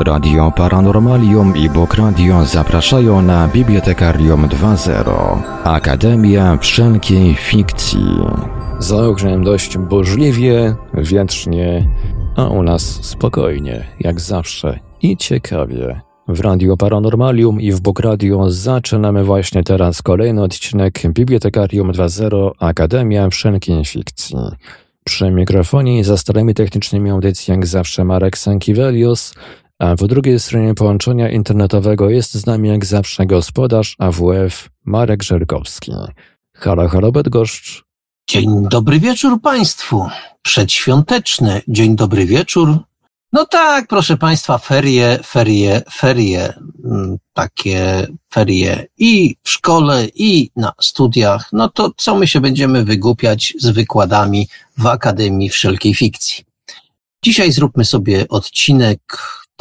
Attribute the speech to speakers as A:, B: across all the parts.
A: Radio Paranormalium i Bok Radio zapraszają na Bibliotekarium 2.0 Akademia Wszelkiej Fikcji.
B: Za dość burzliwie, wietrznie, a u nas spokojnie, jak zawsze i ciekawie. W Radio Paranormalium i w Bok Radio zaczynamy właśnie teraz kolejny odcinek Bibliotekarium 2.0 Akademia Wszelkiej Fikcji. Przy mikrofonie i za starymi technicznymi audycji jak zawsze Marek Sankiewelios, a po drugiej stronie połączenia internetowego jest z nami jak zawsze gospodarz AWF Marek Żerkowski. Halo, halo Bydgoszcz.
C: Dzień dobry wieczór Państwu. Przedświąteczny dzień dobry wieczór. No tak, proszę Państwa, ferie, ferie, ferie, mm, takie ferie i w szkole, i na studiach. No to co my się będziemy wygłupiać z wykładami w Akademii Wszelkiej Fikcji? Dzisiaj zróbmy sobie odcinek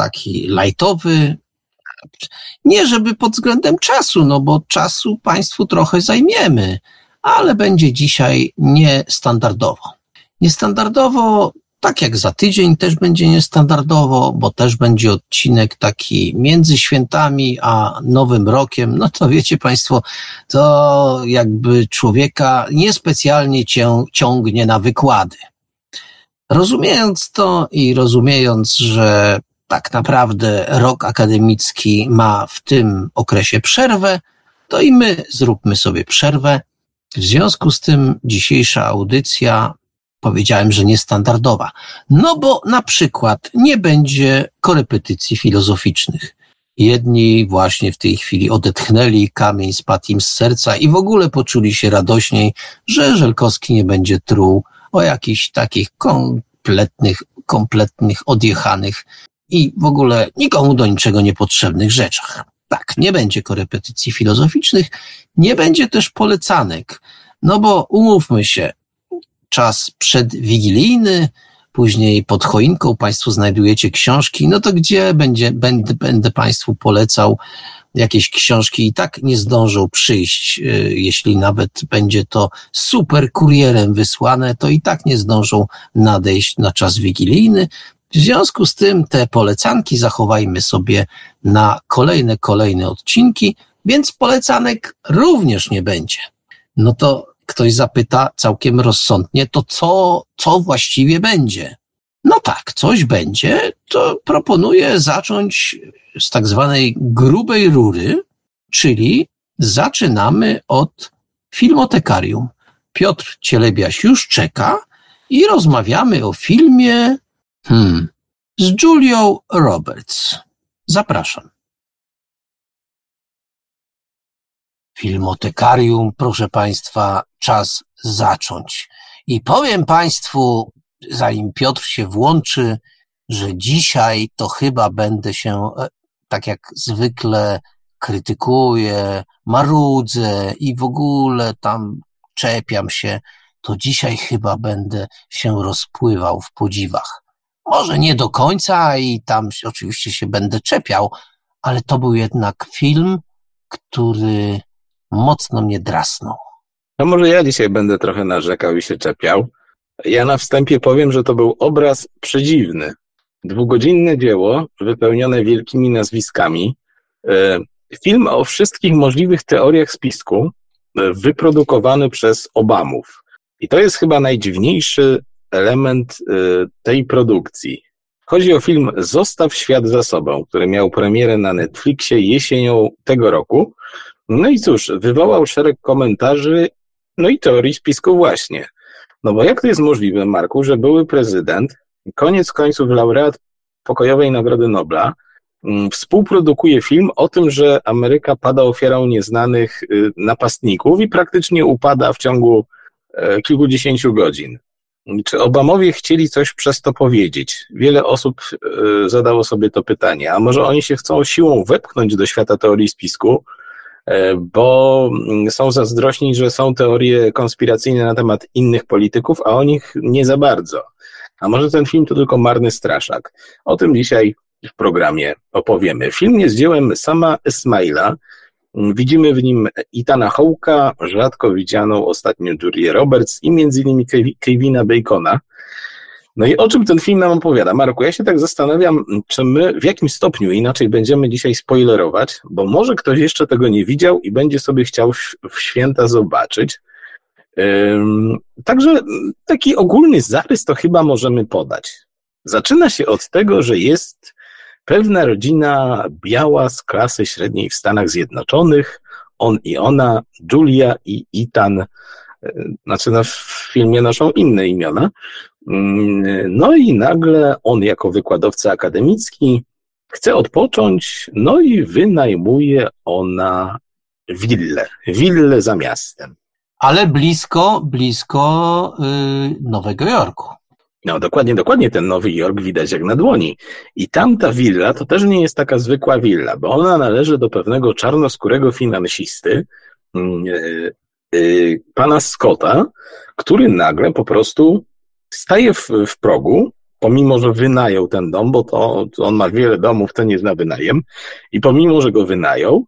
C: taki lightowy. Nie żeby pod względem czasu, no bo czasu Państwu trochę zajmiemy, ale będzie dzisiaj niestandardowo. Niestandardowo, tak jak za tydzień też będzie niestandardowo, bo też będzie odcinek taki między świętami a Nowym Rokiem. No to wiecie Państwo, to jakby człowieka niespecjalnie cię, ciągnie na wykłady. Rozumiejąc to i rozumiejąc, że tak naprawdę rok akademicki ma w tym okresie przerwę, to i my zróbmy sobie przerwę. W związku z tym dzisiejsza audycja powiedziałem, że niestandardowa. No bo na przykład nie będzie korepetycji filozoficznych. Jedni właśnie w tej chwili odetchnęli, kamień spadł im z serca i w ogóle poczuli się radośniej, że Żelkowski nie będzie truł o jakichś takich kompletnych, kompletnych, odjechanych i w ogóle nikomu do niczego niepotrzebnych rzeczach. Tak, nie będzie korepetycji filozoficznych, nie będzie też polecanek, no bo umówmy się, czas przedwigilijny, później pod choinką Państwo znajdujecie książki, no to gdzie będzie, będę, będę Państwu polecał jakieś książki i tak nie zdążą przyjść, y, jeśli nawet będzie to super kurierem wysłane, to i tak nie zdążą nadejść na czas wigilijny. W związku z tym te polecanki zachowajmy sobie na kolejne, kolejne odcinki, więc polecanek również nie będzie. No to ktoś zapyta całkiem rozsądnie, to co, co właściwie będzie? No tak, coś będzie, to proponuję zacząć z tak zwanej grubej rury, czyli zaczynamy od filmotekarium. Piotr Cielebiaś już czeka i rozmawiamy o filmie hmm, z Julią Roberts. Zapraszam. Filmotekarium, proszę Państwa, czas zacząć. I powiem Państwu, zanim Piotr się włączy, że dzisiaj to chyba będę się, e, tak jak zwykle, krytykuję, marudzę i w ogóle tam czepiam się, to dzisiaj chyba będę się rozpływał w podziwach. Może nie do końca i tam oczywiście się będę czepiał, ale to był jednak film, który mocno mnie drasnął.
D: No może ja dzisiaj będę trochę narzekał i się czepiał. Ja na wstępie powiem, że to był obraz przedziwny. Dwugodzinne dzieło wypełnione wielkimi nazwiskami. E, film o wszystkich możliwych teoriach spisku, e, wyprodukowany przez Obamów. I to jest chyba najdziwniejszy element e, tej produkcji. Chodzi o film Zostaw świat za sobą, który miał premierę na Netflixie jesienią tego roku. No i cóż, wywołał szereg komentarzy, no i teorii spisku właśnie. No bo jak to jest możliwe, Marku, że były prezydent, koniec końców laureat pokojowej Nagrody Nobla, mm, współprodukuje film o tym, że Ameryka pada ofiarą nieznanych y, napastników i praktycznie upada w ciągu e, kilkudziesięciu godzin. Czy Obamowie chcieli coś przez to powiedzieć? Wiele osób e, zadało sobie to pytanie, a może oni się chcą siłą wepchnąć do świata teorii spisku, E, bo mm, są zazdrośni, że są teorie konspiracyjne na temat innych polityków, a o nich nie za bardzo. A może ten film to tylko marny straszak? O tym dzisiaj w programie opowiemy. Film jest dziełem sama Ismaila. Widzimy w nim Itana Hołka, rzadko widzianą ostatnio Julię Roberts i między innymi Kevina Bacona. No i o czym ten film nam opowiada? Marku, ja się tak zastanawiam, czy my w jakim stopniu inaczej będziemy dzisiaj spoilerować, bo może ktoś jeszcze tego nie widział i będzie sobie chciał w święta zobaczyć. Także taki ogólny zarys to chyba możemy podać. Zaczyna się od tego, że jest pewna rodzina biała z klasy średniej w Stanach Zjednoczonych, on i ona, Julia i Ethan, e, znaczy no, w filmie noszą inne imiona. Mm, no i nagle on jako wykładowca akademicki chce odpocząć, no i wynajmuje ona willę, willę za miastem.
C: Ale blisko, blisko yy, Nowego Jorku.
D: No dokładnie, dokładnie ten Nowy Jork widać jak na dłoni. I tamta willa to też nie jest taka zwykła willa, bo ona należy do pewnego czarnoskórego finansisty, yy, yy, pana Scotta, który nagle po prostu staje w, w progu, pomimo, że wynajął ten dom, bo to, to on ma wiele domów, ten jest na wynajem, i pomimo, że go wynajął,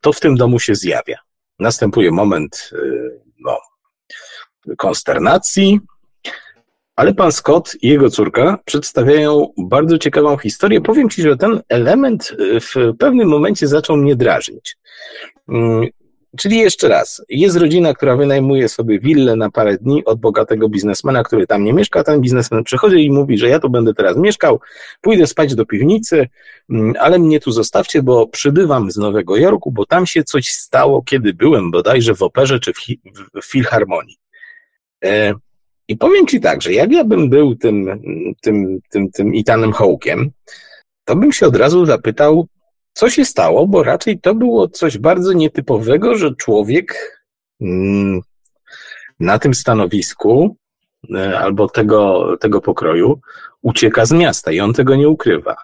D: to w tym domu się zjawia. Następuje moment yy, no, konsternacji, ale pan Scott i jego córka przedstawiają bardzo ciekawą historię. Powiem ci, że ten element y, w pewnym momencie zaczął mnie drażnić. Mm, czyli jeszcze raz, jest rodzina, która wynajmuje sobie willę na parę dni od bogatego biznesmena, który tam nie mieszka. Ten biznesmen przychodzi i mówi, że ja tu będę teraz mieszkał, pójdę spać do piwnicy, mm, ale mnie tu zostawcie, bo przybywam z Nowego Jorku, bo tam się coś stało, kiedy byłem bodajże w operze czy w, w filharmonii. E, i powiem ci tak, że jak ja bym był tym, tym, tym, tym Itanem Hołkiem, to bym się od razu zapytał, co się stało, bo raczej to było coś bardzo nietypowego, że człowiek mm, na tym stanowisku e, albo tego, tego pokroju ucieka z miasta i on tego nie ukrywa.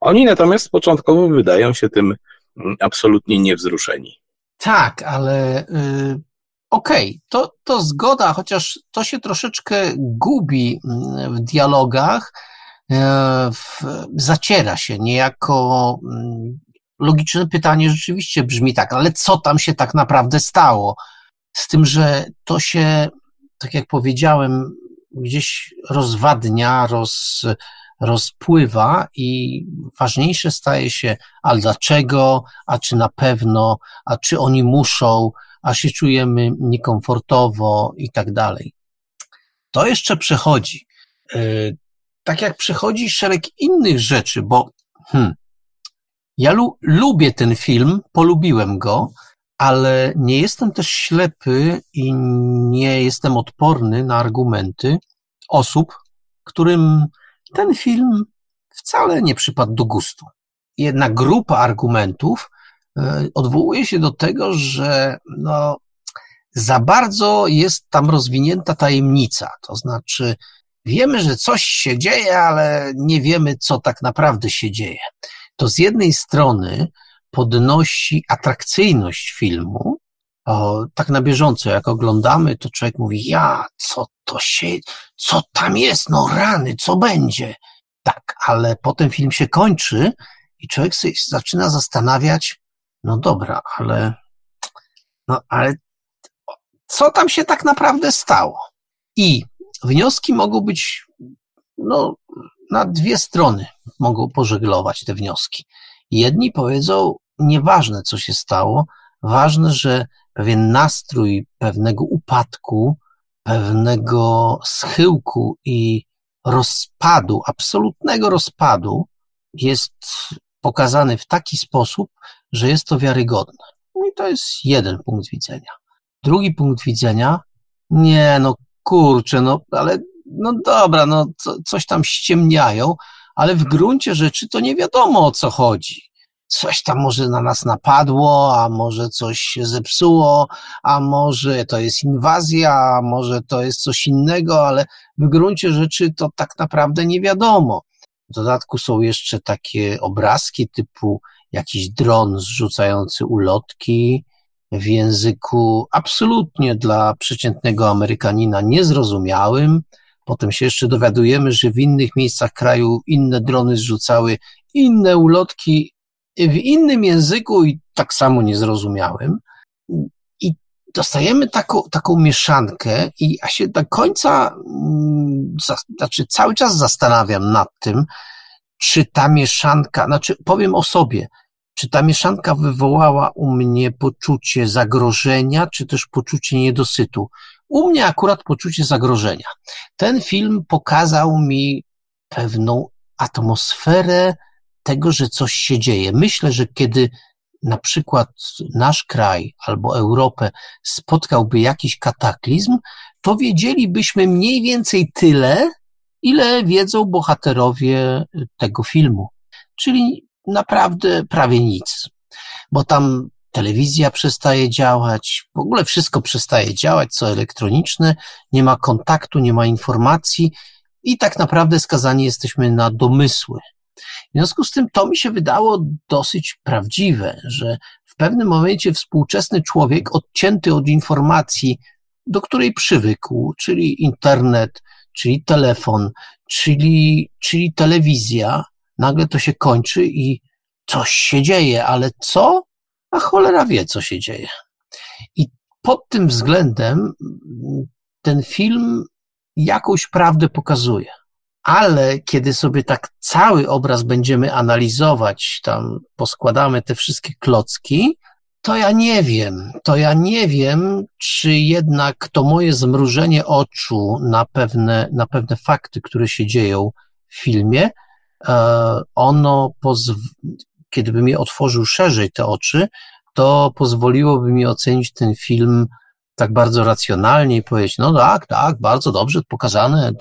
D: Oni natomiast początkowo wydają się tym mm, absolutnie niewzruszeni.
C: Tak, ale y, Okej, okay, to, to zgoda, chociaż to się troszeczkę gubi mm, w dialogach, e, w, zaciera się niejako. Mm, logiczne pytanie rzeczywiście brzmi tak, ale co tam się tak naprawdę stało? Z tym, że to się, tak jak powiedziałem, gdzieś rozwadnia, roz, rozpływa i ważniejsze staje się, ale dlaczego, a czy na pewno, a czy oni muszą, a się czujemy niekomfortowo i tak dalej. To jeszcze przechodzi. E, tak jak przechodzi szereg innych rzeczy, bo hmm, ja lu lubię ten film, polubiłem go, ale nie jestem też ślepy i nie jestem odporny na argumenty osób, którym ten film wcale nie przypadł do gustu. Jedna grupa argumentów odwołuje się do tego, że no, za bardzo jest tam rozwinięta tajemnica. To znaczy, wiemy, że coś się dzieje, ale nie wiemy, co tak naprawdę się dzieje. To z jednej strony podnosi atrakcyjność filmu, o, tak na bieżąco, jak oglądamy, to człowiek mówi, ja, co to się, co tam jest, no rany, co będzie? Tak, ale potem film się kończy i człowiek zaczyna zastanawiać, no dobra, ale, no ale co tam się tak naprawdę stało? I wnioski mogą być, no, na dwie strony mogą pożeglować te wnioski. Jedni powiedzą, nieważne co się stało, ważne, że pewien nastrój pewnego upadku, pewnego schyłku i rozpadu, absolutnego rozpadu jest pokazany w taki sposób, że jest to wiarygodne. No i to jest jeden punkt widzenia. Drugi punkt widzenia, nie no kurczę, no ale no dobra, no co, coś tam ściemniają, ale w gruncie rzeczy to nie wiadomo o co chodzi. Coś tam może na nas napadło, a może coś się zepsuło, a może to jest inwazja, a może to jest coś innego, ale w gruncie rzeczy to tak naprawdę nie wiadomo. W dodatku są jeszcze takie obrazki typu jakiś dron zrzucający ulotki w języku absolutnie dla przeciętnego Amerykanina niezrozumiałym. Potem się jeszcze dowiadujemy, że w innych miejscach kraju inne drony zrzucały inne ulotki w innym języku i tak samo niezrozumiałym. I dostajemy taką, taką mieszankę i ja się do końca, mm, znaczy cały czas zastanawiam nad tym, czy ta mieszanka, znaczy powiem o sobie, czy ta mieszanka wywołała u mnie poczucie zagrożenia, czy też poczucie niedosytu. U mnie akurat poczucie zagrożenia. Ten film pokazał mi pewną atmosferę tego, że coś się dzieje. Myślę, że kiedy na przykład nasz kraj albo Europę spotkałby jakiś kataklizm, to wiedzielibyśmy mniej więcej tyle, ile wiedzą bohaterowie tego filmu. Czyli naprawdę prawie nic. Bo tam telewizja przestaje działać, w ogóle wszystko przestaje działać, co elektroniczne, nie ma kontaktu, nie ma informacji i tak naprawdę skazani jesteśmy na domysły. W związku z tym to mi się wydało dosyć prawdziwe, że w pewnym momencie współczesny człowiek odcięty od informacji, do której przywykł, czyli internet, czyli telefon, czyli, czyli telewizja, nagle to się kończy i coś się dzieje, ale co? A cholera wie, co się dzieje. I pod tym względem ten film jakąś prawdę pokazuje ale kiedy sobie tak cały obraz będziemy analizować, tam poskładamy te wszystkie klocki, to ja nie wiem, to ja nie wiem, czy jednak to moje zmrużenie oczu na pewne, na pewne fakty, które się dzieją w filmie, ono, pozw- kiedy mi otworzył szerzej te oczy, to pozwoliłoby mi ocenić ten film tak bardzo racjonalnie i powiedzieć, no tak, tak, bardzo dobrze pokazane,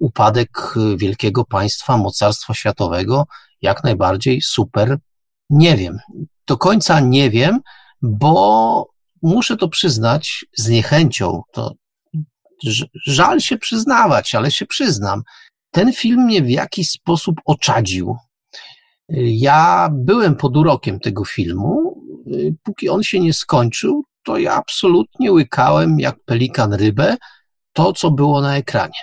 C: upadek wielkiego państwa, mocarstwa światowego, jak najbardziej super. Nie wiem, do końca nie wiem, bo muszę to przyznać z niechęcią, to żal się przyznawać, ale się przyznam. Ten film mnie w jakiś sposób oczadził. Ja byłem pod urokiem tego filmu, póki on się nie skończył, to ja absolutnie łykałem jak pelikan rybę to, co było na ekranie.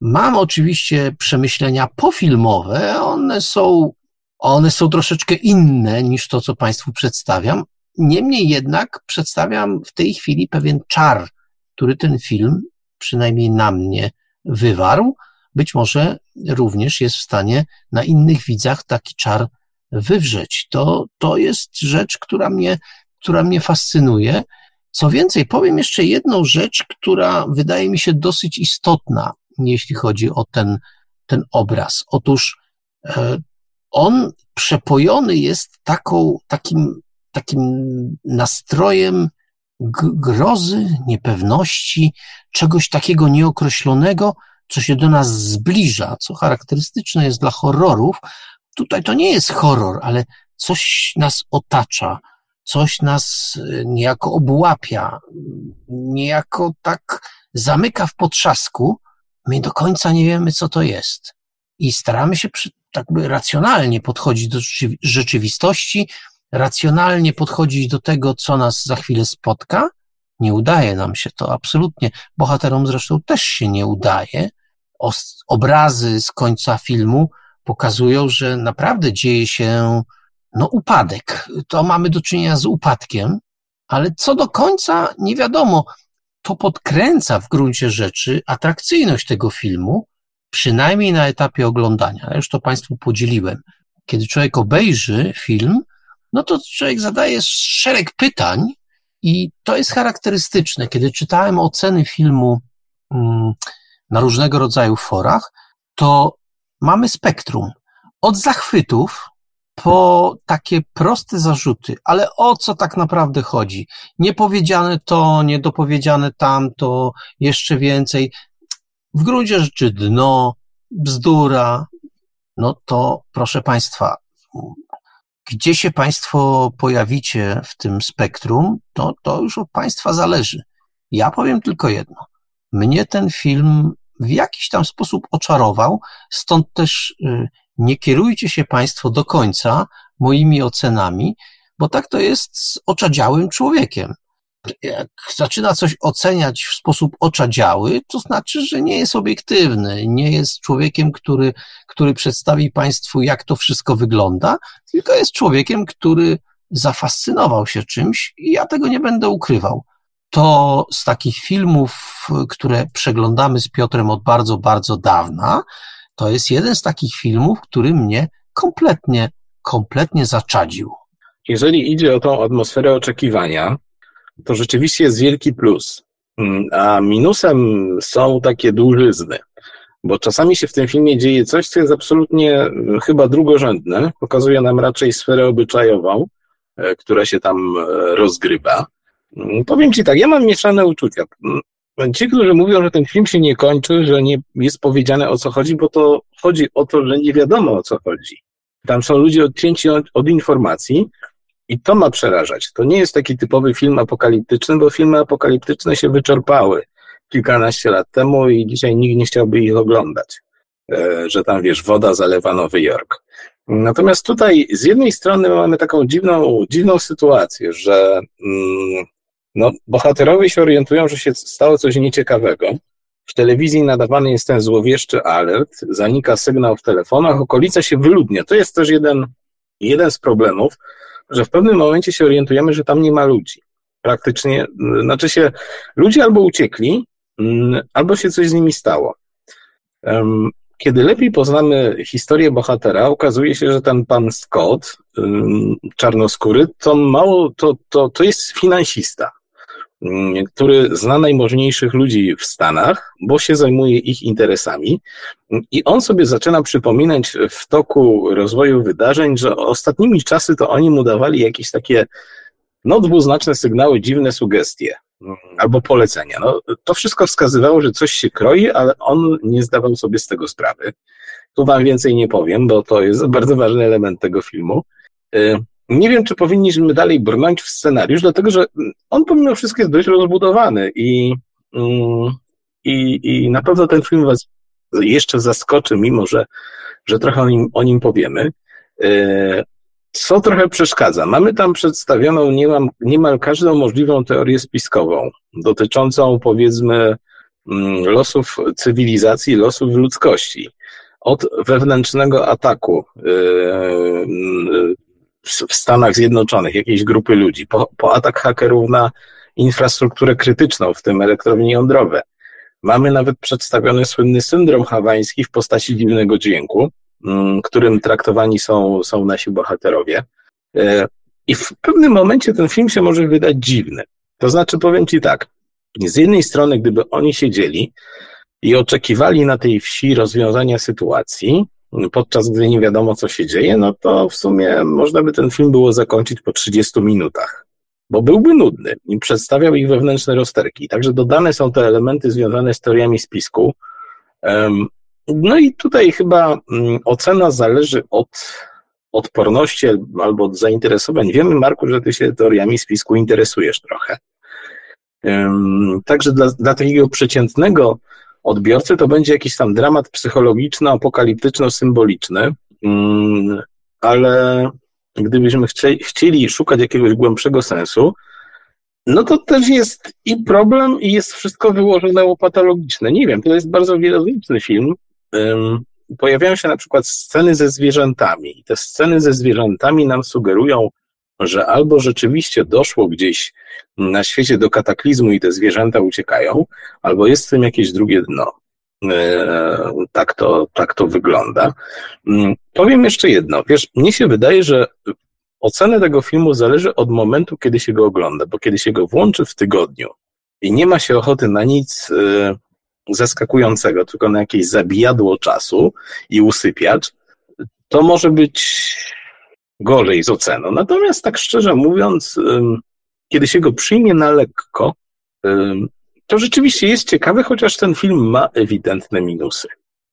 C: Mam oczywiście przemyślenia pofilmowe, one są, one są troszeczkę inne niż to, co Państwu przedstawiam. Niemniej jednak przedstawiam w tej chwili pewien czar, który ten film, przynajmniej na mnie, wywarł. Być może również jest w stanie na innych widzach taki czar wywrzeć. To, to jest rzecz, która mnie, która mnie fascynuje co więcej, powiem jeszcze jedną rzecz, która wydaje mi się dosyć istotna, jeśli chodzi o ten, ten obraz. Otóż e, on przepojony jest taką, takim, takim nastrojem grozy, niepewności, czegoś takiego nieokreślonego, co się do nas zbliża, co charakterystyczne jest dla horrorów. Tutaj to nie jest horror, ale coś nas otacza, coś nas e, niejako obłapia, niejako tak zamyka w potrzasku, my do końca nie wiemy, co to jest. I staramy się przy, tak by racjonalnie podchodzić do rzeczywistości, racjonalnie podchodzić do tego, co nas za chwilę spotka. Nie udaje nam się to absolutnie. Bohaterom zresztą też się nie udaje. Obrazy z końca filmu pokazują, że naprawdę dzieje się no upadek. To mamy do czynienia z upadkiem, ale co do końca nie wiadomo. To podkręca w gruncie rzeczy atrakcyjność tego filmu, przynajmniej na etapie oglądania. Ja już to Państwu podzieliłem. Kiedy człowiek obejrzy film, no to człowiek zadaje szereg pytań i to jest charakterystyczne. Kiedy czytałem oceny filmu mm, na różnego rodzaju forach, to mamy spektrum. Od zachwytów, po takie proste zarzuty, ale o co tak naprawdę chodzi? Niepowiedziane to, niedopowiedziane tamto, jeszcze więcej. W gruncie rzeczy dno, bzdura, no to proszę Państwa, gdzie się Państwo pojawicie w tym spektrum, to, to już od Państwa zależy. Ja powiem tylko jedno. Mnie ten film w jakiś tam sposób oczarował, stąd też y, nie kierujcie się Państwo do końca moimi ocenami, bo tak to jest z oczadziałym człowiekiem. Jak zaczyna coś oceniać w sposób oczadziały, to znaczy, że nie jest obiektywny, nie jest człowiekiem, który, który przedstawi Państwu, jak to wszystko wygląda, tylko jest człowiekiem, który zafascynował się czymś i ja tego nie będę ukrywał. to z takich filmów, które przeglądamy z Piotrem od bardzo, bardzo dawna, to jest jeden z takich filmów, który mnie kompletnie, kompletnie zaczadził.
D: Jeżeli idzie o tą atmosferę oczekiwania, to rzeczywiście jest wielki plus. Mm, a minusem są takie dłużyzny, bo czasami się w tym filmie dzieje coś, co jest absolutnie mm, chyba drugorzędne. Pokazuje nam raczej sferę obyczajową, e, która się tam e, rozgrywa. Mm, powiem Ci tak, ja mam mieszane uczucia. Ci, którzy mówią, że ten film się nie kończy, że nie jest powiedziane o co chodzi, bo to chodzi o to, że nie wiadomo o co chodzi. Tam są ludzie odcięci od, od informacji, i to ma przerażać. To nie jest taki typowy film apokaliptyczny, bo filmy apokaliptyczne się wyczerpały kilkanaście lat temu i dzisiaj nikt nie chciałby ich oglądać. E, że tam, wiesz, woda zalewa Nowy Jork. Natomiast tutaj z jednej strony mamy taką dziwną, dziwną sytuację, że mm, no, bohaterowie się orientują, że się stało coś nieciekawego. W telewizji nadawany jest ten złowieszczy alert, zanika sygnał w telefonach, okolica się wyludnia. To jest też jeden, jeden z problemów, że w pewnym momencie się orientujemy, że tam nie ma ludzi. Praktycznie, znaczy się, ludzie albo uciekli, mm, albo się coś z nimi stało. Kiedy lepiej poznamy historię bohatera, okazuje się, że ten pan Scott, czarnoskóry, to mało, to, to, to jest finansista. Mm, który zna najmożniejszych ludzi w Stanach, bo się zajmuje ich interesami. I on sobie zaczyna przypominać w toku rozwoju wydarzeń, że ostatnimi czasy to oni mu dawali jakieś takie no, dwuznaczne sygnały, dziwne sugestie mm, albo polecenia. No, to wszystko wskazywało, że coś się kroi, ale on nie zdawał sobie z tego sprawy. Tu wam więcej nie powiem, bo to jest bardzo ważny element tego filmu. Nie wiem, czy powinniśmy dalej brnąć w scenariusz, dlatego że on pomimo wszystko jest dość rozbudowany i, mm, i, i na pewno ten film was jeszcze zaskoczy, mimo że, że trochę o nim, o nim powiemy. E, co trochę przeszkadza? Mamy tam przedstawioną niemal, niemal każdą możliwą teorię spiskową, dotyczącą powiedzmy mm, losów cywilizacji, losów ludzkości. Od wewnętrznego ataku e, w Stanach Zjednoczonych, jakiejś grupy ludzi, po, po atak hakerów na infrastrukturę krytyczną, w tym elektrownie jądrowe. Mamy nawet przedstawiony słynny syndrom hawański w postaci dziwnego dźwięku, mm, którym traktowani są, są nasi bohaterowie. E, I w pewnym momencie ten film się może wydać dziwny. To znaczy, powiem Ci tak, z jednej strony, gdyby oni siedzieli i oczekiwali na tej wsi rozwiązania sytuacji, podczas gdy nie wiadomo, co się dzieje, no to w sumie można by ten film było zakończyć po 30 minutach, bo byłby nudny i przedstawiał ich wewnętrzne rozterki. Także dodane są te elementy związane z teoriami spisku. No i tutaj chyba mm, ocena zależy od odporności albo od zainteresowań. Wiemy, Marku, że ty się teoriami spisku interesujesz trochę. Także dla, dla takiego przeciętnego odbiorcy, to będzie jakiś tam dramat psychologiczno-apokaliptyczno-symboliczny, mm, ale gdybyśmy chcieli szukać jakiegoś głębszego sensu, no to też jest i problem, i jest wszystko wyłożone łopatologiczne. Nie wiem, to jest bardzo wielolitny film. Pojawiają się na przykład sceny ze zwierzętami. I te sceny ze zwierzętami nam sugerują, że albo rzeczywiście doszło gdzieś na świecie do kataklizmu i te zwierzęta uciekają, albo jest w tym jakieś drugie dno. E, tak to, tak to wygląda. Mm, powiem jeszcze jedno. Wiesz, mnie się wydaje, że ocena tego filmu zależy od momentu, kiedy się go ogląda, bo kiedy się go włączy w tygodniu i nie ma się ochoty na nic e, zaskakującego, tylko na jakieś zabijadło czasu i usypiacz, to może być gorzej z oceną. Natomiast tak szczerze mówiąc, kiedy się go przyjmie na lekko, to rzeczywiście jest ciekawy, chociaż ten film ma ewidentne minusy.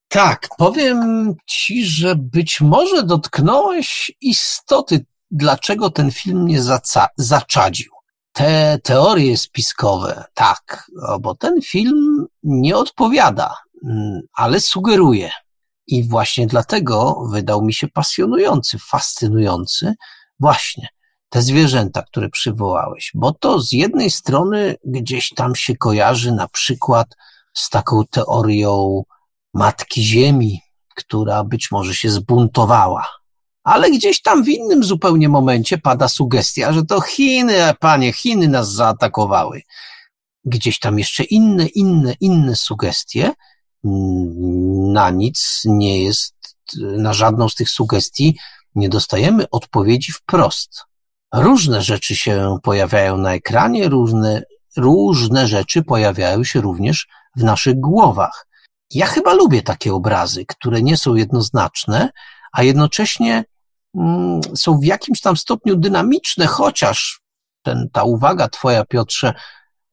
C: Tak, powiem ci, że być może dotknąłeś istoty, dlaczego ten film zaca- zaczadził. Te teorie spiskowe, tak, bo ten film nie odpowiada, mm, ale sugeruje. I właśnie dlatego wydał mi się pasjonujący, fascynujący właśnie te zwierzęta, które przywołałeś, bo to z jednej strony gdzieś tam się kojarzy na przykład z taką teorią Matki Ziemi, która być może się zbuntowała. Ale gdzieś tam w innym zupełnie momencie pada sugestia, że to Chiny, panie, Chiny nas zaatakowały. gdzieś tam jeszcze inne, inne, inne sugestie. Na nic nie jest, na żadną z tych sugestii nie dostajemy odpowiedzi wprost. Różne rzeczy się pojawiają na ekranie, różne, różne rzeczy pojawiają się również w naszych głowach. Ja chyba lubię takie obrazy, które nie są jednoznaczne, a jednocześnie mm, są w jakimś tam stopniu dynamiczne, chociaż ten, ta uwaga twoja, Piotrze,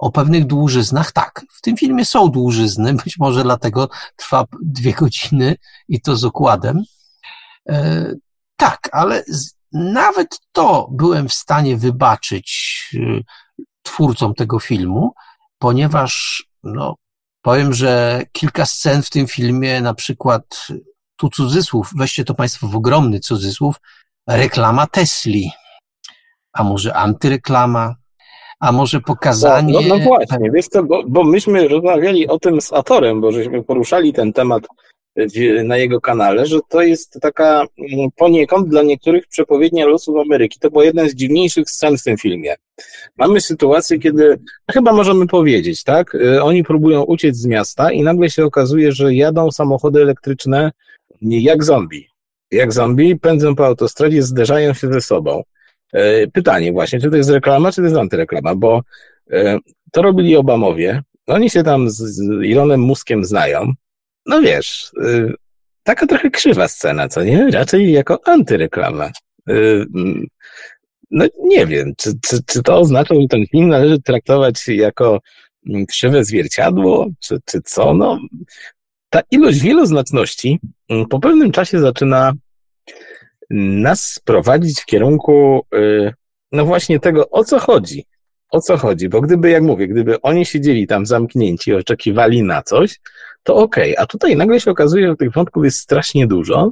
C: o pewnych dłużyznach, tak, w tym filmie są dłużyzny, być może dlatego trwa dwie godziny i to z okładem. E, tak, ale z, nawet to byłem w stanie wybaczyć y, twórcom tego filmu, ponieważ, no, powiem, że kilka scen w tym filmie, na przykład, tu cudzysłów, weźcie to Państwo w ogromny cudzysłów, reklama Tesli, a może antyreklama, a może pokazanie...
D: No, no, no właśnie, wiesz co, bo, bo myśmy rozmawiali o tym z Atorem, bo żeśmy poruszali ten temat na jego kanale, że to jest taka mm, poniekąd dla niektórych przepowiednia losów Ameryki. To była jedna z dziwniejszych scen w tym filmie. Mamy sytuację, kiedy chyba możemy powiedzieć, tak? Y, oni próbują uciec z miasta i nagle się okazuje, że jadą samochody elektryczne jak zombie. Jak zombie, pędzą po autostradzie, zderzają się ze sobą. Y, pytanie właśnie, czy to jest reklama, czy to jest antyreklama, bo y, to robili Obamowie. Oni się tam z Elonem Muskiem znają no wiesz, y, taka trochę krzywa scena, co nie? Raczej jako antyreklama. No nie wiem, czy, czy, czy to oznacza, że ten film należy traktować jako krzywe zwierciadło, czy, czy co? No, ta ilość wieloznaczności po pewnym czasie zaczyna nas prowadzić w kierunku, y, no właśnie tego, o co chodzi. O co chodzi? Bo gdyby, jak mówię, gdyby oni siedzieli tam zamknięci, oczekiwali na coś, to okej. Okay. A tutaj nagle się okazuje, że tych wątków jest strasznie dużo.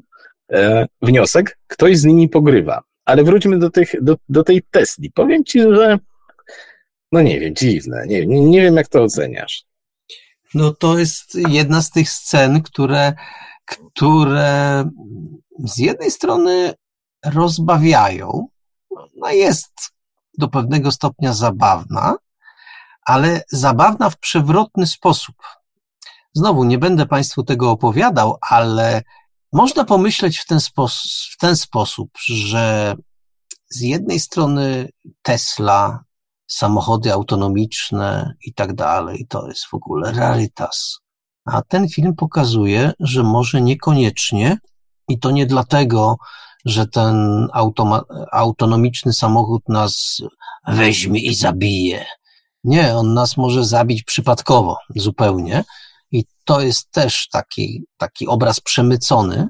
D: E, wniosek, ktoś z nimi pogrywa. Ale wróćmy do, tych, do, do tej Tesli. Powiem ci, że no nie wiem, dziwne. Nie, nie, nie wiem, jak to oceniasz.
C: No to jest jedna z tych scen, które, które z jednej strony rozbawiają, no jest do pewnego stopnia zabawna, ale zabawna w przewrotny sposób. Znowu nie będę Państwu tego opowiadał, ale można pomyśleć w ten, w ten sposób, że z jednej strony Tesla, samochody autonomiczne i tak dalej, to jest w ogóle realitas. A ten film pokazuje, że może niekoniecznie i to nie dlatego, że ten autonomiczny samochód nas weźmie i zabije. Nie, on nas może zabić przypadkowo, zupełnie, i to jest też taki, taki obraz przemycony.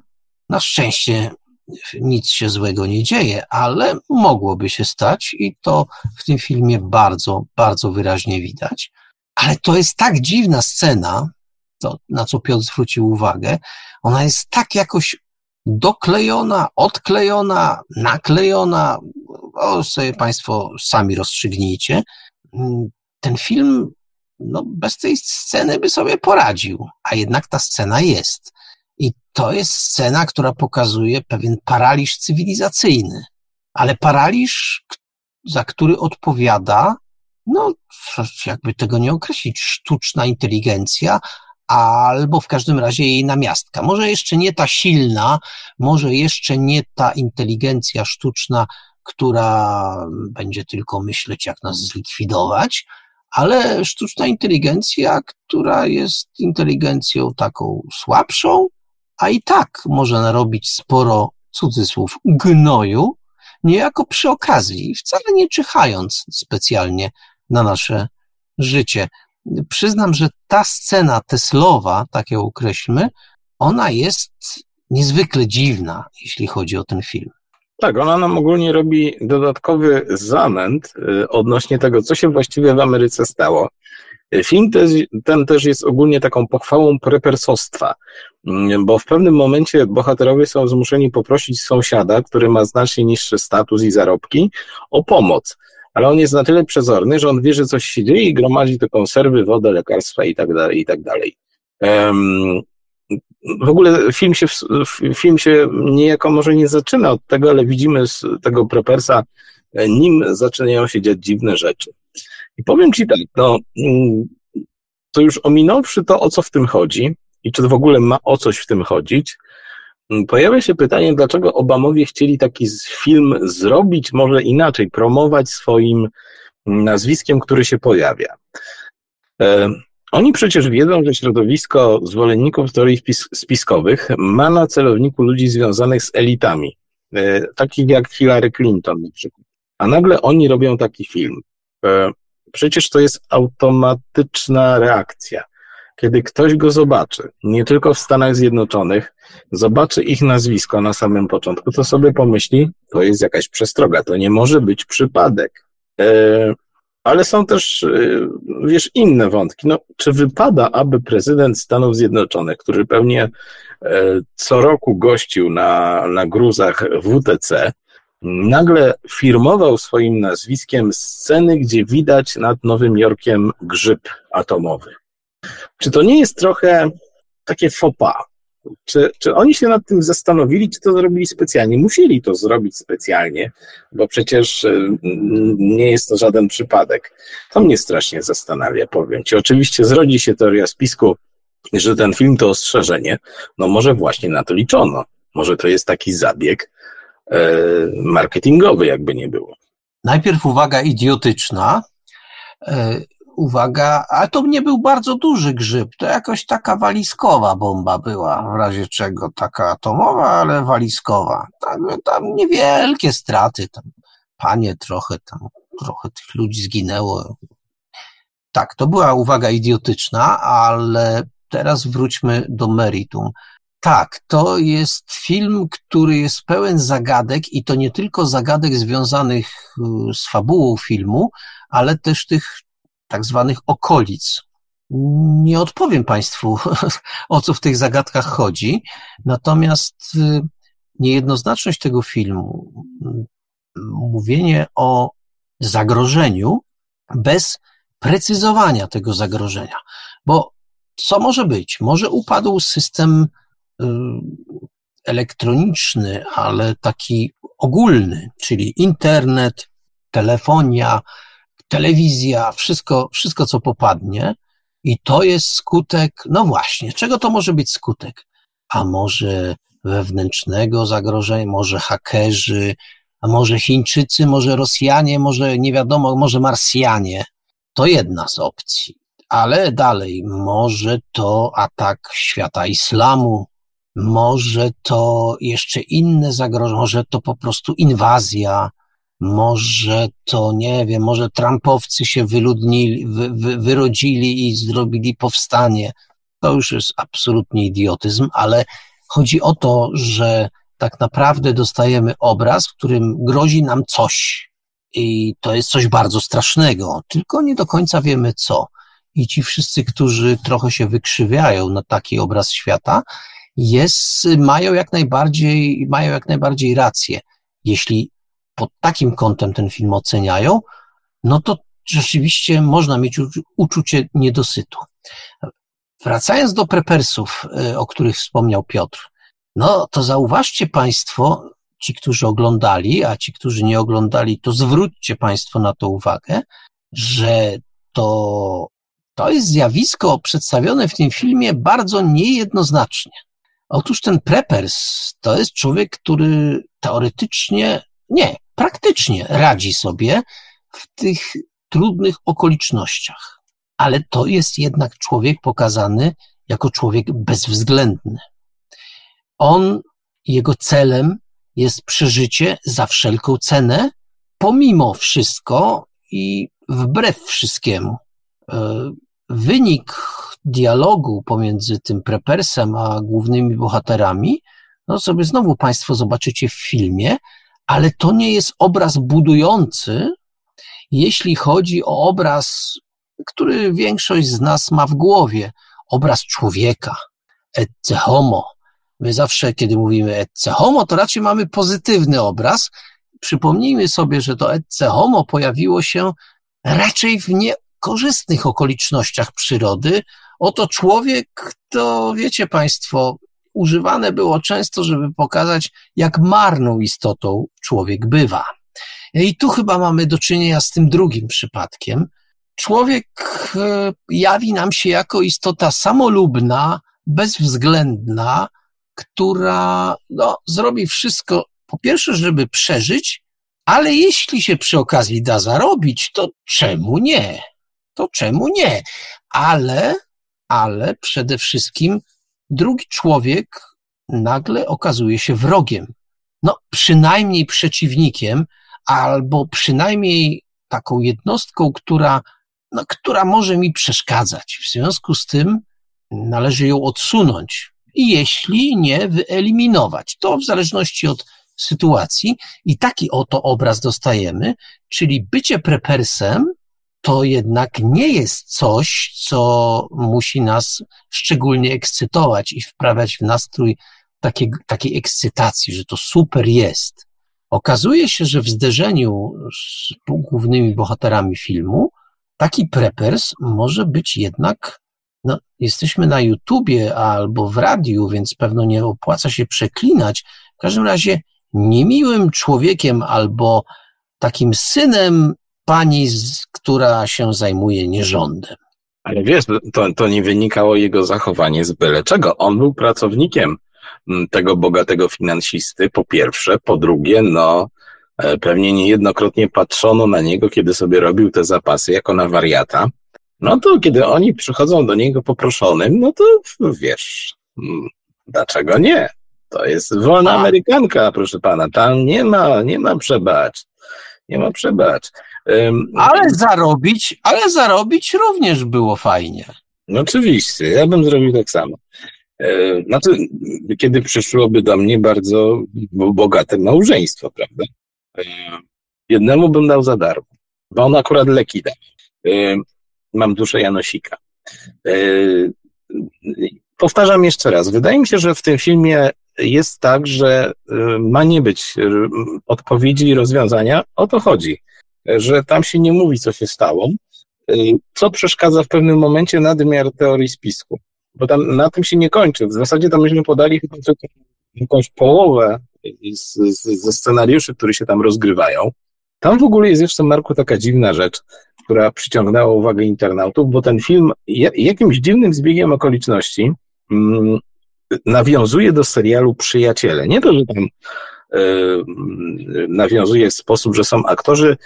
C: Na szczęście nic się złego nie dzieje, ale mogłoby się stać i to w tym filmie bardzo, bardzo wyraźnie widać. Ale to jest tak dziwna scena, to, na co Piotr zwrócił uwagę, ona jest tak jakoś doklejona, odklejona, naklejona, o, sobie Państwo sami rozstrzygnijcie. Ten film no bez tej sceny by sobie poradził, a jednak ta scena jest. I to jest scena, która pokazuje pewien paraliż cywilizacyjny, ale paraliż, za który odpowiada, no, jakby tego nie określić, sztuczna inteligencja, albo w każdym razie jej namiastka. Może jeszcze nie ta silna, może jeszcze nie ta inteligencja sztuczna, która będzie tylko myśleć, jak nas zlikwidować, ale sztuczna inteligencja, która jest inteligencją taką słabszą, a i tak może narobić sporo cudzysłów gnoju, niejako przy okazji, wcale nie czyhając specjalnie na nasze życie. Przyznam, że ta scena Teslowa, tak ją określmy, ona jest niezwykle dziwna, jeśli chodzi o ten film.
D: Tak, ona nam ogólnie robi dodatkowy zamęt y, odnośnie tego, co się właściwie w Ameryce stało. Film też, ten też jest ogólnie taką pochwałą prepersostwa, mm, bo w pewnym momencie bohaterowie są zmuszeni poprosić sąsiada, który ma znacznie niższy status i zarobki, o pomoc. Ale on jest na tyle przezorny, że on wie, że coś się dzieje i gromadzi te konserwy, wodę, lekarstwa i tak dalej, i tak dalej w ogóle film się, film się niejako może nie zaczyna od tego, ale widzimy z tego Propersa, nim zaczynają się dziać dziwne rzeczy. I powiem Ci tak, no, mm, to już ominąwszy to, o co w tym chodzi i czy w ogóle ma o coś w tym chodzić, pojawia się pytanie, dlaczego Obamowie chcieli taki film zrobić, może inaczej, promować swoim nazwiskiem, który się pojawia. E, oni przecież wiedzą, że środowisko zwolenników teorii spiskowych ma na celowniku ludzi związanych z elitami, e, takich jak Hillary Clinton na przykład. A nagle oni robią taki film. E, przecież to jest automatyczna reakcja. Kiedy ktoś go zobaczy, nie tylko w Stanach Zjednoczonych, zobaczy ich nazwisko na samym początku, to sobie pomyśli, to jest jakaś przestroga, to nie może być przypadek. E, ale są też, y, wiesz, inne wątki. No, czy wypada, aby prezydent Stanów Zjednoczonych, który pewnie e, co roku gościł na, na gruzach WTC, nagle firmował swoim nazwiskiem sceny, gdzie widać nad Nowym Jorkiem grzyb atomowy? Czy to nie jest trochę takie pas? Czy, czy oni się nad tym zastanowili, czy to zrobili specjalnie? Musieli to zrobić specjalnie, bo przecież y, nie jest to żaden przypadek. To mnie strasznie zastanawia, powiem ci. Oczywiście zrodzi się teoria spisku, że ten film to ostrzeżenie. No może właśnie na to liczono. Może to jest taki zabieg e, marketingowy, jakby nie było.
C: Najpierw uwaga idiotyczna. Uwaga, ale to nie był bardzo duży grzyb, to jakoś taka walizkowa bomba była, w razie czego taka atomowa, ale walizkowa. Tam, tam niewielkie straty, tam panie trochę tam, trochę tych ludzi zginęło. Tak, to była uwaga idiotyczna, ale teraz wróćmy do meritum. Tak, to jest film, który jest pełen zagadek i to nie tylko zagadek związanych y, z fabułą filmu, ale też tych tak zwanych okolic. Nie odpowiem Państwu, o co w tych zagadkach chodzi, natomiast y, niejednoznaczność tego filmu, mówienie o zagrożeniu bez precyzowania tego zagrożenia, bo co może być? Może upadł system y, elektroniczny, ale taki ogólny, czyli internet, telefonia, telewizja, wszystko, wszystko co popadnie. I to jest skutek, no właśnie, czego to może być skutek? A może wewnętrznego zagrożenia, może hakerzy, a może Chińczycy, może Rosjanie, może nie wiadomo, może Marsjanie. To jedna z opcji. Ale dalej, może to atak świata islamu, może to jeszcze inne zagrożenie, może to po prostu inwazja, może to, nie wiem, może Trumpowcy się wyludnili, wy, wy, wyrodzili i zrobili powstanie. To już jest absolutnie idiotyzm, ale chodzi o to, że tak naprawdę dostajemy obraz, w którym grozi nam coś. I to jest coś bardzo strasznego, tylko nie do końca wiemy co. I ci wszyscy, którzy trochę się wykrzywiają na taki obraz świata, jest, mają jak najbardziej, mają jak najbardziej rację. Jeśli pod takim kątem ten film oceniają, no to rzeczywiście można mieć uczucie niedosytu. Wracając do prepersów, y, o których wspomniał Piotr, no to zauważcie Państwo, ci, którzy oglądali, a ci, którzy nie oglądali, to zwróćcie Państwo na to uwagę, że to, to jest zjawisko przedstawione w tym filmie bardzo niejednoznacznie. Otóż ten preppers to jest człowiek, który teoretycznie, nie, praktycznie radzi sobie w tych trudnych okolicznościach. Ale to jest jednak człowiek pokazany jako człowiek bezwzględny. On, jego celem jest przeżycie za wszelką cenę, pomimo wszystko i wbrew wszystkiemu. E, wynik dialogu pomiędzy tym prepersem a głównymi bohaterami, no sobie znowu Państwo zobaczycie w filmie, ale to nie jest obraz budujący, jeśli chodzi o obraz, który większość z nas ma w głowie, obraz człowieka, ecce homo. My zawsze, kiedy mówimy ecce homo, to raczej mamy pozytywny obraz. Przypomnijmy sobie, że to ecce homo pojawiło się raczej w niekorzystnych okolicznościach przyrody. Oto człowiek, to wiecie Państwo, używane było często, żeby pokazać, jak marną istotą człowiek bywa. I tu chyba mamy do czynienia z tym drugim przypadkiem, człowiek e, jawi nam się jako istota samolubna, bezwzględna, która no, zrobi wszystko, po pierwsze, żeby przeżyć, ale jeśli się przy okazji da zarobić, to czemu nie? To czemu nie? Ale, ale przede wszystkim drugi człowiek nagle okazuje się wrogiem. No, przynajmniej przeciwnikiem, albo przynajmniej taką jednostką, która, no, która może mi przeszkadzać. W związku z tym należy ją odsunąć. I jeśli nie, wyeliminować. To w zależności od sytuacji. I taki oto obraz dostajemy, czyli bycie prepersem to jednak nie jest coś, co musi nas szczególnie ekscytować i wprawiać w nastrój takiej, takiej ekscytacji, że to super jest. Okazuje się, że w zderzeniu z głównymi bohaterami filmu taki preppers może być jednak, no, jesteśmy na YouTubie albo w radiu, więc pewno nie opłaca się przeklinać. W każdym razie niemiłym człowiekiem albo takim synem pani, która się zajmuje nierządem.
D: Ale wiesz, to, to nie wynikało jego zachowanie z byle czego. On był pracownikiem mm, tego bogatego finansisty, po pierwsze. Po drugie, no, e, pewnie niejednokrotnie patrzono na niego, kiedy sobie robił te zapasy jako na wariata. No to kiedy oni przychodzą do niego poproszonym, no to wiesz, mm, dlaczego nie? To jest wolna Amerykanka, proszę pana. Tam nie ma, nie ma przebacz. Nie ma przebacz.
C: Ale zarobić, ale zarobić również było fajnie.
D: No oczywiście, ja bym zrobił tak samo. E, znaczy, kiedy przyszłoby do mnie bardzo bogate małżeństwo, prawda? E, jednemu bym dał za darmo, bo on akurat leki da. E, mam duszę Janosika. Powtarzam jeszcze raz. Wydaje mi się, że w tym filmie jest tak, że ma nie być odpowiedzi i rozwiązania. O to chodzi że tam się nie mówi, co się stało, y, co przeszkadza w pewnym momencie nadmiar teorii spisku. Bo tam na tym się nie kończy. W zasadzie tam myśmy podali chyba jakąś połowę z, z, ze scenariuszy, które się tam rozgrywają. Tam w ogóle jest jeszcze, Marku, taka dziwna rzecz, która przyciągnęła uwagę internautów, bo ten film jakimś dziwnym zbiegiem okoliczności mm, nawiązuje do serialu Przyjaciele. Nie to, że tam nawiązuje w sposób, że są aktorzy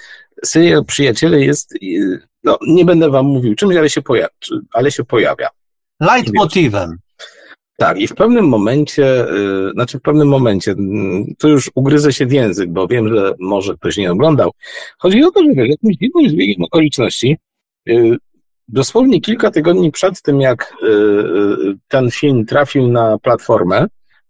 D: serial Przyjaciele jest, no nie będę wam mówił czymś, ale się pojawia. Ale się pojawia.
C: Leitmotivem.
D: Tak, i w pewnym momencie, yy, znaczy w pewnym momencie, yy, to już ugryzę się w język, bo wiem, że może ktoś nie oglądał. Chodzi o to, że jakimś dziwnym zbiegiem okoliczności, dosłownie kilka tygodni przed tym, jak y, y, ten film trafił na platformę,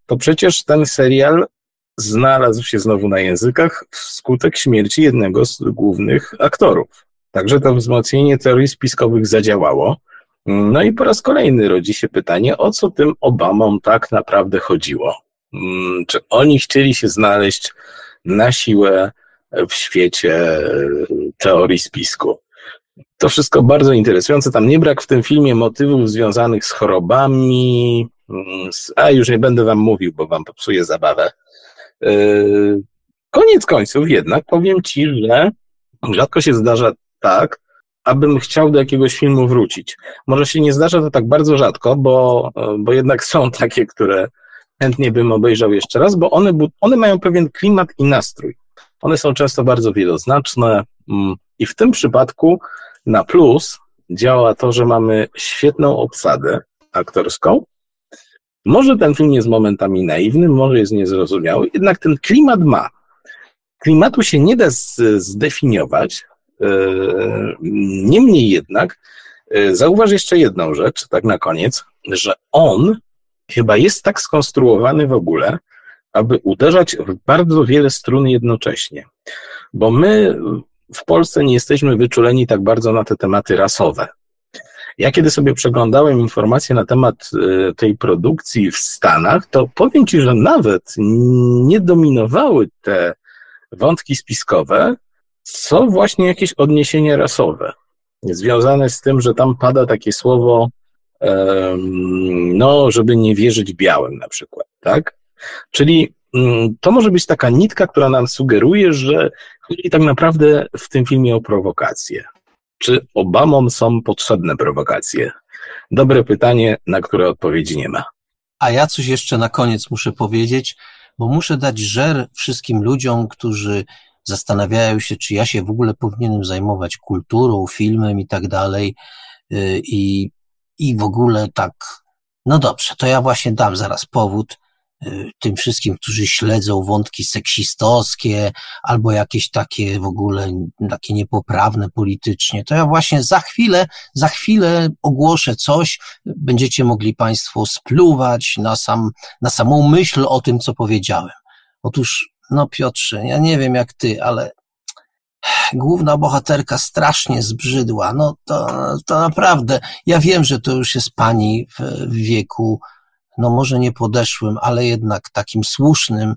D: to przecież ten serial znalazł się znowu na językach wskutek śmierci jednego z głównych aktorów. Także to wzmocnienie teorii spiskowych zadziałało. No i po raz kolejny rodzi się pytanie, o co tym Obamom tak naprawdę chodziło? Mm, czy oni chcieli się znaleźć na siłę w świecie teorii spisku? To wszystko bardzo interesujące. Tam nie brak w tym filmie motywów związanych z chorobami, mm, a już nie będę wam mówił, bo wam popsuję zabawę. Yy, koniec końców jednak powiem Ci, że rzadko się zdarza tak, abym chciał do jakiegoś filmu wrócić. Może się nie zdarza to tak bardzo rzadko, bo, bo jednak są takie, które chętnie bym obejrzał jeszcze raz, bo one, one mają pewien klimat i nastrój. One są często bardzo wieloznaczne mm, i w tym przypadku na plus działa to, że mamy świetną obsadę aktorską, może ten film jest momentami naiwny, może jest niezrozumiały, jednak ten klimat ma. Klimatu się nie da zdefiniować. E, niemniej jednak, e, zauważ jeszcze jedną rzecz, tak na koniec, że on chyba jest tak skonstruowany w ogóle, aby uderzać w bardzo wiele strun jednocześnie. Bo my w Polsce nie jesteśmy wyczuleni tak bardzo na te tematy rasowe. Ja kiedy sobie przeglądałem informacje na temat e, tej produkcji w Stanach, to powiem Ci, że nawet nie dominowały te wątki spiskowe, co właśnie jakieś odniesienia rasowe, związane z tym, że tam pada takie słowo, no, żeby nie wierzyć białym na przykład, tak? Czyli mm, to może być taka nitka, która nam sugeruje, że chodzi tak naprawdę w tym filmie o prowokację. Czy Obamom są potrzebne prowokacje? Dobre pytanie, na które odpowiedzi nie ma.
C: A ja coś jeszcze na koniec muszę powiedzieć, bo muszę dać żer wszystkim ludziom, którzy zastanawiają się, czy ja się w ogóle powinienem zajmować kulturą, filmem i tak dalej. Y, I, i w ogóle tak, no dobrze, to ja właśnie dam zaraz powód tym wszystkim, którzy śledzą wątki seksistowskie albo jakieś takie w ogóle takie niepoprawne politycznie, to ja właśnie za chwilę, za chwilę ogłoszę coś, będziecie mogli Państwo spluwać na sam, na samą myśl o tym, co powiedziałem. Otóż, no Piotrze, ja nie wiem jak ty, ale główna bohaterka strasznie zbrzydła. No to, to naprawdę, ja wiem, że to już jest pani w, w wieku, no może nie podeszłym, ale jednak takim słusznym.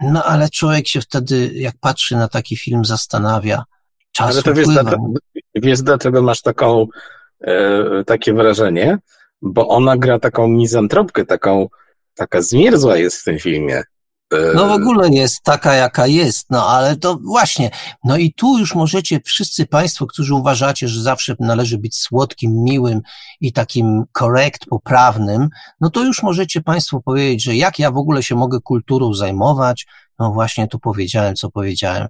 C: No ale człowiek się wtedy, jak patrzy na taki film, zastanawia. Czas ale to
D: wiesz, dlaczego, wiesz, dlaczego masz taką, e, takie wrażenie? Bo ona gra taką mizantropkę, taką, taka zmierzła jest w tym filmie.
C: No w ogóle jest taka, jaka jest, no ale to właśnie. No i tu już możecie wszyscy Państwo, którzy uważacie, że zawsze należy być słodkim, miłym i takim korekt, poprawnym, no to już możecie Państwo powiedzieć, że jak ja w ogóle się mogę kulturą zajmować? No właśnie tu powiedziałem, co powiedziałem.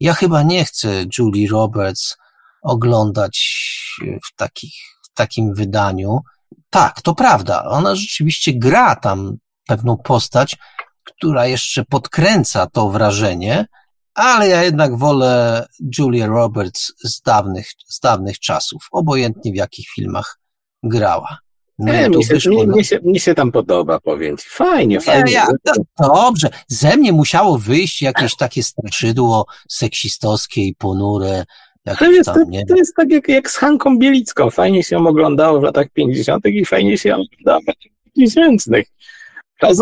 C: Ja chyba nie chcę Julie Roberts oglądać w, takich, w takim wydaniu. Tak, to prawda. Ona rzeczywiście gra tam pewną postać, która jeszcze podkręca to wrażenie, ale ja jednak wolę Julia Roberts z dawnych, z dawnych czasów, obojętnie w jakich filmach grała.
D: No nie, mi, się, mi, mi, się, mi się tam podoba, powiem ci. Fajnie, nie, fajnie. Ja,
C: dobrze, ze mnie musiało wyjść jakieś takie straszydło seksistowskie i ponure.
D: To jest, tam, to, to, jest tak jak, jak z Hanką Bielicką. Fajnie się ją oglądało w latach 50. i fajnie się ją oglądało w latach 2000.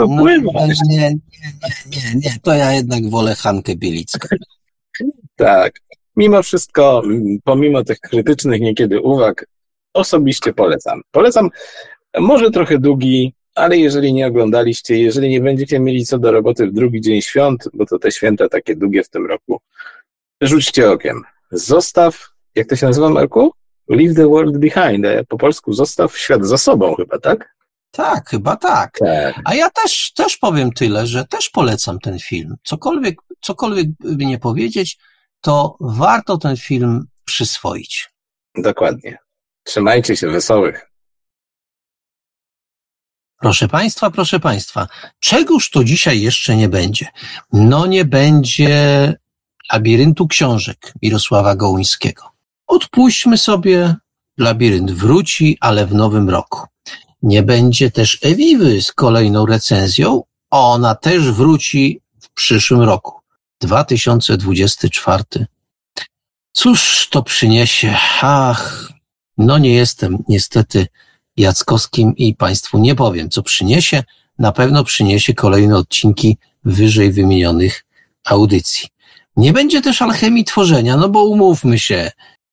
D: Upływa. No,
C: nie, nie, nie, nie, to ja jednak wolę Hankę Bielicką.
D: tak. Mimo wszystko, pomimo tych krytycznych niekiedy uwag, osobiście polecam. Polecam może trochę długi, ale jeżeli nie oglądaliście, jeżeli nie będziecie mieli co do roboty w drugi dzień świąt, bo to te święta takie długie w tym roku, rzućcie okiem. Zostaw, jak to się nazywa, Marku? Leave the world behind. Po polsku zostaw świat za sobą chyba, tak?
C: Tak, chyba tak. tak. A ja też, też powiem tyle, że też polecam ten film. Cokolwiek, cokolwiek by nie powiedzieć, to warto ten film przyswoić.
D: Dokładnie. Trzymajcie się wesołych.
C: Proszę Państwa, proszę Państwa, czegoż to dzisiaj jeszcze nie będzie? No nie będzie labiryntu książek Mirosława Gołyńskiego. Odpuśćmy sobie, labirynt wróci, ale w nowym roku. Nie będzie też Ewiwy z kolejną recenzją. Ona też wróci w przyszłym roku. 2024. Cóż to przyniesie? Ach, no nie jestem niestety Jackowskim i Państwu nie powiem, co przyniesie. Na pewno przyniesie kolejne odcinki wyżej wymienionych audycji. Nie będzie też alchemii tworzenia, no bo umówmy się,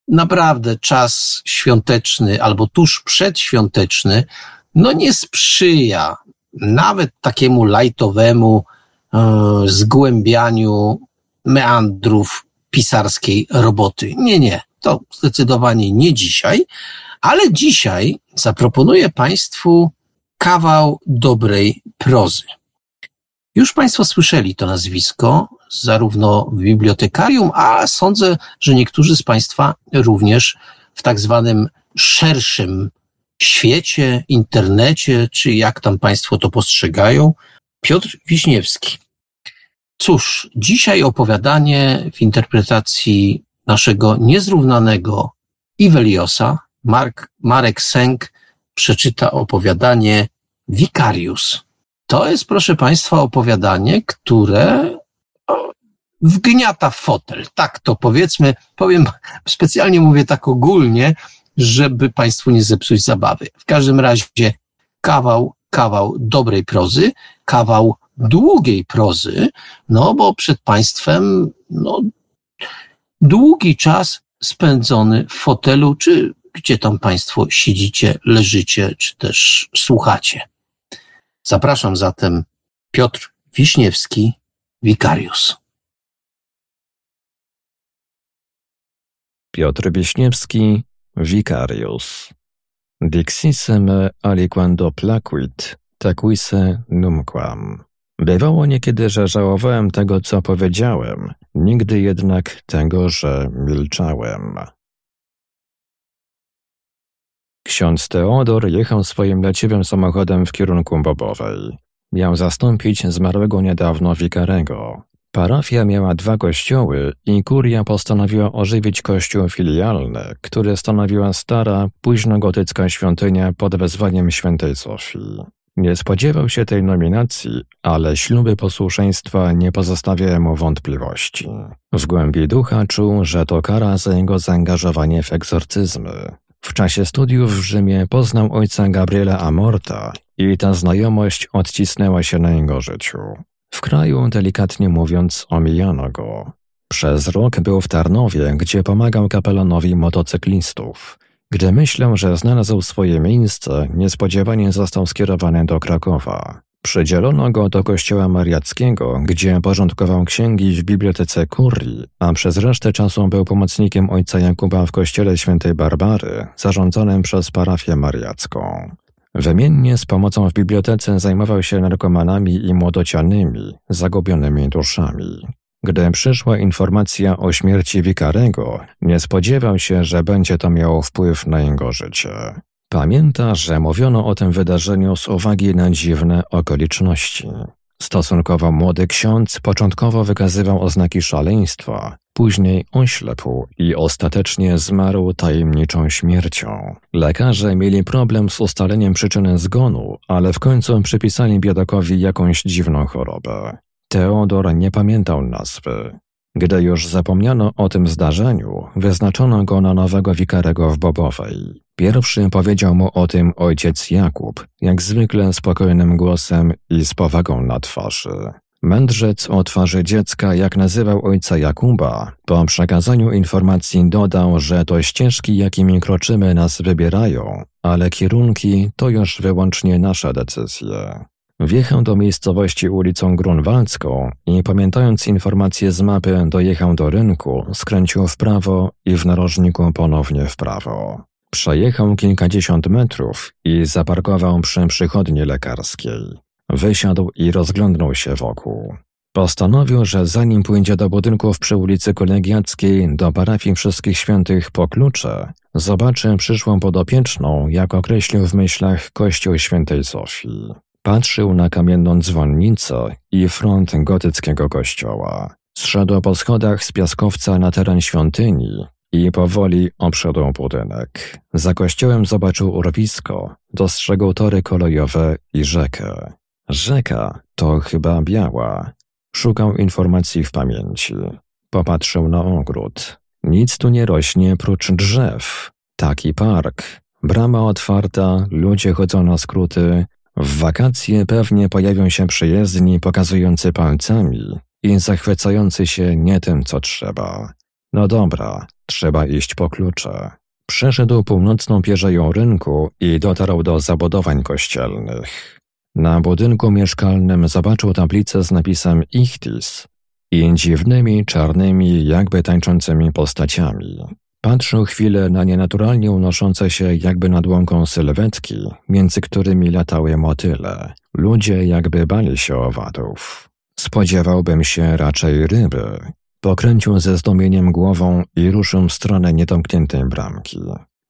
C: naprawdę czas świąteczny albo tuż przedświąteczny no nie sprzyja nawet takiemu lajtowemu e, zgłębianiu meandrów pisarskiej roboty. Nie, nie, to zdecydowanie nie dzisiaj, ale dzisiaj zaproponuję Państwu kawał dobrej prozy. Już Państwo słyszeli to nazwisko, zarówno w bibliotekarium, a sądzę, że niektórzy z Państwa również w tak zwanym szerszym świecie, internecie, czy jak tam Państwo to postrzegają, Piotr Wiśniewski. Cóż, dzisiaj opowiadanie w interpretacji naszego niezrównanego Iweliosa, Mark, Marek Sęk przeczyta opowiadanie Wikarius. To jest, proszę Państwa, opowiadanie, które wgniata w fotel. Tak to powiedzmy, powiem, specjalnie mówię tak ogólnie, żeby Państwu nie zepsuć zabawy. W każdym razie kawał, kawał dobrej prozy, kawał długiej prozy, no bo przed Państwem, no, długi czas spędzony w fotelu, czy gdzie tam Państwo siedzicie, leżycie, czy też słuchacie. Zapraszam zatem Piotr Wiśniewski, Wikarius.
A: Piotr Wiśniewski, Vicarius. Dixissime aliquando placuit, taquisse numquam. Bywało niekiedy, że żałowałem tego, co powiedziałem, nigdy jednak tego, że milczałem. Ksiądz Teodor jechał swoim leciwym samochodem w kierunku Bobowej. Miał zastąpić zmarłego niedawno wikarego. Parafia miała dwa kościoły i kuria postanowiła ożywić kościół filialny, który stanowiła stara, późnogotycka świątynia pod wezwaniem świętej Sofii. Nie spodziewał się tej nominacji, ale śluby posłuszeństwa nie pozostawiają mu wątpliwości. W głębi ducha czuł, że to kara za jego zaangażowanie w egzorcyzmy. W czasie studiów w Rzymie poznał ojca Gabriela Amorta i ta znajomość odcisnęła się na jego życiu. W kraju, delikatnie mówiąc, omijano go. Przez rok był w Tarnowie, gdzie pomagał kapelanowi motocyklistów. Gdy myślał, że znalazł swoje miejsce, niespodziewanie został skierowany do Krakowa. Przydzielono go do kościoła mariackiego, gdzie porządkował księgi w bibliotece kurii, a przez resztę czasu był pomocnikiem ojca Jakuba w kościele świętej Barbary, zarządzonym przez parafię mariacką. Wymiennie z pomocą w bibliotece zajmował się narkomanami i młodocianymi, zagubionymi duszami. Gdy przyszła informacja o śmierci Wikarego, nie spodziewał się, że będzie to miało wpływ na jego życie. Pamięta, że mówiono o tym wydarzeniu z uwagi na dziwne okoliczności. Stosunkowo młody ksiądz początkowo wykazywał oznaki szaleństwa, później oślepł i ostatecznie zmarł tajemniczą śmiercią. Lekarze mieli problem z ustaleniem przyczyny zgonu, ale w końcu przypisali biedakowi jakąś dziwną chorobę. Teodor nie pamiętał nazwy. Gdy już zapomniano o tym zdarzeniu, wyznaczono go na nowego wikarego w Bobowej. Pierwszy powiedział mu o tym ojciec Jakub, jak zwykle spokojnym głosem i z powagą na twarzy. Mędrzec o twarzy dziecka, jak nazywał ojca Jakuba, po przekazaniu informacji dodał, że to ścieżki, jakimi kroczymy, nas wybierają, ale kierunki to już wyłącznie nasze decyzje. Wjechał do miejscowości ulicą Grunwaldzką i pamiętając informacje z mapy dojechał do rynku, skręcił w prawo i w narożniku ponownie w prawo. Przejechał kilkadziesiąt metrów i zaparkował przy przychodni lekarskiej. Wysiadł i rozglądnął się wokół. Postanowił, że zanim pójdzie do budynków przy ulicy Kolegiackiej do parafii Wszystkich Świętych po klucze, zobaczy przyszłą podopieczną, jak określił w myślach Kościół Świętej Sofii. Patrzył na kamienną dzwonnicę i front gotyckiego kościoła. Zszedł po schodach z piaskowca na teren świątyni i powoli obszedł budynek. Za kościołem zobaczył urwisko, dostrzegł tory kolejowe i rzekę. Rzeka to chyba biała. Szukał informacji w pamięci. Popatrzył na ogród. Nic tu nie rośnie prócz drzew. Taki park. Brama otwarta, ludzie chodzą na skróty, w wakacje pewnie pojawią się przyjezdni pokazujący palcami i zachwycający się nie tym, co trzeba. No dobra, trzeba iść po klucze. Przeszedł północną pierzeją rynku i dotarł do zabudowań kościelnych. Na budynku mieszkalnym zobaczył tablicę z napisem Ichtis i dziwnymi, czarnymi, jakby tańczącymi postaciami. Patrzył chwilę na nienaturalnie unoszące się jakby nad łąką sylwetki, między którymi latały motyle. Ludzie jakby bali się owadów. Spodziewałbym się raczej ryby. Pokręcił ze zdumieniem głową i ruszył w stronę niedomkniętej bramki.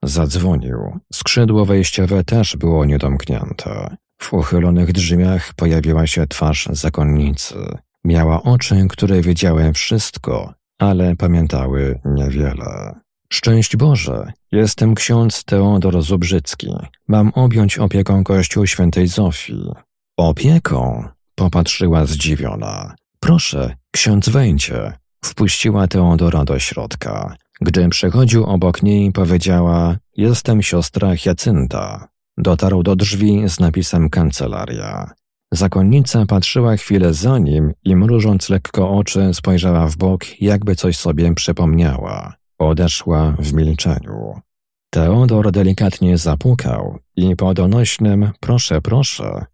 A: Zadzwonił. Skrzydło wejściowe też było niedomknięte. W uchylonych drzwiach pojawiła się twarz zakonnicy. Miała oczy, które wiedziały wszystko, ale pamiętały niewiele. Szczęść Boże, jestem ksiądz Teodor Zubrzycki. Mam objąć opieką Kościół Świętej Zofii. Opieką? Popatrzyła zdziwiona. Proszę, ksiądz wejdzie. Wpuściła Teodora do środka. Gdy przechodził obok niej, powiedziała: Jestem siostra Hiacynta. Dotarł do drzwi z napisem kancelaria. Zakonnica patrzyła chwilę za nim i mrużąc lekko oczy, spojrzała w bok, jakby coś sobie przypomniała. Odeszła w milczeniu. Teodor delikatnie zapukał i po donośnym proszę, proszę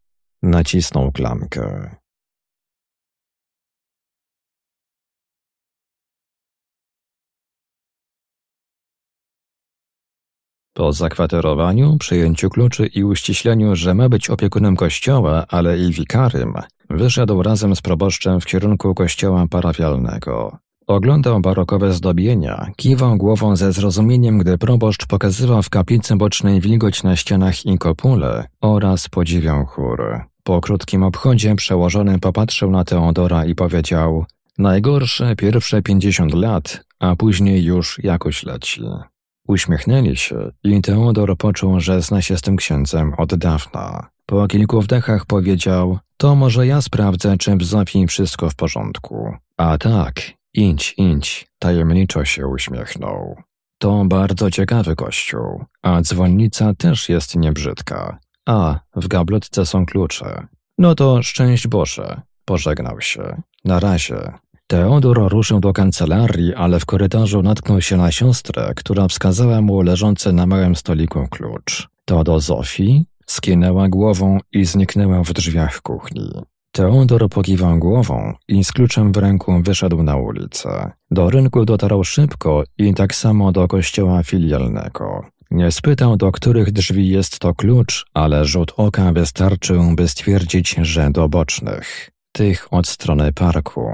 A: nacisnął klamkę. Po zakwaterowaniu, przyjęciu kluczy i uściśleniu, że ma być opiekunem kościoła, ale i wikarym, wyszedł razem z proboszczem w kierunku kościoła parafialnego. Oglądał barokowe zdobienia, kiwał głową ze zrozumieniem, gdy proboszcz pokazywał w kaplicy bocznej wilgoć na ścianach i kopule oraz podziwiał chór. Po krótkim obchodzie przełożony popatrzył na Teodora i powiedział Najgorsze pierwsze pięćdziesiąt lat, a później już jakoś leci. Uśmiechnęli się i Teodor poczuł, że zna się z tym księdzem od dawna. Po kilku wdechach powiedział, to może ja sprawdzę, czy w Zofii wszystko w porządku. A tak, idź, idź, tajemniczo się uśmiechnął. To bardzo ciekawy kościół, a dzwonnica też jest niebrzydka. A, w gablotce są klucze. No to szczęść Boże, pożegnał się. Na razie. Teodor ruszył do kancelarii, ale w korytarzu natknął się na siostrę, która wskazała mu leżący na małym stoliku klucz. To do Zofii? Skinęła głową i zniknęła w drzwiach kuchni. Teodor pokiwał głową i z kluczem w ręku wyszedł na ulicę. Do rynku dotarł szybko i tak samo do kościoła filialnego. Nie spytał, do których drzwi jest to klucz, ale rzut oka wystarczył, by stwierdzić, że do bocznych, tych od strony parku.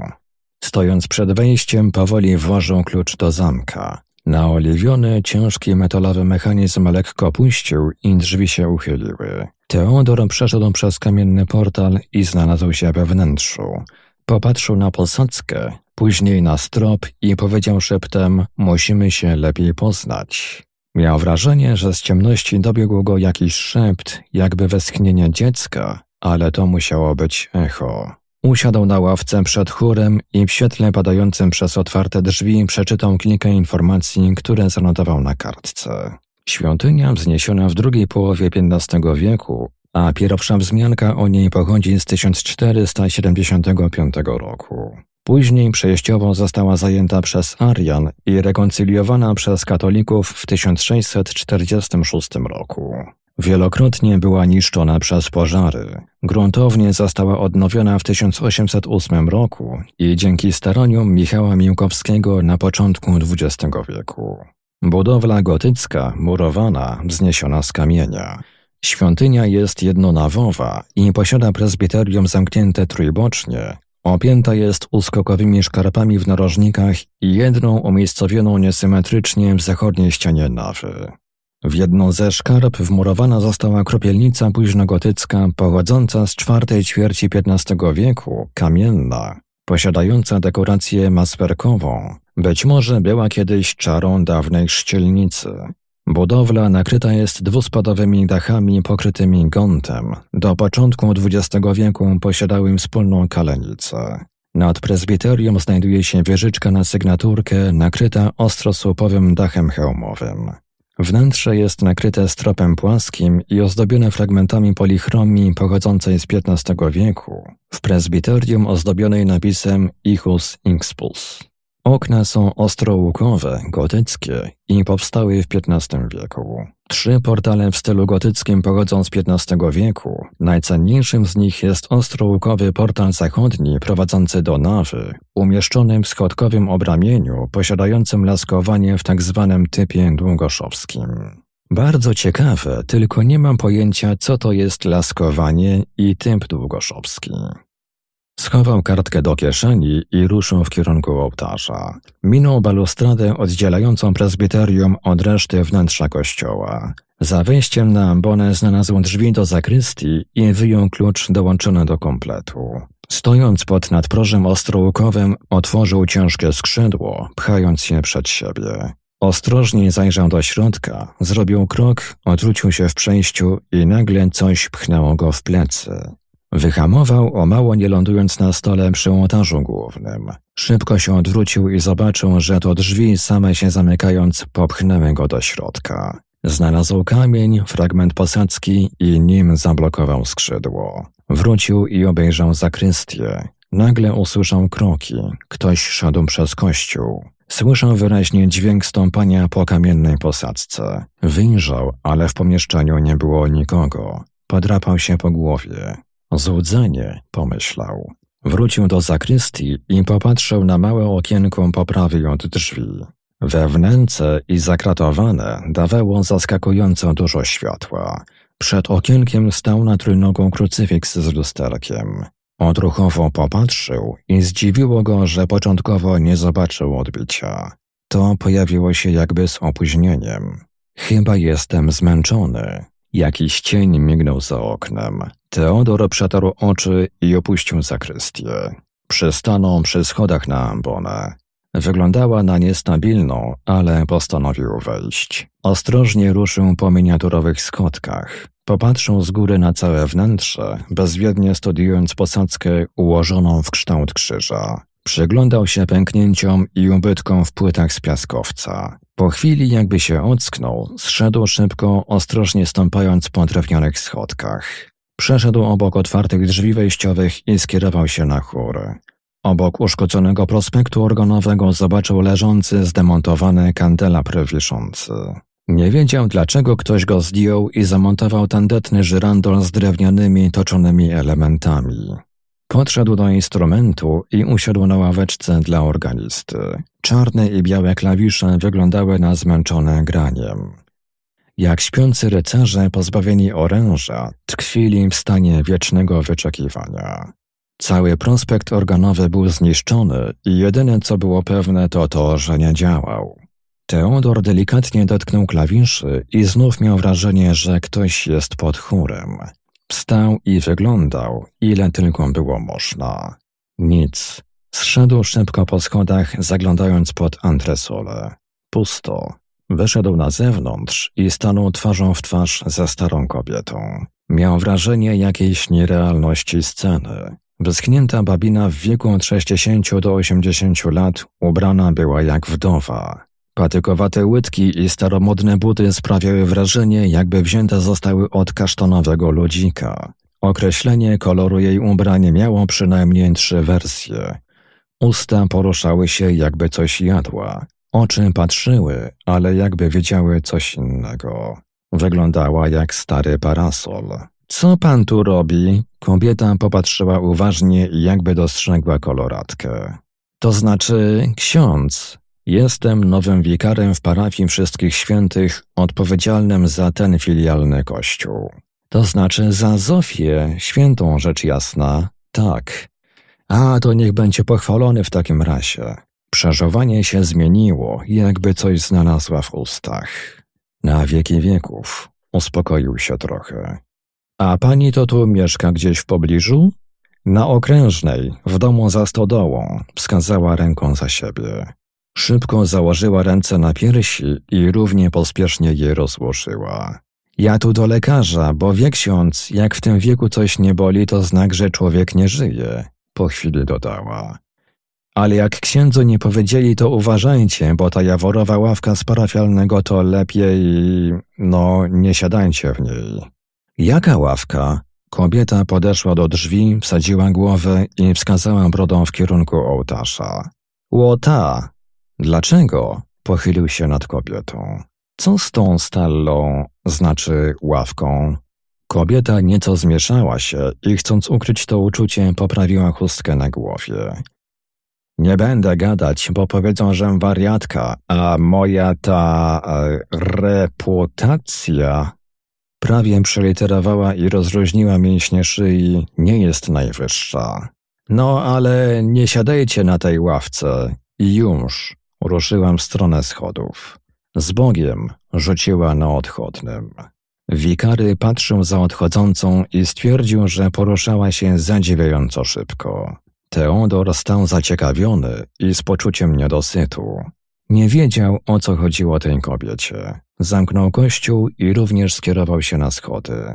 A: Stojąc przed wejściem, powoli włożył klucz do zamka. Naoliwiony, ciężki metalowy mechanizm lekko puścił i drzwi się uchyliły. Teodor przeszedł przez kamienny portal i znalazł się we wnętrzu. Popatrzył na posadzkę, później na strop i powiedział szeptem: Musimy się lepiej poznać. Miał wrażenie, że z ciemności dobiegł go jakiś szept, jakby westchnienie dziecka, ale to musiało być echo. Usiadł na ławce przed chórem i w świetle padającym przez otwarte drzwi przeczytał kilka informacji, które zanotował na kartce. Świątynia wzniesiona w drugiej połowie XV wieku, a pierwsza wzmianka o niej pochodzi z 1475 roku. Później przejściowo została zajęta przez Arian i rekoncyliowana przez katolików w 1646 roku. Wielokrotnie była niszczona przez pożary. Gruntownie została odnowiona w 1808 roku i dzięki staraniom Michała Miłkowskiego na początku XX wieku. Budowla gotycka, murowana, wzniesiona z kamienia. Świątynia jest jednonawowa i posiada prezbiterium zamknięte trójbocznie. Opięta jest uskokowymi szkarpami w narożnikach i jedną umiejscowioną niesymetrycznie w zachodniej ścianie nawy. W jedną ze szkarp wmurowana została kropielnica późnogotycka pochodząca z czwartej ćwierci XV wieku, kamienna, posiadająca dekorację masperkową. Być może była kiedyś czarą dawnej szcielnicy. Budowla nakryta jest dwuspadowymi dachami pokrytymi gątem. Do początku XX wieku posiadały wspólną kalenicę. Nad prezbiterium znajduje się wieżyczka na sygnaturkę nakryta ostrosłupowym dachem hełmowym. Wnętrze jest nakryte stropem płaskim i ozdobione fragmentami polichromii pochodzącej z XV wieku, w prezbiterium ozdobionej napisem Ichus Inxpus. Okna są ostrołukowe, gotyckie i powstały w XV wieku. Trzy portale w stylu gotyckim pochodzą z XV wieku. Najcenniejszym z nich jest ostrołukowy portal zachodni prowadzący do nawy, umieszczony w schodkowym obramieniu, posiadającym laskowanie w tzw. Tak typie długoszowskim. Bardzo ciekawe, tylko nie mam pojęcia, co to jest laskowanie i typ długoszowski. Schował kartkę do kieszeni i ruszył w kierunku ołtarza. Minął balustradę oddzielającą prezbiterium od reszty wnętrza kościoła. Za wejściem na ambonę znalazł drzwi do zakrystii i wyjął klucz dołączony do kompletu. Stojąc pod nadprożem ostrołukowym, otworzył ciężkie skrzydło, pchając je przed siebie. Ostrożnie zajrzał do środka, zrobił krok, odwrócił się w przejściu i nagle coś pchnęło go w plecy. Wyhamował, o mało nie lądując na stole przy ołtarzu głównym. Szybko się odwrócił i zobaczył, że to drzwi same się zamykając popchnęły go do środka. Znalazł kamień, fragment posadzki i nim zablokował skrzydło. Wrócił i obejrzał zakrystię. Nagle usłyszał kroki. Ktoś szedł przez kościół. Słyszał wyraźnie dźwięk stąpania po kamiennej posadzce. Wyjrzał, ale w pomieszczeniu nie było nikogo. Podrapał się po głowie. Złudzenie, pomyślał. Wrócił do zakrystii i popatrzył na małe okienko po prawej od drzwi. We wnęce i zakratowane dawało zaskakująco dużo światła. Przed okienkiem stał na trójnogą krucyfiks z lusterkiem. Odruchowo popatrzył i zdziwiło go, że początkowo nie zobaczył odbicia. To pojawiło się jakby z opóźnieniem. Chyba jestem zmęczony. Jakiś cień mignął za oknem. Teodor przetarł oczy i opuścił zakrystię. Przystanął przy schodach na ambonę. Wyglądała na niestabilną, ale postanowił wejść. Ostrożnie ruszył po miniaturowych schodkach. Popatrzył z góry na całe wnętrze, bezwiednie studiując posadzkę ułożoną w kształt krzyża. Przyglądał się pęknięciom i ubytkom w płytach z piaskowca. Po chwili jakby się ocknął, zszedł szybko, ostrożnie stąpając po drewnionych schodkach. Przeszedł obok otwartych drzwi wejściowych i skierował się na chór. Obok uszkodzonego prospektu organowego zobaczył leżący zdemontowany kandelabr wiszący. Nie wiedział, dlaczego ktoś go zdjął i zamontował tandetny żyrandol z drewnianymi, toczonymi elementami. Podszedł do instrumentu i usiadł na ławeczce dla organisty. Czarne i białe klawisze wyglądały na zmęczone graniem. Jak śpiący rycerze pozbawieni oręża, tkwili w stanie wiecznego wyczekiwania. Cały prospekt organowy był zniszczony i jedyne co było pewne to to, że nie działał. Teodor delikatnie dotknął klawiszy i znów miał wrażenie, że ktoś jest pod chórem. Wstał i wyglądał, ile tylko było można. Nic. Zszedł szybko po schodach, zaglądając pod antresolę. Pusto. Wyszedł na zewnątrz i stanął twarzą w twarz ze starą kobietą. Miał wrażenie jakiejś nierealności sceny. Wyschnięta babina w wieku od 60 do 80 lat ubrana była jak wdowa. Patykowate łydki i staromodne buty sprawiały wrażenie, jakby wzięte zostały od kasztonowego ludzika. Określenie koloru jej ubrania miało przynajmniej trzy wersje. Usta poruszały się, jakby coś jadła. Oczy patrzyły, ale jakby wiedziały coś innego. Wyglądała jak stary parasol. Co pan tu robi? Kobieta popatrzyła uważnie i jakby dostrzegła koloratkę. To znaczy, ksiądz. Jestem nowym wikarem w parafii Wszystkich Świętych, odpowiedzialnym za ten filialny kościół. To znaczy za Zofię, świętą rzecz jasna. Tak. A, to niech będzie pochwalony w takim razie. Przeżowanie się zmieniło, jakby coś znalazła w ustach. Na wieki wieków. Uspokoił się trochę. A pani to tu mieszka gdzieś w pobliżu? Na okrężnej, w domu za stodołą, wskazała ręką za siebie. Szybko założyła ręce na piersi i równie pospiesznie je rozłożyła. Ja tu do lekarza, bo wie ksiądz, jak w tym wieku coś nie boli, to znak, że człowiek nie żyje. Po chwili dodała. Ale jak księdzu nie powiedzieli, to uważajcie, bo ta jaworowa ławka z parafialnego to lepiej, no, nie siadajcie w niej. Jaka ławka? Kobieta podeszła do drzwi, wsadziła głowę i wskazała brodą w kierunku ołtarza. Łota! Dlaczego? Pochylił się nad kobietą. Co z tą stallą, znaczy ławką? Kobieta nieco zmieszała się i chcąc ukryć to uczucie, poprawiła chustkę na głowie. Nie będę gadać, bo powiedzą, że wariatka, a moja ta e, reputacja prawie przeliterowała i rozróżniła mięśnie szyi, nie jest najwyższa. No ale nie siadajcie na tej ławce. I już. Ruszyłam w stronę schodów. Z Bogiem rzuciła na odchodnym. Wikary patrzył za odchodzącą i stwierdził, że poruszała się zadziwiająco szybko. Teodor stał zaciekawiony i z poczuciem niedosytu. Nie wiedział, o co chodziło tej kobiecie. Zamknął kościół i również skierował się na schody.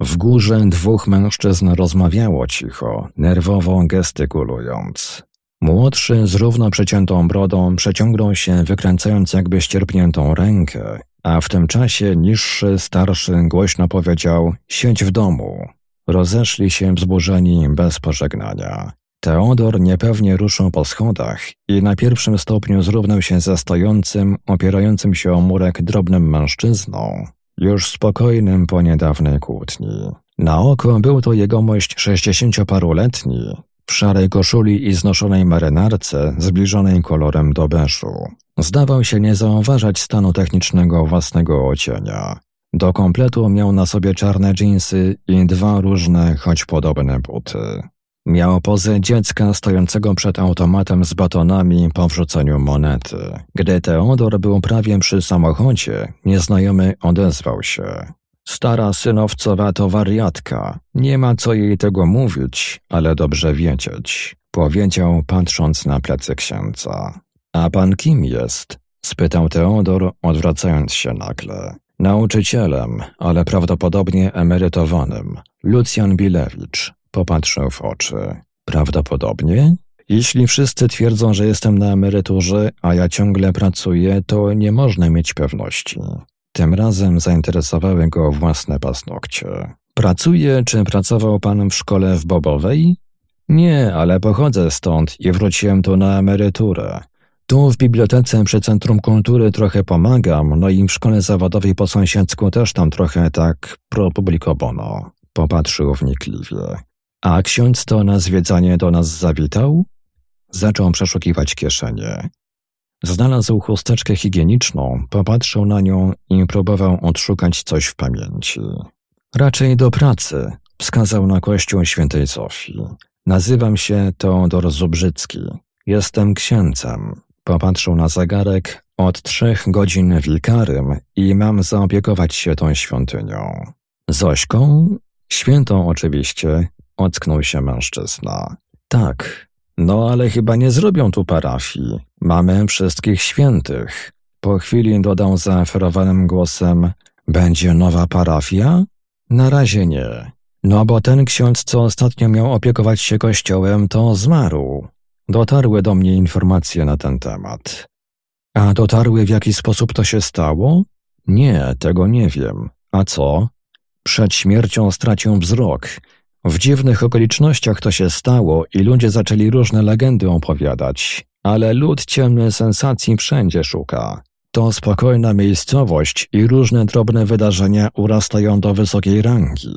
A: W górze dwóch mężczyzn rozmawiało cicho, nerwowo gestykulując. Młodszy z równo przeciętą brodą przeciągnął się, wykręcając jakby ścierpniętą rękę, a w tym czasie niższy, starszy głośno powiedział: Siedź w domu. Rozeszli się wzburzeni bez pożegnania. Teodor niepewnie ruszył po schodach i na pierwszym stopniu zrównał się ze stojącym, opierającym się o murek drobnym mężczyzną, już spokojnym po niedawnej kłótni. Na oko był to jegomość sześćdziesięcioparoletni, w szarej koszuli i znoszonej marynarce zbliżonej kolorem do beżu. Zdawał się nie zauważać stanu technicznego własnego ocienia. Do kompletu miał na sobie czarne dżinsy i dwa różne, choć podobne buty. Miał pozę dziecka stojącego przed automatem z batonami po wrzuceniu monety. Gdy Teodor był prawie przy samochodzie, nieznajomy odezwał się. Stara synowcowa to wariatka. Nie ma co jej tego mówić, ale dobrze wiedzieć. Powiedział, patrząc na plecy księdza. A pan kim jest? spytał Teodor, odwracając się nagle. Nauczycielem, ale prawdopodobnie emerytowanym. Lucjan Bilewicz. Popatrzył w oczy. Prawdopodobnie? Jeśli wszyscy twierdzą, że jestem na emeryturze, a ja ciągle pracuję, to nie można mieć pewności. Tym razem zainteresowały go własne paznokcie. Pracuje, czy pracował pan w szkole w Bobowej? Nie, ale pochodzę stąd i wróciłem tu na emeryturę. Tu w bibliotece przy Centrum Kultury trochę pomagam, no i w szkole zawodowej po sąsiedzku też tam trochę tak pro publico bono. Popatrzył wnikliwie. A ksiądz to na zwiedzanie do nas zawitał? Zaczął przeszukiwać kieszenie. Znalazł chusteczkę higieniczną, popatrzył na nią i próbował odszukać coś w pamięci. Raczej do pracy, wskazał na kościół świętej Sofii. Nazywam się Teodor Zubrzycki. Jestem księcem. Popatrzył na zegarek. Od trzech godzin wikarym i mam zaopiekować się tą świątynią. Zośką? Świętą oczywiście, ocknął się mężczyzna. Tak, no ale chyba nie zrobią tu parafii. Mamy wszystkich świętych. Po chwili dodał zaaferowanym głosem: Będzie nowa parafia? Na razie nie. No bo ten ksiądz, co ostatnio miał opiekować się kościołem, to zmarł. Dotarły do mnie informacje na ten temat. A dotarły w jaki sposób to się stało? Nie, tego nie wiem. A co? Przed śmiercią stracił wzrok. W dziwnych okolicznościach to się stało i ludzie zaczęli różne legendy opowiadać, ale lud ciemny sensacji wszędzie szuka. To spokojna miejscowość i różne drobne wydarzenia urastają do wysokiej rangi.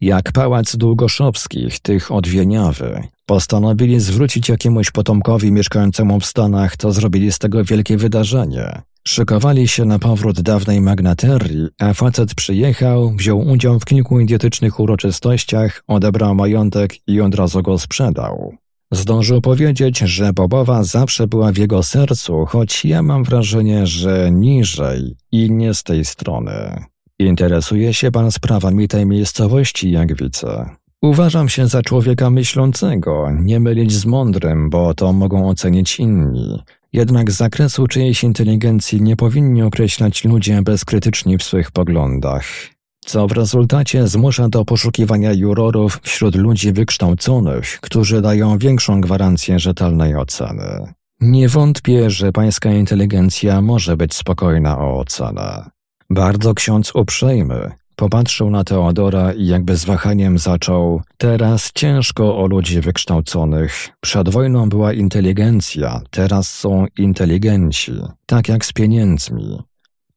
A: Jak pałac Długoszowskich, tych od Wieniawy, postanowili zwrócić jakiemuś potomkowi mieszkającemu w Stanach, to zrobili z tego wielkie wydarzenie. Szykowali się na powrót dawnej magnaterii, a facet przyjechał, wziął udział w kilku idiotycznych uroczystościach, odebrał majątek i od razu go sprzedał. Zdążył powiedzieć, że Bobowa zawsze była w jego sercu, choć ja mam wrażenie, że niżej i nie z tej strony. Interesuje się pan sprawami tej miejscowości, jak widzę. Uważam się za człowieka myślącego, nie mylić z mądrym, bo to mogą ocenić inni. Jednak zakresu czyjejś inteligencji nie powinni określać ludzie bezkrytyczni w swych poglądach, co w rezultacie zmusza do poszukiwania jurorów wśród ludzi wykształconych, którzy dają większą gwarancję rzetelnej oceny. Nie wątpię, że pańska inteligencja może być spokojna o ocenę. Bardzo ksiądz uprzejmy, Popatrzył na Teodora i jakby z wahaniem zaczął. Teraz ciężko o ludzi wykształconych. Przed wojną była inteligencja, teraz są inteligenci. Tak jak z pieniędzmi.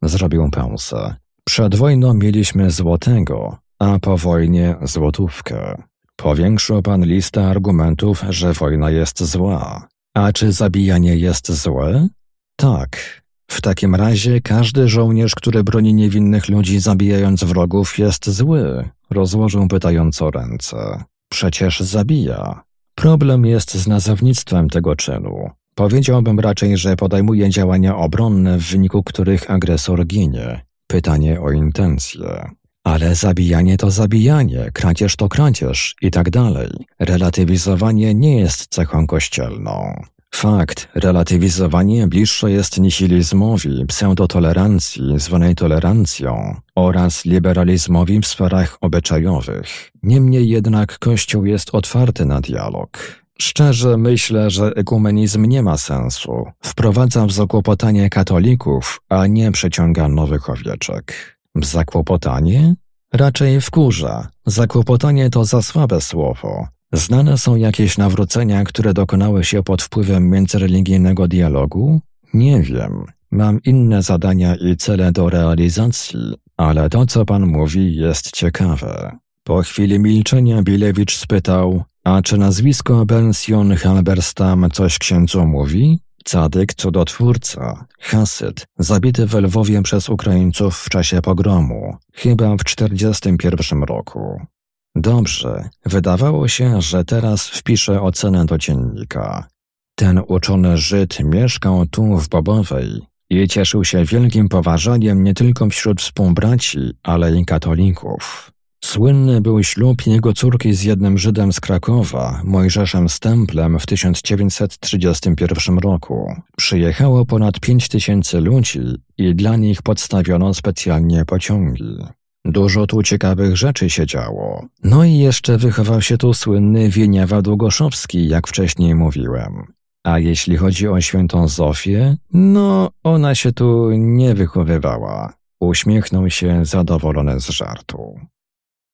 A: Zrobił pauzę. Przed wojną mieliśmy złotego, a po wojnie złotówkę. Powiększył pan listę argumentów, że wojna jest zła. A czy zabijanie jest złe? Tak, w takim razie każdy żołnierz, który broni niewinnych ludzi zabijając wrogów jest zły, rozłożył pytająco ręce. Przecież zabija. Problem jest z nazewnictwem tego czynu. Powiedziałbym raczej, że podejmuje działania obronne, w wyniku których agresor ginie. Pytanie o intencje. Ale zabijanie to zabijanie, kradzież to kradzież i tak dalej. Relatywizowanie nie jest cechą kościelną. Fakt, relatywizowanie bliższe jest nihilizmowi, pseudotolerancji, zwanej tolerancją, oraz liberalizmowi w sferach obyczajowych. Niemniej jednak Kościół jest otwarty na dialog. Szczerze myślę, że ekumenizm nie ma sensu. Wprowadza w zakłopotanie katolików, a nie przeciąga nowych owieczek. Zakłopotanie? Raczej wkurza. Zakłopotanie to za słabe słowo. Znane są jakieś nawrócenia, które dokonały się pod wpływem międzyreligijnego dialogu? Nie wiem. Mam inne zadania i cele do realizacji, ale to, co pan mówi, jest ciekawe. Po chwili milczenia Bilewicz spytał, A czy nazwisko Bension Halberstam coś księdzu mówi? Cadyk cudotwórca, Hasyd, zabity w Lwowie przez Ukraińców w czasie pogromu, chyba w 1941 roku. Dobrze, wydawało się, że teraz wpiszę ocenę do dziennika. Ten uczony Żyd mieszkał tu w Bobowej i cieszył się wielkim poważaniem nie tylko wśród współbraci, ale i katolików. Słynny był ślub jego córki z jednym Żydem z Krakowa, Mojżeszem Stemplem w 1931 roku. Przyjechało ponad pięć tysięcy ludzi i dla nich podstawiono specjalnie pociągi. Dużo tu ciekawych rzeczy się działo. No i jeszcze wychował się tu słynny Wieniawa Długoszowski, jak wcześniej mówiłem. A jeśli chodzi o świętą Zofię, no ona się tu nie wychowywała. Uśmiechnął się zadowolony z żartu.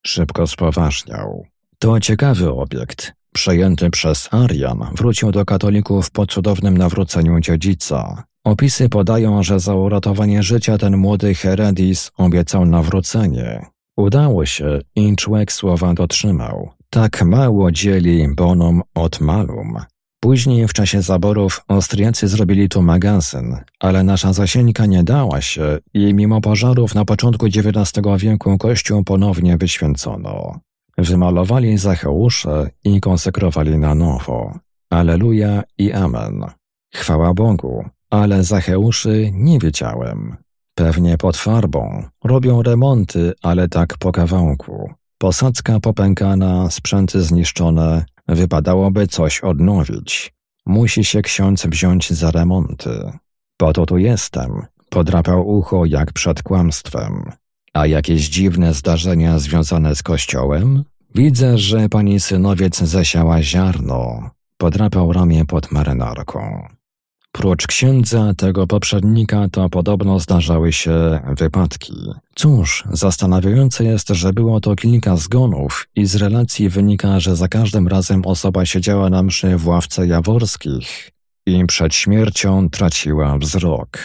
A: Szybko spoważniał. To ciekawy obiekt. Przejęty przez Arian, wrócił do katolików po cudownym nawróceniu dziedzica. Opisy podają, że za uratowanie życia ten młody Heredis obiecał nawrócenie. Udało się i człowiek słowa dotrzymał. Tak mało dzieli bonum od malum. Później w czasie zaborów Austriacy zrobili tu magazyn, ale nasza zasieńka nie dała się i mimo pożarów na początku XIX wieku kościół ponownie wyświęcono. Wymalowali Zacheusze i konsekrowali na nowo. Aleluja i amen. Chwała Bogu, ale Zacheuszy nie wiedziałem. Pewnie pod farbą. Robią remonty, ale tak po kawałku. Posadzka popękana, sprzęty zniszczone, Wypadałoby coś odnowić. Musi się ksiądz wziąć za remonty. Po to tu jestem. Podrapał ucho jak przed kłamstwem. A jakieś dziwne zdarzenia związane z kościołem? Widzę, że pani synowiec zasiała ziarno. Podrapał ramię pod marynarką. Prócz księdza tego poprzednika to podobno zdarzały się wypadki. Cóż, zastanawiające jest, że było to kilka zgonów i z relacji wynika, że za każdym razem osoba siedziała na mszy w ławce jaworskich i przed śmiercią traciła wzrok.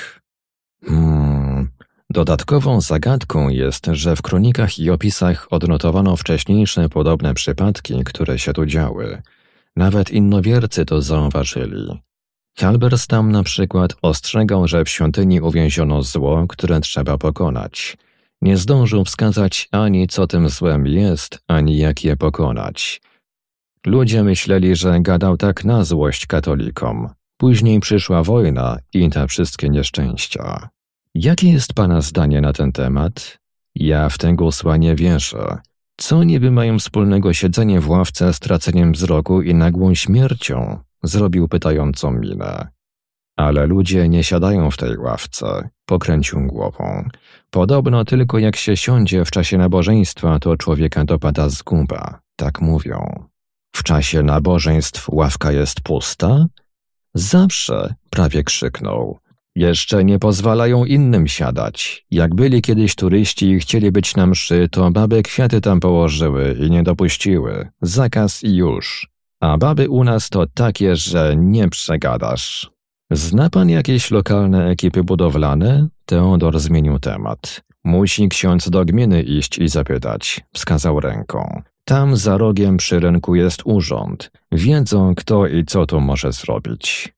A: Hmm. Dodatkową zagadką jest, że w kronikach i opisach odnotowano wcześniejsze podobne przypadki, które się tu działy. Nawet innowiercy to zauważyli. Halberstam na przykład ostrzegał, że w świątyni uwięziono zło, które trzeba pokonać. Nie zdążył wskazać ani co tym złem jest, ani jak je pokonać. Ludzie myśleli, że gadał tak na złość katolikom. Później przyszła wojna i te wszystkie nieszczęścia. Jakie jest Pana zdanie na ten temat? Ja w tę gusła nie wierzę. Co niby mają wspólnego siedzenie w ławce z traceniem wzroku i nagłą śmiercią? Zrobił pytającą minę. Ale ludzie nie siadają w tej ławce, pokręcił głową. Podobno tylko jak się siądzie w czasie nabożeństwa, to człowieka dopada zguba, tak mówią. W czasie nabożeństw ławka jest pusta? Zawsze, prawie krzyknął. Jeszcze nie pozwalają innym siadać. Jak byli kiedyś turyści i chcieli być na mszy, to baby kwiaty tam położyły i nie dopuściły. Zakaz i już. A baby u nas to takie, że nie przegadasz. Zna pan jakieś lokalne ekipy budowlane? Teodor zmienił temat. Musi ksiądz do gminy iść i zapytać. Wskazał ręką. Tam za rogiem przy rynku jest urząd. Wiedzą, kto i co tu może zrobić.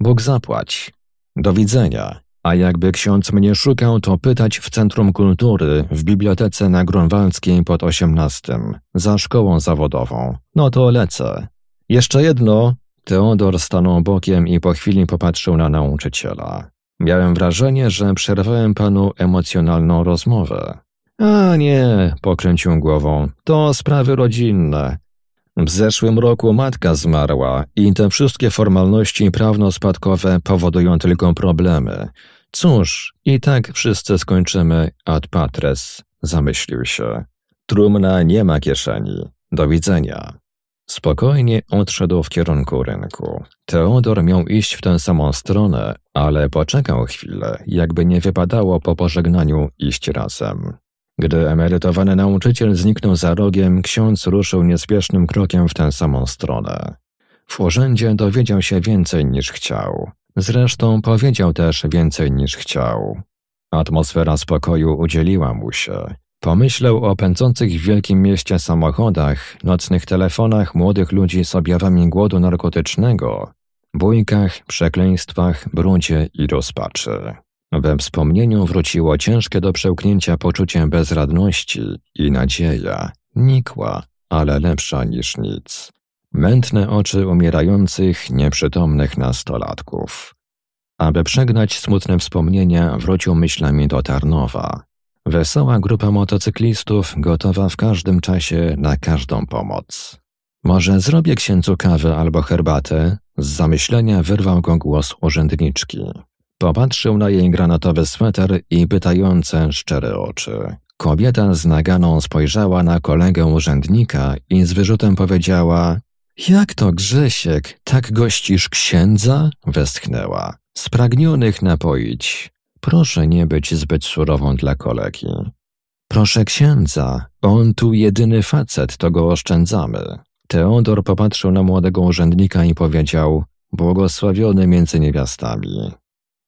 A: Bóg zapłać. Do widzenia. A jakby ksiądz mnie szukał, to pytać w Centrum Kultury, w bibliotece na Grunwaldzkiej pod osiemnastym, za szkołą zawodową. No to lecę. Jeszcze jedno. Teodor stanął bokiem i po chwili popatrzył na nauczyciela. Miałem wrażenie, że przerwałem panu emocjonalną rozmowę. A nie, pokręcił głową, to sprawy rodzinne. W zeszłym roku matka zmarła i te wszystkie formalności prawno-spadkowe powodują tylko problemy. Cóż, i tak wszyscy skończymy ad patres, zamyślił się. Trumna nie ma kieszeni. Do widzenia. Spokojnie odszedł w kierunku rynku. Teodor miał iść w tę samą stronę, ale poczekał chwilę, jakby nie wypadało po pożegnaniu iść razem. Gdy emerytowany nauczyciel zniknął za rogiem, ksiądz ruszył niespiesznym krokiem w tę samą stronę. W urzędzie dowiedział się więcej niż chciał. Zresztą powiedział też więcej niż chciał. Atmosfera spokoju udzieliła mu się. Pomyślał o pędzących w wielkim mieście samochodach, nocnych telefonach młodych ludzi z objawami głodu narkotycznego, bójkach, przekleństwach, brudzie i rozpaczy. We wspomnieniu wróciło ciężkie do przełknięcia poczucie bezradności i nadzieja, nikła, ale lepsza niż nic. Mętne oczy umierających, nieprzytomnych nastolatków. Aby przegnać smutne wspomnienia, wrócił myślami do Tarnowa. Wesoła grupa motocyklistów, gotowa w każdym czasie na każdą pomoc. Może zrobię księdzu kawę albo herbatę? Z zamyślenia wyrwał go głos urzędniczki. Popatrzył na jej granatowy sweter i pytające, szczere oczy. Kobieta z naganą spojrzała na kolegę urzędnika i z wyrzutem powiedziała jak to, Grzesiek, tak gościsz księdza? westchnęła. Spragnionych napoić. Proszę nie być zbyt surową dla kolegi. Proszę księdza, on tu jedyny facet, to go oszczędzamy. Teodor popatrzył na młodego urzędnika i powiedział, błogosławiony między niewiastami.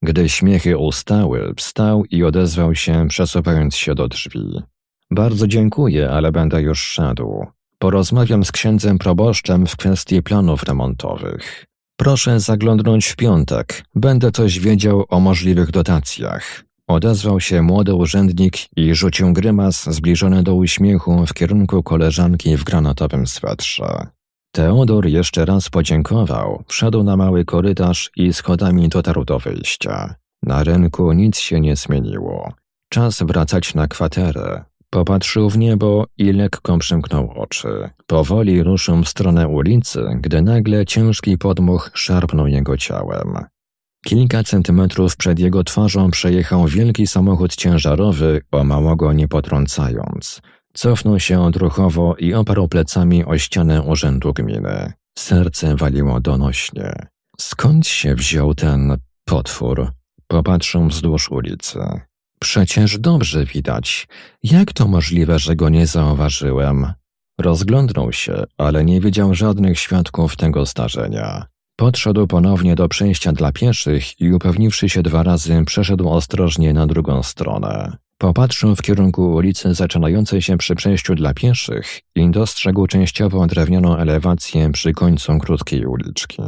A: Gdy śmiechy ustały, wstał i odezwał się, przesuwając się do drzwi. Bardzo dziękuję, ale będę już szedł. Porozmawiam z księdzem proboszczem w kwestii planów remontowych. Proszę zaglądnąć w piątek. Będę coś wiedział o możliwych dotacjach. Odezwał się młody urzędnik i rzucił grymas zbliżony do uśmiechu w kierunku koleżanki w granatowym swetrze. Teodor jeszcze raz podziękował, wszedł na mały korytarz i schodami dotarł do wyjścia. Na rynku nic się nie zmieniło. Czas wracać na kwaterę. Popatrzył w niebo i lekko przymknął oczy. Powoli ruszył w stronę ulicy, gdy nagle ciężki podmuch szarpnął jego ciałem. Kilka centymetrów przed jego twarzą przejechał wielki samochód ciężarowy, o mało go nie potrącając. Cofnął się odruchowo i oparł plecami o ścianę urzędu gminy. Serce waliło donośnie. Skąd się wziął ten potwór? Popatrzył wzdłuż ulicy. Przecież dobrze widać. Jak to możliwe, że go nie zauważyłem? Rozglądnął się, ale nie widział żadnych świadków tego zdarzenia. Podszedł ponownie do przejścia dla pieszych i upewniwszy się dwa razy, przeszedł ostrożnie na drugą stronę. Popatrzył w kierunku ulicy zaczynającej się przy przejściu dla pieszych i dostrzegł częściowo drewnianą elewację przy końcu krótkiej uliczki.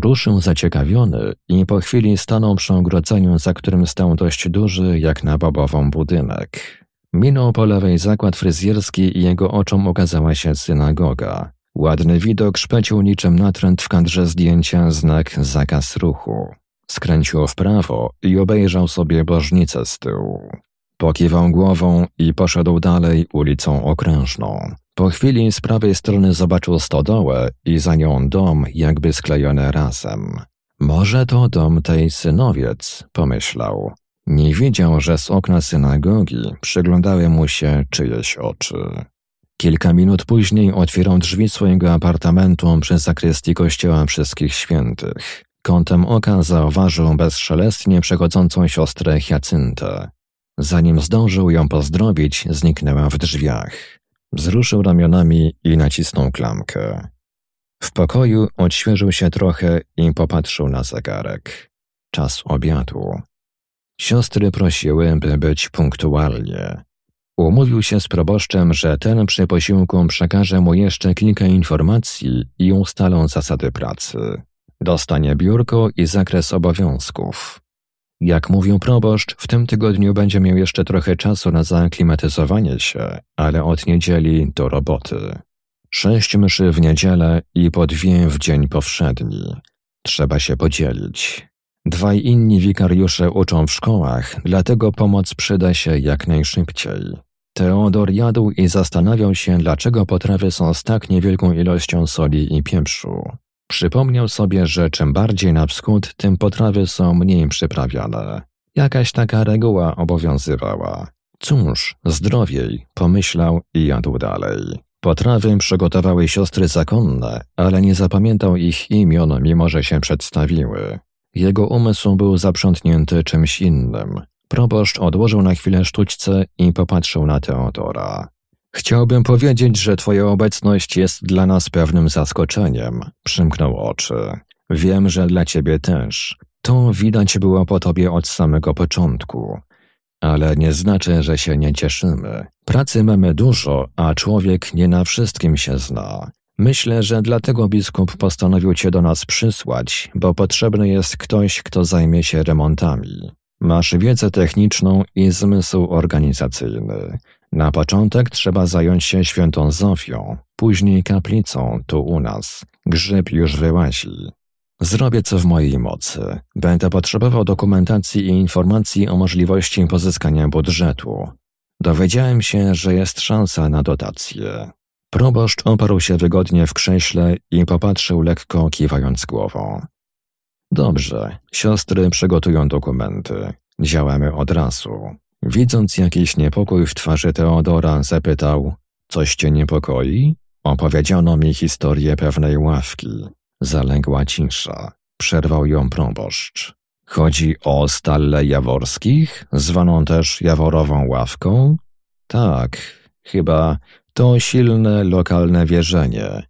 A: Ruszył zaciekawiony i po chwili stanął przy ogrodzeniu, za którym stał dość duży, jak na babową budynek. Minął po lewej zakład fryzjerski i jego oczom ukazała się synagoga. Ładny widok szpecił niczym natręt w kadrze zdjęcia znak zakaz ruchu. Skręcił w prawo i obejrzał sobie bożnicę z tyłu. Pokiwał głową i poszedł dalej ulicą okrężną. Po chwili z prawej strony zobaczył stodołę i za nią dom jakby sklejone razem. Może to dom tej synowiec, pomyślał. Nie wiedział, że z okna synagogi przyglądały mu się czyjeś oczy. Kilka minut później otwierał drzwi swojego apartamentu przy zakrystii kościoła wszystkich świętych. Kątem oka zauważył bezszelestnie przechodzącą siostrę Hiacyntę. Zanim zdążył ją pozdrowić, zniknęła w drzwiach. Wzruszył ramionami i nacisnął klamkę. W pokoju odświeżył się trochę i popatrzył na zegarek. Czas obiadu. Siostry prosiły, by być punktualnie. Umówił się z proboszczem, że ten przy posiłku przekaże mu jeszcze kilka informacji i ustalą zasady pracy. Dostanie biurko i zakres obowiązków. Jak mówił proboszcz, w tym tygodniu będzie miał jeszcze trochę czasu na zaaklimatyzowanie się, ale od niedzieli do roboty. Sześć mszy w niedzielę i po dwie w dzień powszedni. Trzeba się podzielić. Dwaj inni wikariusze uczą w szkołach, dlatego pomoc przyda się jak najszybciej. Teodor jadł i zastanawiał się, dlaczego potrawy są z tak niewielką ilością soli i pieprzu. Przypomniał sobie, że czym bardziej na wschód, tym potrawy są mniej przyprawiane. Jakaś taka reguła obowiązywała. Cóż, zdrowiej, pomyślał i jadł dalej. Potrawy przygotowały siostry zakonne, ale nie zapamiętał ich imion, mimo że się przedstawiły. Jego umysł był zaprzątnięty czymś innym. Proboszcz odłożył na chwilę sztućce i popatrzył na Teodora. Chciałbym powiedzieć, że Twoja obecność jest dla nas pewnym zaskoczeniem. Przymknął oczy. Wiem, że dla Ciebie też. To widać było po Tobie od samego początku. ale nie znaczy, że się nie cieszymy. Pracy mamy dużo, a człowiek nie na wszystkim się zna. Myślę, że dlatego biskup postanowił cię do nas przysłać, bo potrzebny jest ktoś, kto zajmie się remontami. Masz wiedzę techniczną i zmysł organizacyjny. Na początek trzeba zająć się świętą Zofią, później kaplicą tu u nas. Grzyb już wyłazi. Zrobię co w mojej mocy. Będę potrzebował dokumentacji i informacji o możliwości pozyskania budżetu. Dowiedziałem się, że jest szansa na dotację. Proboszcz oparł się wygodnie w krześle i popatrzył lekko, kiwając głową. Dobrze, siostry przygotują dokumenty. Działamy od razu. Widząc jakiś niepokój w twarzy Teodora, zapytał: Coś cię niepokoi? Opowiedziano mi historię pewnej ławki. Zaległa cisza. Przerwał ją proboszcz. Chodzi o Stallę Jaworskich, zwaną też Jaworową Ławką? Tak, chyba to silne lokalne wierzenie.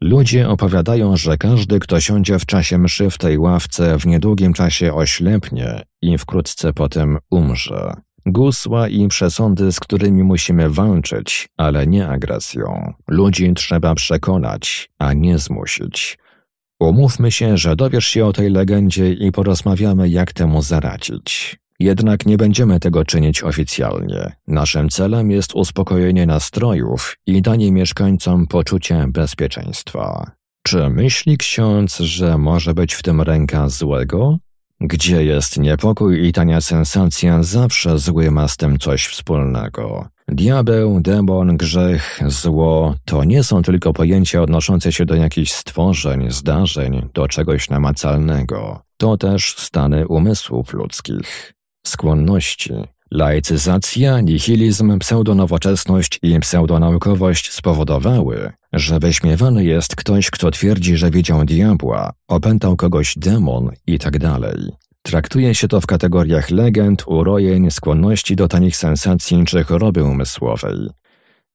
A: Ludzie opowiadają, że każdy, kto siądzie w czasie mszy w tej ławce, w niedługim czasie oślepnie i wkrótce potem umrze. Gusła i przesądy, z którymi musimy walczyć, ale nie agresją. Ludzi trzeba przekonać, a nie zmusić. Umówmy się, że dowiesz się o tej legendzie i porozmawiamy, jak temu zaradzić. Jednak nie będziemy tego czynić oficjalnie. Naszym celem jest uspokojenie nastrojów i danie mieszkańcom poczucia bezpieczeństwa. Czy myśli ksiądz, że może być w tym ręka złego? Gdzie jest niepokój i tania sensacja, zawsze zły ma z tym coś wspólnego. Diabeł, demon, grzech, zło to nie są tylko pojęcia odnoszące się do jakichś stworzeń, zdarzeń, do czegoś namacalnego. To też stany umysłów ludzkich skłonności. Laicyzacja, nihilizm, pseudonowoczesność i pseudonaukowość spowodowały, że wyśmiewany jest ktoś, kto twierdzi, że widział diabła, opętał kogoś demon itd. Tak Traktuje się to w kategoriach legend, urojeń, skłonności do tanich sensacji czy choroby umysłowej.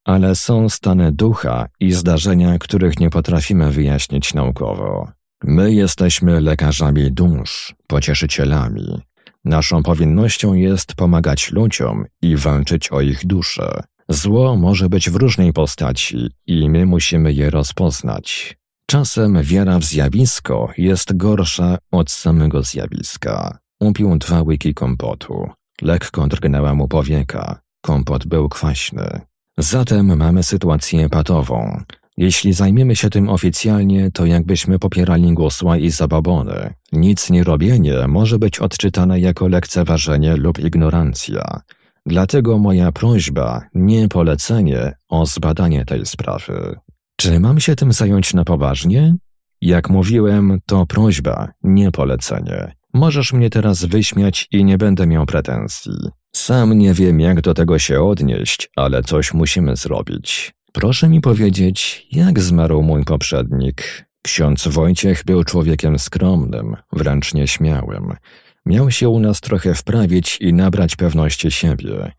A: Ale są stany ducha i zdarzenia, których nie potrafimy wyjaśnić naukowo. My jesteśmy lekarzami dusz, pocieszycielami, Naszą powinnością jest pomagać ludziom i walczyć o ich duszę. Zło może być w różnej postaci i my musimy je rozpoznać. Czasem wiara w zjawisko jest gorsza od samego zjawiska. Upił dwa łyki kompotu. Lekko drgnęła mu powieka. Kompot był kwaśny. Zatem mamy sytuację patową. Jeśli zajmiemy się tym oficjalnie, to jakbyśmy popierali gusła i zababony. Nic nie robienie może być odczytane jako lekceważenie lub ignorancja. Dlatego moja prośba, nie polecenie, o zbadanie tej sprawy. Czy mam się tym zająć na poważnie? Jak mówiłem, to prośba, nie polecenie. Możesz mnie teraz wyśmiać i nie będę miał pretensji. Sam nie wiem, jak do tego się odnieść, ale coś musimy zrobić. Proszę mi powiedzieć, jak zmarł mój poprzednik. Ksiądz Wojciech był człowiekiem skromnym, wręcz nieśmiałym. Miał się u nas trochę wprawić i nabrać pewności siebie.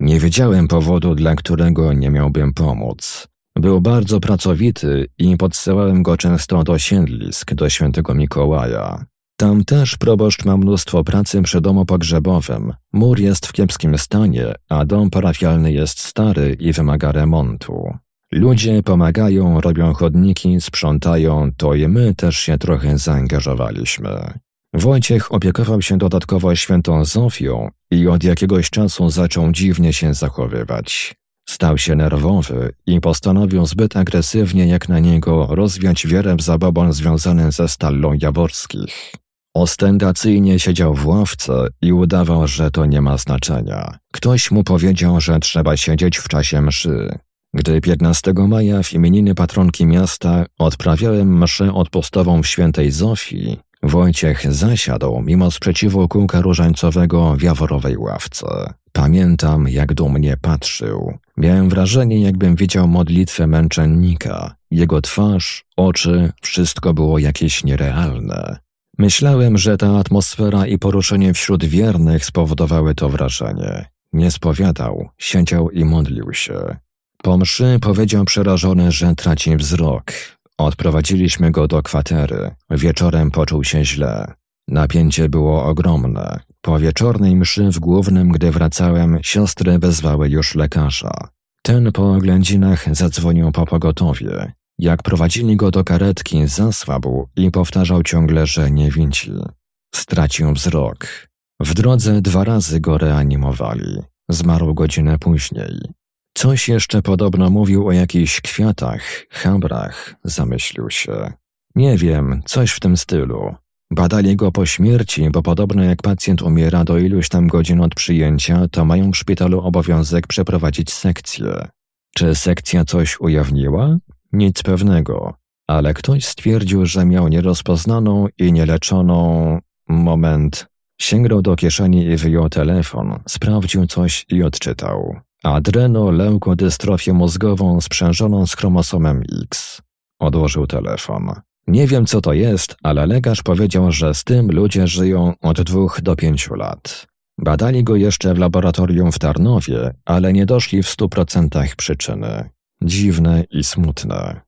A: Nie wiedziałem powodu, dla którego nie miałbym pomóc. Był bardzo pracowity i podsyłałem go często do siedlisk, do świętego Mikołaja. Tam też proboszcz ma mnóstwo pracy przy domu pogrzebowym. Mur jest w kiepskim stanie, a dom parafialny jest stary i wymaga remontu. Ludzie pomagają, robią chodniki, sprzątają, to i my też się trochę zaangażowaliśmy. Wojciech opiekował się dodatkowo świętą Zofią i od jakiegoś czasu zaczął dziwnie się zachowywać. Stał się nerwowy i postanowił zbyt agresywnie jak na niego rozwiać wiarę w zabobon związany ze Stallą Jaworskich. Ostentacyjnie siedział w ławce i udawał, że to nie ma znaczenia. Ktoś mu powiedział, że trzeba siedzieć w czasie mszy. Gdy 15 maja w imieniny patronki miasta odprawiałem mszę odpustową w świętej Zofii, Wojciech zasiadł mimo sprzeciwu kółka różańcowego w jaworowej ławce. Pamiętam, jak dumnie patrzył. Miałem wrażenie, jakbym widział modlitwę męczennika. Jego twarz, oczy, wszystko było jakieś nierealne. Myślałem, że ta atmosfera i poruszenie wśród wiernych spowodowały to wrażenie. Nie spowiadał, siedział i modlił się. Po mszy powiedział przerażony, że traci wzrok. Odprowadziliśmy go do kwatery. Wieczorem poczuł się źle. Napięcie było ogromne. Po wieczornej mszy w głównym, gdy wracałem, siostry wezwały już lekarza. Ten po oględzinach zadzwonił po pogotowie. Jak prowadzili go do karetki, zasłabł i powtarzał ciągle, że nie widzi. Stracił wzrok. W drodze dwa razy go reanimowali. Zmarł godzinę później. Coś jeszcze podobno mówił o jakichś kwiatach, chabrach, zamyślił się. Nie wiem, coś w tym stylu. Badali go po śmierci, bo podobno jak pacjent umiera do iluś tam godzin od przyjęcia, to mają w szpitalu obowiązek przeprowadzić sekcję. Czy sekcja coś ujawniła? Nic pewnego, ale ktoś stwierdził, że miał nierozpoznaną i nieleczoną... Moment. Sięgnął do kieszeni i wyjął telefon, sprawdził coś i odczytał. Adreno-leukodystrofię mózgową sprzężoną z chromosomem X. Odłożył telefon. Nie wiem, co to jest, ale lekarz powiedział, że z tym ludzie żyją od dwóch do pięciu lat. Badali go jeszcze w laboratorium w Tarnowie, ale nie doszli w stu procentach przyczyny. Dziwne i smutne.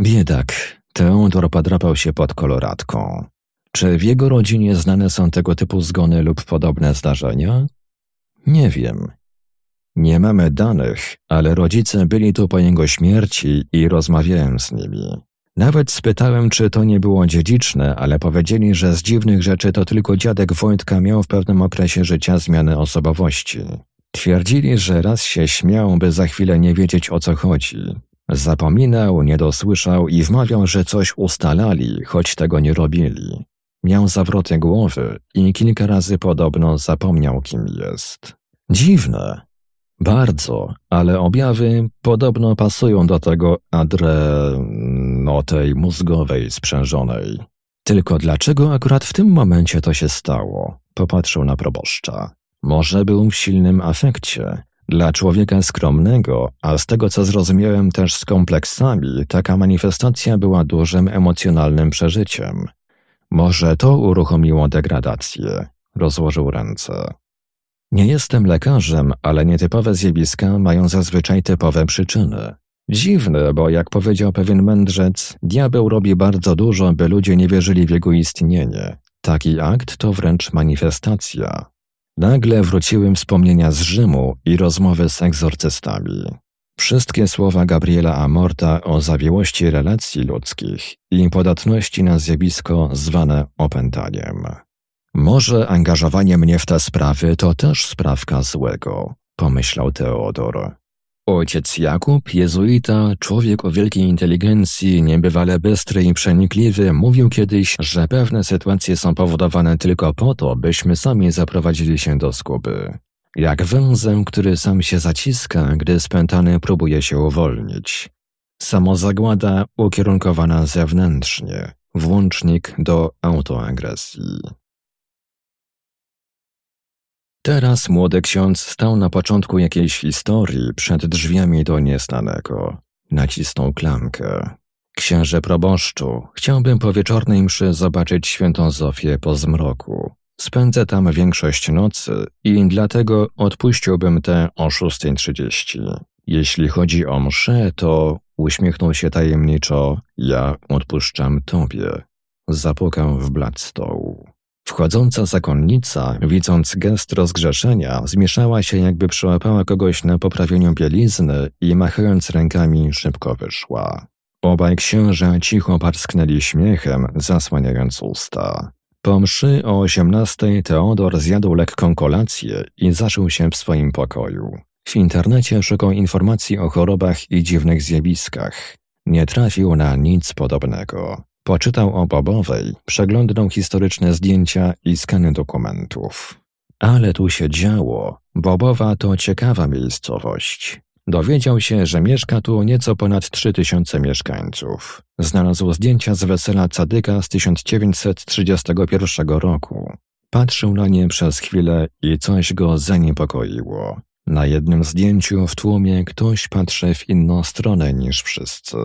A: Biedak. Teodor podrapał się pod koloratką. Czy w jego rodzinie znane są tego typu zgony lub podobne zdarzenia? Nie wiem. Nie mamy danych, ale rodzice byli tu po jego śmierci i rozmawiałem z nimi. Nawet spytałem, czy to nie było dziedziczne, ale powiedzieli, że z dziwnych rzeczy to tylko dziadek Wojtka miał w pewnym okresie życia zmianę osobowości. Twierdzili, że raz się śmiał, by za chwilę nie wiedzieć o co chodzi. Zapominał, nie dosłyszał i wmawiał, że coś ustalali, choć tego nie robili. Miał zawroty głowy i kilka razy podobno zapomniał, kim jest. Dziwne. Bardzo, ale objawy podobno pasują do tego adre... no tej mózgowej sprzężonej. Tylko dlaczego akurat w tym momencie to się stało? Popatrzył na proboszcza. Może był w silnym afekcie. Dla człowieka skromnego, a z tego co zrozumiałem też z kompleksami, taka manifestacja była dużym emocjonalnym przeżyciem. Może to uruchomiło degradację. Rozłożył ręce. Nie jestem lekarzem, ale nietypowe zjawiska mają zazwyczaj typowe przyczyny. Dziwne, bo jak powiedział pewien mędrzec, diabeł robi bardzo dużo, by ludzie nie wierzyli w jego istnienie. Taki akt to wręcz manifestacja. Nagle wróciły wspomnienia z Rzymu i rozmowy z egzorcystami. Wszystkie słowa Gabriela Amorta o zawiłości relacji ludzkich i podatności na zjawisko zwane opętaniem. Może angażowanie mnie w te sprawy to też sprawka złego, pomyślał Teodor. Ojciec Jakub, jezuita, człowiek o wielkiej inteligencji, niebywale bystry i przenikliwy, mówił kiedyś, że pewne sytuacje są powodowane tylko po to, byśmy sami zaprowadzili się do skuby. Jak węzeł, który sam się zaciska, gdy spętany próbuje się uwolnić. Samozagłada ukierunkowana zewnętrznie, włącznik do autoagresji. Teraz młody ksiądz stał na początku jakiejś historii przed drzwiami do nieznanego. Nacisnął klamkę. Księże proboszczu, chciałbym po wieczornej mszy zobaczyć świętą Zofię po zmroku. Spędzę tam większość nocy i dlatego odpuściłbym tę o 6.30. Jeśli chodzi o mszę, to uśmiechnął się tajemniczo, ja odpuszczam tobie. Zapukał w blat stołu. Wchodząca zakonnica, widząc gest rozgrzeszenia, zmieszała się jakby przyłapała kogoś na poprawieniu bielizny i machając rękami szybko wyszła. Obaj księża cicho parsknęli śmiechem, zasłaniając usta. Po mszy o osiemnastej Teodor zjadł lekką kolację i zaszył się w swoim pokoju. W internecie szukał informacji o chorobach i dziwnych zjawiskach. Nie trafił na nic podobnego. Poczytał o Bobowej, przeglądnął historyczne zdjęcia i skany dokumentów. Ale tu się działo. Bobowa to ciekawa miejscowość. Dowiedział się, że mieszka tu nieco ponad 3000 mieszkańców. Znalazł zdjęcia z wesela Cadyka z 1931 roku. Patrzył na nie przez chwilę i coś go zaniepokoiło. Na jednym zdjęciu w tłumie ktoś patrzy w inną stronę niż wszyscy.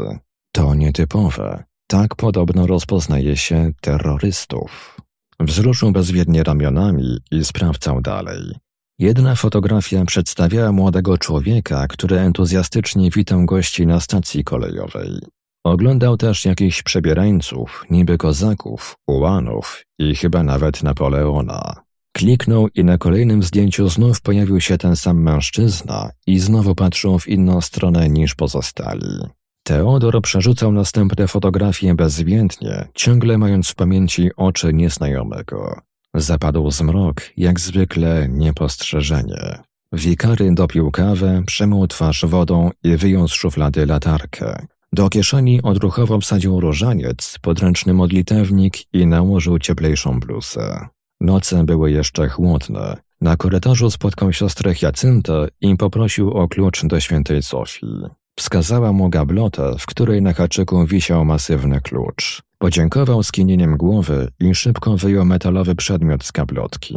A: To nietypowe. Tak podobno rozpoznaje się terrorystów. Wzruszył bezwiednie ramionami i sprawdzał dalej. Jedna fotografia przedstawiała młodego człowieka, który entuzjastycznie witał gości na stacji kolejowej. Oglądał też jakichś przebierańców, niby kozaków, ułanów i chyba nawet Napoleona. Kliknął i na kolejnym zdjęciu znów pojawił się ten sam mężczyzna i znowu patrzył w inną stronę niż pozostali. Teodor przerzucał następne fotografie bezwiętnie, ciągle mając w pamięci oczy nieznajomego. Zapadł zmrok, jak zwykle niepostrzeżenie. Wikary dopił kawę, przemył twarz wodą i wyjął z szuflady latarkę. Do kieszeni odruchowo wsadził różaniec, podręczny modlitewnik i nałożył cieplejszą bluzę. Noce były jeszcze chłodne. Na korytarzu spotkał siostrę Jacyntę i poprosił o klucz do świętej Sofii. Wskazała mu gablotę, w której na haczyku wisiał masywny klucz. Podziękował skinieniem głowy i szybko wyjął metalowy przedmiot z gablotki.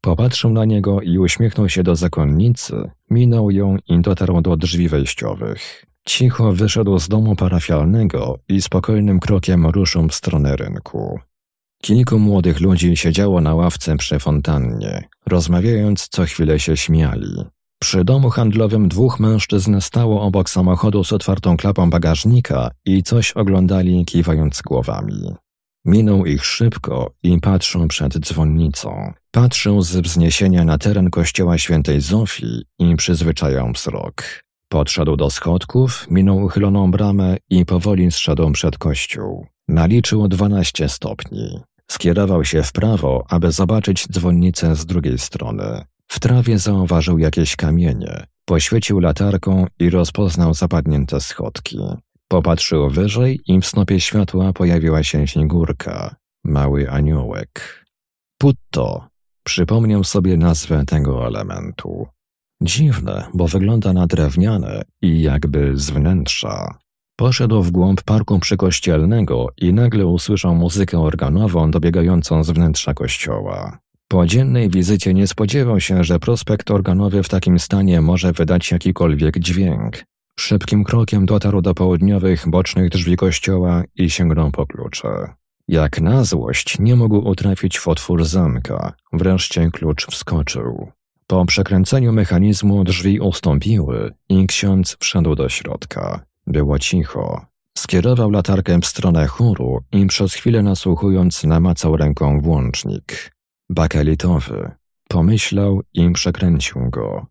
A: Popatrzył na niego i uśmiechnął się do zakonnicy, minął ją i dotarł do drzwi wejściowych. Cicho wyszedł z domu parafialnego i spokojnym krokiem ruszył w stronę rynku. Kilku młodych ludzi siedziało na ławce przy fontannie, rozmawiając co chwilę się śmiali. Przy domu handlowym dwóch mężczyzn stało obok samochodu z otwartą klapą bagażnika i coś oglądali, kiwając głowami. Minął ich szybko i patrzył przed dzwonnicą. Patrzył z wzniesienia na teren kościoła świętej Zofii i przyzwyczajał wzrok. Podszedł do schodków, minął uchyloną bramę i powoli zszedł przed kościół. Naliczył dwanaście stopni. Skierował się w prawo, aby zobaczyć dzwonnicę z drugiej strony. W trawie zauważył jakieś kamienie. Poświecił latarką i rozpoznał zapadnięte schodki. Popatrzył wyżej i w snopie światła pojawiła się figurka. Mały aniołek. Putto. Przypomniał sobie nazwę tego elementu. Dziwne, bo wygląda na drewniane i jakby z wnętrza. Poszedł w głąb parku przykościelnego i nagle usłyszał muzykę organową dobiegającą z wnętrza kościoła. Po dziennej wizycie nie spodziewał się, że prospekt organowy w takim stanie może wydać jakikolwiek dźwięk. Szybkim krokiem dotarł do południowych, bocznych drzwi kościoła i sięgnął po klucze. Jak na złość nie mógł utrafić w otwór zamka, wreszcie klucz wskoczył. Po przekręceniu mechanizmu drzwi ustąpiły i ksiądz wszedł do środka. Było cicho. Skierował latarkę w stronę chóru i przez chwilę nasłuchując namacał ręką włącznik. Bakelitowy. Pomyślał i przekręcił go.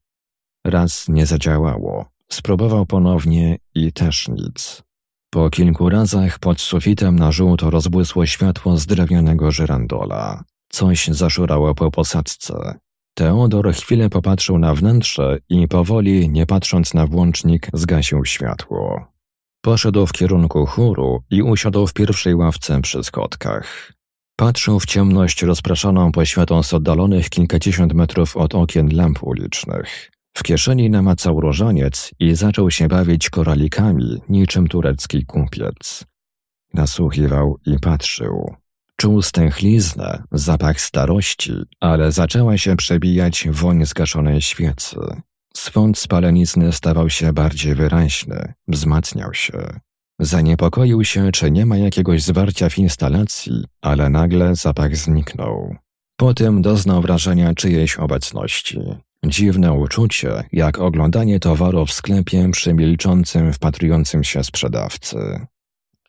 A: Raz nie zadziałało. Spróbował ponownie i też nic. Po kilku razach pod sufitem na żółto rozbłysło światło z drewnianego żyrandola. Coś zaszurało po posadzce. Teodor chwilę popatrzył na wnętrze i powoli, nie patrząc na włącznik, zgasił światło. Poszedł w kierunku chóru i usiadł w pierwszej ławce przy schodkach. Patrzył w ciemność rozpraszaną poświatą z oddalonych kilkadziesiąt metrów od okien lamp ulicznych. W kieszeni namacał różaniec i zaczął się bawić koralikami, niczym turecki kupiec. Nasłuchiwał i patrzył. Czuł stęchliznę, zapach starości, ale zaczęła się przebijać woń zgaszonej świecy. Swąd spalenizny stawał się bardziej wyraźny, wzmacniał się. Zaniepokoił się, czy nie ma jakiegoś zwarcia w instalacji, ale nagle zapach zniknął. Potem doznał wrażenia czyjejś obecności. Dziwne uczucie, jak oglądanie towaru w sklepie przy milczącym, wpatrującym się sprzedawcy.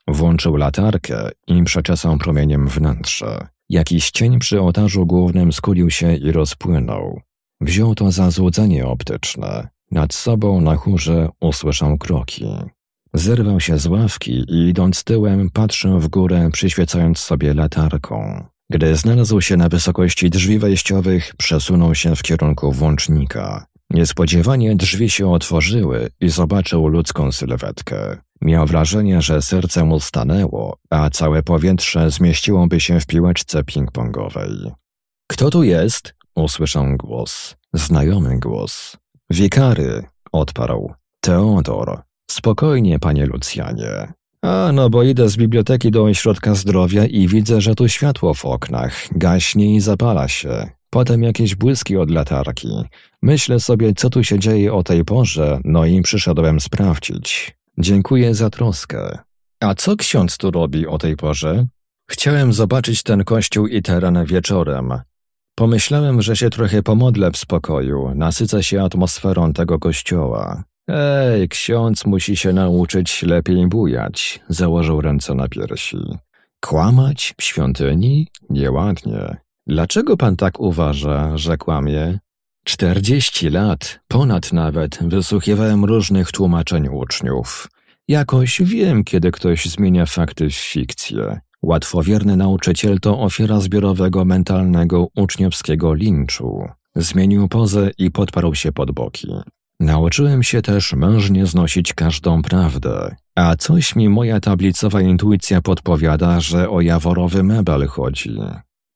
A: Włączył latarkę i przeczesał promieniem wnętrze. Jakiś cień przy ołtarzu głównym skulił się i rozpłynął. Wziął to za złudzenie optyczne. Nad sobą na chórze usłyszał kroki. Zerwał się z ławki i idąc tyłem patrzył w górę, przyświecając sobie latarką. Gdy znalazł się na wysokości drzwi wejściowych, przesunął się w kierunku włącznika. Niespodziewanie drzwi się otworzyły i zobaczył ludzką sylwetkę. Miał wrażenie, że serce mu stanęło, a całe powietrze zmieściłoby się w piłeczce ping-pongowej. Kto tu jest? usłyszał głos. Znajomy głos. Wikary, odparł. Teodor. Spokojnie, panie Lucjanie. A, no bo idę z biblioteki do ośrodka zdrowia i widzę, że tu światło w oknach gaśnie i zapala się. Potem jakieś błyski od latarki. Myślę sobie, co tu się dzieje o tej porze, no i przyszedłem sprawdzić. Dziękuję za troskę. A co ksiądz tu robi o tej porze? Chciałem zobaczyć ten kościół i teren wieczorem. Pomyślałem, że się trochę pomodlę w spokoju, nasycę się atmosferą tego kościoła. Ej, ksiądz musi się nauczyć lepiej bujać, założył ręce na piersi. Kłamać w świątyni? Nieładnie. Dlaczego pan tak uważa, że kłamie? Czterdzieści lat, ponad nawet, wysłuchiwałem różnych tłumaczeń uczniów. Jakoś wiem, kiedy ktoś zmienia fakty w fikcję. Łatwowierny nauczyciel to ofiara zbiorowego mentalnego uczniowskiego linczu. Zmienił pozę i podparł się pod boki. Nauczyłem się też mężnie znosić każdą prawdę, a coś mi moja tablicowa intuicja podpowiada, że o jaworowy mebel chodzi.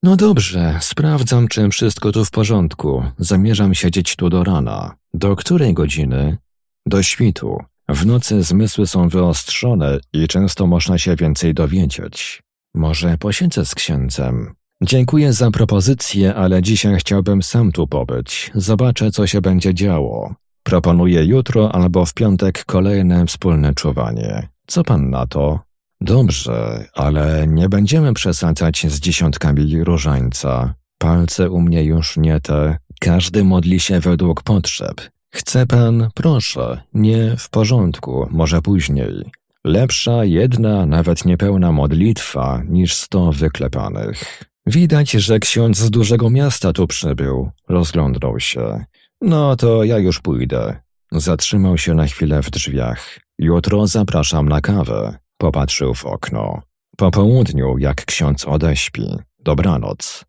A: No dobrze, sprawdzam, czy wszystko tu w porządku. Zamierzam siedzieć tu do rana. Do której godziny? Do świtu. W nocy zmysły są wyostrzone i często można się więcej dowiedzieć. Może posiedzę z księdzem. Dziękuję za propozycję, ale dzisiaj chciałbym sam tu pobyć. Zobaczę, co się będzie działo. Proponuję jutro albo w piątek kolejne wspólne czuwanie. Co pan na to? Dobrze, ale nie będziemy przesadzać z dziesiątkami różańca. Palce u mnie już nie te. Każdy modli się według potrzeb. Chce pan? Proszę. Nie, w porządku, może później. Lepsza jedna, nawet niepełna modlitwa niż sto wyklepanych. Widać, że ksiądz z dużego miasta tu przybył. Rozglądał się. No to ja już pójdę. Zatrzymał się na chwilę w drzwiach. Jutro zapraszam na kawę. Popatrzył w okno. Po południu, jak ksiądz odeśpi. Dobranoc.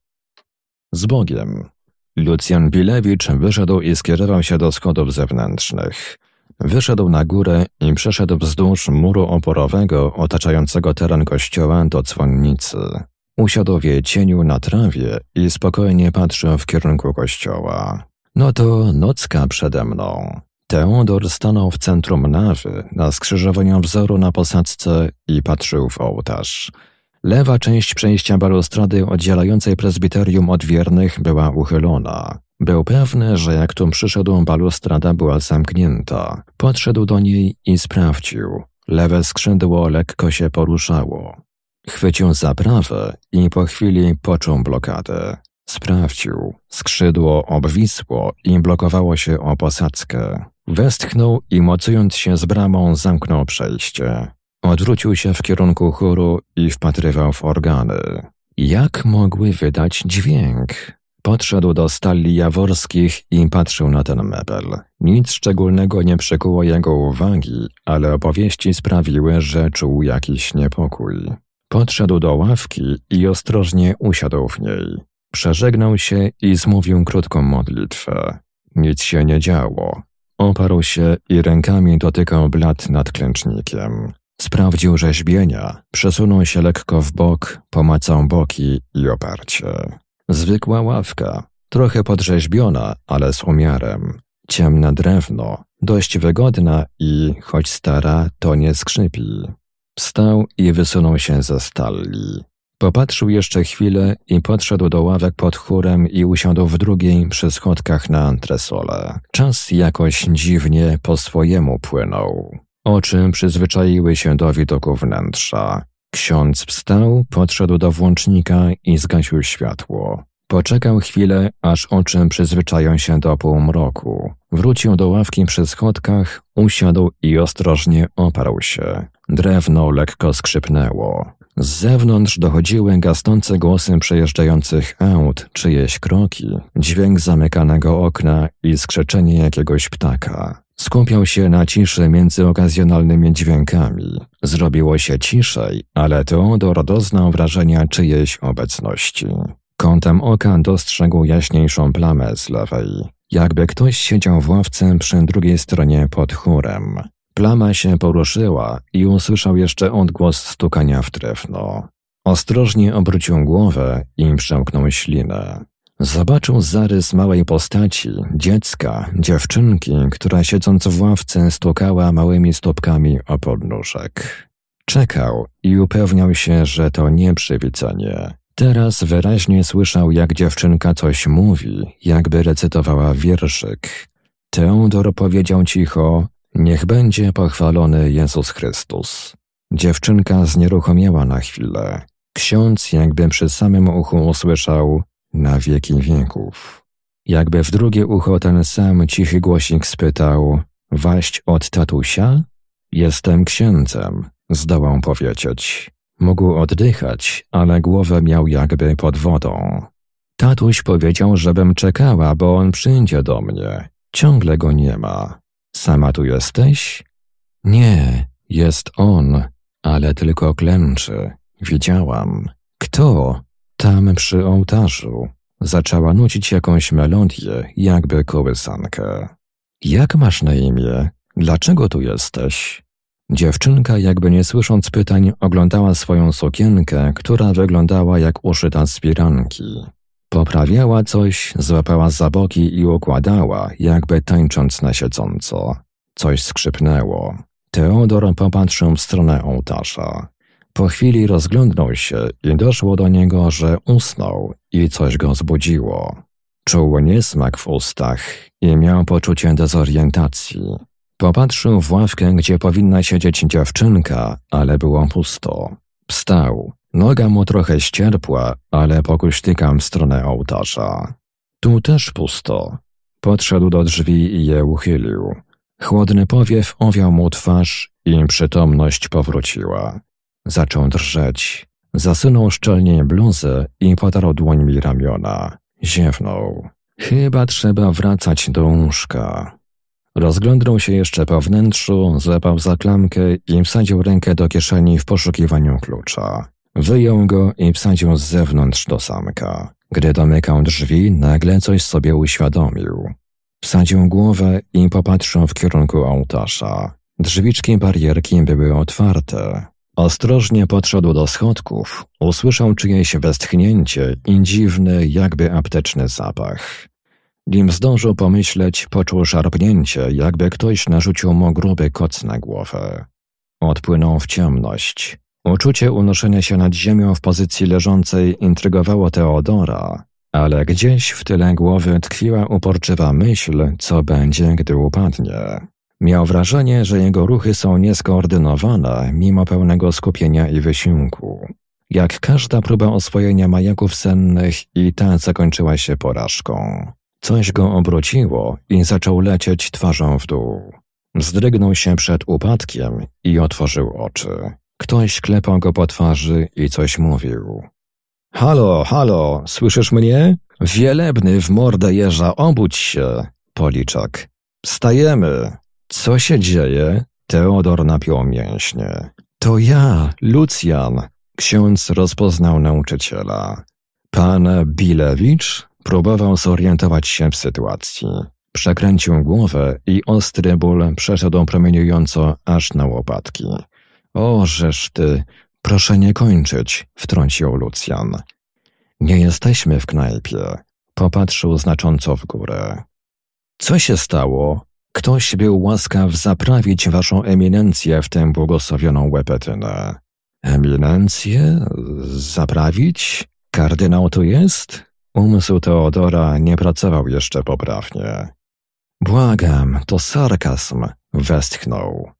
A: Z Bogiem. Lucjan Bilewicz wyszedł i skierował się do schodów zewnętrznych. Wyszedł na górę i przeszedł wzdłuż muru oporowego otaczającego teren kościoła do dzwonnicy. Usiadł w jej cieniu na trawie i spokojnie patrzył w kierunku kościoła. No to nocka przede mną. Teodor stanął w centrum nawy, na skrzyżowaniu wzoru na posadzce i patrzył w ołtarz. Lewa część przejścia balustrady oddzielającej prezbiterium od wiernych była uchylona. Był pewny, że jak tu przyszedł, balustrada była zamknięta. Podszedł do niej i sprawdził. Lewe skrzydło lekko się poruszało. Chwycił za prawe i po chwili poczuł blokadę. Sprawdził. Skrzydło obwisło i blokowało się o posadzkę. Westchnął i mocując się z bramą zamknął przejście. Odwrócił się w kierunku chóru i wpatrywał w organy. Jak mogły wydać dźwięk? Podszedł do stali jaworskich i patrzył na ten mebel. Nic szczególnego nie przykuło jego uwagi, ale opowieści sprawiły, że czuł jakiś niepokój. Podszedł do ławki i ostrożnie usiadł w niej. Przeżegnał się i zmówił krótką modlitwę. Nic się nie działo. Oparł się i rękami dotykał blat nad klęcznikiem. Sprawdził rzeźbienia, przesunął się lekko w bok, pomacał boki i oparcie. Zwykła ławka, trochę podrzeźbiona, ale z umiarem. Ciemne drewno, dość wygodna i, choć stara, to nie skrzypi. Wstał i wysunął się ze stali. Popatrzył jeszcze chwilę i podszedł do ławek pod chórem i usiadł w drugiej przy schodkach na antresole. Czas jakoś dziwnie po swojemu płynął. Oczy przyzwyczaiły się do widoku wnętrza. Ksiądz wstał, podszedł do włącznika i zgasił światło. Poczekał chwilę, aż oczy przyzwyczają się do półmroku. Wrócił do ławki przy schodkach, usiadł i ostrożnie oparł się. Drewno lekko skrzypnęło. Z zewnątrz dochodziły gasnące głosy przejeżdżających aut, czyjeś kroki, dźwięk zamykanego okna i skrzeczenie jakiegoś ptaka. Skupiał się na ciszy między okazjonalnymi dźwiękami. Zrobiło się ciszej, ale Teodor doznał wrażenia czyjejś obecności. Kątem oka dostrzegł jaśniejszą plamę z lewej. Jakby ktoś siedział w ławce przy drugiej stronie pod chórem. Plama się poruszyła i usłyszał jeszcze odgłos stukania w drewno. Ostrożnie obrócił głowę i przemknął ślinę. Zobaczył zarys małej postaci, dziecka, dziewczynki, która siedząc w ławce stukała małymi stopkami o podnóżek. Czekał i upewniał się, że to nie przywidzenie. Teraz wyraźnie słyszał, jak dziewczynka coś mówi, jakby recytowała wierszyk. Teodor powiedział cicho, Niech będzie pochwalony Jezus Chrystus. Dziewczynka znieruchomiała na chwilę. Ksiądz jakby przy samym uchu usłyszał na wieki wieków. Jakby w drugie ucho ten sam cichy głosik spytał Waść od tatusia? Jestem księdzem, zdołał powiedzieć. Mógł oddychać, ale głowę miał jakby pod wodą. Tatuś powiedział, żebym czekała, bo on przyjdzie do mnie. Ciągle go nie ma. Sama tu jesteś? Nie, jest on, ale tylko klęczy. Widziałam. Kto? Tam przy ołtarzu. Zaczęła nucić jakąś melodię, jakby kołysankę. Jak masz na imię? Dlaczego tu jesteś? Dziewczynka, jakby nie słysząc pytań, oglądała swoją sukienkę, która wyglądała jak uszyta z firanki. Poprawiała coś, złapała za boki i układała, jakby tańcząc na siedząco. Coś skrzypnęło. Teodor popatrzył w stronę ołtarza. Po chwili rozglądnął się i doszło do niego, że usnął i coś go zbudziło. Czuł niesmak w ustach i miał poczucie dezorientacji. Popatrzył w ławkę, gdzie powinna siedzieć dziewczynka, ale było pusto. Wstał. Noga mu trochę ścierpła, ale pokuśtykam w stronę ołtarza. Tu też pusto. Podszedł do drzwi i je uchylił. Chłodny powiew owiał mu twarz i przytomność powróciła. Zaczął drżeć. Zasunął szczelnie bluzę i potarł dłońmi ramiona. Ziewnął. Chyba trzeba wracać do łóżka. Rozglądnął się jeszcze po wnętrzu, złapał za klamkę i wsadził rękę do kieszeni w poszukiwaniu klucza. Wyjął go i wsadził z zewnątrz do zamka. Gdy domykał drzwi, nagle coś sobie uświadomił. Wsadził głowę i popatrzył w kierunku ołtarza. Drzwiczki barierki były otwarte. Ostrożnie podszedł do schodków, usłyszał czyjeś westchnięcie i dziwny, jakby apteczny zapach. Nim zdążył pomyśleć, poczuł szarpnięcie, jakby ktoś narzucił mu gruby koc na głowę. Odpłynął w ciemność. Uczucie unoszenia się nad ziemią w pozycji leżącej intrygowało Teodora, ale gdzieś w tyle głowy tkwiła uporczywa myśl, co będzie, gdy upadnie. Miał wrażenie, że jego ruchy są nieskoordynowane, mimo pełnego skupienia i wysiłku. Jak każda próba oswojenia majaków sennych i ta zakończyła się porażką. Coś go obróciło i zaczął lecieć twarzą w dół. Zdrygnął się przed upadkiem i otworzył oczy. Ktoś klepał go po twarzy i coś mówił. Halo, halo, słyszysz mnie? Wielebny w mordę jeża, obudź się, policzak. Wstajemy. Co się dzieje? Teodor napiął mięśnie. To ja, Lucjan. Ksiądz rozpoznał nauczyciela. Pan Bilewicz próbował zorientować się w sytuacji. Przekręcił głowę i ostry ból przeszedł promieniująco aż na łopatki. O, żeż ty, proszę nie kończyć, wtrącił Lucjan. Nie jesteśmy w knajpie. Popatrzył znacząco w górę. Co się stało? Ktoś był łaskaw zaprawić waszą eminencję w tę błogosławioną łepetynę. Eminencję? Zaprawić? Kardynał tu jest? Umysł Teodora nie pracował jeszcze poprawnie. Błagam, to sarkazm, westchnął.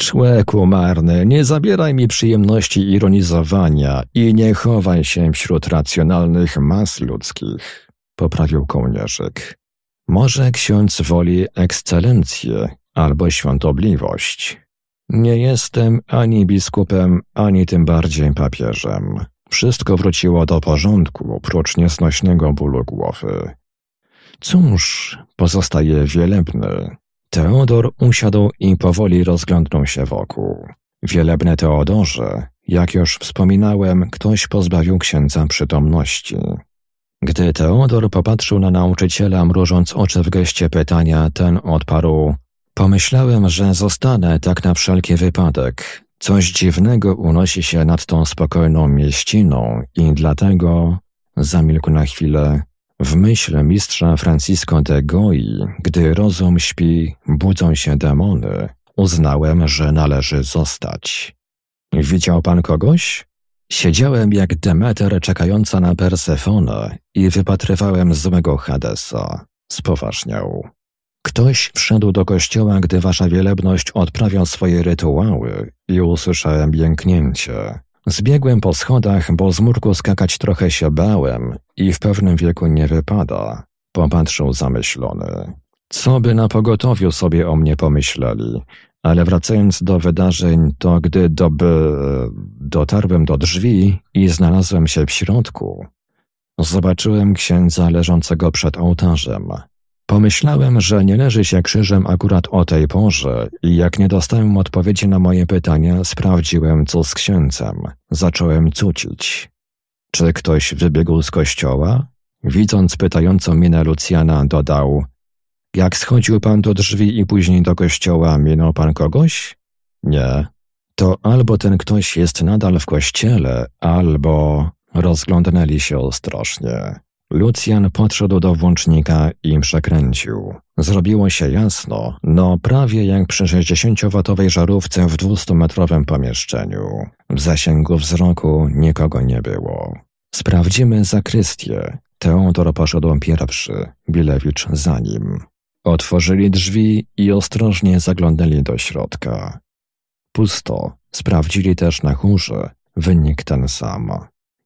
A: Człeku marny, nie zabieraj mi przyjemności ironizowania i nie chowaj się wśród racjonalnych mas ludzkich, poprawił kołnierzyk. Może ksiądz woli ekscelencję albo świątobliwość. Nie jestem ani biskupem, ani tym bardziej papieżem. Wszystko wróciło do porządku, prócz niesnośnego bólu głowy. Cóż, pozostaje wielebny. Teodor usiadł i powoli rozglądnął się wokół. Wielebne Teodorze, jak już wspominałem, ktoś pozbawił księdza przytomności. Gdy Teodor popatrzył na nauczyciela, mrużąc oczy w geście pytania, ten odparł Pomyślałem, że zostanę tak na wszelki wypadek. Coś dziwnego unosi się nad tą spokojną mieściną i dlatego zamilkł na chwilę. W myśl mistrza Francisco de Goi, gdy rozum śpi, budzą się demony, uznałem, że należy zostać. Widział pan kogoś? Siedziałem jak Demeter czekająca na Persefonę i wypatrywałem złego Hadesa. Spoważniał. Ktoś wszedł do kościoła, gdy wasza wielebność odprawiał swoje rytuały i usłyszałem jęknięcie. Zbiegłem po schodach, bo z murku skakać trochę się bałem i w pewnym wieku nie wypada. Popatrzył zamyślony. Co by na pogotowiu sobie o mnie pomyśleli? Ale wracając do wydarzeń, to gdy doby... dotarłem do drzwi i znalazłem się w środku, Zobaczyłem księdza leżącego przed ołtarzem. Pomyślałem, że nie leży się krzyżem akurat o tej porze i jak nie dostałem odpowiedzi na moje pytania, sprawdziłem co z księdzem. Zacząłem cucić. Czy ktoś wybiegł z kościoła? Widząc pytającą minę Lucjana, dodał Jak schodził pan do drzwi i później do kościoła, minął pan kogoś? Nie. To albo ten ktoś jest nadal w kościele, albo rozglądnęli się ostrożnie. Lucjan podszedł do włącznika i przekręcił. Zrobiło się jasno, no prawie jak przy 60-watowej żarówce w 200-metrowym pomieszczeniu. W zasięgu wzroku nikogo nie było. Sprawdzimy zakrystię. Teodor poszedł pierwszy, Bilewicz za nim. Otworzyli drzwi i ostrożnie zaglądali do środka. Pusto. Sprawdzili też na chórze. Wynik ten sam.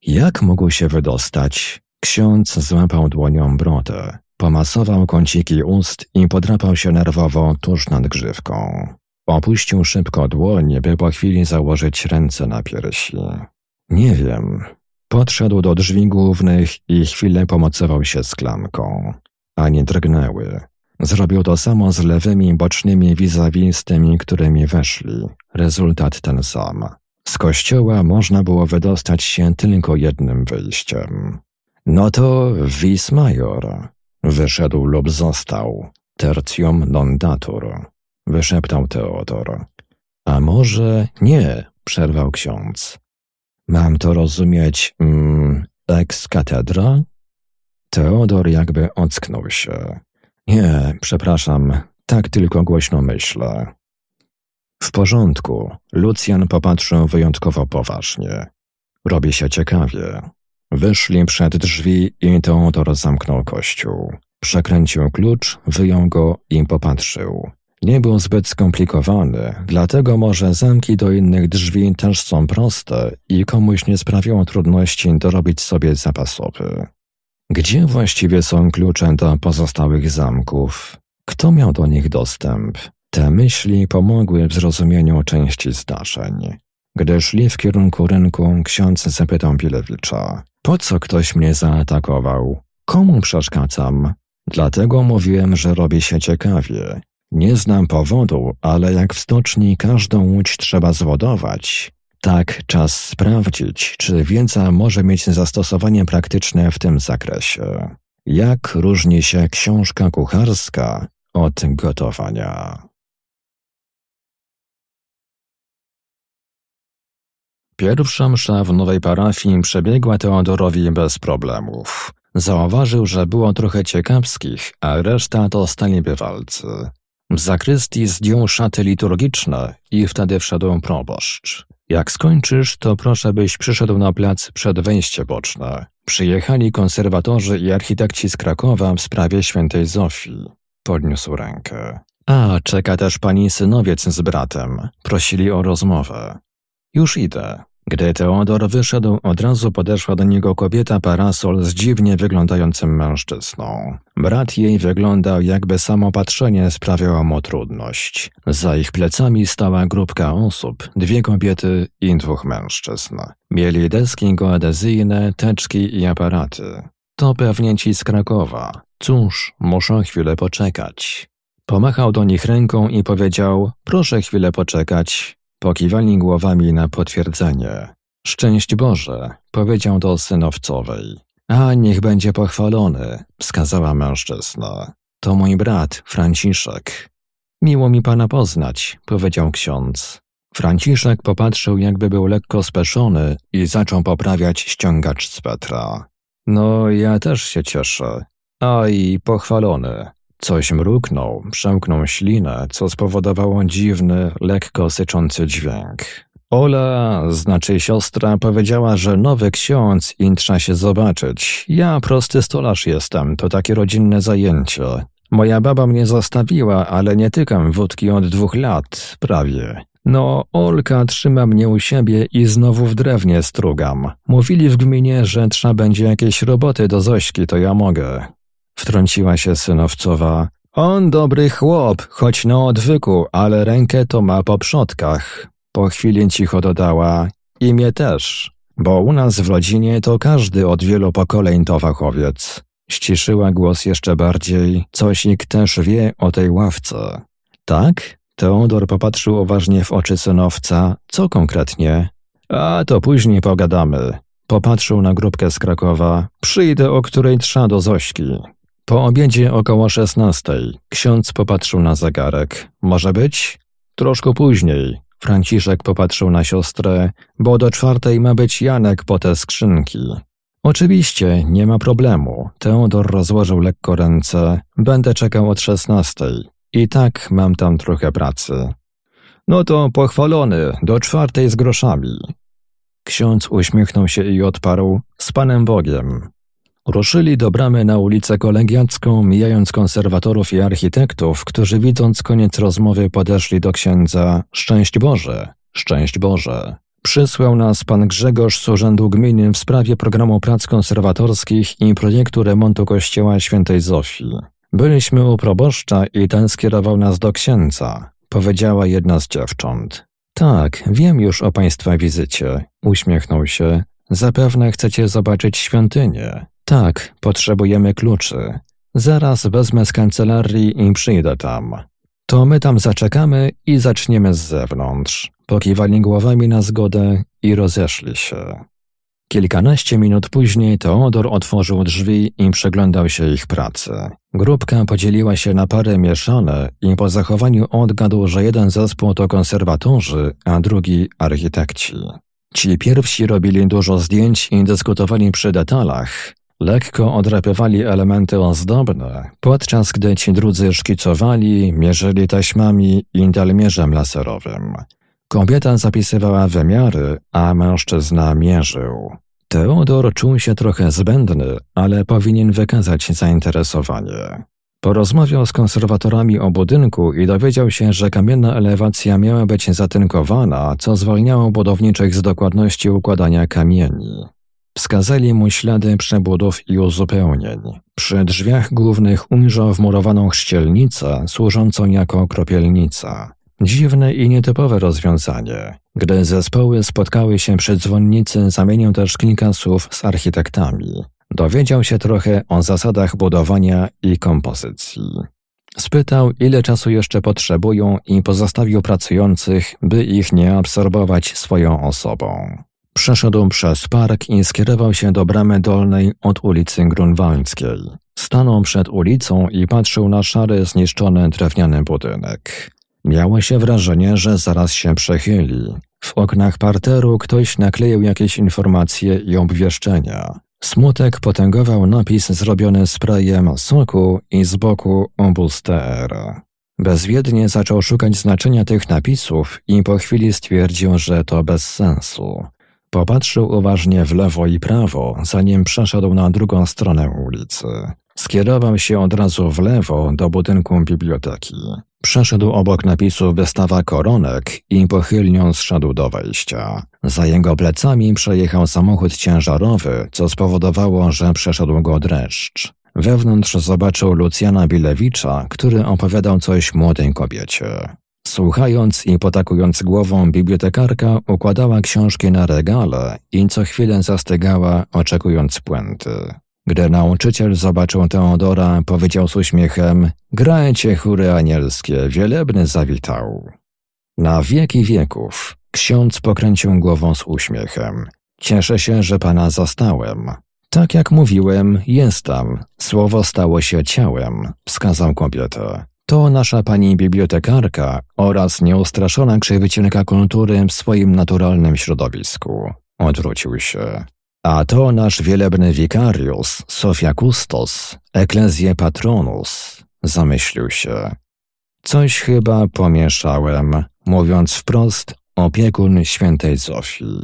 A: Jak mógł się wydostać? Ksiądz złapał dłonią brodę, pomasował kąciki ust i podrapał się nerwowo tuż nad grzywką. Opuścił szybko dłoń, by po chwili założyć ręce na piersi. Nie wiem. Podszedł do drzwi głównych i chwilę pomocował się z klamką. Ani drgnęły. Zrobił to samo z lewymi bocznymi vis-a-vis z tymi, którymi weszli. Rezultat ten sam. Z kościoła można było wydostać się tylko jednym wyjściem. No to vis major. Wyszedł lub został. Tertium non datur. Wyszeptał Teodor. A może nie, przerwał ksiądz. Mam to rozumieć mm, ex katedra? Teodor jakby ocknął się. Nie, przepraszam, tak tylko głośno myślę. W porządku, Lucjan popatrzył wyjątkowo poważnie. Robi się ciekawie. Wyszli przed drzwi i Teodor zamknął kościół. Przekręcił klucz, wyjął go i popatrzył. Nie był zbyt skomplikowany, dlatego może zamki do innych drzwi też są proste i komuś nie sprawią trudności dorobić sobie zapasowy. Gdzie właściwie są klucze do pozostałych zamków? Kto miał do nich dostęp? Te myśli pomogły w zrozumieniu części zdarzeń. Gdy szli w kierunku rynku, ksiądz zapytał Bilewicza. Po co ktoś mnie zaatakował? Komu przeszkadzam? Dlatego mówiłem, że robi się ciekawie. Nie znam powodu, ale jak w stoczni każdą łódź trzeba zwodować. Tak, czas sprawdzić, czy wiedza może mieć zastosowanie praktyczne w tym zakresie. Jak różni się książka kucharska od gotowania? Pierwsza msza w nowej parafii przebiegła Teodorowi bez problemów. Zauważył, że było trochę ciekawskich, a reszta to stali bywalcy. W zakrystii zdjął szaty liturgiczne i wtedy wszedł proboszcz. Jak skończysz, to proszę byś przyszedł na plac przed wejście boczne. Przyjechali konserwatorzy i architekci z Krakowa w sprawie świętej Zofii. Podniósł rękę. A, czeka też pani synowiec z bratem. Prosili o rozmowę. Już idę. Gdy Teodor wyszedł, od razu podeszła do niego kobieta parasol z dziwnie wyglądającym mężczyzną. Brat jej wyglądał, jakby samo patrzenie sprawiało mu trudność. Za ich plecami stała grupka osób, dwie kobiety i dwóch mężczyzn. Mieli deski geodezyjne, teczki i aparaty. To pewnie ci z Krakowa. Cóż, muszą chwilę poczekać. Pomachał do nich ręką i powiedział: Proszę chwilę poczekać, Pokiwali głowami na potwierdzenie. Szczęść Boże, powiedział do synowcowej. A niech będzie pochwalony, wskazała mężczyzna. To mój brat, Franciszek. Miło mi pana poznać, powiedział ksiądz. Franciszek popatrzył, jakby był lekko speszony i zaczął poprawiać ściągacz z Petra. No, ja też się cieszę. A i pochwalony. Coś mruknął, przemknął ślinę, co spowodowało dziwny, lekko syczący dźwięk. Ola, znaczy siostra, powiedziała, że nowy ksiądz intrza się zobaczyć. Ja prosty stolarz jestem, to takie rodzinne zajęcie. Moja baba mnie zostawiła, ale nie tykam wódki od dwóch lat, prawie. No, Olka trzyma mnie u siebie i znowu w drewnie strugam. Mówili w gminie, że trzeba będzie jakieś roboty do Zośki, to ja mogę. Wtrąciła się synowcowa. On dobry chłop, choć na odwyku, ale rękę to ma po przodkach. Po chwili cicho dodała. Imię też. bo u nas w rodzinie to każdy od wielu pokoleń to fachowiec. Ściszyła głos jeszcze bardziej, coś nikt też wie o tej ławce. Tak? Teodor popatrzył uważnie w oczy synowca. Co konkretnie? A to później pogadamy. Popatrzył na grupkę z Krakowa. Przyjdę o której trza do Zośki. Po obiedzie około szesnastej. Ksiądz popatrzył na zegarek. Może być? Troszkę później. Franciszek popatrzył na siostrę, bo do czwartej ma być Janek po te skrzynki. Oczywiście, nie ma problemu. Teodor rozłożył lekko ręce. Będę czekał od szesnastej. I tak mam tam trochę pracy. No to pochwalony, do czwartej z groszami. Ksiądz uśmiechnął się i odparł, z Panem Bogiem. Ruszyli do bramy na ulicę Kolegiacką, mijając konserwatorów i architektów, którzy widząc koniec rozmowy podeszli do księdza. Szczęść Boże, szczęść Boże. Przysłał nas pan Grzegorz z Urzędu Gminy w sprawie programu prac konserwatorskich i projektu remontu kościoła świętej Zofii. Byliśmy u proboszcza i ten skierował nas do księdza, powiedziała jedna z dziewcząt. Tak, wiem już o państwa wizycie, uśmiechnął się. Zapewne chcecie zobaczyć świątynię. Tak, potrzebujemy kluczy. Zaraz wezmę z kancelarii i przyjdę tam. To my tam zaczekamy i zaczniemy z zewnątrz. Pokiwali głowami na zgodę i rozeszli się. Kilkanaście minut później Teodor otworzył drzwi i przyglądał się ich pracy. Grupka podzieliła się na pary mieszane i po zachowaniu odgadł, że jeden zespół to konserwatorzy, a drugi architekci. Ci pierwsi robili dużo zdjęć i dyskutowali przy detalach. Lekko odrapywali elementy ozdobne, podczas gdy ci drudzy szkicowali, mierzyli taśmami i dalmierzem laserowym. Kobieta zapisywała wymiary, a mężczyzna mierzył. Teodor czuł się trochę zbędny, ale powinien wykazać zainteresowanie. Porozmawiał z konserwatorami o budynku i dowiedział się, że kamienna elewacja miała być zatynkowana, co zwalniało budowniczych z dokładności układania kamieni. Wskazali mu ślady przebudów i uzupełnień. Przy drzwiach głównych ujrzał wmurowaną chrzcielnicę służącą jako kropielnica. Dziwne i nietypowe rozwiązanie. Gdy zespoły spotkały się przy dzwonnicy, zamienił też kilka słów z architektami. Dowiedział się trochę o zasadach budowania i kompozycji. Spytał, ile czasu jeszcze potrzebują i pozostawił pracujących, by ich nie absorbować swoją osobą. Przeszedł przez park i skierował się do bramy dolnej od ulicy Grunwaldzkiej. Stanął przed ulicą i patrzył na szary, zniszczony drewniany budynek. Miało się wrażenie, że zaraz się przechyli. W oknach parteru ktoś nakleił jakieś informacje i obwieszczenia. Smutek potęgował napis zrobiony sprayem soku i z boku obóz TR. Bezwiednie zaczął szukać znaczenia tych napisów i po chwili stwierdził, że to bez sensu. Popatrzył uważnie w lewo i prawo, zanim przeszedł na drugą stronę ulicy. Skierował się od razu w lewo do budynku biblioteki. Przeszedł obok napisu wystawa koronek i pochylnią zszedł do wejścia. Za jego plecami przejechał samochód ciężarowy, co spowodowało, że przeszedł go dreszcz. Wewnątrz zobaczył Lucjana Bilewicza, który opowiadał coś młodej kobiecie. Słuchając i potakując głową, bibliotekarka układała książki na regale i co chwilę zastygała, oczekując puenty. Gdy nauczyciel zobaczył Teodora, powiedział z uśmiechem: Grajcie chóry anielskie, wielebny zawitał. Na wieki wieków ksiądz pokręcił głową z uśmiechem. Cieszę się, że pana zastałem. Tak jak mówiłem, jest tam. Słowo stało się ciałem, wskazał kobietę. To nasza pani bibliotekarka oraz nieustraszona krzywicielka kultury w swoim naturalnym środowisku. Odwrócił się. A to nasz wielebny wikarius, Sofia Kustos, Ecclesiae Patronus, zamyślił się. Coś chyba pomieszałem, mówiąc wprost, opiekun świętej Zofii.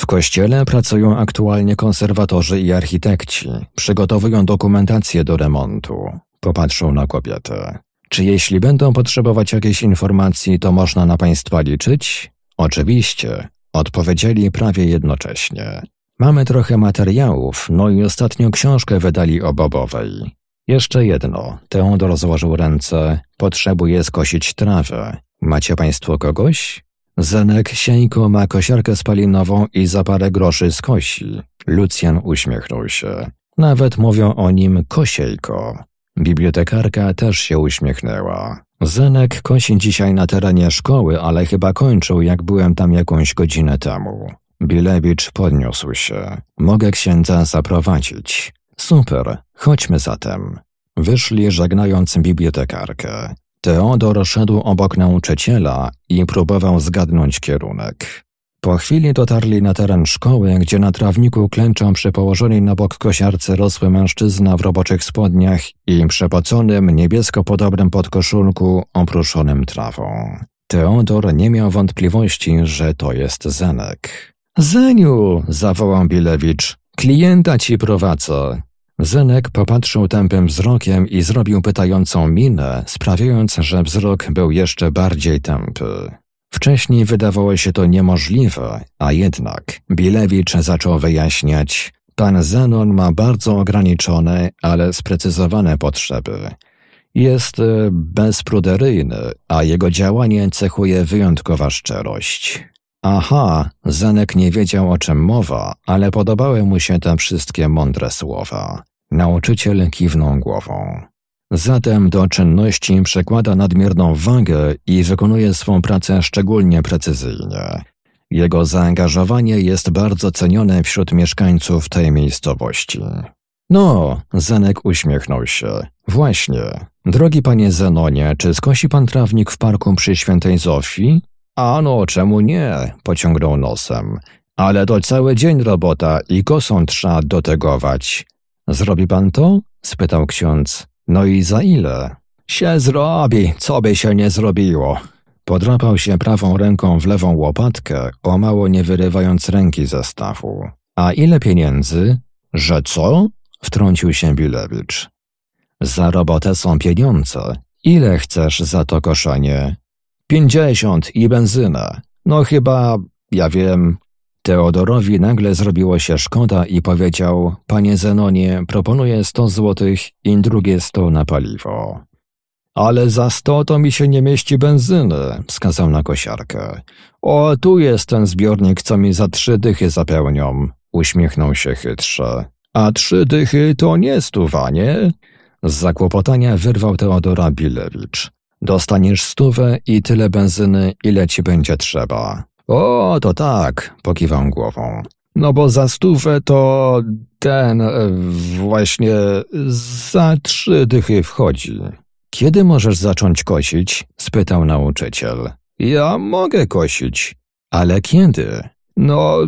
A: W kościele pracują aktualnie konserwatorzy i architekci, przygotowują dokumentację do remontu. Popatrzył na kobietę. Czy jeśli będą potrzebować jakiejś informacji, to można na państwa liczyć? Oczywiście, odpowiedzieli prawie jednocześnie. Mamy trochę materiałów, no i ostatnio książkę wydali o Bobowej. Jeszcze jedno. Teodor złożył ręce. Potrzebuję skosić trawę. Macie państwo kogoś? Zenek Sieńko ma kosiarkę spalinową i za parę groszy skosi. Lucjan uśmiechnął się. Nawet mówią o nim kosiejko. Bibliotekarka też się uśmiechnęła. Zenek kosi dzisiaj na terenie szkoły, ale chyba kończył, jak byłem tam jakąś godzinę temu. Bilewicz podniósł się. Mogę księdza zaprowadzić. Super, chodźmy zatem. Wyszli żegnając bibliotekarkę. Teodor szedł obok nauczyciela i próbował zgadnąć kierunek. Po chwili dotarli na teren szkoły, gdzie na trawniku klęczał przy położonej na bok kosiarce rosły mężczyzna w roboczych spodniach i przepoconym, niebiesko-podobnym podkoszulku opruszonym trawą. Teodor nie miał wątpliwości, że to jest Zenek. Zeniu! zawołał Bilewicz. Klienta ci prowadzę. Zenek popatrzył tępym wzrokiem i zrobił pytającą minę, sprawiając, że wzrok był jeszcze bardziej tępy. Wcześniej wydawało się to niemożliwe, a jednak Bilewicz zaczął wyjaśniać. Pan Zenon ma bardzo ograniczone, ale sprecyzowane potrzeby. Jest e, bezpruderyjny, a jego działanie cechuje wyjątkowa szczerość. Aha, Zenek nie wiedział o czym mowa, ale podobały mu się te wszystkie mądre słowa. Nauczyciel kiwnął głową. Zatem do czynności przekłada nadmierną wagę i wykonuje swą pracę szczególnie precyzyjnie. Jego zaangażowanie jest bardzo cenione wśród mieszkańców tej miejscowości. No, Zenek uśmiechnął się. Właśnie. Drogi panie Zenonie, czy skosi pan trawnik w parku przy świętej Zofii? A no, czemu nie? Pociągnął nosem. Ale to cały dzień robota i kosą trzeba dotegować. Zrobi pan to? spytał ksiądz. No i za ile? Się zrobi, co by się nie zrobiło. Podrapał się prawą ręką w lewą łopatkę, o mało nie wyrywając ręki ze stawu. A ile pieniędzy? Że co? Wtrącił się Bilewicz. Za robotę są pieniądze. Ile chcesz za to koszenie? Pięćdziesiąt i benzynę. No chyba, ja wiem. Teodorowi nagle zrobiło się szkoda i powiedział, panie Zenonie, proponuję sto złotych i drugie sto na paliwo. Ale za sto to mi się nie mieści benzyny, wskazał na kosiarkę. O, tu jest ten zbiornik, co mi za trzy dychy zapełnią, uśmiechnął się chytrze. A trzy dychy to nie stuwanie? Z zakłopotania wyrwał Teodora Bilewicz. Dostaniesz stówę i tyle benzyny, ile ci będzie trzeba. O, to tak, pokiwał głową. No bo za stówę to ten e, właśnie za trzy dychy wchodzi. Kiedy możesz zacząć kosić? spytał nauczyciel. Ja mogę kosić. Ale kiedy? No,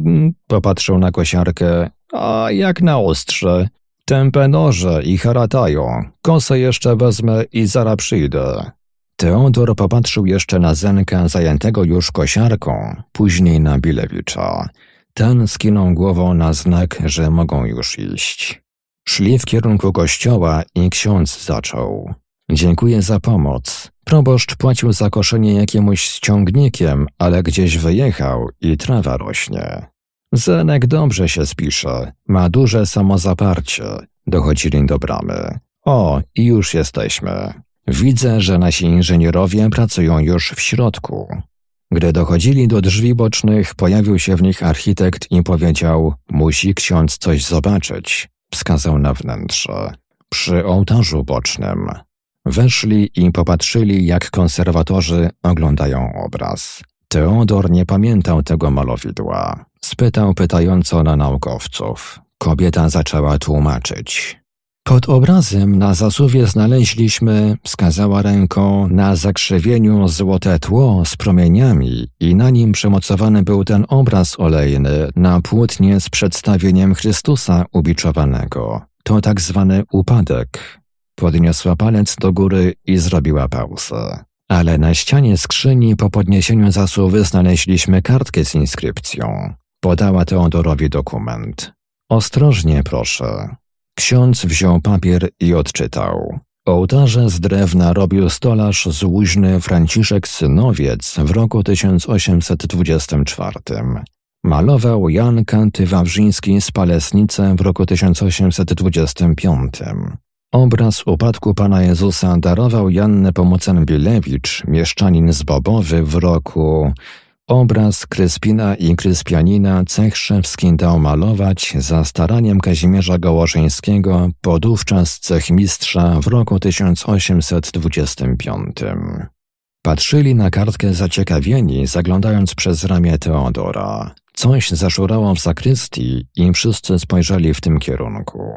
A: popatrzył na kosiarkę. A jak na ostrze? Tępe noże i haratają. Kosę jeszcze wezmę i zara przyjdę. Teodor popatrzył jeszcze na Zenka zajętego już kosiarką, później na Bilewicza. Ten skinął głową na znak, że mogą już iść. Szli w kierunku kościoła i ksiądz zaczął. Dziękuję za pomoc. Proboszcz płacił za koszenie jakiemuś ściągnikiem, ale gdzieś wyjechał i trawa rośnie. Zenek dobrze się spisze, ma duże samozaparcie. Dochodzili do bramy. O, i już jesteśmy. Widzę, że nasi inżynierowie pracują już w środku. Gdy dochodzili do drzwi bocznych, pojawił się w nich architekt i powiedział: Musi ksiądz coś zobaczyć. Wskazał na wnętrze. Przy ołtarzu bocznym. Weszli i popatrzyli, jak konserwatorzy oglądają obraz. Teodor nie pamiętał tego malowidła. Spytał pytająco na naukowców. Kobieta zaczęła tłumaczyć. Pod obrazem na zasuwie znaleźliśmy, wskazała ręką, na zakrzywieniu złote tło z promieniami i na nim przemocowany był ten obraz olejny na płótnie z przedstawieniem Chrystusa ubiczowanego. To tak zwany upadek. Podniosła palec do góry i zrobiła pauzę. Ale na ścianie skrzyni po podniesieniu zasuwy znaleźliśmy kartkę z inskrypcją. Podała Teodorowi dokument. Ostrożnie proszę. Ksiądz wziął papier i odczytał. Ołtarze z drewna robił stolarz złuźny Franciszek Synowiec w roku 1824. Malował Jan Kanty Wawrzyński z Palesnicy w roku 1825. Obraz upadku Pana Jezusa darował Jan Pomocen-Bielewicz, mieszczanin z Bobowy w roku Obraz Kryspina i Kryspianina Cechszewski dał malować za staraniem Kazimierza Gołoszyńskiego, podówczas cechmistrza w roku 1825. Patrzyli na kartkę zaciekawieni, zaglądając przez ramię Teodora. Coś zaszurało w zakrystii i wszyscy spojrzeli w tym kierunku.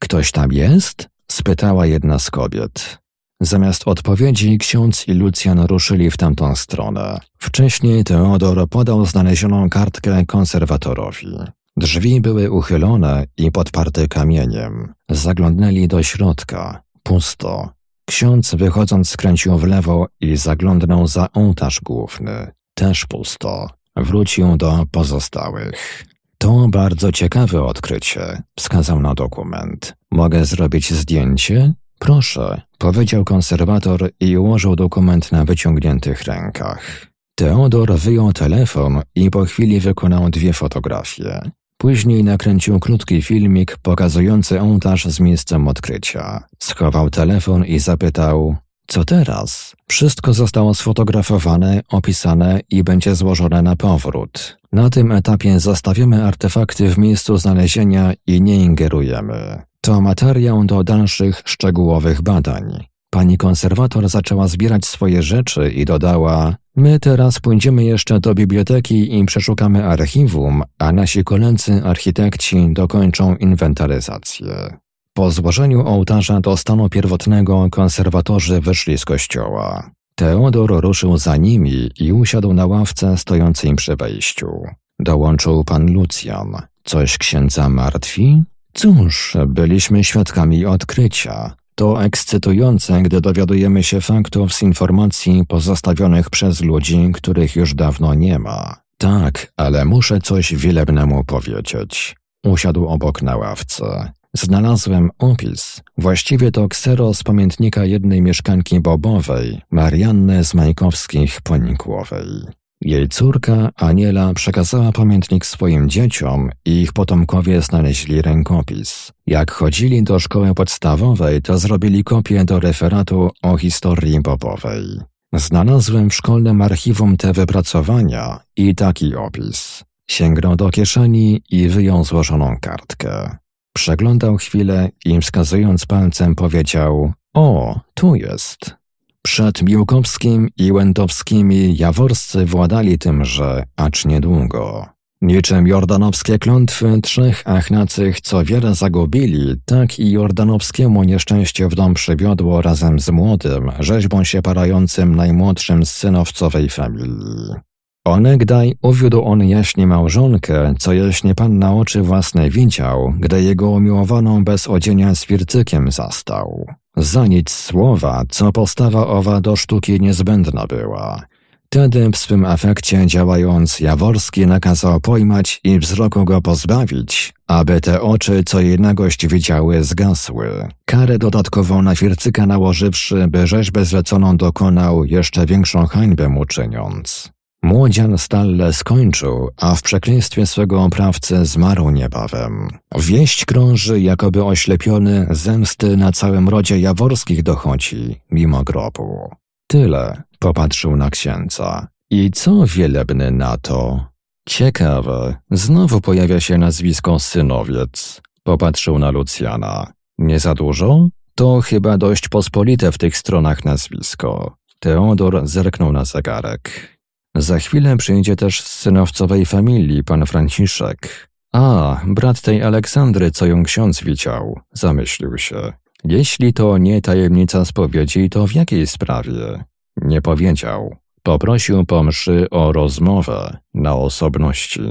A: Ktoś tam jest? spytała jedna z kobiet. Zamiast odpowiedzi ksiądz i Lucjan ruszyli w tamtą stronę. Wcześniej Teodor podał znalezioną kartkę konserwatorowi. Drzwi były uchylone i podparte kamieniem. Zaglądnęli do środka. Pusto. Ksiądz wychodząc skręcił w lewo i zaglądnął za ołtarz główny. Też pusto. Wrócił do pozostałych. To bardzo ciekawe odkrycie, wskazał na dokument. Mogę zrobić zdjęcie? Proszę, powiedział konserwator i ułożył dokument na wyciągniętych rękach. Teodor wyjął telefon i po chwili wykonał dwie fotografie. Później nakręcił krótki filmik pokazujący ołtarz z miejscem odkrycia. Schował telefon i zapytał: Co teraz? Wszystko zostało sfotografowane, opisane i będzie złożone na powrót. Na tym etapie zostawiamy artefakty w miejscu znalezienia i nie ingerujemy. To materiał do dalszych szczegółowych badań. Pani konserwator zaczęła zbierać swoje rzeczy i dodała: My teraz pójdziemy jeszcze do biblioteki i przeszukamy archiwum, a nasi koledzy architekci dokończą inwentaryzację. Po złożeniu ołtarza do stanu pierwotnego konserwatorzy wyszli z kościoła. Teodor ruszył za nimi i usiadł na ławce stojącej przy wejściu. Dołączył pan Lucjan. Coś księdza martwi? Cóż, byliśmy świadkami odkrycia. To ekscytujące, gdy dowiadujemy się faktów z informacji pozostawionych przez ludzi, których już dawno nie ma. Tak, ale muszę coś wielebnemu powiedzieć. Usiadł obok na ławce. Znalazłem opis. Właściwie to ksero z pamiętnika jednej mieszkanki Bobowej, Marianny z Majkowskich Ponikłowej. Jej córka, Aniela, przekazała pamiętnik swoim dzieciom i ich potomkowie znaleźli rękopis. Jak chodzili do szkoły podstawowej, to zrobili kopię do referatu o historii Bobowej. Znalazłem w szkolnym archiwum te wypracowania i taki opis. Sięgnął do kieszeni i wyjął złożoną kartkę. Przeglądał chwilę i wskazując palcem powiedział: O, tu jest. Przed Miłkowskim i Łętowskimi jaworscy władali tymże, acz niedługo. Niczym jordanowskie klątwy trzech achnacych co wiele zagubili, tak i jordanowskiemu nieszczęście w dom przywiodło razem z młodym, rzeźbą się parającym najmłodszym z synowcowej familii. Onegdaj uwiódł on jaśnie małżonkę, co jaśnie pan na oczy własne widział, gdy jego umiłowaną bez odzienia z wircykiem zastał. Za nic słowa, co postawa owa do sztuki niezbędna była. Wtedy w swym afekcie działając, Jaworski nakazał pojmać i wzroku go pozbawić, aby te oczy, co jej nagość widziały, zgasły. Karę dodatkową na Fircyka nałożywszy, by rzeźbę zleconą dokonał, jeszcze większą hańbę mu czyniąc. Młodzian Stalle skończył, a w przekleństwie swego oprawcy zmarł niebawem. Wieść krąży, jakoby oślepiony, zemsty na całym rodzie jaworskich dochodzi, mimo grobu. Tyle, popatrzył na księdza. I co wielebny na to? Ciekawe, znowu pojawia się nazwisko synowiec. Popatrzył na Lucjana. Nie za dużo? To chyba dość pospolite w tych stronach nazwisko. Teodor zerknął na zegarek. Za chwilę przyjdzie też z synowcowej familii pan Franciszek. A, brat tej Aleksandry, co ją ksiądz widział, zamyślił się. Jeśli to nie tajemnica spowiedzi, to w jakiej sprawie? Nie powiedział. Poprosił po mszy o rozmowę na osobności.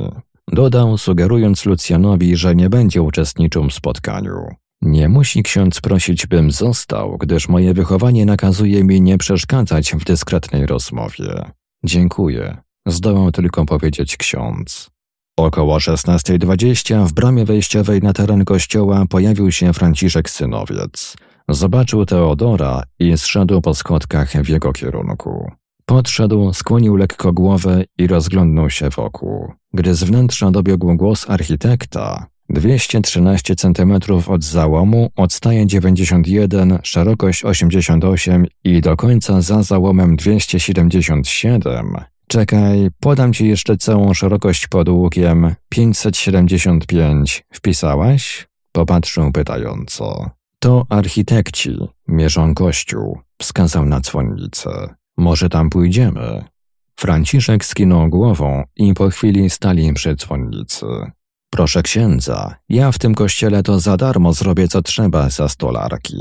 A: Dodał, sugerując Lucjanowi, że nie będzie uczestniczył w spotkaniu. Nie musi ksiądz prosić, bym został, gdyż moje wychowanie nakazuje mi nie przeszkadzać w dyskretnej rozmowie. Dziękuję, zdołał tylko powiedzieć ksiądz. Około 16.20 w bramie wejściowej na teren kościoła pojawił się Franciszek Synowiec. Zobaczył Teodora i zszedł po schodkach w jego kierunku. Podszedł, skłonił lekko głowę i rozglądnął się wokół. Gdy z wnętrza dobiegł głos architekta, 213 cm od załomu, odstaje 91, szerokość 88 i do końca za załomem 277, Czekaj, podam ci jeszcze całą szerokość pod łukiem. 575. Wpisałaś? Popatrzył pytająco. To architekci, mierzą kościół, wskazał na dzwonnicę. Może tam pójdziemy? Franciszek skinął głową i po chwili stali przy dzwonnicy. Proszę księdza, ja w tym kościele to za darmo zrobię co trzeba za stolarki.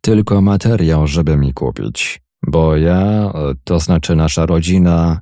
A: Tylko materiał, żeby mi kupić. Bo ja, to znaczy nasza rodzina,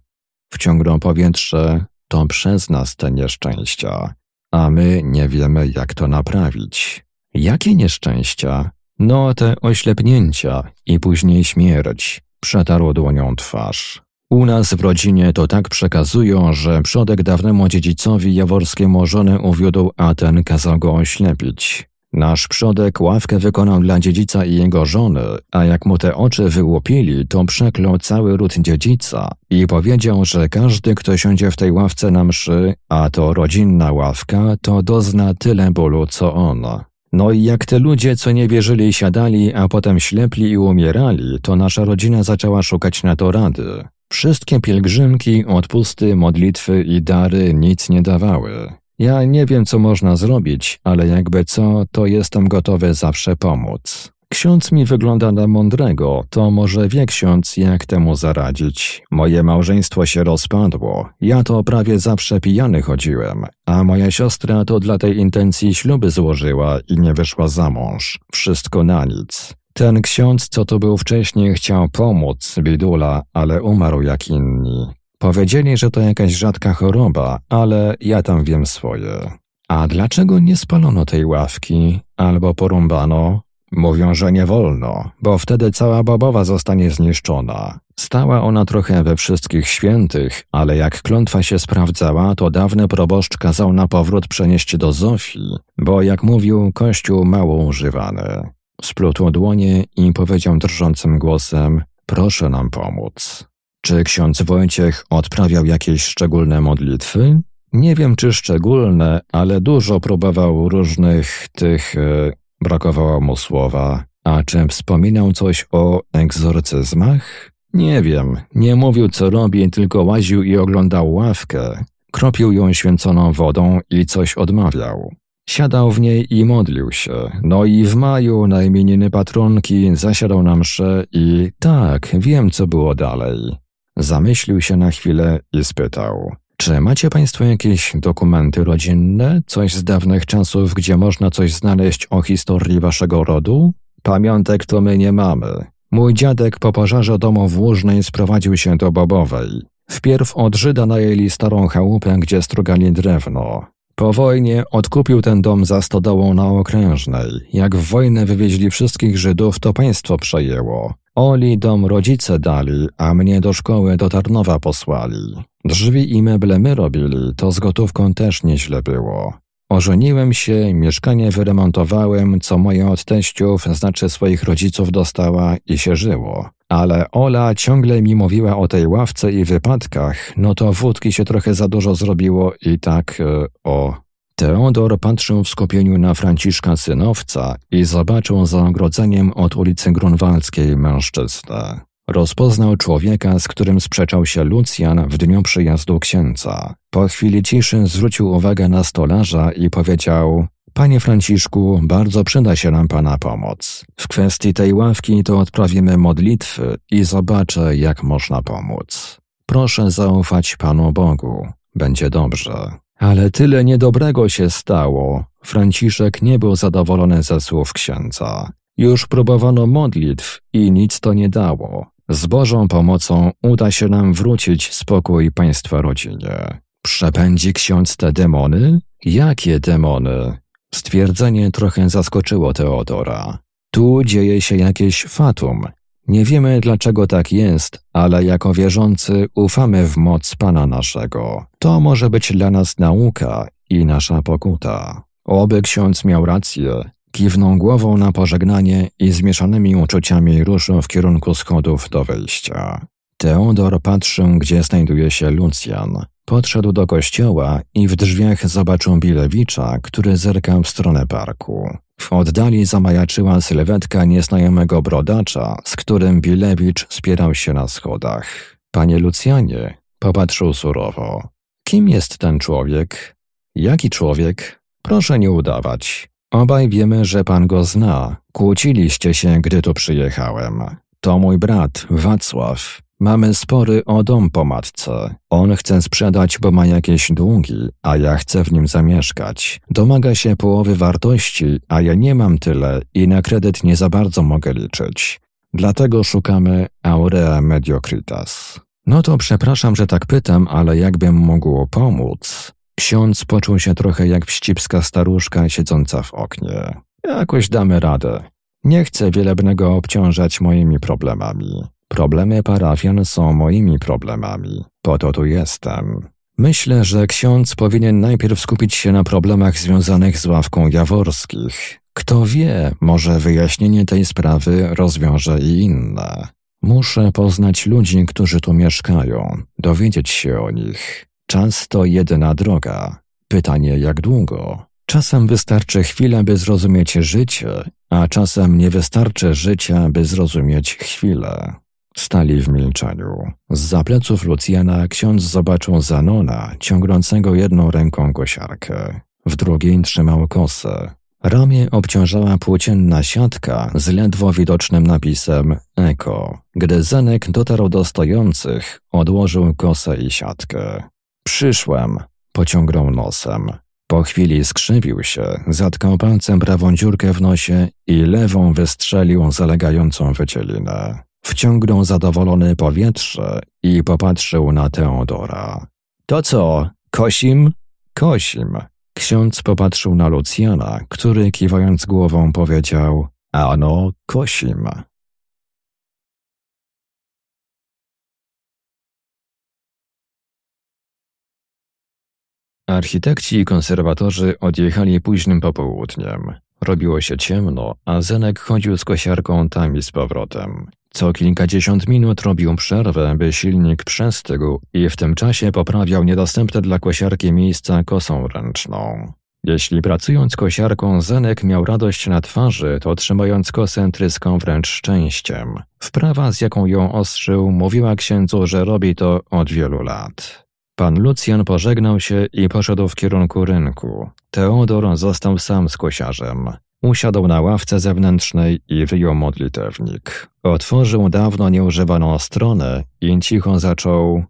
A: wciągną powietrze, to przez nas te nieszczęścia, a my nie wiemy, jak to naprawić. Jakie nieszczęścia? No, te oślepnięcia i później śmierć. Przetarł dłonią twarz. U nas w rodzinie to tak przekazują, że przodek dawnemu dziedzicowi jaworskiemu żonę uwiódł, a ten kazał go oślepić. Nasz przodek ławkę wykonał dla dziedzica i jego żony, a jak mu te oczy wyłupili, to przeklął cały ród dziedzica i powiedział, że każdy, kto siądzie w tej ławce na mszy, a to rodzinna ławka, to dozna tyle bólu, co on. No i jak te ludzie, co nie wierzyli, siadali, a potem ślepli i umierali, to nasza rodzina zaczęła szukać na to rady. Wszystkie pielgrzymki, odpusty, modlitwy i dary nic nie dawały. Ja nie wiem, co można zrobić, ale jakby co, to jestem gotowy zawsze pomóc. Ksiądz mi wygląda na mądrego, to może wie ksiądz, jak temu zaradzić. Moje małżeństwo się rozpadło. Ja to prawie zawsze pijany chodziłem, a moja siostra to dla tej intencji śluby złożyła i nie wyszła za mąż. Wszystko na nic. Ten ksiądz, co tu był wcześniej, chciał pomóc, bidula, ale umarł jak inni. Powiedzieli, że to jakaś rzadka choroba, ale ja tam wiem swoje. A dlaczego nie spalono tej ławki? Albo porąbano? Mówią, że nie wolno, bo wtedy cała babowa zostanie zniszczona. Stała ona trochę we wszystkich świętych, ale jak klątwa się sprawdzała, to dawny proboszcz kazał na powrót przenieść do Zofii, bo jak mówił, kościół mało używany. Splótł dłonie i powiedział drżącym głosem: Proszę nam pomóc. Czy ksiądz Wojciech odprawiał jakieś szczególne modlitwy? Nie wiem, czy szczególne, ale dużo próbował różnych tych. E, brakowało mu słowa. A czy wspominał coś o egzorcyzmach? Nie wiem. Nie mówił, co robi, tylko łaził i oglądał ławkę. Kropił ją święconą wodą i coś odmawiał. Siadał w niej i modlił się. No i w maju na imieniny patronki zasiadał na mszę i tak, wiem co było dalej. Zamyślił się na chwilę i spytał. Czy macie Państwo jakieś dokumenty rodzinne, coś z dawnych czasów, gdzie można coś znaleźć o historii Waszego rodu? Pamiątek to my nie mamy. Mój dziadek po pożarze domu w Łużnej sprowadził się do Bobowej. Wpierw od Żyda najęli starą chałupę, gdzie strugali drewno. Po wojnie odkupił ten dom za stodołą na Okrężnej. Jak w wojnę wywieźli wszystkich Żydów, to państwo przejęło. Oli dom rodzice dali, a mnie do szkoły do Tarnowa posłali. Drzwi i meble my robili, to z gotówką też nieźle było. Ożeniłem się, mieszkanie wyremontowałem, co moja od teściów, znaczy swoich rodziców dostała i się żyło. Ale Ola ciągle mi mówiła o tej ławce i wypadkach, no to wódki się trochę za dużo zrobiło i tak, e, o. Teodor patrzył w skupieniu na Franciszka synowca i zobaczył za ogrodzeniem od ulicy Grunwaldzkiej mężczyznę. Rozpoznał człowieka, z którym sprzeczał się Lucjan w dniu przyjazdu księdza. Po chwili ciszy zwrócił uwagę na stolarza i powiedział Panie Franciszku, bardzo przyda się nam Pana pomoc. W kwestii tej ławki to odprawimy modlitwy i zobaczę, jak można pomóc. Proszę zaufać Panu Bogu. Będzie dobrze. Ale tyle niedobrego się stało. Franciszek nie był zadowolony ze słów księdza. Już próbowano modlitw i nic to nie dało. Z Bożą pomocą uda się nam wrócić spokój państwa rodzinie. Przepędzi ksiądz te demony? Jakie demony? Stwierdzenie trochę zaskoczyło Teodora. Tu dzieje się jakieś fatum. Nie wiemy dlaczego tak jest, ale jako wierzący ufamy w moc Pana naszego. To może być dla nas nauka i nasza pokuta. Oby ksiądz miał rację. Kiwnął głową na pożegnanie i zmieszanymi uczuciami ruszył w kierunku schodów do wejścia. Teodor patrzył, gdzie znajduje się Lucjan. Podszedł do kościoła i w drzwiach zobaczył Bilewicza, który zerkał w stronę parku. W oddali zamajaczyła sylwetka nieznajomego brodacza, z którym Bilewicz spierał się na schodach. Panie Lucjanie, Popatrzył surowo. Kim jest ten człowiek? Jaki człowiek? Proszę nie udawać. Obaj wiemy, że pan go zna. Kłóciliście się, gdy tu przyjechałem. To mój brat, Wacław. Mamy spory o dom po matce. On chce sprzedać, bo ma jakieś długi, a ja chcę w nim zamieszkać. Domaga się połowy wartości, a ja nie mam tyle i na kredyt nie za bardzo mogę liczyć. Dlatego szukamy aurea mediocritas. No to przepraszam, że tak pytam, ale jakbym mógł pomóc? Ksiądz poczuł się trochę jak wścibska staruszka siedząca w oknie. Jakoś damy radę. Nie chcę wielebnego obciążać moimi problemami. Problemy parafian są moimi problemami. Po to tu jestem. Myślę, że ksiądz powinien najpierw skupić się na problemach związanych z ławką Jaworskich. Kto wie, może wyjaśnienie tej sprawy rozwiąże i inne. Muszę poznać ludzi, którzy tu mieszkają, dowiedzieć się o nich. Czas to jedyna droga. Pytanie jak długo? Czasem wystarczy chwila, by zrozumieć życie, a czasem nie wystarczy życia, by zrozumieć chwilę. Stali w milczeniu. Z zapleców Lucjana ksiądz zobaczył Zanona, ciągnącego jedną ręką kosiarkę. W drugiej trzymał kosę. Ramię obciążała płócienna siatka z ledwo widocznym napisem Eko. Gdy Zenek dotarł do stojących, odłożył kosę i siatkę. Przyszłem, pociągnął nosem. Po chwili skrzywił się, zatkał palcem prawą dziurkę w nosie i lewą wystrzelił zalegającą wycielinę. Wciągnął zadowolony powietrze i popatrzył na Teodora. To co, kosim? Kosim. Ksiądz popatrzył na Lucjana, który kiwając głową powiedział: Ano, kosim. Architekci i konserwatorzy odjechali późnym popołudniem. Robiło się ciemno, a Zenek chodził z kosiarką tam i z powrotem. Co kilkadziesiąt minut robił przerwę, by silnik przestygł i w tym czasie poprawiał niedostępne dla kosiarki miejsca kosą ręczną. Jeśli pracując kosiarką Zenek miał radość na twarzy, to trzymając kosę tryskał wręcz szczęściem. Wprawa, z jaką ją ostrzył, mówiła księdzu, że robi to od wielu lat. Pan Lucjan pożegnał się i poszedł w kierunku rynku. Teodor został sam z kosiarzem. Usiadł na ławce zewnętrznej i wyjął modlitewnik. Otworzył dawno nieużywaną stronę i cicho zaczął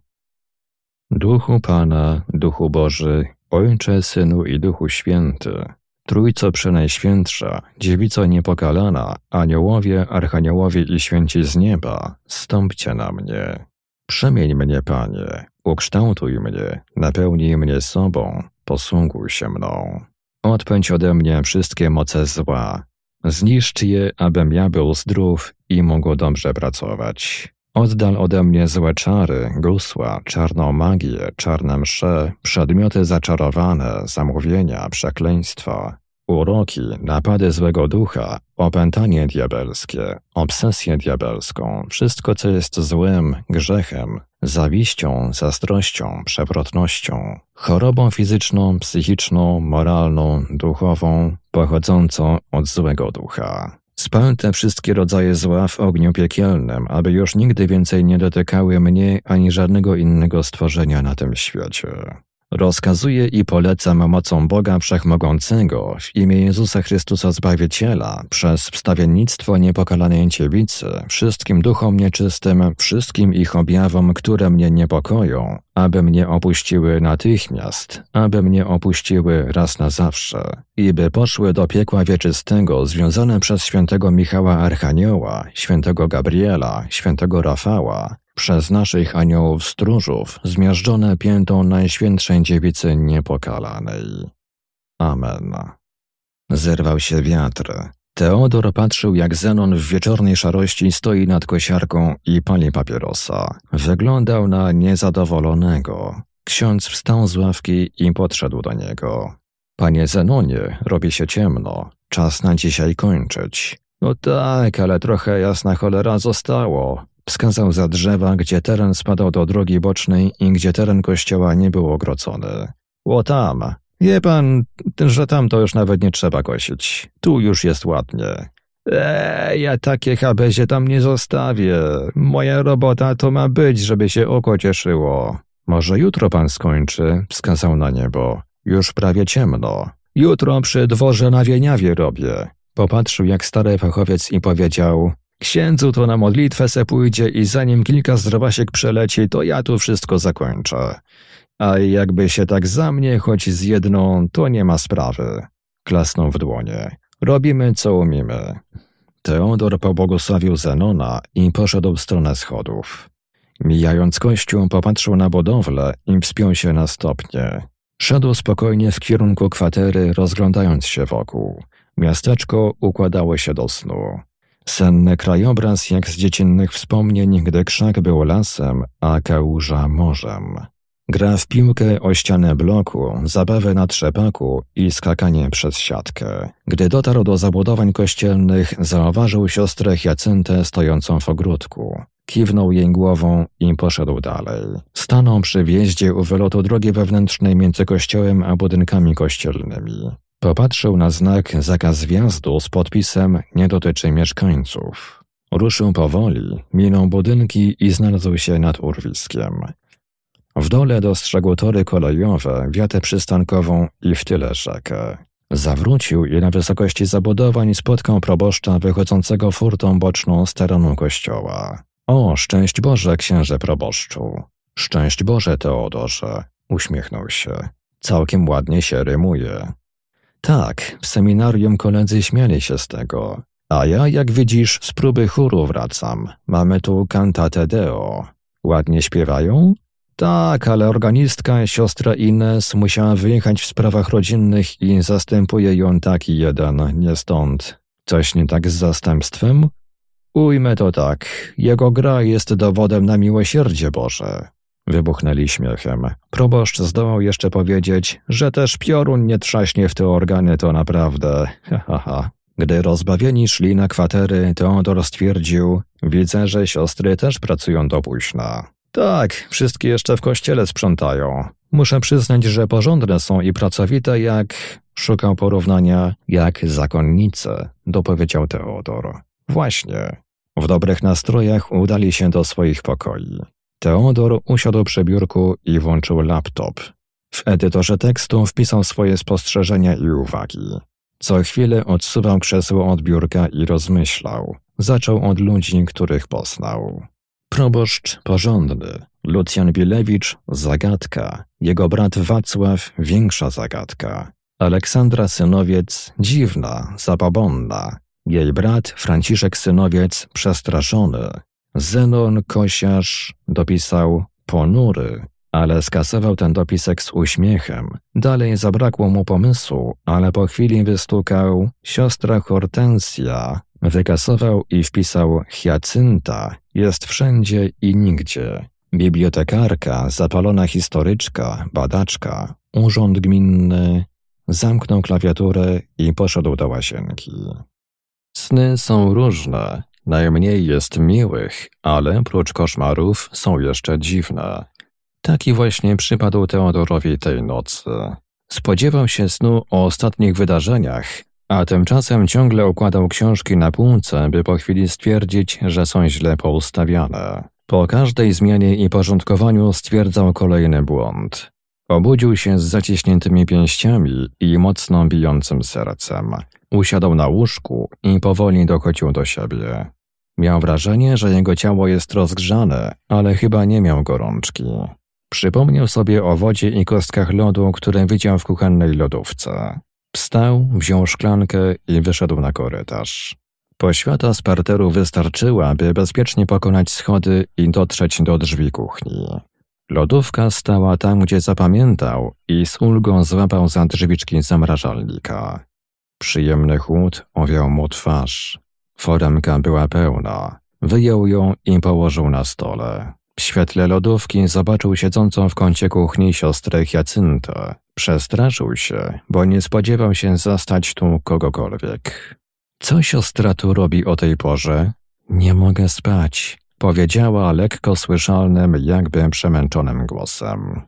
A: Duchu Pana, Duchu Boży, Ojcze, Synu i Duchu Święty, Trójco Przenajświętsza, Dziewico Niepokalana, Aniołowie, Archaniołowie i Święci z nieba, stąpcie na mnie. Przemień mnie, Panie, ukształtuj mnie, napełnij mnie sobą, posługuj się mną. Odpędź ode mnie wszystkie moce zła. Zniszcz je, abym ja był zdrów i mógł dobrze pracować. Oddal ode mnie złe czary, gusła, czarną magię, czarne msze, przedmioty zaczarowane, zamówienia, przekleństwa, uroki, napady złego ducha, opętanie diabelskie, obsesję diabelską, wszystko co jest złym, grzechem, zawiścią, zazdrością, przewrotnością, chorobą fizyczną, psychiczną, moralną, duchową, pochodzącą od złego ducha. Spal te wszystkie rodzaje zła w ogniu piekielnym, aby już nigdy więcej nie dotykały mnie ani żadnego innego stworzenia na tym świecie. Rozkazuję i polecam mocą Boga Wszechmogącego w imię Jezusa Chrystusa Zbawiciela przez wstawiennictwo niepokalanej dziewicy wszystkim duchom nieczystym, wszystkim ich objawom, które mnie niepokoją, aby mnie opuściły natychmiast, aby mnie opuściły raz na zawsze i by poszły do piekła wieczystego związane przez świętego Michała Archanioła, świętego Gabriela, świętego Rafała, przez naszych aniołów stróżów, zmiażdżone piętą Najświętszej Dziewicy Niepokalanej. Amen. Zerwał się wiatr. Teodor patrzył, jak Zenon w wieczornej szarości stoi nad kosiarką i pali papierosa. Wyglądał na niezadowolonego. Ksiądz wstał z ławki i podszedł do niego. Panie Zenonie, robi się ciemno. Czas na dzisiaj kończyć. No tak, ale trochę jasna cholera zostało. Wskazał za drzewa, gdzie teren spadał do drogi bocznej i gdzie teren kościoła nie był ogrodzony. Ło tam. Wie pan, że tam to już nawet nie trzeba kosić. Tu już jest ładnie. Eee, ja takie habezie tam nie zostawię. Moja robota to ma być, żeby się oko cieszyło. Może jutro pan skończy, wskazał na niebo. Już prawie ciemno. Jutro przy dworze na Wieniawie robię. Popatrzył jak stary fachowiec i powiedział Księdzu to na modlitwę se pójdzie i zanim kilka zdrowasiek przeleci, to ja tu wszystko zakończę. A jakby się tak za mnie choć z jedną, to nie ma sprawy. Klasnął w dłonie. Robimy co umiemy. Teodor pobłogosławił Zenona i poszedł w stronę schodów. Mijając kościół, popatrzył na budowlę i wspiął się na stopnie. Szedł spokojnie w kierunku kwatery, rozglądając się wokół. Miasteczko układało się do snu. Senny krajobraz jak z dziecinnych wspomnień, gdy krzak był lasem, a kałuża morzem. Gra w piłkę o ścianę bloku, zabawę na trzepaku i skakanie przez siatkę. Gdy dotarł do zabudowań kościelnych, zauważył siostrę Hiacyntę stojącą w ogródku. Kiwnął jej głową i poszedł dalej. Stanął przy wjeździe u wylotu drogi wewnętrznej między kościołem a budynkami kościelnymi. Popatrzył na znak zakaz wjazdu z podpisem nie dotyczy mieszkańców. Ruszył powoli, minął budynki i znalazł się nad urwiskiem. W dole dostrzegł tory kolejowe, wiatę przystankową i w tyle rzekę. Zawrócił i na wysokości zabudowań spotkał proboszcza wychodzącego furtą boczną z terenu kościoła. O, szczęść Boże, księże proboszczu. Szczęść Boże, Teodorze. Uśmiechnął się. Całkiem ładnie się rymuje. Tak, w seminarium koledzy śmiali się z tego. A ja, jak widzisz, z próby chóru wracam. Mamy tu cantate deo. Ładnie śpiewają? Tak, ale organistka, siostra Ines, musiała wyjechać w sprawach rodzinnych i zastępuje ją taki jeden, nie stąd. Coś nie tak z zastępstwem? Ujmę to tak. Jego gra jest dowodem na miłosierdzie Boże. Wybuchnęli śmiechem. Proboszcz zdołał jeszcze powiedzieć, że też piorun nie trzaśnie w te organy, to naprawdę. Ha, ha, ha. Gdy rozbawieni szli na kwatery, Teodor stwierdził, widzę, że siostry też pracują do późna. Tak, wszystkie jeszcze w kościele sprzątają. Muszę przyznać, że porządne są i pracowite jak... Szukał porównania, jak zakonnice, dopowiedział Teodor. Właśnie. W dobrych nastrojach udali się do swoich pokoi. Teodor usiadł przy biurku i włączył laptop. W edytorze tekstu wpisał swoje spostrzeżenia i uwagi. Co chwilę odsuwał krzesło od biurka i rozmyślał. Zaczął od ludzi, których poznał. Proboszcz porządny, Lucjan Bilewicz zagadka, jego brat Wacław większa zagadka, Aleksandra Synowiec dziwna, zabobonna, jej brat Franciszek Synowiec przestraszony, Zenon Kosiarz dopisał ponury, ale skasował ten dopisek z uśmiechem. Dalej zabrakło mu pomysłu, ale po chwili wystukał siostra Hortensja, wykasował i wpisał Hiacynta, jest wszędzie i nigdzie. Bibliotekarka, zapalona historyczka, badaczka, urząd gminny, zamknął klawiaturę i poszedł do łazienki. Sny są różne, najmniej jest miłych, ale prócz koszmarów są jeszcze dziwne. Taki właśnie przypadł Teodorowi tej nocy. Spodziewał się snu o ostatnich wydarzeniach, a tymczasem ciągle układał książki na półce, by po chwili stwierdzić, że są źle poustawiane. Po każdej zmianie i porządkowaniu stwierdzał kolejny błąd. Obudził się z zaciśniętymi pięściami i mocno bijącym sercem. Usiadł na łóżku i powoli dochodził do siebie. Miał wrażenie, że jego ciało jest rozgrzane, ale chyba nie miał gorączki. Przypomniał sobie o wodzie i kostkach lodu, które widział w kuchennej lodówce. Wstał, wziął szklankę i wyszedł na korytarz. Poświata z parteru wystarczyła, by bezpiecznie pokonać schody i dotrzeć do drzwi kuchni. Lodówka stała tam, gdzie zapamiętał i z ulgą złapał za drzwiczki zamrażalnika. Przyjemny chłód owiał mu twarz. Foremka była pełna. Wyjął ją i położył na stole. W świetle lodówki zobaczył siedzącą w kącie kuchni siostrę Hiacyntę. Przestraszył się, bo nie spodziewał się zastać tu kogokolwiek. Co siostra tu robi o tej porze? Nie mogę spać, powiedziała lekko słyszalnym, jakby przemęczonym głosem.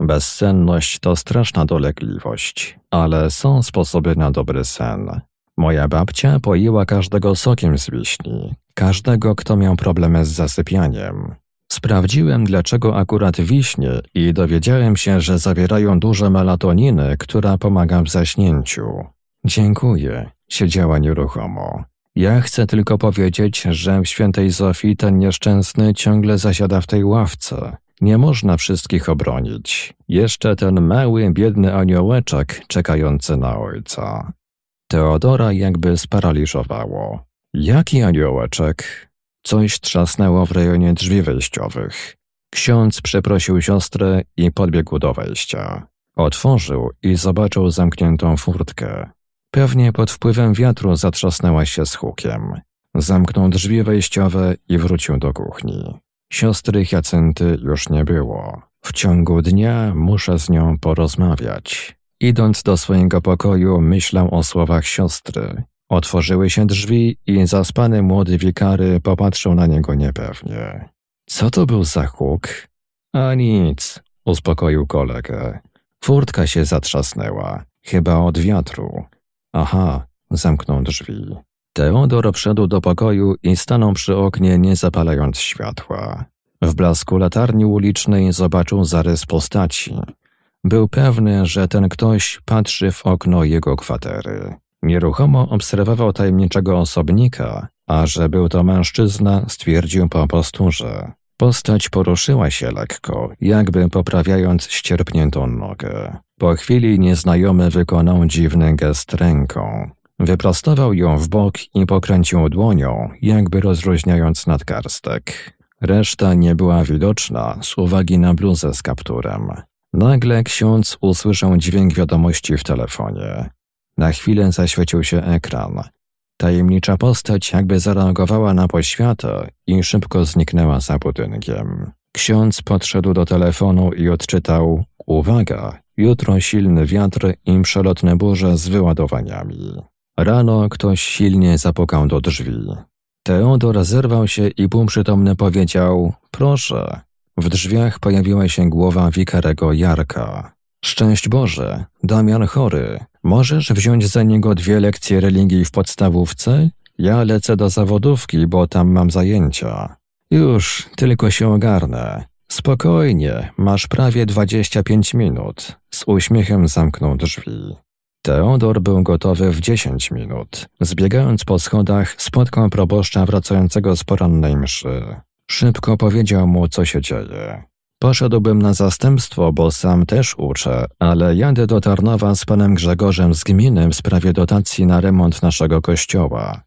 A: Bezsenność to straszna dolegliwość, ale są sposoby na dobry sen. Moja babcia poiła każdego sokiem z wiśni, każdego, kto miał problemy z zasypianiem. Sprawdziłem, dlaczego akurat wiśnie i dowiedziałem się, że zawierają dużo melatoniny, która pomaga w zaśnięciu. Dziękuję. Siedziała nieruchomo. Ja chcę tylko powiedzieć, że w świętej Zofii ten nieszczęsny ciągle zasiada w tej ławce. Nie można wszystkich obronić. Jeszcze ten mały, biedny aniołeczek czekający na ojca. Teodora jakby sparaliżowało. Jaki aniołeczek? Coś trzasnęło w rejonie drzwi wejściowych. Ksiądz przeprosił siostrę i podbiegł do wejścia. Otworzył i zobaczył zamkniętą furtkę. Pewnie pod wpływem wiatru zatrzasnęła się z hukiem. Zamknął drzwi wejściowe i wrócił do kuchni. Siostry Hiacynty już nie było. W ciągu dnia muszę z nią porozmawiać. Idąc do swojego pokoju, myślał o słowach siostry. Otworzyły się drzwi i zaspany młody wikary popatrzył na niego niepewnie. Co to był za huk? A nic, uspokoił kolegę. Furtka się zatrzasnęła, chyba od wiatru. Aha, zamknął drzwi. Teodor wszedł do pokoju i stanął przy oknie, nie zapalając światła. W blasku latarni ulicznej zobaczył zarys postaci. Był pewny, że ten ktoś patrzy w okno jego kwatery. Nieruchomo obserwował tajemniczego osobnika, a że był to mężczyzna, stwierdził po posturze. Postać poruszyła się lekko, jakby poprawiając ścierpniętą nogę. Po chwili nieznajomy wykonał dziwny gest ręką. Wyprostował ją w bok i pokręcił dłonią, jakby rozluźniając nadgarstek. Reszta nie była widoczna z uwagi na bluzę z kapturem. Nagle ksiądz usłyszał dźwięk wiadomości w telefonie. Na chwilę zaświecił się ekran. Tajemnicza postać jakby zareagowała na poświatę i szybko zniknęła za budynkiem. Ksiądz podszedł do telefonu i odczytał Uwaga, jutro silny wiatr i przelotne burze z wyładowaniami. Rano ktoś silnie zapukał do drzwi. Teodor zerwał się i półprzytomny powiedział Proszę. W drzwiach pojawiła się głowa wikarego Jarka. Szczęść Boże, Damian chory. Możesz wziąć za niego dwie lekcje religii w podstawówce? Ja lecę do zawodówki, bo tam mam zajęcia. Już, tylko się ogarnę. Spokojnie, masz prawie dwadzieścia pięć minut. Z uśmiechem zamknął drzwi. Teodor był gotowy w dziesięć minut. Zbiegając po schodach, spotkał proboszcza wracającego z porannej mszy. Szybko powiedział mu, co się dzieje. Poszedłbym na zastępstwo, bo sam też uczę, ale jadę do Tarnowa z panem Grzegorzem z gminy w sprawie dotacji na remont naszego kościoła.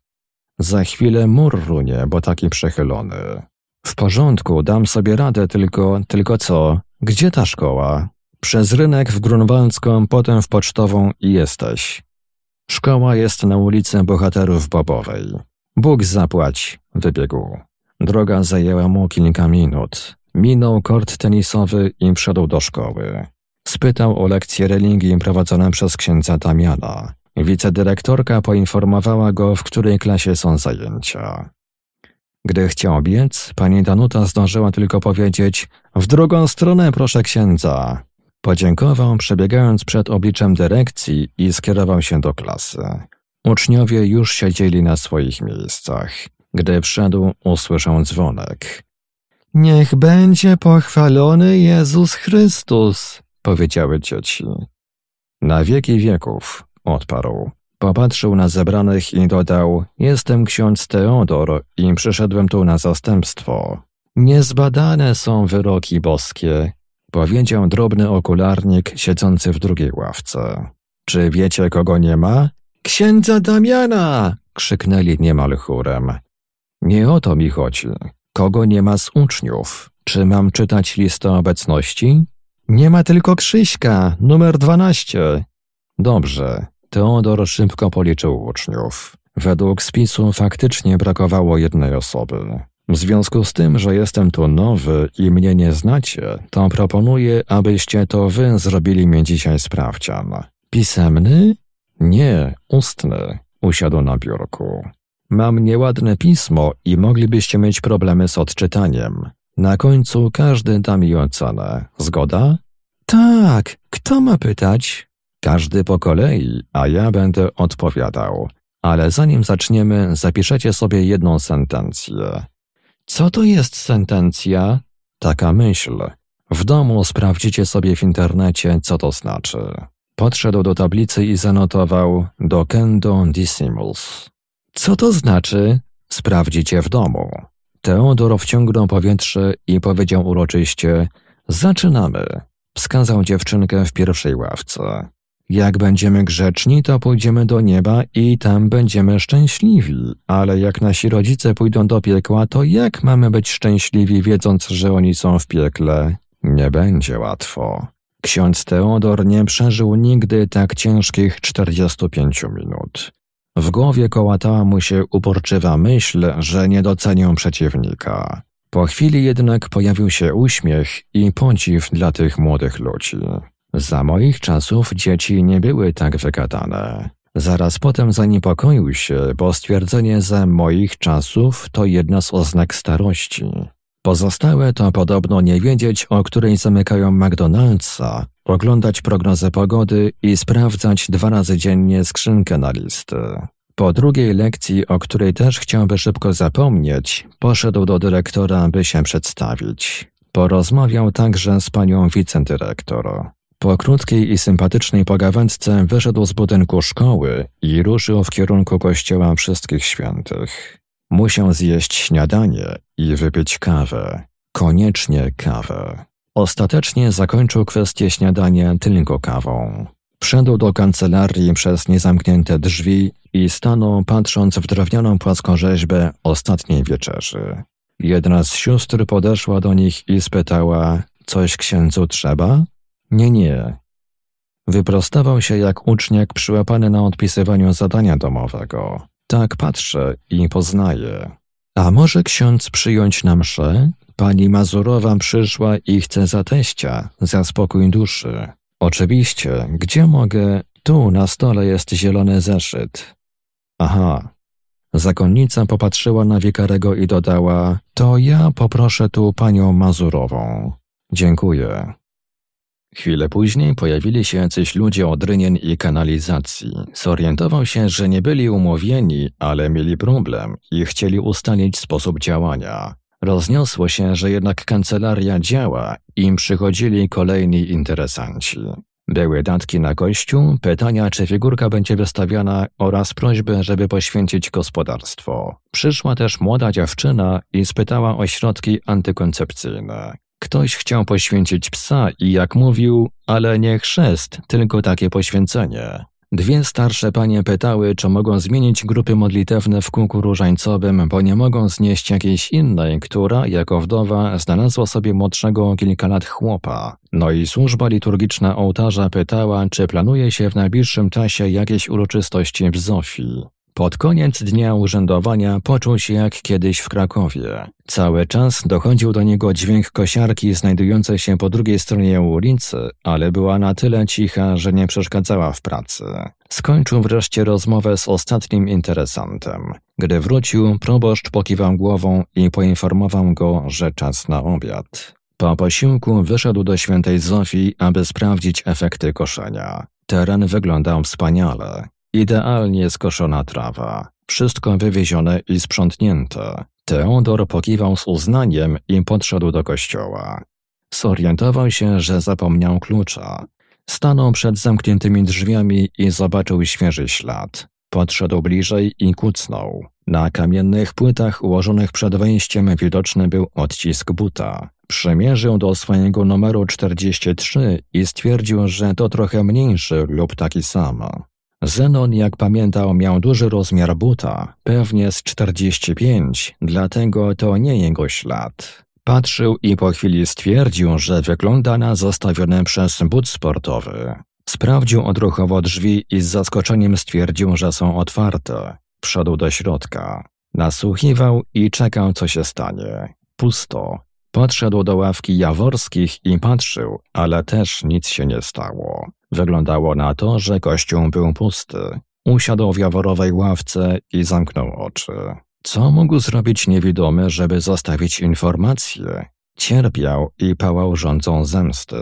A: Za chwilę mur runie, bo taki przechylony. W porządku, dam sobie radę, tylko, tylko co? Gdzie ta szkoła? Przez rynek w Grunwaldzką, potem w Pocztową i jesteś. Szkoła jest na ulicy Bohaterów Bobowej. Bóg zapłać, wybiegł. Droga zajęła mu kilka minut. Minął kort tenisowy i wszedł do szkoły. Spytał o lekcje religii prowadzone przez księdza Damiana. Wicedyrektorka poinformowała go, w której klasie są zajęcia. Gdy chciał biec, pani Danuta zdążyła tylko powiedzieć w drugą stronę, proszę księdza. Podziękował, przebiegając przed obliczem dyrekcji i skierował się do klasy. Uczniowie już siedzieli na swoich miejscach. Gdy wszedł, usłyszał dzwonek. Niech będzie pochwalony Jezus Chrystus, powiedziały dzieci. Na wieki wieków, odparł. Popatrzył na zebranych i dodał: Jestem ksiądz Teodor i przyszedłem tu na zastępstwo. Niezbadane są wyroki boskie, powiedział drobny okularnik siedzący w drugiej ławce. Czy wiecie, kogo nie ma? Księdza Damiana! krzyknęli niemal chórem. Nie o to mi chodzi. Kogo nie ma z uczniów? Czy mam czytać listę obecności? Nie ma tylko Krzyśka, numer dwanaście. Dobrze. Teodor szybko policzył uczniów. Według spisu faktycznie brakowało jednej osoby. W związku z tym, że jestem tu nowy i mnie nie znacie, to proponuję, abyście to wy zrobili mi dzisiaj sprawdzian. Pisemny? Nie, ustny. Usiadł na biurku. Mam nieładne pismo i moglibyście mieć problemy z odczytaniem. Na końcu każdy da mi ocenę. Zgoda? Tak, kto ma pytać? Każdy po kolei, a ja będę odpowiadał. Ale zanim zaczniemy, zapiszecie sobie jedną sentencję. Co to jest sentencja? Taka myśl. W domu sprawdzicie sobie w internecie, co to znaczy. Podszedł do tablicy i zanotował Docendo Dissimulus. Co to znaczy? Sprawdzicie w domu. Teodor wciągnął powietrze i powiedział uroczyście Zaczynamy. Wskazał dziewczynkę w pierwszej ławce. Jak będziemy grzeczni, to pójdziemy do nieba i tam będziemy szczęśliwi, ale jak nasi rodzice pójdą do piekła, to jak mamy być szczęśliwi, wiedząc, że oni są w piekle? Nie będzie łatwo. Ksiądz Teodor nie przeżył nigdy tak ciężkich 45 minut. W głowie kołatała mu się uporczywa myśl, że nie docenią przeciwnika. Po chwili jednak pojawił się uśmiech i podziw dla tych młodych ludzi. Za moich czasów dzieci nie były tak wygadane. Zaraz potem zaniepokoił się, bo stwierdzenie za moich czasów to jedna z oznak starości. Pozostałe to podobno nie wiedzieć, o której zamykają McDonald'sa, oglądać prognozę pogody i sprawdzać dwa razy dziennie skrzynkę na listy. Po drugiej lekcji, o której też chciałby szybko zapomnieć, poszedł do dyrektora, by się przedstawić. Porozmawiał także z panią wicedyrektor. Po krótkiej i sympatycznej pogawędce wyszedł z budynku szkoły i ruszył w kierunku kościoła Wszystkich Świętych. Musiał zjeść śniadanie i wypić kawę. Koniecznie kawę. Ostatecznie zakończył kwestię śniadania tylko kawą. Wszedł do kancelarii przez niezamknięte drzwi i stanął patrząc w drewnianą płaskorzeźbę ostatniej wieczerzy. Jedna z sióstr podeszła do nich i spytała, coś księdzu trzeba? Nie, nie. Wyprostował się jak uczniak przyłapany na odpisywaniu zadania domowego. Tak patrzę i poznaję. A może ksiądz przyjąć na mszę? Pani Mazurowa przyszła i chce za teścia, za spokój duszy. Oczywiście, gdzie mogę? Tu na stole jest zielony zeszyt. Aha. Zakonnica popatrzyła na wikarego i dodała: To ja poproszę tu panią Mazurową. Dziękuję. Chwilę później pojawili się jacyś ludzie od rynien i kanalizacji. Zorientował się, że nie byli umówieni, ale mieli problem i chcieli ustalić sposób działania. Rozniosło się, że jednak kancelaria działa im przychodzili kolejni interesanci. Były datki na gościu, pytania, czy figurka będzie wystawiana oraz prośby, żeby poświęcić gospodarstwo. Przyszła też młoda dziewczyna i spytała o środki antykoncepcyjne. Ktoś chciał poświęcić psa i jak mówił, ale nie chrzest, tylko takie poświęcenie. Dwie starsze panie pytały, czy mogą zmienić grupy modlitewne w kółku różańcowym, bo nie mogą znieść jakiejś innej, która, jako wdowa, znalazła sobie młodszego o kilka lat chłopa. No i służba liturgiczna ołtarza pytała, czy planuje się w najbliższym czasie jakieś uroczystości w Zofii. Pod koniec dnia urzędowania poczuł się jak kiedyś w Krakowie. Cały czas dochodził do niego dźwięk kosiarki znajdującej się po drugiej stronie ulicy, ale była na tyle cicha, że nie przeszkadzała w pracy. Skończył wreszcie rozmowę z ostatnim interesantem. Gdy wrócił, proboszcz pokiwał głową i poinformował go, że czas na obiad. Po posiłku wyszedł do świętej Zofii, aby sprawdzić efekty koszenia. Teren wyglądał wspaniale. Idealnie skoszona trawa, wszystko wywiezione i sprzątnięte. Teodor pokiwał z uznaniem i podszedł do kościoła. Zorientował się, że zapomniał klucza. Stanął przed zamkniętymi drzwiami i zobaczył świeży ślad. Podszedł bliżej i kucnął. Na kamiennych płytach ułożonych przed wejściem widoczny był odcisk buta. Przemierzył do swojego numeru 43 i stwierdził, że to trochę mniejszy lub taki sam. Zenon, jak pamiętał, miał duży rozmiar buta, pewnie z 45, dlatego to nie jego ślad. Patrzył i po chwili stwierdził, że wygląda na zostawiony przez but sportowy. Sprawdził odruchowo drzwi i z zaskoczeniem stwierdził, że są otwarte. Wszedł do środka. Nasłuchiwał i czekał, co się stanie. Pusto. Podszedł do ławki jaworskich i patrzył, ale też nic się nie stało. Wyglądało na to, że kościół był pusty. Usiadł w jaworowej ławce i zamknął oczy. Co mógł zrobić niewidomy, żeby zostawić informację? Cierpiał i pałał rządzą zemsty.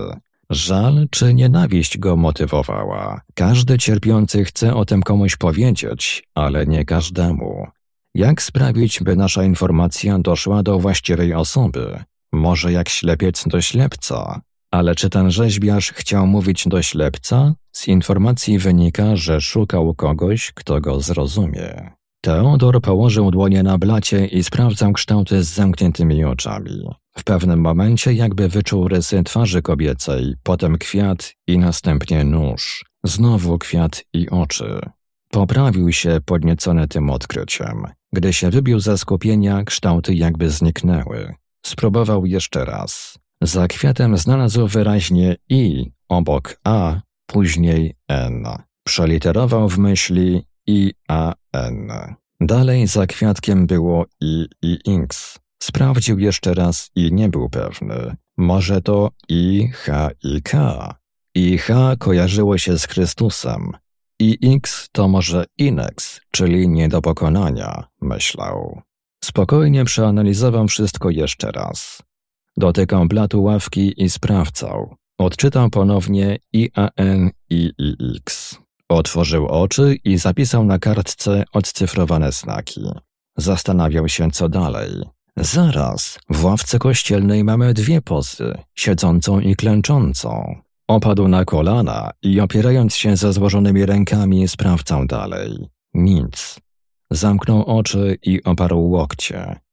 A: Żal czy nienawiść go motywowała. Każdy cierpiący chce o tym komuś powiedzieć, ale nie każdemu. Jak sprawić, by nasza informacja doszła do właściwej osoby? Może jak ślepiec do ślepca. Ale czy ten rzeźbiarz chciał mówić do ślepca? Z informacji wynika, że szukał kogoś, kto go zrozumie. Teodor położył dłonie na blacie i sprawdzał kształty z zamkniętymi oczami. W pewnym momencie jakby wyczuł rysy twarzy kobiecej, potem kwiat i następnie nóż. Znowu kwiat i oczy. Poprawił się podniecony tym odkryciem. Gdy się wybił ze skupienia, kształty jakby zniknęły. Spróbował jeszcze raz. Za kwiatem znalazł wyraźnie i obok a, później n. Przeliterował w myśli i a n. Dalej za kwiatkiem było i i x. Sprawdził jeszcze raz i nie był pewny. Może to i h i k. I h kojarzyło się z Chrystusem. I x to może inex, czyli nie do pokonania, myślał. Spokojnie przeanalizował wszystko jeszcze raz. Dotykał blatu ławki i sprawdzał. Odczytał ponownie IAN i IX. Otworzył oczy i zapisał na kartce odcyfrowane znaki. Zastanawiał się, co dalej. Zaraz, w ławce kościelnej mamy dwie pozy, siedzącą i klęczącą. Opadł na kolana i opierając się ze złożonymi rękami sprawdzał dalej. Nic. Zamknął oczy i oparł łokcie.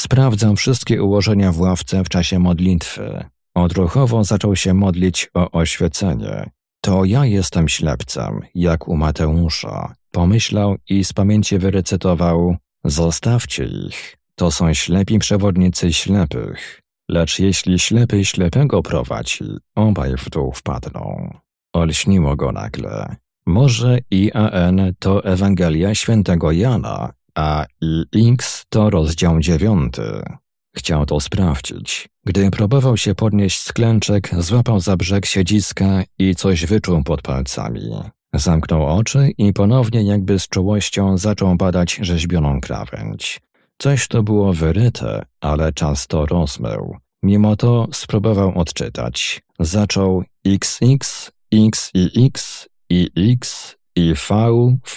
A: Sprawdzam wszystkie ułożenia w ławce w czasie modlitwy. Odruchowo zaczął się modlić o oświecenie. To ja jestem ślepcem, jak u Mateusza. Pomyślał i z pamięci wyrecytował: Zostawcie ich. To są ślepi przewodnicy ślepych. Lecz jeśli ślepy ślepego prowadzi, obaj w dół wpadną. Olśniło go nagle. Może IAN to Ewangelia świętego Jana, a IX to rozdział dziewiąty. Chciał to sprawdzić. Gdy próbował się podnieść z klęczek, złapał za brzeg siedziska i coś wyczuł pod palcami. Zamknął oczy i ponownie jakby z czułością zaczął badać rzeźbioną krawędź. Coś to było wyryte, ale czas to rozmył. Mimo to spróbował odczytać. Zaczął XX, X i X, i X, i V,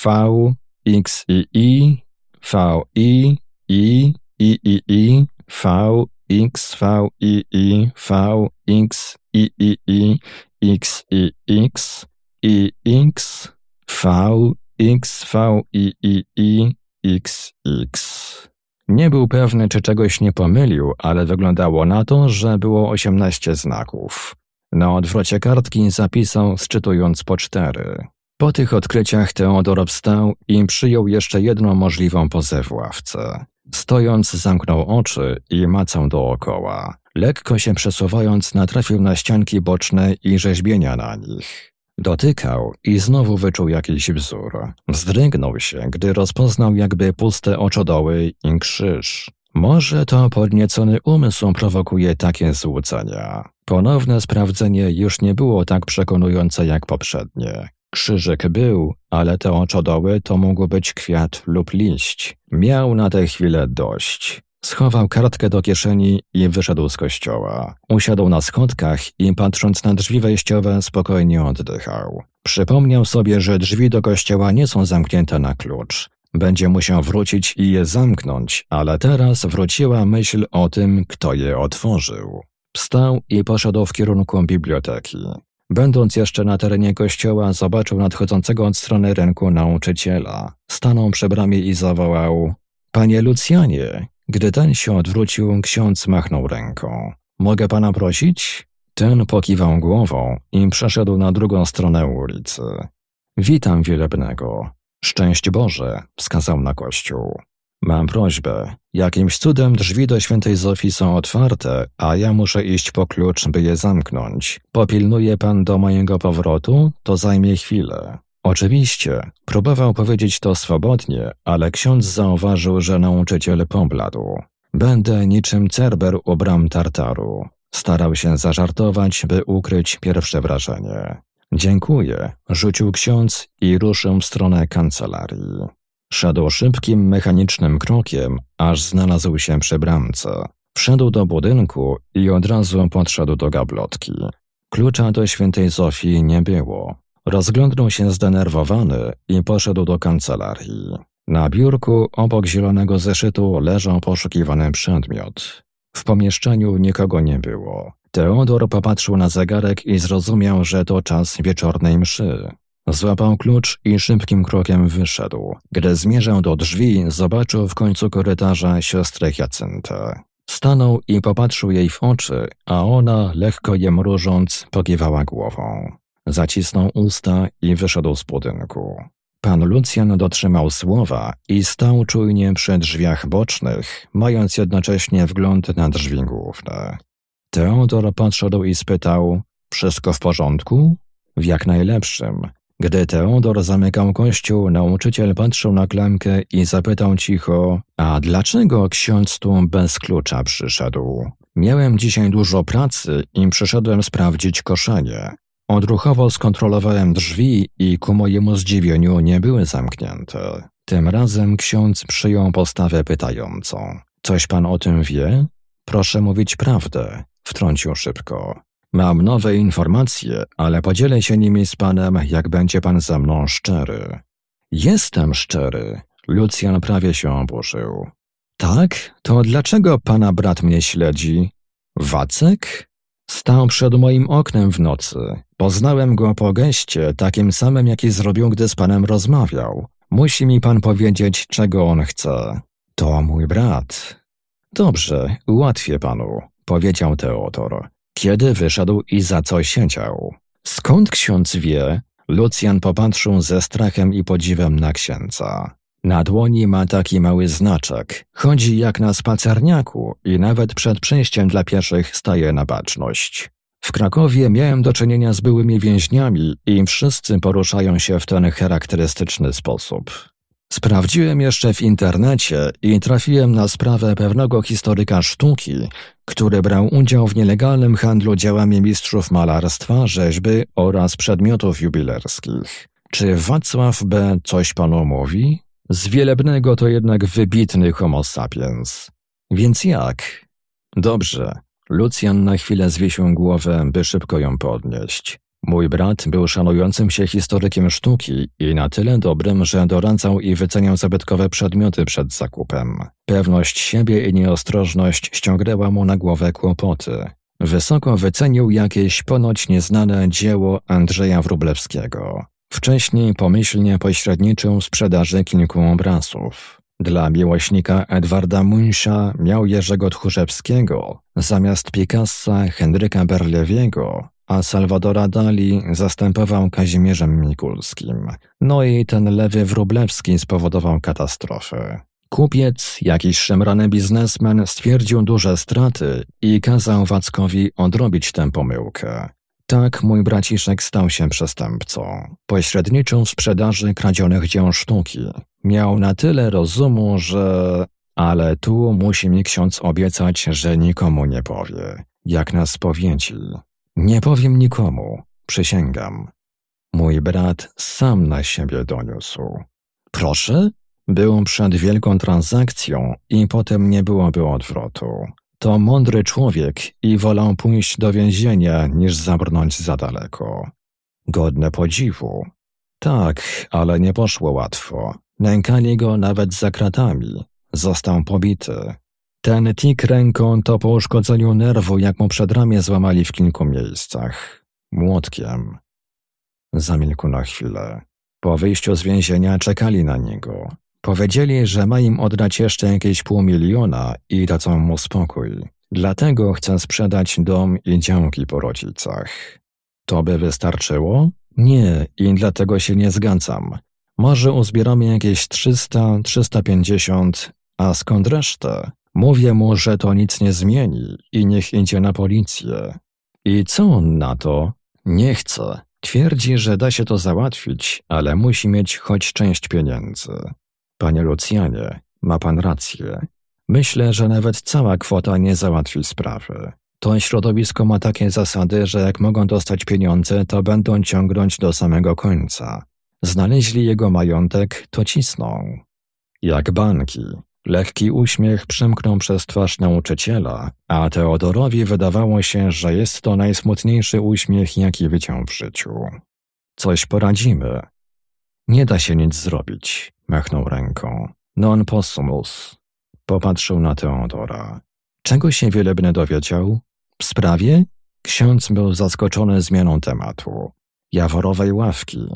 A: V, X i I, V, I, I, I, I, I, V, X, V, I, I, V, X, I, I, I, X, I, X, I, X, V, X, V, I, I, I, X, X. Nie był pewny, czy czegoś nie pomylił, ale wyglądało na to, że było osiemnaście znaków. Na odwrocie kartki zapisał, sczytując po cztery. Po tych odkryciach Teodor wstał i przyjął jeszcze jedną możliwą pozę w ławce. Stojąc, zamknął oczy i macał dookoła. Lekko się przesuwając, natrafił na ścianki boczne i rzeźbienia na nich. Dotykał i znowu wyczuł jakiś wzór. Wzdrygnął się, gdy rozpoznał jakby puste oczodoły i krzyż. Może to podniecony umysł prowokuje takie złudzenia. Ponowne sprawdzenie już nie było tak przekonujące jak poprzednie. Krzyżyk był, ale te oczodoły to mógł być kwiat lub liść. Miał na tę chwilę dość. Schował kartkę do kieszeni i wyszedł z kościoła. Usiadł na schodkach i patrząc na drzwi wejściowe spokojnie oddychał. Przypomniał sobie, że drzwi do kościoła nie są zamknięte na klucz. Będzie musiał wrócić i je zamknąć, ale teraz wróciła myśl o tym, kto je otworzył. Wstał i poszedł w kierunku biblioteki. Będąc jeszcze na terenie kościoła, zobaczył nadchodzącego od strony rynku nauczyciela. Stanął przy bramie i zawołał: Panie Lucjanie! Gdy ten się odwrócił, ksiądz machnął ręką. Mogę pana prosić? Ten pokiwał głową i przeszedł na drugą stronę ulicy. Witam wielebnego. Szczęść Boże, wskazał na kościół. Mam prośbę. Jakimś cudem drzwi do świętej Zofii są otwarte, a ja muszę iść po klucz, by je zamknąć. Popilnuje pan do mojego powrotu? To zajmie chwilę. Oczywiście, próbował powiedzieć to swobodnie, ale ksiądz zauważył, że nauczyciel pobladł. Będę niczym cerber u bram tartaru. Starał się zażartować, by ukryć pierwsze wrażenie. Dziękuję, rzucił ksiądz i ruszył w stronę kancelarii. Szedł szybkim, mechanicznym krokiem, aż znalazł się przy bramce. Wszedł do budynku i od razu podszedł do gablotki. Klucza do świętej Zofii nie było. Rozglądnął się zdenerwowany i poszedł do kancelarii. Na biurku obok zielonego zeszytu leżał poszukiwany przedmiot. W pomieszczeniu nikogo nie było. Teodor popatrzył na zegarek i zrozumiał, że to czas wieczornej mszy. Złapał klucz i szybkim krokiem wyszedł. Gdy zmierzał do drzwi, zobaczył w końcu korytarza siostrę Jacyntę. Stanął i popatrzył jej w oczy, a ona, lekko je mrużąc, pokiwała głową. Zacisnął usta i wyszedł z budynku. Pan Lucjan dotrzymał słowa i stał czujnie przy drzwiach bocznych, mając jednocześnie wgląd na drzwi główne. Teodor podszedł i spytał: Wszystko w porządku? W jak najlepszym. Gdy Teodor zamykał kościół, nauczyciel patrzył na klamkę i zapytał cicho: A dlaczego ksiądz tu bez klucza przyszedł? Miałem dzisiaj dużo pracy i przyszedłem sprawdzić koszenie. Odruchowo skontrolowałem drzwi i ku mojemu zdziwieniu nie były zamknięte. Tym razem ksiądz przyjął postawę pytającą. Coś pan o tym wie? Proszę mówić prawdę, wtrącił szybko. Mam nowe informacje, ale podzielę się nimi z panem, jak będzie pan ze mną szczery. Jestem szczery. Lucjan prawie się oburzył. Tak? To dlaczego pana brat mnie śledzi? Wacek? Stał przed moim oknem w nocy. Poznałem go po geście, takim samym, jaki zrobił, gdy z panem rozmawiał. Musi mi pan powiedzieć, czego on chce. To mój brat. Dobrze, ułatwię panu, powiedział Teodor. Kiedy wyszedł i za co siedział? Skąd ksiądz wie? Lucjan popatrzył ze strachem i podziwem na księdza. Na dłoni ma taki mały znaczek. Chodzi jak na spacerniaku i nawet przed przejściem dla pieszych staje na baczność. W Krakowie miałem do czynienia z byłymi więźniami i wszyscy poruszają się w ten charakterystyczny sposób. Sprawdziłem jeszcze w internecie i trafiłem na sprawę pewnego historyka sztuki, który brał udział w nielegalnym handlu dziełami mistrzów malarstwa, rzeźby oraz przedmiotów jubilerskich. Czy Wacław B. coś panu mówi? Z wielebnego to jednak wybitny homo sapiens. Więc jak? Dobrze. Lucjan na chwilę zwiesił głowę, by szybko ją podnieść. Mój brat był szanującym się historykiem sztuki i na tyle dobrym, że doradzał i wyceniał zabytkowe przedmioty przed zakupem. Pewność siebie i nieostrożność ściągnęła mu na głowę kłopoty. Wysoko wycenił jakieś ponoć nieznane dzieło Andrzeja Wróblewskiego. Wcześniej pomyślnie pośredniczył w sprzedaży kilku obrazów. Dla miłośnika Edwarda Muncha miał Jerzego Tchórzewskiego, zamiast Picassa Henryka Berlewiego, a Salwadora Dali zastępował Kazimierzem Mikulskim. No i ten lewy Wróblewski spowodował katastrofę. Kupiec, jakiś szemrany biznesmen, stwierdził duże straty i kazał Wackowi odrobić tę pomyłkę. Tak mój braciszek stał się przestępcą. Pośredniczył w sprzedaży kradzionych dzieł sztuki. Miał na tyle rozumu, że... Ale tu musi mi ksiądz obiecać, że nikomu nie powie. Jak nas spowiedzi. Nie powiem nikomu, przysięgam. Mój brat sam na siebie doniósł. Proszę? Był przed wielką transakcją i potem nie byłoby odwrotu. To mądry człowiek i wolał pójść do więzienia, niż zabrnąć za daleko. Godne podziwu. Tak, ale nie poszło łatwo. Nękali go nawet za kratami. Został pobity. Ten tik ręką to po uszkodzeniu nerwu, jak mu przedramię złamali w kilku miejscach. Młotkiem. Zamilkł na chwilę. Po wyjściu z więzienia czekali na niego. Powiedzieli, że ma im oddać jeszcze jakieś pół miliona i dadzą mu spokój. Dlatego chcę sprzedać dom i działki po rodzicach. To by wystarczyło? Nie, i dlatego się nie zgadzam. Może uzbieramy jakieś 300, 350, a skąd resztę? Mówię mu, że to nic nie zmieni i niech idzie na policję. I co on na to? Nie chce. Twierdzi, że da się to załatwić, ale musi mieć choć część pieniędzy. Panie Lucjanie, ma pan rację. Myślę, że nawet cała kwota nie załatwi sprawy. To środowisko ma takie zasady, że jak mogą dostać pieniądze, to będą ciągnąć do samego końca. Znaleźli jego majątek, to cisną. Jak banki. Lekki uśmiech przemknął przez twarz nauczyciela, a Teodorowi wydawało się, że jest to najsmutniejszy uśmiech, jaki wyciął w życiu. Coś poradzimy. Nie da się nic zrobić, machnął ręką. Non possumus. Popatrzył na Teodora. Czego się wielebny dowiedział? W sprawie? Ksiądz był zaskoczony zmianą tematu. Jaworowej ławki.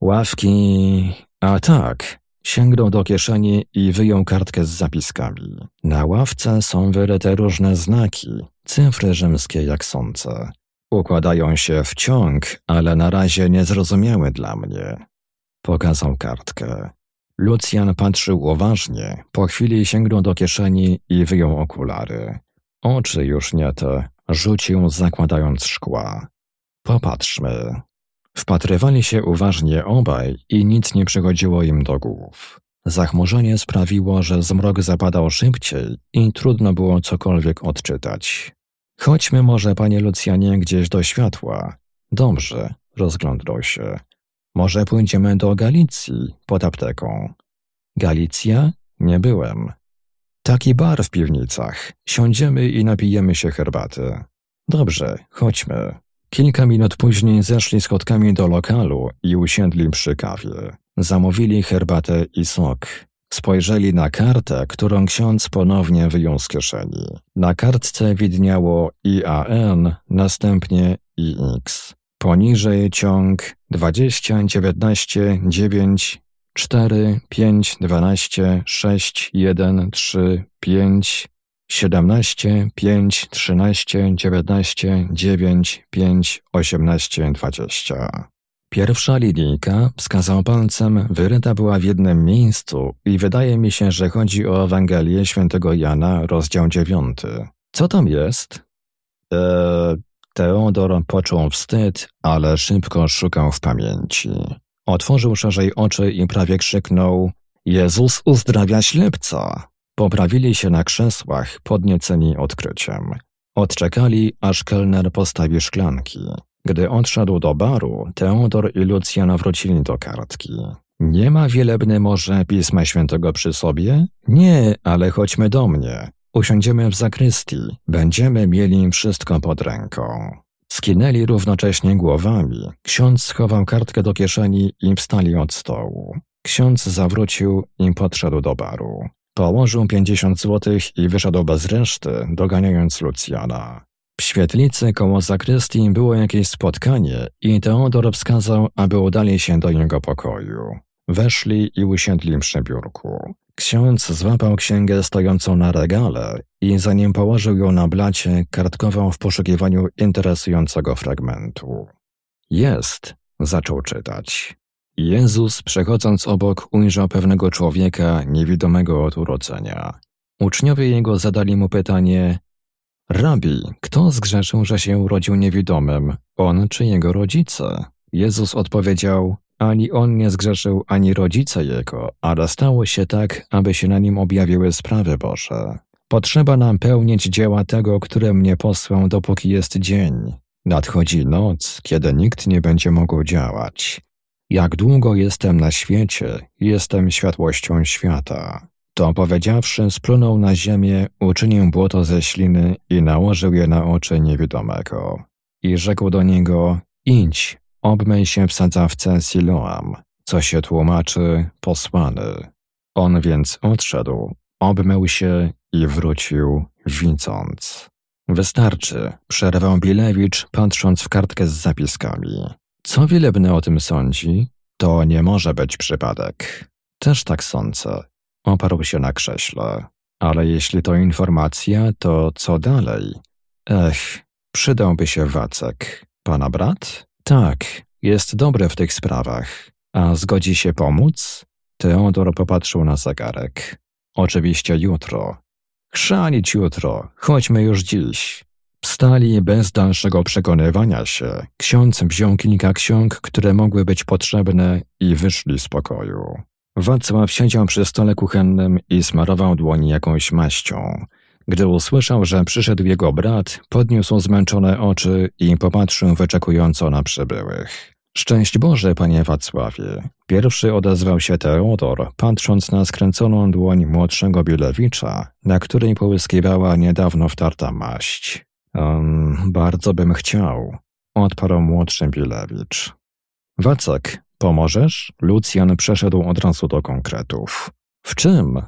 A: Ławki... A tak. Sięgnął do kieszeni i wyjął kartkę z zapiskami. Na ławce są wyryte różne znaki, cyfry rzymskie jak sące. Układają się w ciąg, ale na razie niezrozumiałe dla mnie. Pokazał kartkę. Lucjan patrzył uważnie, po chwili sięgnął do kieszeni i wyjął okulary. Oczy już nie te, rzucił zakładając szkła. Popatrzmy. Wpatrywali się uważnie obaj i nic nie przychodziło im do głów. Zachmurzenie sprawiło, że zmrok zapadał szybciej i trudno było cokolwiek odczytać. Chodźmy może, panie Lucjanie, gdzieś do światła. Dobrze, rozglądał się. Może pójdziemy do Galicji, pod apteką. Galicja? Nie byłem. Taki bar w piwnicach. Siądziemy i napijemy się herbaty. Dobrze, chodźmy. Kilka minut później zeszli schodkami do lokalu i usiedli przy kawie. Zamówili herbatę i sok. Spojrzeli na kartę, którą ksiądz ponownie wyjął z kieszeni. Na kartce widniało IAN, następnie IX. Poniżej ciąg 20, 19, 9, 4, 5, 12, 6, 1, 3, 5, 17, 5, 13, 19, 9, 5, 18, 20. Pierwsza linijka, wskazał palcem, wyryta była w jednym miejscu i wydaje mi się, że chodzi o Ewangelię świętego Jana, rozdział 9. Co tam jest? Eee, Teodor poczuł wstyd, ale szybko szukał w pamięci. Otworzył szerzej oczy i prawie krzyknął: Jezus uzdrawia ślepca! Poprawili się na krzesłach, podnieceni odkryciem. Odczekali, aż kelner postawi szklanki. Gdy odszedł do baru, Teodor i Lucjan wrócili do kartki. Nie ma wielebny może Pisma Świętego przy sobie? Nie, ale chodźmy do mnie. Usiądziemy w zakrystii. Będziemy mieli wszystko pod ręką. Skinęli równocześnie głowami. Ksiądz schował kartkę do kieszeni i wstali od stołu. Ksiądz zawrócił i podszedł do baru. Położył pięćdziesiąt złotych i wyszedł bez reszty, doganiając Lucjana. W świetlicy koło zakrystii było jakieś spotkanie i Teodor wskazał, aby udali się do jego pokoju. Weszli i usiedli przy biurku. Ksiądz złapał księgę stojącą na regale i zanim położył ją na blacie, kartkował w poszukiwaniu interesującego fragmentu. Jest, zaczął czytać. Jezus, przechodząc obok, ujrzał pewnego człowieka niewidomego od urodzenia. Uczniowie jego zadali mu pytanie: Rabi, kto zgrzeszył, że się urodził niewidomym, on czy jego rodzice? Jezus odpowiedział: Ani on nie zgrzeszył, ani rodzice jego, ale stało się tak, aby się na nim objawiły sprawy Boże. Potrzeba nam pełnić dzieła tego, które mnie posłał, dopóki jest dzień. Nadchodzi noc, kiedy nikt nie będzie mógł działać. Jak długo jestem na świecie, jestem światłością świata. To powiedziawszy, splunął na ziemię, uczynił błoto ze śliny i nałożył je na oczy niewidomego. I rzekł do niego, idź, obmyj się w sadzawce Siloam, co się tłumaczy posłany. On więc odszedł, obmył się i wrócił, widząc. Wystarczy, przerwał Bilewicz, patrząc w kartkę z zapiskami. Co Wielebny o tym sądzi? To nie może być przypadek. Też tak sądzę. Oparł się na krześle. Ale jeśli to informacja, to co dalej? Ech, przydałby się Wacek. Pana brat? Tak, jest dobry w tych sprawach. A zgodzi się pomóc? Teodor popatrzył na zegarek. Oczywiście jutro. Chrzanić jutro, chodźmy już dziś. Wstali bez dalszego przekonywania się. Ksiądz wziął kilka ksiąg, które mogły być potrzebne i wyszli z pokoju. Wacław siedział przy stole kuchennym i smarował dłoń jakąś maścią. Gdy usłyszał, że przyszedł jego brat, podniósł zmęczone oczy i popatrzył wyczekująco na przybyłych. Szczęść Boże, panie Wacławie. Pierwszy odezwał się Teodor, patrząc na skręconą dłoń młodszego Bielewicza, na której połyskiwała niedawno wtarta maść. Um, bardzo bym chciał, odparł młodszy Bilewicz. Wacek, pomożesz? Lucjan przeszedł od razu do konkretów. W czym?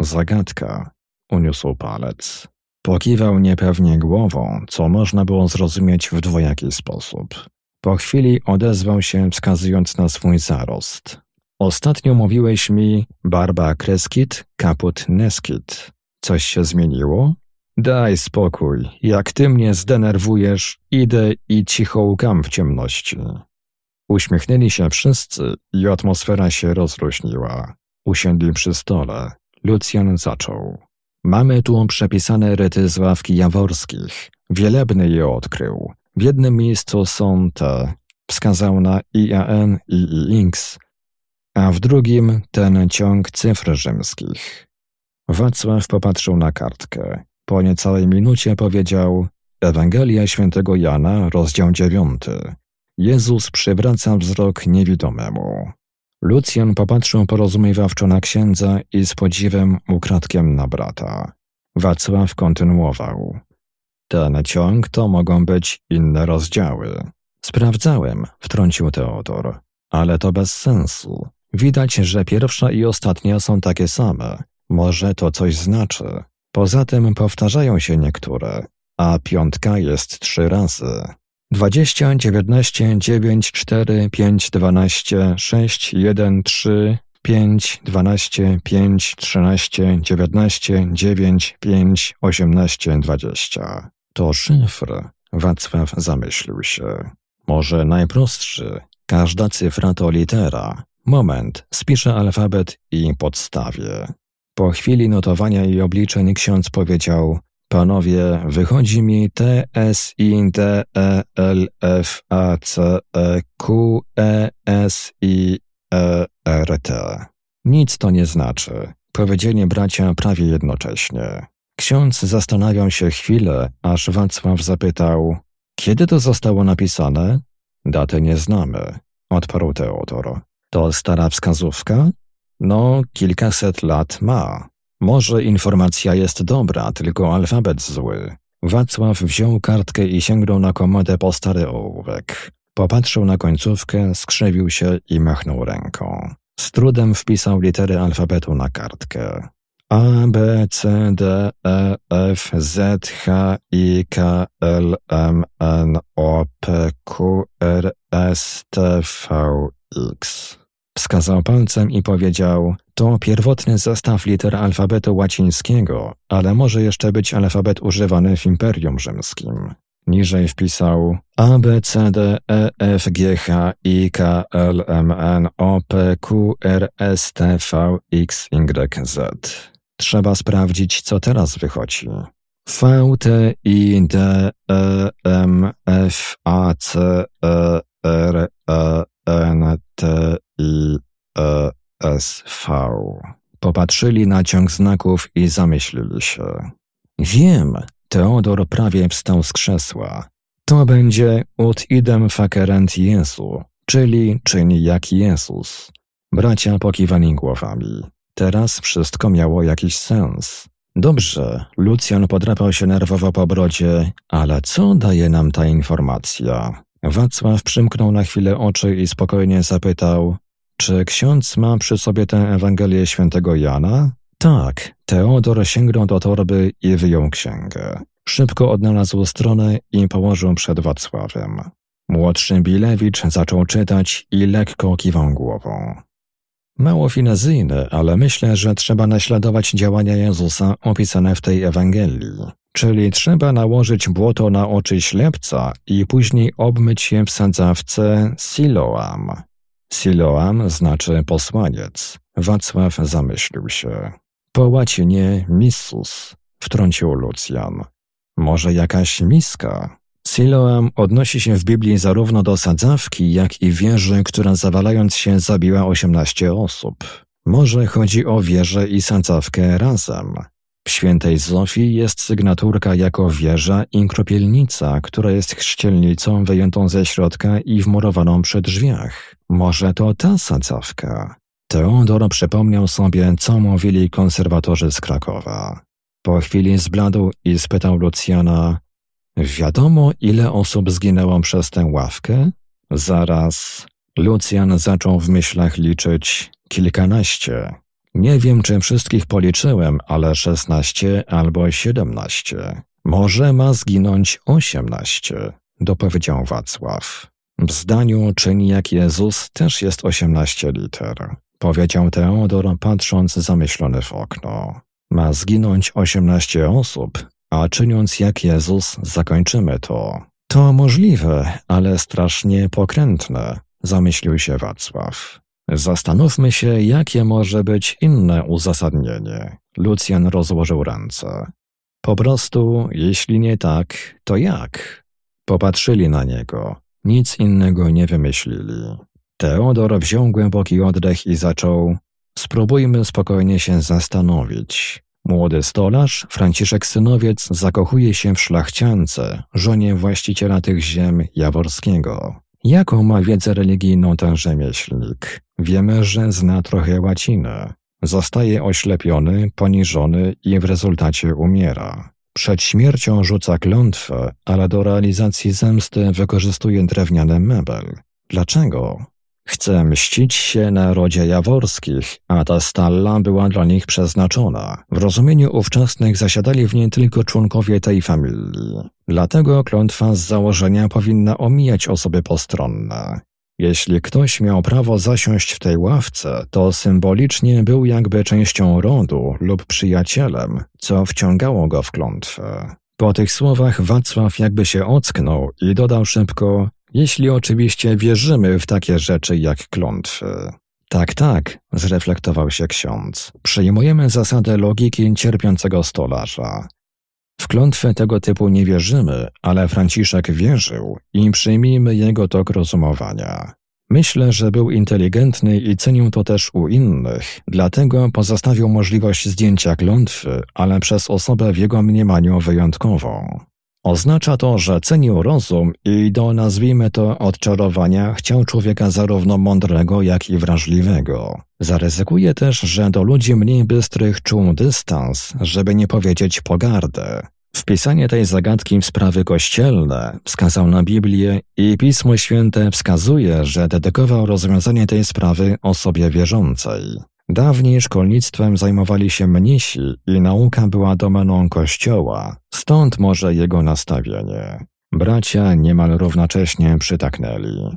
A: Zagadka. Uniósł palec. Pokiwał niepewnie głową, co można było zrozumieć w dwojaki sposób. Po chwili odezwał się, wskazując na swój zarost. Ostatnio mówiłeś mi barba kreskit, kaput neskit. Coś się zmieniło? Daj spokój. Jak ty mnie zdenerwujesz, idę i cicho łkam w ciemności. Uśmiechnęli się wszyscy i atmosfera się rozluźniła. Usiedli przy stole. Lucjan zaczął. Mamy tu przepisane ryty z ławki jaworskich. Wielebny je odkrył. W jednym miejscu są te, wskazał na IAN i IX, a w drugim ten ciąg cyfr rzymskich. Wacław popatrzył na kartkę. Po niecałej minucie powiedział Ewangelia świętego Jana, rozdział dziewiąty. Jezus przywraca wzrok niewidomemu. Lucjan popatrzył porozumiewawczo na księdza i z podziwem ukradkiem na brata. Wacław kontynuował. Ten ciąg to mogą być inne rozdziały. Sprawdzałem, wtrącił Teodor, ale to bez sensu. Widać, że pierwsza i ostatnia są takie same. Może to coś znaczy. Poza tym powtarzają się niektóre, a piątka jest trzy razy. 20, 19, 9, 4, 5, 12, 6, 1, 3, 5, 12, 5, 13, 19, 9, 5, 18, 20. To szyfr. Wacław zamyślił się. Może najprostszy. Każda cyfra to litera. Moment, spiszę alfabet i podstawię. Po chwili notowania i obliczeń ksiądz powiedział Panowie, wychodzi mi T, S, I, D, E, L, F, A, C, E, Q, E, S, I, E, R, T. Nic to nie znaczy. Powiedzieli bracia prawie jednocześnie. Ksiądz zastanawiał się chwilę, aż Wacław zapytał, kiedy to zostało napisane? Daty nie znamy, odparł Teodor. To stara wskazówka? No, kilkaset lat ma. Może informacja jest dobra, tylko alfabet zły. Wacław wziął kartkę i sięgnął na komodę po stary ołówek. Popatrzył na końcówkę, skrzywił się i machnął ręką. Z trudem wpisał litery alfabetu na kartkę. A, B, C, D, E, F, Z, H, I, K, L, M, N, O, P, Q, R, S, T, V, X. Wskazał palcem i powiedział: To pierwotny zestaw liter alfabetu łacińskiego, ale może jeszcze być alfabet używany w Imperium Rzymskim. Niżej wpisał A, B, C, D, E, F, G, H, I, K, L, M, N, O, P, Q, R, S, T, V, X, Y, Z. Trzeba sprawdzić, co teraz wychodzi. V, T, I, D, E, M, F, A, C, E, R, E, N, T, I, E, S, V. Popatrzyli na ciąg znaków i zamyślili się. Wiem, Teodor prawie wstał z krzesła. To będzie ut idem facerent Jesu, czyli czyni jak Jezus. Bracia pokiwali głowami. Teraz wszystko miało jakiś sens. Dobrze, Lucjan podrapał się nerwowo po brodzie, ale co daje nam ta informacja? Wacław przymknął na chwilę oczy i spokojnie zapytał, czy ksiądz ma przy sobie tę Ewangelię świętego Jana? Tak, Teodor sięgnął do torby i wyjął księgę. Szybko odnalazł stronę i położył przed Wacławem. Młodszy Bilewicz zaczął czytać i lekko kiwał głową. Mało finezyjne, ale myślę, że trzeba naśladować działania Jezusa opisane w tej Ewangelii. Czyli trzeba nałożyć błoto na oczy ślepca i później obmyć je w sadzawce Siloam. Siloam znaczy posłaniec. Wacław zamyślił się. Po łacinie missus, wtrącił Lucjan. Może jakaś miska? Siloam odnosi się w Biblii zarówno do sadzawki, jak i wieży, która zawalając się zabiła osiemnaście osób. Może chodzi o wieżę i sadzawkę razem. W świętej Zofii jest sygnaturka jako wieża i kropielnica, która jest chrzcielnicą wyjętą ze środka i wmurowaną przy drzwiach. Może to ta sadzawka? Teodor przypomniał sobie, co mówili konserwatorzy z Krakowa. Po chwili zbladł i spytał Lucjana, wiadomo ile osób zginęło przez tę ławkę? Zaraz. Lucjan zaczął w myślach liczyć kilkanaście. Nie wiem, czy wszystkich policzyłem, ale szesnaście albo siedemnaście. Może ma zginąć osiemnaście, dopowiedział Wacław. W zdaniu czyni jak Jezus też jest osiemnaście liter, powiedział Teodor, patrząc zamyślony w okno. Ma zginąć osiemnaście osób, a czyniąc jak Jezus zakończymy to. To możliwe, ale strasznie pokrętne, zamyślił się Wacław. Zastanówmy się, jakie może być inne uzasadnienie. Lucjan rozłożył ręce. Po prostu, jeśli nie tak, to jak? Popatrzyli na niego. Nic innego nie wymyślili. Teodor wziął głęboki oddech i zaczął: Spróbujmy spokojnie się zastanowić. Młody stolarz, Franciszek Synowiec, zakochuje się w szlachciance, żonie właściciela tych ziem Jaworskiego. Jaką ma wiedzę religijną ten rzemieślnik? Wiemy, że zna trochę łaciny. Zostaje oślepiony, poniżony i w rezultacie umiera. Przed śmiercią rzuca klątwę, ale do realizacji zemsty wykorzystuje drewniany mebel. Dlaczego? Chce mścić się narodzie jaworskich, a ta stalla była dla nich przeznaczona. W rozumieniu ówczesnych zasiadali w niej tylko członkowie tej familii. Dlatego klątwa z założenia powinna omijać osoby postronne. Jeśli ktoś miał prawo zasiąść w tej ławce, to symbolicznie był jakby częścią rodu lub przyjacielem, co wciągało go w klątwę. Po tych słowach Wacław jakby się ocknął i dodał szybko, jeśli oczywiście wierzymy w takie rzeczy jak klątwy. Tak, tak, zreflektował się ksiądz. Przyjmujemy zasadę logiki cierpiącego stolarza. W klątwę tego typu nie wierzymy, ale Franciszek wierzył i przyjmijmy jego tok rozumowania. Myślę, że był inteligentny i cenił to też u innych, dlatego pozostawił możliwość zdjęcia klątwy, ale przez osobę w jego mniemaniu wyjątkową. Oznacza to, że cenił rozum i do, nazwijmy to, odczarowania chciał człowieka zarówno mądrego, jak i wrażliwego. Zaryzykuje też, że do ludzi mniej bystrych czuł dystans, żeby nie powiedzieć pogardę. Wpisanie tej zagadki w sprawy kościelne wskazał na Biblię i Pismo Święte wskazuje, że dedykował rozwiązanie tej sprawy osobie wierzącej. Dawniej szkolnictwem zajmowali się mnisi i nauka była domeną kościoła, stąd może jego nastawienie. Bracia niemal równocześnie przytaknęli.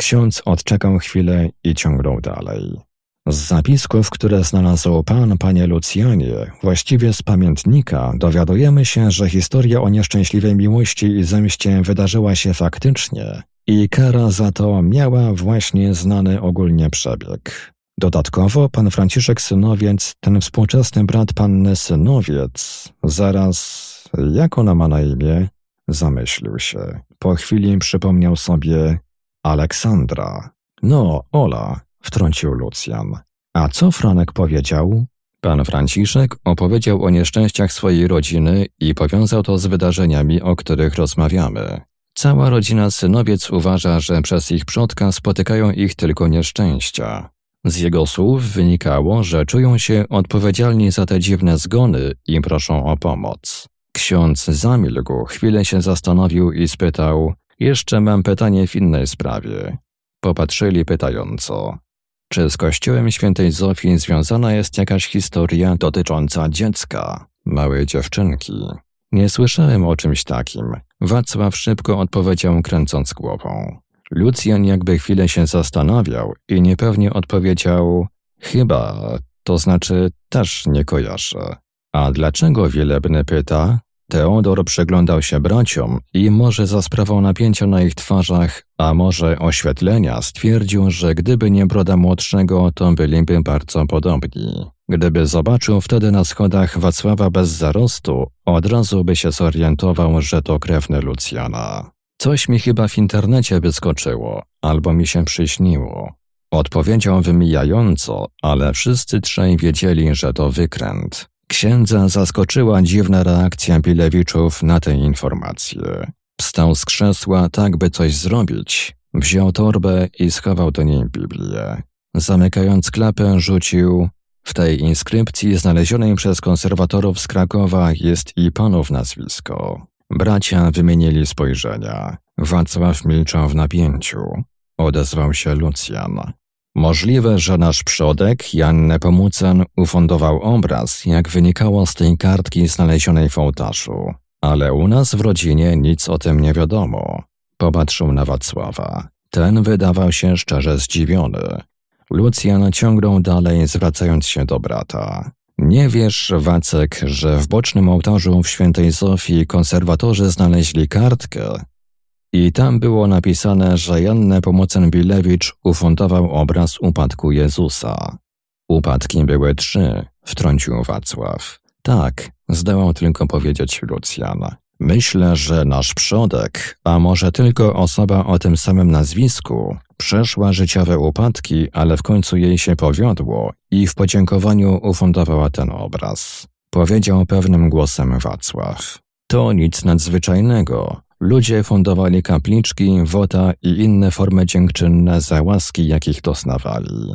A: Ksiądz odczekał chwilę i ciągnął dalej. Z zapisków, które znalazł pan, panie Lucjanie, właściwie z pamiętnika, dowiadujemy się, że historia o nieszczęśliwej miłości i zemście wydarzyła się faktycznie i kara za to miała właśnie znany ogólnie przebieg. Dodatkowo pan Franciszek Synowiec, ten współczesny brat panny Synowiec, zaraz, jak ona ma na imię, zamyślił się. Po chwili przypomniał sobie Aleksandra. No, Ola, wtrącił Lucjan. A co Franek powiedział? Pan Franciszek opowiedział o nieszczęściach swojej rodziny i powiązał to z wydarzeniami, o których rozmawiamy. Cała rodzina Synowiec uważa, że przez ich przodka spotykają ich tylko nieszczęścia. Z jego słów wynikało, że czują się odpowiedzialni za te dziwne zgony i proszą o pomoc. Ksiądz zamilkł, chwilę się zastanowił i spytał: Jeszcze mam pytanie w innej sprawie. Popatrzyli pytająco. Czy z kościołem świętej Zofii związana jest jakaś historia dotycząca dziecka, małej dziewczynki? Nie słyszałem o czymś takim. Wacław szybko odpowiedział, kręcąc głową. Lucjan jakby chwilę się zastanawiał i niepewnie odpowiedział: Chyba, to znaczy też nie kojarzę. A dlaczego wielebny pyta? Teodor przyglądał się braciom i może za sprawą napięcia na ich twarzach, a może oświetlenia, stwierdził, że gdyby nie broda młodszego, to byliby bardzo podobni. Gdyby zobaczył wtedy na schodach Wacława bez zarostu, od razu by się zorientował, że to krewny Lucjana. Coś mi chyba w internecie wyskoczyło, albo mi się przyśniło. Odpowiedział wymijająco, ale wszyscy trzej wiedzieli, że to wykręt. Księdza zaskoczyła dziwna reakcja Bilewiczów na tę informację. Wstał z krzesła, tak by coś zrobić. Wziął torbę i schował do niej Biblię. Zamykając klapę, rzucił w tej inskrypcji znalezionej przez konserwatorów z Krakowa jest i panów nazwisko. Bracia wymienili spojrzenia. Wacław milczał w napięciu. Odezwał się Lucjan. Możliwe, że nasz przodek, Jan Nepomucen, ufundował obraz, jak wynikało z tej kartki znalezionej w ołtarzu. Ale u nas w rodzinie nic o tym nie wiadomo. Popatrzył na Wacława. Ten wydawał się szczerze zdziwiony. Lucjan ciągnął dalej, zwracając się do brata. Nie wiesz, Wacek, że w bocznym ołtarzu w świętej Zofii konserwatorzy znaleźli kartkę, i tam było napisane, że Jan Nepomocen Bilewicz ufundował obraz upadku Jezusa. Upadki były trzy, wtrącił Wacław. Tak, zdołał tylko powiedzieć Lucjan. Myślę, że nasz przodek, a może tylko osoba o tym samym nazwisku, przeszła życiowe upadki, ale w końcu jej się powiodło i w podziękowaniu ufundowała ten obraz. Powiedział pewnym głosem Wacław. To nic nadzwyczajnego. Ludzie fundowali kapliczki, wota i inne formy dziękczynne za łaski, jakich doznawali.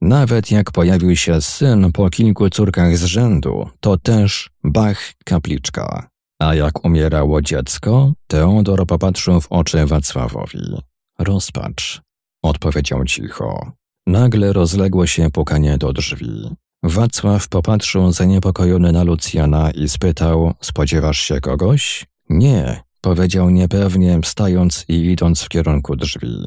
A: Nawet jak pojawił się syn po kilku córkach z rzędu, to też bach kapliczka. A jak umierało dziecko, Teodor popatrzył w oczy Wacławowi. Rozpacz, odpowiedział cicho. Nagle rozległo się pukanie do drzwi. Wacław popatrzył zaniepokojony na Lucjana i spytał: Spodziewasz się kogoś? Nie, powiedział niepewnie, wstając i idąc w kierunku drzwi.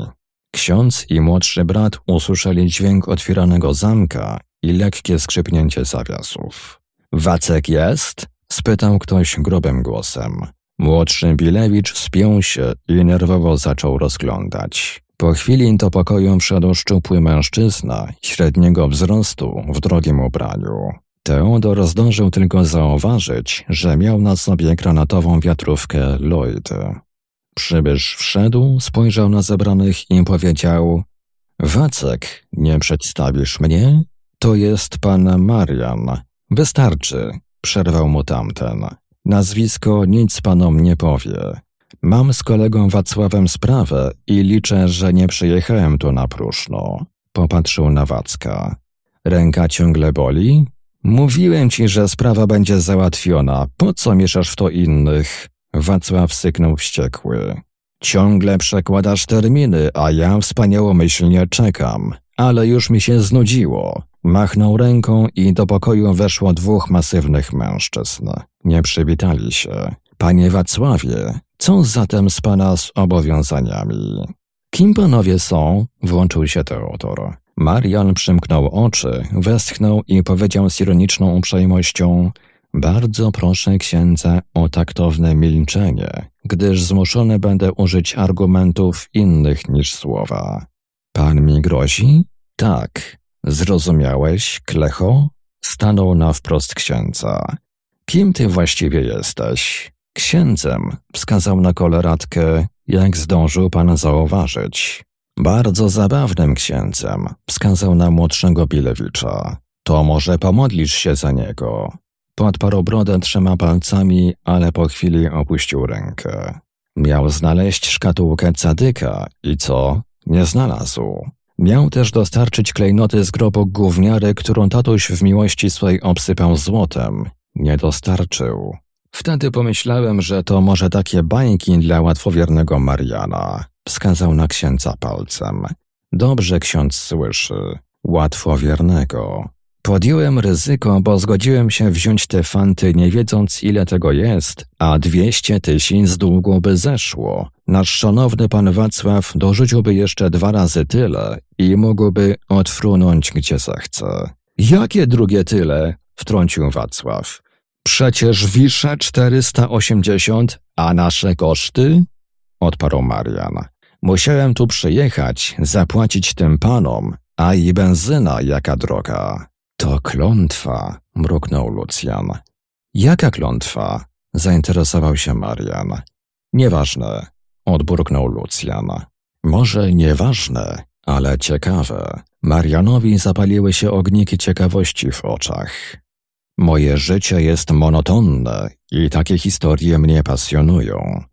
A: Ksiądz i młodszy brat usłyszeli dźwięk otwieranego zamka i lekkie skrzypnięcie zawiasów. Wacek jest? Spytał ktoś grubym głosem. Młodszy Bilewicz spiął się i nerwowo zaczął rozglądać. Po chwili do pokoju wszedł szczupły mężczyzna średniego wzrostu w drogim ubraniu. Teodor zdążył tylko zauważyć, że miał na sobie granatową wiatrówkę Lloyd. Przybysz wszedł, spojrzał na zebranych i powiedział Wacek, nie przedstawisz mnie? To jest pan Marian. Wystarczy, przerwał mu tamten. Nazwisko nic panom nie powie. Mam z kolegą Wacławem sprawę i liczę, że nie przyjechałem tu na próżno. Popatrzył na Wacka. Ręka ciągle boli? Mówiłem ci, że sprawa będzie załatwiona. Po co mieszasz w to innych? Wacław syknął wściekły. Ciągle przekładasz terminy, a ja wspaniałomyślnie czekam. Ale już mi się znudziło. Machnął ręką i do pokoju weszło dwóch masywnych mężczyzn. Nie przywitali się. Panie Wacławie, co zatem z pana z obowiązaniami? Kim panowie są? Włączył się Teodor. Marian przymknął oczy, westchnął i powiedział z ironiczną uprzejmością Bardzo proszę księdza o taktowne milczenie, gdyż zmuszony będę użyć argumentów innych niż słowa. Pan mi grozi? Tak. Zrozumiałeś, Klecho? Stanął na wprost księdza. Kim ty właściwie jesteś? Księdzem, wskazał na koleratkę, jak zdążył pan zauważyć. Bardzo zabawnym księdzem, wskazał na młodszego Bilewicza. To może pomodlisz się za niego. Podparł brodę trzema palcami, ale po chwili opuścił rękę. Miał znaleźć szkatułkę cadyka i co? Nie znalazł. Miał też dostarczyć klejnoty z grobu gówniary, którą tatuś w miłości swej obsypał złotem. Nie dostarczył. Wtedy pomyślałem, że to może takie bańki dla łatwowiernego Mariana. Wskazał na księdza palcem. Dobrze ksiądz słyszy. Łatwowiernego. Podjąłem ryzyko, bo zgodziłem się wziąć te fanty, nie wiedząc ile tego jest, a dwieście tysięcy z długu by zeszło. Nasz szanowny pan Wacław dorzuciłby jeszcze dwa razy tyle i mógłby odfrunąć gdzie zechce. Jakie drugie tyle? wtrącił Wacław. Przecież wisze 480, a nasze koszty? Odparł Marian. Musiałem tu przyjechać, zapłacić tym panom, a i benzyna jaka droga. To klątwa, mruknął Lucjan. Jaka klątwa? Zainteresował się Marian. Nieważne, odburknął Lucjan. Może nieważne, ale ciekawe. Marianowi zapaliły się ogniki ciekawości w oczach. Moje życie jest monotonne i takie historie mnie pasjonują.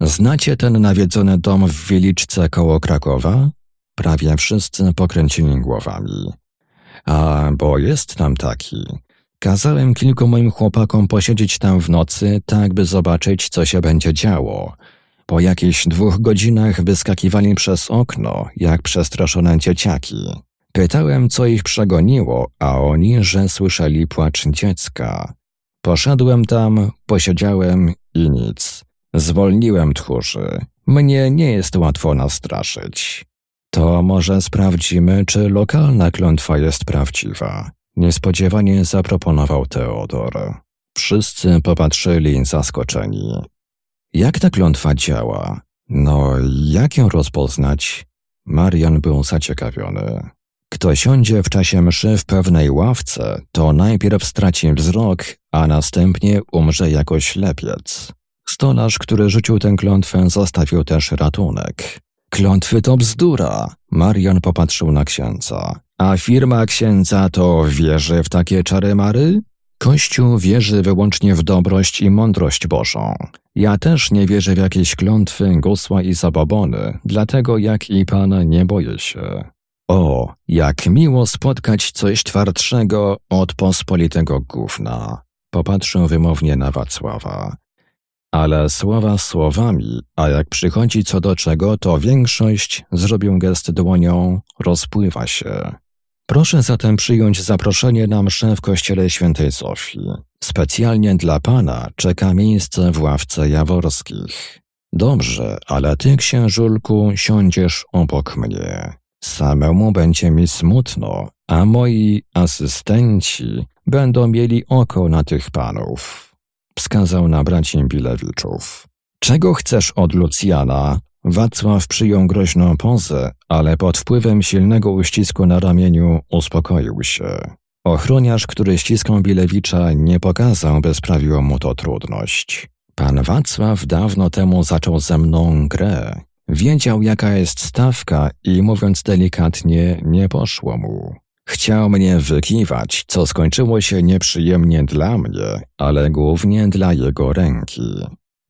A: Znacie ten nawiedzony dom w Wieliczce koło Krakowa? Prawie wszyscy pokręcili głowami. A, bo jest tam taki. Kazałem kilku moim chłopakom posiedzieć tam w nocy, tak by zobaczyć, co się będzie działo. Po jakichś dwóch godzinach wyskakiwali przez okno, jak przestraszone dzieciaki. Pytałem, co ich przegoniło, a oni, że słyszeli płacz dziecka. Poszedłem tam, posiedziałem i nic. Zwolniłem tchórzy. Mnie nie jest łatwo nastraszyć. To może sprawdzimy, czy lokalna klątwa jest prawdziwa. Niespodziewanie zaproponował Teodor. Wszyscy popatrzyli zaskoczeni. Jak ta klątwa działa? No, jak ją rozpoznać? Marian był zaciekawiony. Kto siądzie w czasie mszy w pewnej ławce, to najpierw straci wzrok, a następnie umrze jako ślepiec. Stolarz, który rzucił tę klątwę, zostawił też ratunek. Klątwy to bzdura. Marian popatrzył na księdza. A firma księdza to wierzy w takie czary-mary? Kościół wierzy wyłącznie w dobrość i mądrość Bożą. Ja też nie wierzę w jakieś klątwy, gusła i zabobony, dlatego jak i Pan nie boję się. O, jak miło spotkać coś twardszego od pospolitego gówna. Popatrzył wymownie na Wacława. Ale słowa słowami, a jak przychodzi co do czego, to większość, zrobił gest dłonią, rozpływa się. Proszę zatem przyjąć zaproszenie na mszę w kościele świętej Sofii. Specjalnie dla pana czeka miejsce w ławce jaworskich. Dobrze, ale ty, księżulku, siądziesz obok mnie. Samemu będzie mi smutno, a moi asystenci będą mieli oko na tych panów. Wskazał na braci Bilewiczów. Czego chcesz od Lucjana? Wacław przyjął groźną pozę, ale pod wpływem silnego uścisku na ramieniu uspokoił się. Ochroniarz, który ściskał Bilewicza, nie pokazał, by sprawiło mu to trudność. Pan Wacław dawno temu zaczął ze mną grę. Wiedział, jaka jest stawka i mówiąc delikatnie, nie poszło mu. Chciał mnie wykiwać, co skończyło się nieprzyjemnie dla mnie, ale głównie dla jego ręki.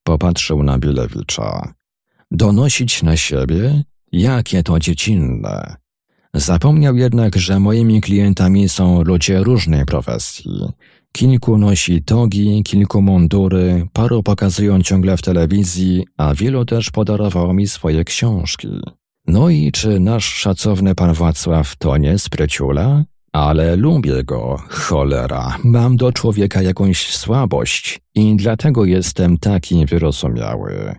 A: Popatrzył na Bilewicza. Donosić na siebie? Jakie to dziecinne. Zapomniał jednak, że moimi klientami są ludzie różnej profesji. Kilku nosi togi, kilku mundury, paru pokazują ciągle w telewizji, a wielu też podarowało mi swoje książki. No i czy nasz szacowny pan Wacław to nie spryciula? Ale lubię go, cholera. Mam do człowieka jakąś słabość i dlatego jestem taki wyrozumiały.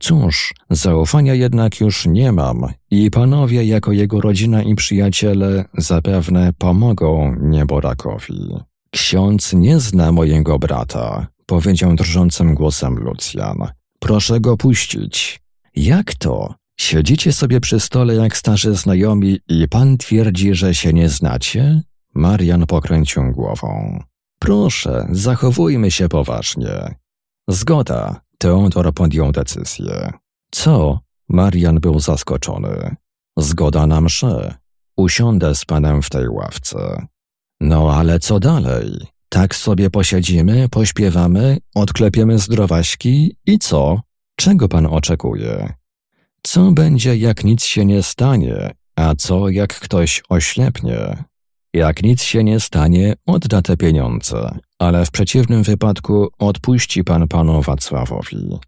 A: Cóż, zaufania jednak już nie mam i panowie jako jego rodzina i przyjaciele zapewne pomogą nieborakowi. Ksiądz nie zna mojego brata, powiedział drżącym głosem Lucjan. Proszę go puścić. Jak to? Siedzicie sobie przy stole jak starzy znajomi i pan twierdzi, że się nie znacie? Marian pokręcił głową. Proszę, zachowujmy się poważnie. Zgoda. Teodor podjął decyzję. Co? Marian był zaskoczony. Zgoda na mszę. Usiądę z panem w tej ławce. No ale co dalej? Tak sobie posiedzimy, pośpiewamy, odklepiemy zdrowaśki i co? Czego pan oczekuje? Co będzie, jak nic się nie stanie, a co, jak ktoś oślepnie? Jak nic się nie stanie, odda te pieniądze, ale w przeciwnym wypadku odpuści pan panu Wacławowi.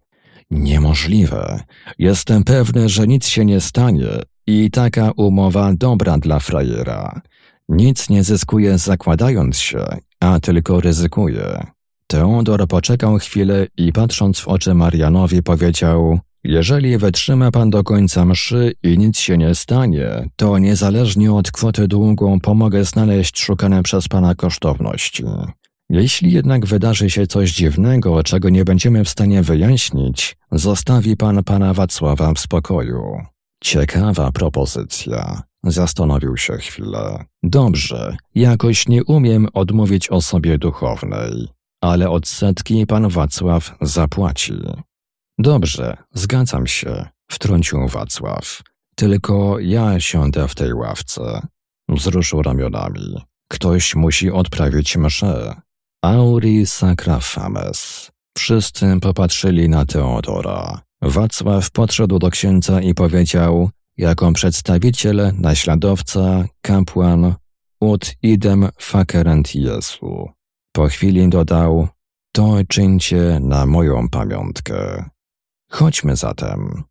A: Niemożliwe. Jestem pewny, że nic się nie stanie i taka umowa dobra dla frajera. Nic nie zyskuje zakładając się, a tylko ryzykuje. Teodor poczekał chwilę i patrząc w oczy Marianowi powiedział jeżeli wytrzyma pan do końca mszy i nic się nie stanie, to niezależnie od kwoty długu pomogę znaleźć szukane przez pana kosztowności. Jeśli jednak wydarzy się coś dziwnego, czego nie będziemy w stanie wyjaśnić, zostawi pan pana Wacława w spokoju. Ciekawa propozycja. Zastanowił się chwilę. Dobrze, jakoś nie umiem odmówić osobie duchownej, ale odsetki pan Wacław zapłaci. Dobrze, zgadzam się, wtrącił Wacław. Tylko ja siądę w tej ławce. Wzruszył ramionami. Ktoś musi odprawić mszę. Auri sacra fames. Wszyscy popatrzyli na Teodora. Wacław podszedł do księdza i powiedział, jako przedstawiciel, naśladowca, kapłan, ut idem facerent Jesu. Po chwili dodał, to czyńcie na moją pamiątkę. Chodźmy zatem.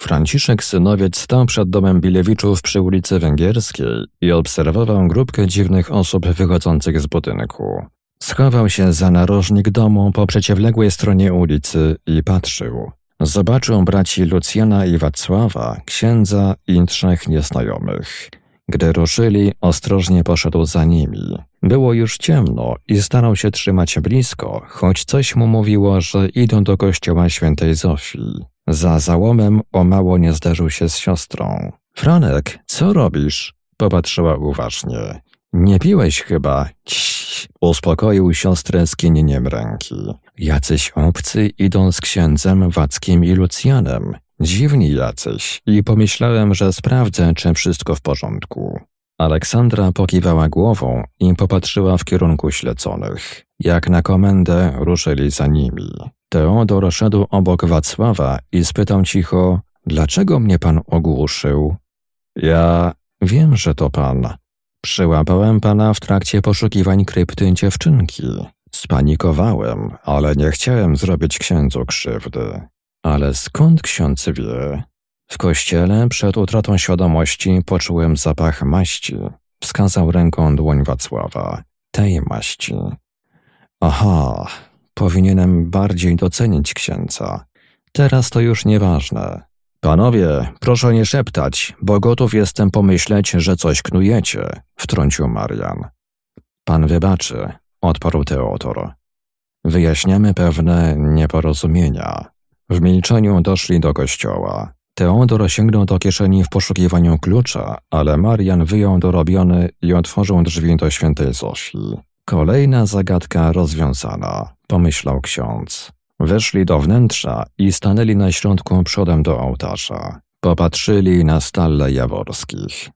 A: Franciszek Synowiec stał przed domem Bilewiczów przy ulicy Węgierskiej i obserwował grupkę dziwnych osób wychodzących z budynku. Schował się za narożnik domu po przeciwległej stronie ulicy i patrzył. Zobaczył braci Lucjana i Wacława, księdza i trzech nieznajomych. Gdy ruszyli, ostrożnie poszedł za nimi. Było już ciemno i starał się trzymać blisko, choć coś mu mówiło, że idą do kościoła świętej Zofii. Za załomem o mało nie zderzył się z siostrą. Franek, co robisz? Popatrzyła uważnie. Nie piłeś chyba. Ciii, uspokoił siostrę skinieniem ręki. Jacyś obcy idą z księdzem Wackiem i Lucjanem. Dziwni jacyś i pomyślałem, że sprawdzę, czy wszystko w porządku. Aleksandra pokiwała głową i popatrzyła w kierunku śleconych. Jak na komendę ruszyli za nimi. Teodor szedł obok Wacława i spytał cicho, dlaczego mnie pan ogłuszył? Ja wiem, że to pan. Przyłapałem pana w trakcie poszukiwań krypty dziewczynki. Spanikowałem, ale nie chciałem zrobić księdzu krzywdy. Ale skąd ksiądz wie? W kościele przed utratą świadomości poczułem zapach maści. Wskazał ręką dłoń Wacława. Tej maści. Aha, powinienem bardziej docenić księdza. Teraz to już nieważne. Panowie, proszę nie szeptać, bo gotów jestem pomyśleć, że coś knujecie, wtrącił Marian. Pan wybaczy, odparł Teodor. Wyjaśniamy pewne nieporozumienia. W milczeniu doszli do kościoła. Teodor sięgnął do kieszeni w poszukiwaniu klucza, ale Marian wyjął dorobiony i otworzył drzwi do świętej Zofii. Kolejna zagadka rozwiązana, pomyślał ksiądz. Weszli do wnętrza i stanęli na środku przodem do ołtarza. Popatrzyli na stalle jaworskich.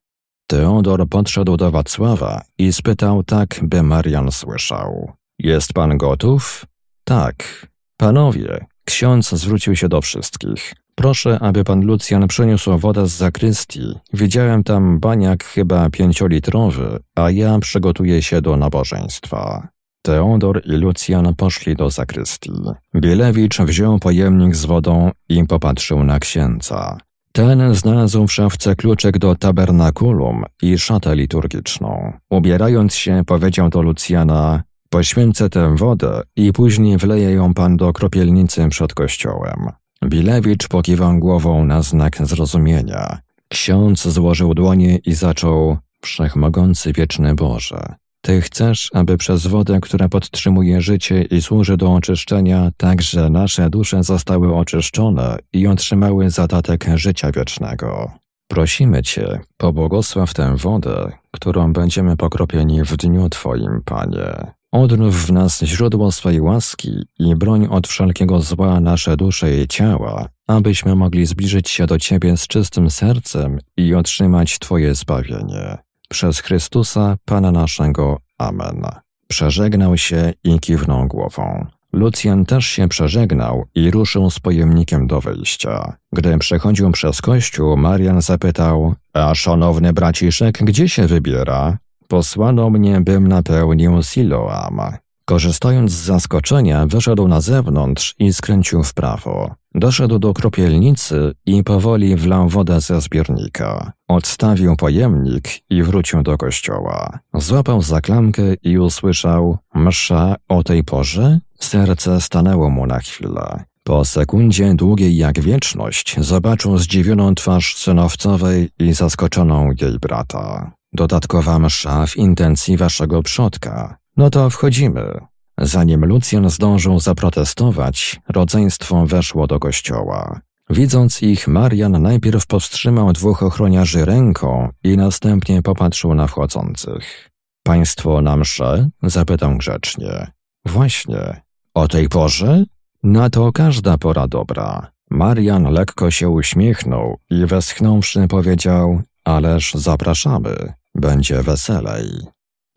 A: Teodor podszedł do Wacława i spytał tak, by Marian słyszał. Jest pan gotów? Tak. Panowie, ksiądz zwrócił się do wszystkich. Proszę, aby pan Lucjan przyniósł wodę z zakrystii. Widziałem tam baniak chyba pięciolitrowy, a ja przygotuję się do nabożeństwa. Teodor i Lucjan poszli do zakrystii. Bielewicz wziął pojemnik z wodą i popatrzył na księdza. Ten znalazł w szafce kluczyk do tabernakulum i szatę liturgiczną. Ubierając się, powiedział do Lucjana, poświęcę tę wodę i później wleję ją pan do kropielnicy przed kościołem. Bilewicz pokiwał głową na znak zrozumienia. Ksiądz złożył dłonie i zaczął Wszechmogący wieczny Boże. Ty chcesz, aby przez wodę, która podtrzymuje życie i służy do oczyszczenia, także nasze dusze zostały oczyszczone i otrzymały zadatek życia wiecznego. Prosimy Cię, pobłogosław tę wodę, którą będziemy pokropieni w dniu Twoim, Panie. Odnów w nas źródło swej łaski i broń od wszelkiego zła nasze dusze i ciała, abyśmy mogli zbliżyć się do Ciebie z czystym sercem i otrzymać Twoje zbawienie. Przez Chrystusa, Pana naszego. Amen. Przeżegnał się i kiwnął głową. Lucjan też się przeżegnał i ruszył z pojemnikiem do wyjścia. Gdy przechodził przez kościół, Marian zapytał, a szanowny braciszek, gdzie się wybiera? Posłano mnie, bym napełnił Siloam. Korzystając z zaskoczenia, wyszedł na zewnątrz i skręcił w prawo. Doszedł do kropielnicy i powoli wlał wodę ze zbiornika. Odstawił pojemnik i wrócił do kościoła. Złapał za klamkę i usłyszał msza o tej porze? Serce stanęło mu na chwilę. Po sekundzie długiej jak wieczność zobaczył zdziwioną twarz synowcowej i zaskoczoną jej brata. Dodatkowa msza w intencji waszego przodka. No to wchodzimy. Zanim Lucjan zdążył zaprotestować, rodzeństwo weszło do kościoła. Widząc ich, Marian najpierw powstrzymał dwóch ochroniarzy ręką i następnie popatrzył na wchodzących. Państwo na mszę? zapytał grzecznie. Właśnie. O tej porze? Na to każda pora dobra. Marian lekko się uśmiechnął i westchnąwszy powiedział, ależ zapraszamy. Będzie weselej.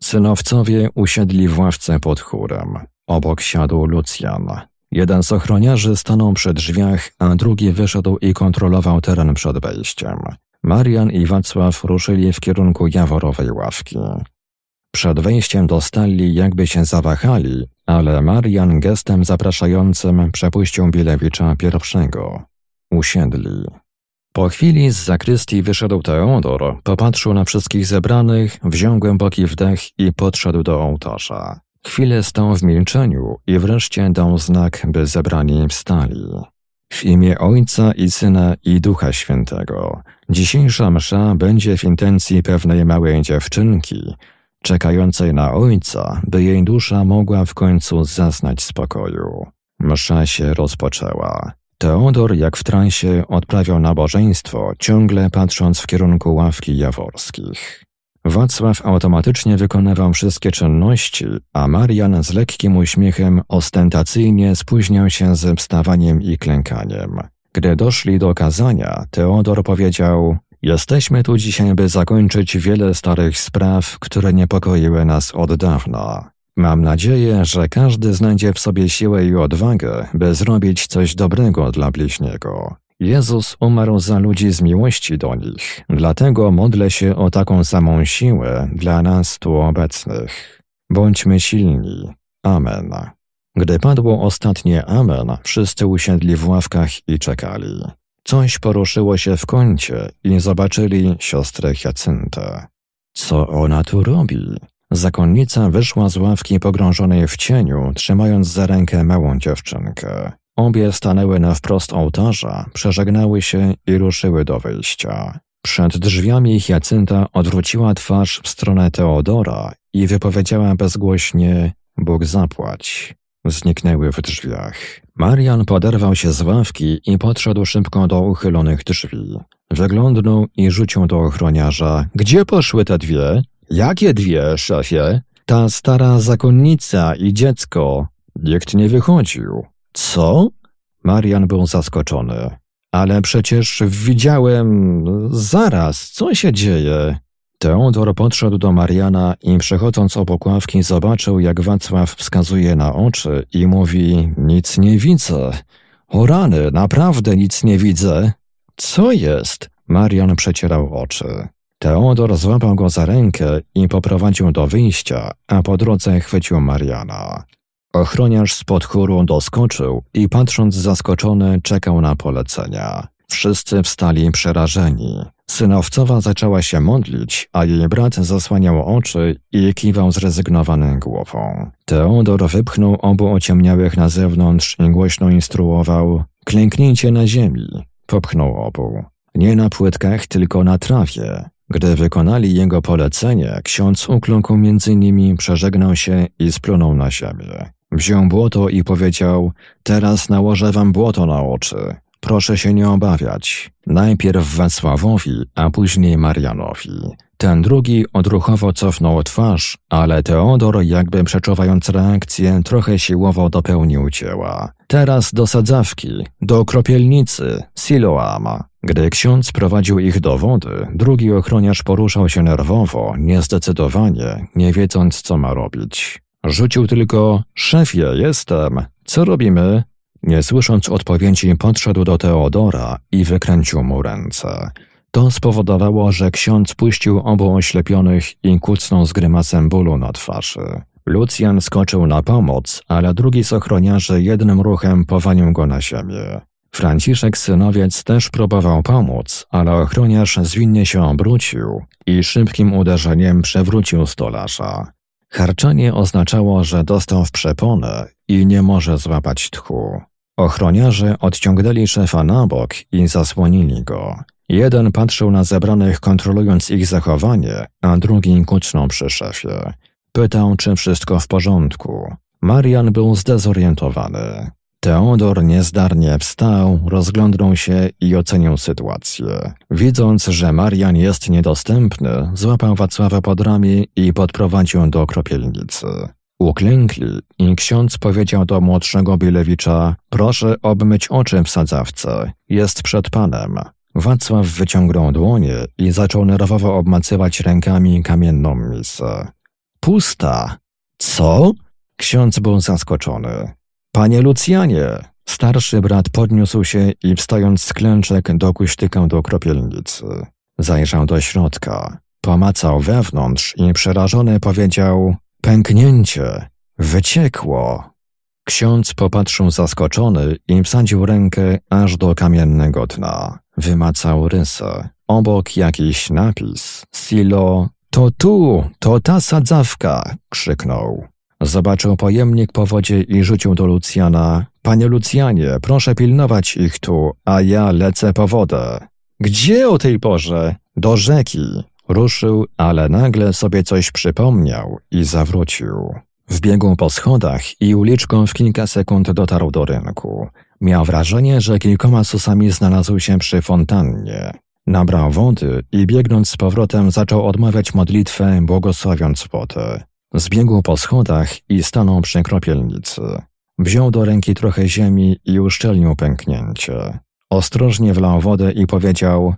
A: Synowcowie usiedli w ławce pod chórem. Obok siadł Lucjan. Jeden z ochroniarzy stanął przy drzwiach, a drugi wyszedł i kontrolował teren przed wejściem. Marian i Wacław ruszyli w kierunku jaworowej ławki. Przed wejściem do stalli jakby się zawahali, ale Marian gestem zapraszającym przepuścił Bilewicza pierwszego. Usiedli. Po chwili z zakrystii wyszedł Teodor, popatrzył na wszystkich zebranych, wziął głęboki wdech i podszedł do ołtarza. Chwilę stał w milczeniu i wreszcie dał znak, by zebrani wstali. W imię Ojca i Syna i Ducha Świętego. Dzisiejsza msza będzie w intencji pewnej małej dziewczynki, czekającej na Ojca, by jej dusza mogła w końcu zaznać spokoju. Msza się rozpoczęła. Teodor, jak w transie, odprawiał nabożeństwo, ciągle patrząc w kierunku ławki jaworskich. Wacław automatycznie wykonywał wszystkie czynności, a Marian z lekkim uśmiechem ostentacyjnie spóźniał się ze wstawaniem i klękaniem. Gdy doszli do kazania, Teodor powiedział: Jesteśmy tu dzisiaj, by zakończyć wiele starych spraw, które niepokoiły nas od dawna. Mam nadzieję, że każdy znajdzie w sobie siłę i odwagę, by zrobić coś dobrego dla bliźniego. Jezus umarł za ludzi z miłości do nich, dlatego modlę się o taką samą siłę dla nas tu obecnych. Bądźmy silni. Amen. Gdy padło ostatnie Amen, wszyscy usiedli w ławkach i czekali. Coś poruszyło się w kącie i zobaczyli siostrę Hiacyntę. Co ona tu robi? Zakonnica wyszła z ławki pogrążonej w cieniu, trzymając za rękę małą dziewczynkę. Obie stanęły na wprost ołtarza, przeżegnały się i ruszyły do wyjścia. Przed drzwiami Hiacynta odwróciła twarz w stronę Teodora i wypowiedziała bezgłośnie Bóg zapłać. Zniknęły w drzwiach. Marian poderwał się z ławki i podszedł szybko do uchylonych drzwi. Wyglądnął i rzucił do ochroniarza. Gdzie poszły te dwie? Jakie dwie, szefie? Ta stara zakonnica i dziecko. Nikt nie wychodził. Co? Marian był zaskoczony. Ale przecież widziałem. Zaraz, co się dzieje? Teodor podszedł do Mariana i przechodząc obok ławki zobaczył, jak Wacław wskazuje na oczy i mówi: Nic nie widzę. O rany, naprawdę nic nie widzę. Co jest? Marian przecierał oczy. Teodor złapał go za rękę i poprowadził do wyjścia, a po drodze chwycił Mariana. Ochroniarz spod chóru doskoczył i patrząc zaskoczony czekał na polecenia. Wszyscy wstali przerażeni. Synowcowa zaczęła się modlić, a jej brat zasłaniał oczy i kiwał zrezygnowaną głową. Teodor wypchnął obu ociemniałych na zewnątrz i głośno instruował Klęknijcie na ziemi. Popchnął obu. Nie na płytkach, tylko na trawie. Gdy wykonali jego polecenie, ksiądz ukląkł między nimi, przeżegnał się i splunął na ziemię. Wziął błoto i powiedział: Teraz nałożę wam błoto na oczy. Proszę się nie obawiać. Najpierw Wacławowi, a później Marianowi. Ten drugi odruchowo cofnął twarz, ale Teodor, jakby przeczuwając reakcję, trochę siłowo dopełnił dzieła. Teraz do sadzawki, do kropielnicy, Siloama. Gdy ksiądz prowadził ich do wody, drugi ochroniarz poruszał się nerwowo, niezdecydowanie, nie wiedząc co ma robić. Rzucił tylko, szefie, jestem. Co robimy? Nie słysząc odpowiedzi, podszedł do Teodora i wykręcił mu ręce. To spowodowało, że ksiądz puścił obu oślepionych i kucnął z grymasem bólu na twarzy. Lucjan skoczył na pomoc, ale drugi z ochroniarzy jednym ruchem powalił go na ziemię. Franciszek synowiec też próbował pomóc, ale ochroniarz zwinnie się obrócił i szybkim uderzeniem przewrócił stolarza. Harczenie oznaczało, że dostał w przeponę i nie może złapać tchu. Ochroniarze odciągnęli szefa na bok i zasłonili go. Jeden patrzył na zebranych, kontrolując ich zachowanie, a drugi kucnął przy szefie. Pytał, czy wszystko w porządku. Marian był zdezorientowany. Teodor niezdarnie wstał, rozglądnął się i ocenił sytuację. Widząc, że Marian jest niedostępny, złapał Wacława pod ramię i podprowadził do kropielnicy. Uklękli i ksiądz powiedział do młodszego Bilewicza proszę obmyć oczy w sadzawce, jest przed panem. Wacław wyciągnął dłonie i zaczął nerwowo obmacywać rękami kamienną misę. Pusta. Co? Ksiądz był zaskoczony. Panie Lucjanie! Starszy brat podniósł się i wstając z klęczek dokuśtykał do kropielnicy. Zajrzał do środka. Pomacał wewnątrz i przerażony powiedział Pęknięcie. Wyciekło. Ksiądz popatrzył zaskoczony i wsadził rękę aż do kamiennego dna. Wymacał rysę. Obok jakiś napis. Silo. To tu, to ta sadzawka! krzyknął. Zobaczył pojemnik po wodzie i rzucił do Lucjana. Panie Lucjanie, proszę pilnować ich tu, a ja lecę po wodę. Gdzie o tej porze? Do rzeki. Ruszył, ale nagle sobie coś przypomniał i zawrócił. Wbiegł po schodach i uliczką w kilka sekund dotarł do rynku. Miał wrażenie, że kilkoma susami znalazł się przy fontannie. Nabrał wody i biegnąc z powrotem zaczął odmawiać modlitwę, błogosławiąc wodę. Zbiegł po schodach i stanął przy kropielnicy. Wziął do ręki trochę ziemi i uszczelnił pęknięcie. Ostrożnie wlał wodę i powiedział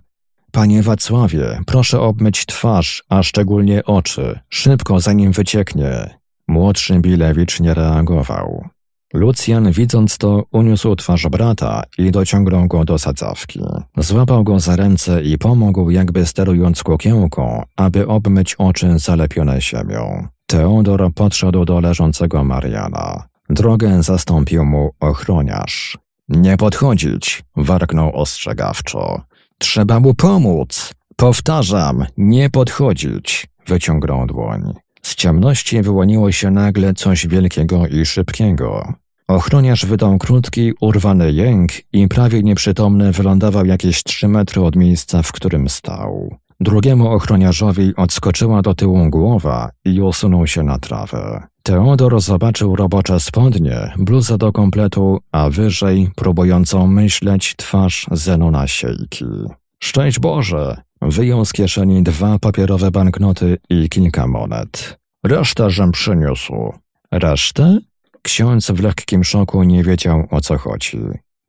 A: Panie Wacławie, proszę obmyć twarz, a szczególnie oczy, szybko zanim wycieknie. Młodszy Bilewicz nie reagował. Lucjan, widząc to, uniósł twarz brata i dociągnął go do sadzawki. Złapał go za ręce i pomógł, jakby sterując kukiełką, aby obmyć oczy zalepione ziemią. Teodor podszedł do leżącego Mariana. Drogę zastąpił mu ochroniarz. Nie podchodzić, warknął ostrzegawczo. Trzeba mu pomóc. Powtarzam, nie podchodzić, wyciągnął dłoń. Z ciemności wyłoniło się nagle coś wielkiego i szybkiego. Ochroniarz wydał krótki, urwany jęk i prawie nieprzytomny wylądował jakieś trzy metry od miejsca, w którym stał. Drugiemu ochroniarzowi odskoczyła do tyłu głowa i usunął się na trawę. Teodor zobaczył robocze spodnie, bluzę do kompletu, a wyżej, próbującą myśleć, twarz Zenona Siejki. Szczęść Boże! Wyjął z kieszeni dwa papierowe banknoty i kilka monet. Resztę żem przyniósł. Resztę? Ksiądz w lekkim szoku nie wiedział, o co chodzi.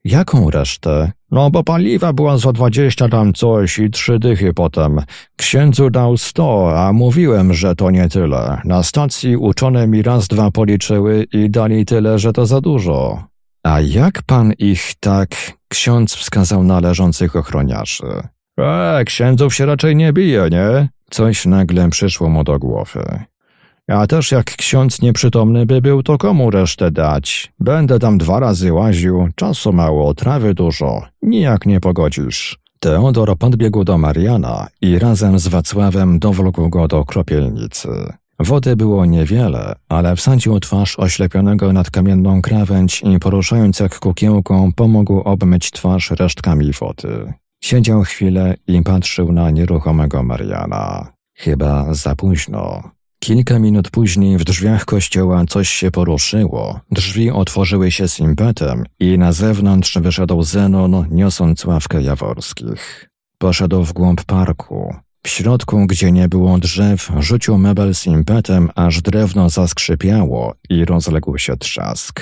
A: Jaką resztę? No bo paliwa była za dwadzieścia tam coś i trzy dychy potem. Księdzu dał sto, a mówiłem, że to nie tyle. Na stacji uczone mi raz dwa policzyły i dali tyle, że to za dużo. A jak pan ich tak... Ksiądz wskazał na leżących ochroniarzy. E, księdzów się raczej nie bije, nie? Coś nagle przyszło mu do głowy. A też jak ksiądz nieprzytomny by był, to komu resztę dać? Będę tam dwa razy łaził, czasu mało, trawy dużo. Nijak nie pogodzisz. Teodor podbiegł do Mariana i razem z Wacławem dowlógł go do kropielnicy. Wody było niewiele, ale wsadził twarz oślepionego nad kamienną krawędź i poruszając jak kukiełką pomógł obmyć twarz resztkami wody. Siedział chwilę i patrzył na nieruchomego Mariana. Chyba za późno. Kilka minut później w drzwiach kościoła coś się poruszyło. Drzwi otworzyły się z impetem i na zewnątrz wyszedł Zenon, niosąc ławkę jaworskich. Poszedł w głąb parku. W środku, gdzie nie było drzew, rzucił mebel z impetem, aż drewno zaskrzypiało i rozległ się trzask.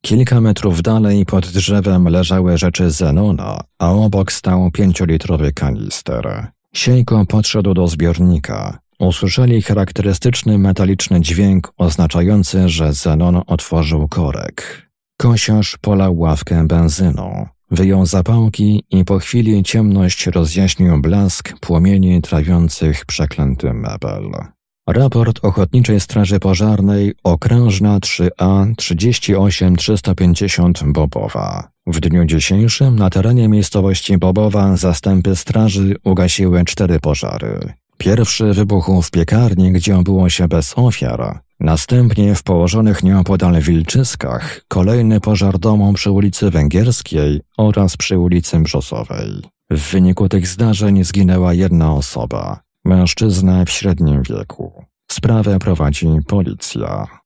A: Kilka metrów dalej pod drzewem leżały rzeczy Zenona, a obok stał pięciolitrowy kanister. Siejko podszedł do zbiornika. Usłyszeli charakterystyczny metaliczny dźwięk oznaczający, że Zenon otworzył korek. Kosiarz polał ławkę benzyną. Wyjął zapałki i po chwili ciemność rozjaśnił blask płomieni trawiących przeklęty mebel. Raport Ochotniczej Straży Pożarnej Okrężna 3A 38350 Bobowa. W dniu dzisiejszym na terenie miejscowości Bobowa zastępy straży ugasiły cztery pożary. Pierwszy wybuchł w piekarni, gdzie obyło się bez ofiar. Następnie w położonych nieopodal Wilczyskach kolejny pożar domu przy ulicy Węgierskiej oraz przy ulicy Brzosowej. W wyniku tych zdarzeń zginęła jedna osoba, mężczyzna w średnim wieku. Sprawę prowadzi policja.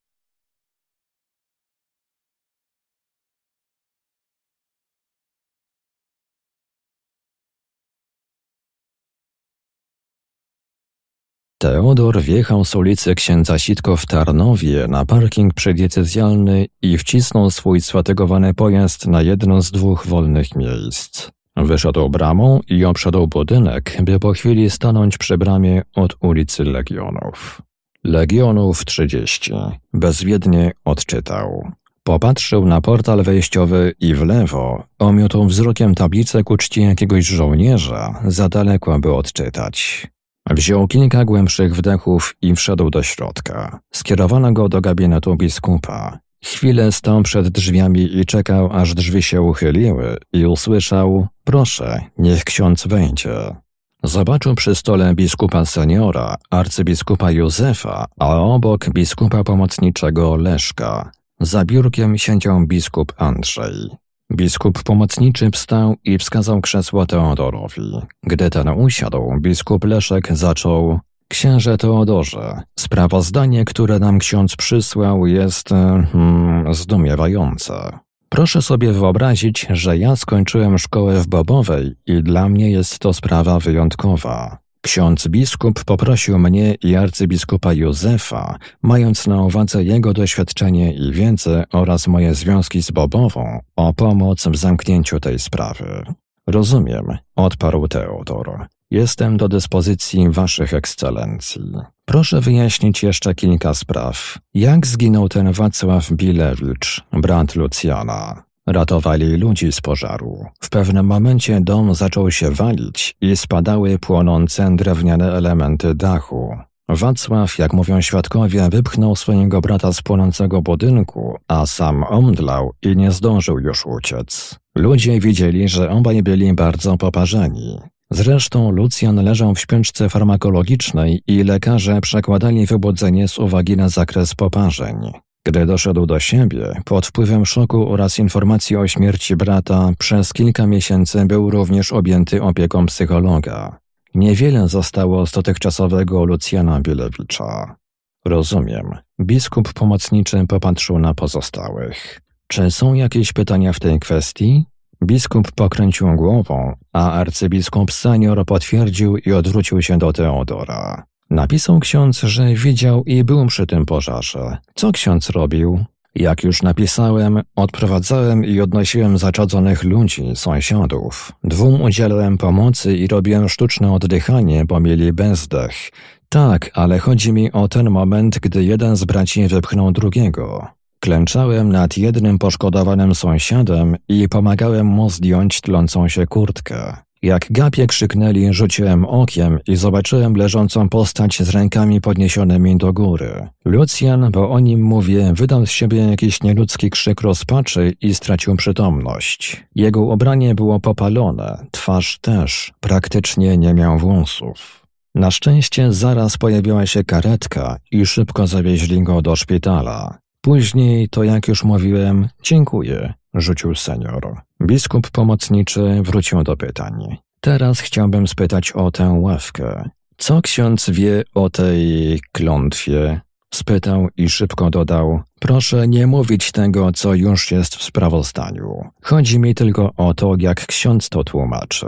A: Teodor wjechał z ulicy księdza Sitko w Tarnowie na parking przeddiecezjalny i wcisnął swój swatygowany pojazd na jedno z dwóch wolnych miejsc. Wyszedł bramą i obszedł budynek, by po chwili stanąć przy bramie od ulicy Legionów. Legionów 30. Bezwiednie odczytał. Popatrzył na portal wejściowy i w lewo omiotł wzrokiem tablicę ku czci jakiegoś żołnierza, za daleko by odczytać. Wziął kilka głębszych wdechów i wszedł do środka. Skierowano go do gabinetu biskupa. Chwilę stał przed drzwiami i czekał, aż drzwi się uchyliły i usłyszał, proszę, niech ksiądz wejdzie. Zobaczył przy stole biskupa seniora, arcybiskupa Józefa, a obok biskupa pomocniczego Leszka. Za biurkiem siedział biskup Andrzej. Biskup pomocniczy wstał i wskazał krzesło Teodorowi. Gdy ten usiadł, biskup Leszek zaczął Księże Teodorze, sprawozdanie, które nam ksiądz przysłał, jest hmm, zdumiewające. Proszę sobie wyobrazić, że ja skończyłem szkołę w Bobowej i dla mnie jest to sprawa wyjątkowa. Ksiądz biskup poprosił mnie i arcybiskupa Józefa, mając na uwadze jego doświadczenie i wiedzę oraz moje związki z Bobową, o pomoc w zamknięciu tej sprawy. Rozumiem, odparł Teodor. Jestem do dyspozycji Waszych Ekscelencji. Proszę wyjaśnić jeszcze kilka spraw. Jak zginął ten Wacław Bilewicz, brat Lucjana? Ratowali ludzi z pożaru. W pewnym momencie dom zaczął się walić i spadały płonące drewniane elementy dachu. Wacław, jak mówią świadkowie, wypchnął swojego brata z płonącego budynku, a sam omdlał i nie zdążył już uciec. Ludzie widzieli, że obaj byli bardzo poparzeni. Zresztą Lucjan leżał w śpiączce farmakologicznej i lekarze przekładali wybudzenie z uwagi na zakres poparzeń. Gdy doszedł do siebie, pod wpływem szoku oraz informacji o śmierci brata, przez kilka miesięcy był również objęty opieką psychologa. Niewiele zostało z dotychczasowego Lucjana Bielewicza. Rozumiem. Biskup pomocniczy popatrzył na pozostałych. Czy są jakieś pytania w tej kwestii? Biskup pokręcił głową, a arcybiskup senior potwierdził i odwrócił się do Teodora. Napisał ksiądz, że widział i był przy tym pożarze. Co ksiądz robił? Jak już napisałem, odprowadzałem i odnosiłem zaczadzonych ludzi, sąsiadów. Dwóm udzielałem pomocy i robiłem sztuczne oddychanie, bo mieli bezdech. Tak, ale chodzi mi o ten moment, gdy jeden z braci wypchnął drugiego. Klęczałem nad jednym poszkodowanym sąsiadem i pomagałem mu zdjąć tlącą się kurtkę. Jak gapie krzyknęli, rzuciłem okiem i zobaczyłem leżącą postać z rękami podniesionymi do góry. Lucjan, bo o nim mówię, wydał z siebie jakiś nieludzki krzyk rozpaczy i stracił przytomność. Jego ubranie było popalone, twarz też, praktycznie nie miał włosów. Na szczęście zaraz pojawiła się karetka i szybko zawieźli go do szpitala. Później, to jak już mówiłem, dziękuję, rzucił senior. Biskup pomocniczy wrócił do pytań. Teraz chciałbym spytać o tę ławkę. Co ksiądz wie o tej klątwie? Spytał i szybko dodał: Proszę nie mówić tego, co już jest w sprawozdaniu. Chodzi mi tylko o to, jak ksiądz to tłumaczy.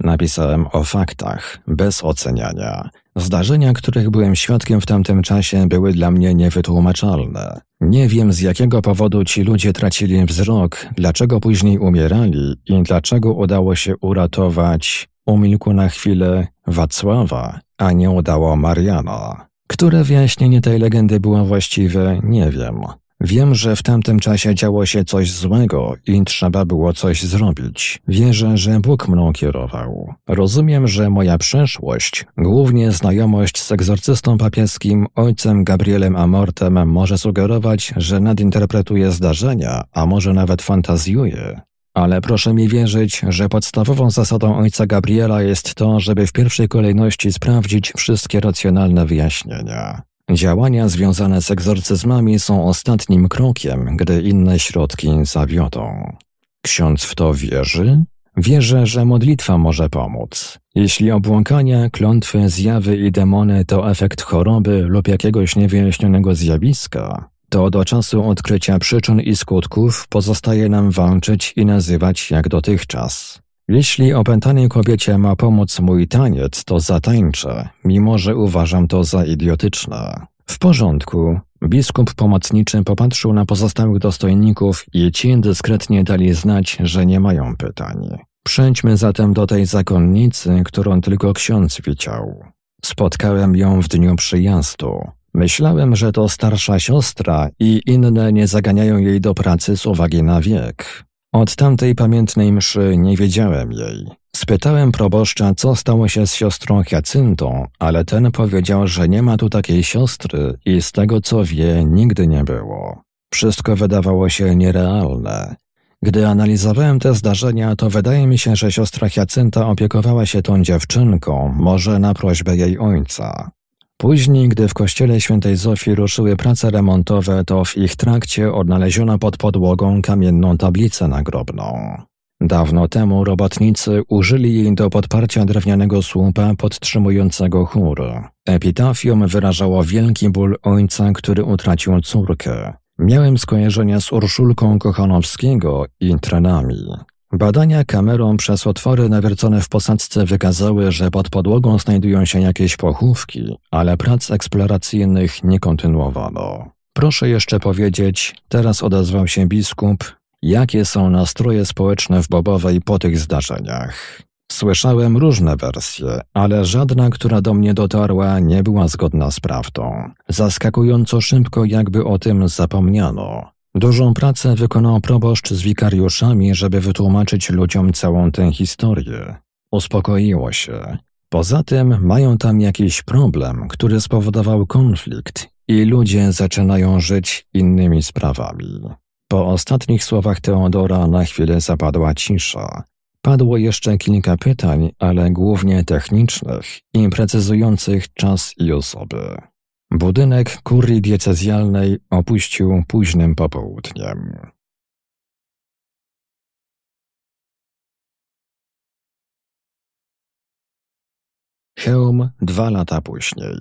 A: Napisałem o faktach, bez oceniania. Zdarzenia, których byłem świadkiem w tamtym czasie, były dla mnie niewytłumaczalne. Nie wiem, z jakiego powodu ci ludzie tracili wzrok, dlaczego później umierali i dlaczego udało się uratować, umilkł na chwilę, Wacława, a nie udało Mariana. Które wyjaśnienie tej legendy było właściwe, nie wiem. Wiem, że w tamtym czasie działo się coś złego i trzeba było coś zrobić. Wierzę, że Bóg mną kierował. Rozumiem, że moja przeszłość, głównie znajomość z egzorcystą papieskim, ojcem Gabrielem Amortem, może sugerować, że nadinterpretuję zdarzenia, a może nawet fantazjuję. Ale proszę mi wierzyć, że podstawową zasadą ojca Gabriela jest to, żeby w pierwszej kolejności sprawdzić wszystkie racjonalne wyjaśnienia. Działania związane z egzorcyzmami są ostatnim krokiem, gdy inne środki zawiodą. Ksiądz w to wierzy? Wierzę, że modlitwa może pomóc. Jeśli obłąkania, klątwy, zjawy i demony to efekt choroby lub jakiegoś niewyjaśnionego zjawiska, to do czasu odkrycia przyczyn i skutków pozostaje nam walczyć i nazywać jak dotychczas. Jeśli opętanej kobiecie ma pomóc mój taniec, to zatańczę, mimo że uważam to za idiotyczne. W porządku. Biskup pomocniczy popatrzył na pozostałych dostojników i ci dyskretnie dali znać, że nie mają pytań. Przejdźmy zatem do tej zakonnicy, którą tylko ksiądz widział. Spotkałem ją w dniu przyjazdu. Myślałem, że to starsza siostra i inne nie zaganiają jej do pracy z uwagi na wiek. Od tamtej pamiętnej mszy nie wiedziałem jej. Spytałem proboszcza, co stało się z siostrą Hiacyntą, ale ten powiedział, że nie ma tu takiej siostry i z tego co wie, nigdy nie było. Wszystko wydawało się nierealne. Gdy analizowałem te zdarzenia, to wydaje mi się, że siostra Hiacynta opiekowała się tą dziewczynką, może na prośbę jej ojca. Później, gdy w kościele świętej Zofii ruszyły prace remontowe, to w ich trakcie odnaleziono pod podłogą kamienną tablicę nagrobną. Dawno temu robotnicy użyli jej do podparcia drewnianego słupa podtrzymującego chór. Epitafium wyrażało wielki ból ojca, który utracił córkę. Miałem skojarzenia z Urszulką Kochanowskiego i trenami. Badania kamerą przez otwory nawiercone w posadzce wykazały, że pod podłogą znajdują się jakieś pochówki, ale prac eksploracyjnych nie kontynuowano. Proszę jeszcze powiedzieć, teraz odezwał się biskup, jakie są nastroje społeczne w Bobowej po tych zdarzeniach. Słyszałem różne wersje, ale żadna, która do mnie dotarła, nie była zgodna z prawdą. Zaskakująco szybko jakby o tym zapomniano. Dużą pracę wykonał proboszcz z wikariuszami, żeby wytłumaczyć ludziom całą tę historię. Uspokoiło się. Poza tym mają tam jakiś problem, który spowodował konflikt i ludzie zaczynają żyć innymi sprawami. Po ostatnich słowach Teodora na chwilę zapadła cisza. Padło jeszcze kilka pytań, ale głównie technicznych i precyzujących czas i osoby. Budynek kurii diecezjalnej opuścił późnym popołudniem. Chełm dwa lata później.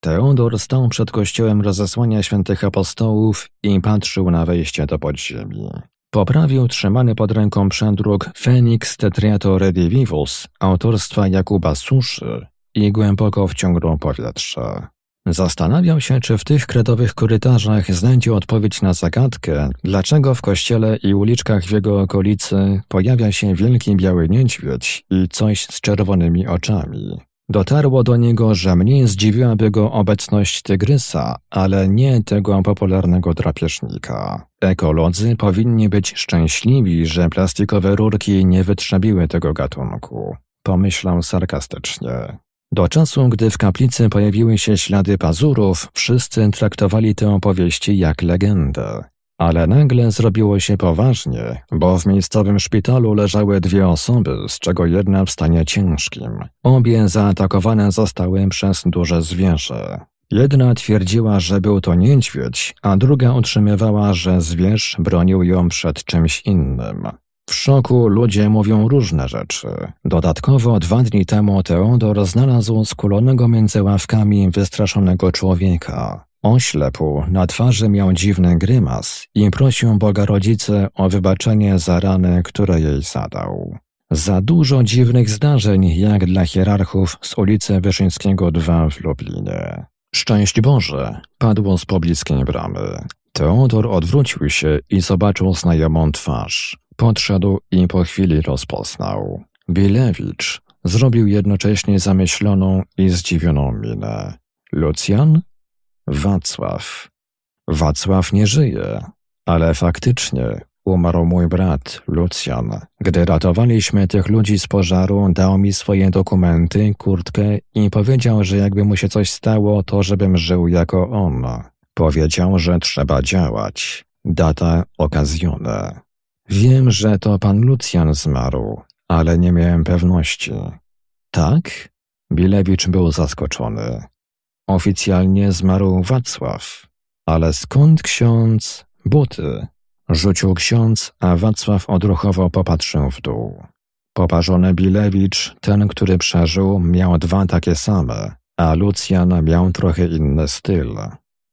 A: Teodor stał przed kościołem rozesłania świętych apostołów i patrzył na wejście do podziemi. Poprawił trzymany pod ręką przedruk Phoenix Tetriato Redivivus autorstwa Jakuba Suszy i głęboko wciągnął powietrze. Zastanawiał się, czy w tych kredowych korytarzach znajdzie odpowiedź na zagadkę, dlaczego w kościele i uliczkach w jego okolicy pojawia się wielki biały niedźwiedź i coś z czerwonymi oczami. Dotarło do niego, że mniej zdziwiłaby go obecność tygrysa, ale nie tego popularnego drapieżnika. Ekolodzy powinni być szczęśliwi, że plastikowe rurki nie wytrzebiły tego gatunku. Pomyślał sarkastycznie. Do czasu, gdy w kaplicy pojawiły się ślady pazurów, wszyscy traktowali tę opowieści jak legendę. Ale nagle zrobiło się poważnie, bo w miejscowym szpitalu leżały dwie osoby, z czego jedna w stanie ciężkim. Obie zaatakowane zostały przez duże zwierzę. Jedna twierdziła, że był to niedźwiedź, a druga utrzymywała, że zwierz bronił ją przed czymś innym. W szoku ludzie mówią różne rzeczy. Dodatkowo dwa dni temu Teodor znalazł skulonego między ławkami wystraszonego człowieka. Oślepu na twarzy miał dziwny grymas i prosił Boga rodzice o wybaczenie za rany, które jej zadał. Za dużo dziwnych zdarzeń, jak dla hierarchów z ulicy Wyszyńskiego 2 w Lublinie. Szczęść Boże, padło z pobliskiej bramy. Teodor odwrócił się i zobaczył znajomą twarz. Podszedł i po chwili rozpoznał. Bilewicz zrobił jednocześnie zamyśloną i zdziwioną minę. Lucjan? Wacław. Wacław nie żyje, ale faktycznie umarł mój brat, Lucjan. Gdy ratowaliśmy tych ludzi z pożaru, dał mi swoje dokumenty, kurtkę i powiedział, że jakby mu się coś stało, to żebym żył jako on. Powiedział, że trzeba działać. Data okazjone. Wiem, że to pan Lucjan zmarł, ale nie miałem pewności. Tak? Bilewicz był zaskoczony. Oficjalnie zmarł Wacław. Ale skąd ksiądz buty? Rzucił ksiądz, a Wacław odruchowo popatrzył w dół. Poparzony Bilewicz, ten, który przeżył, miał dwa takie same, a Lucjan miał trochę inny styl.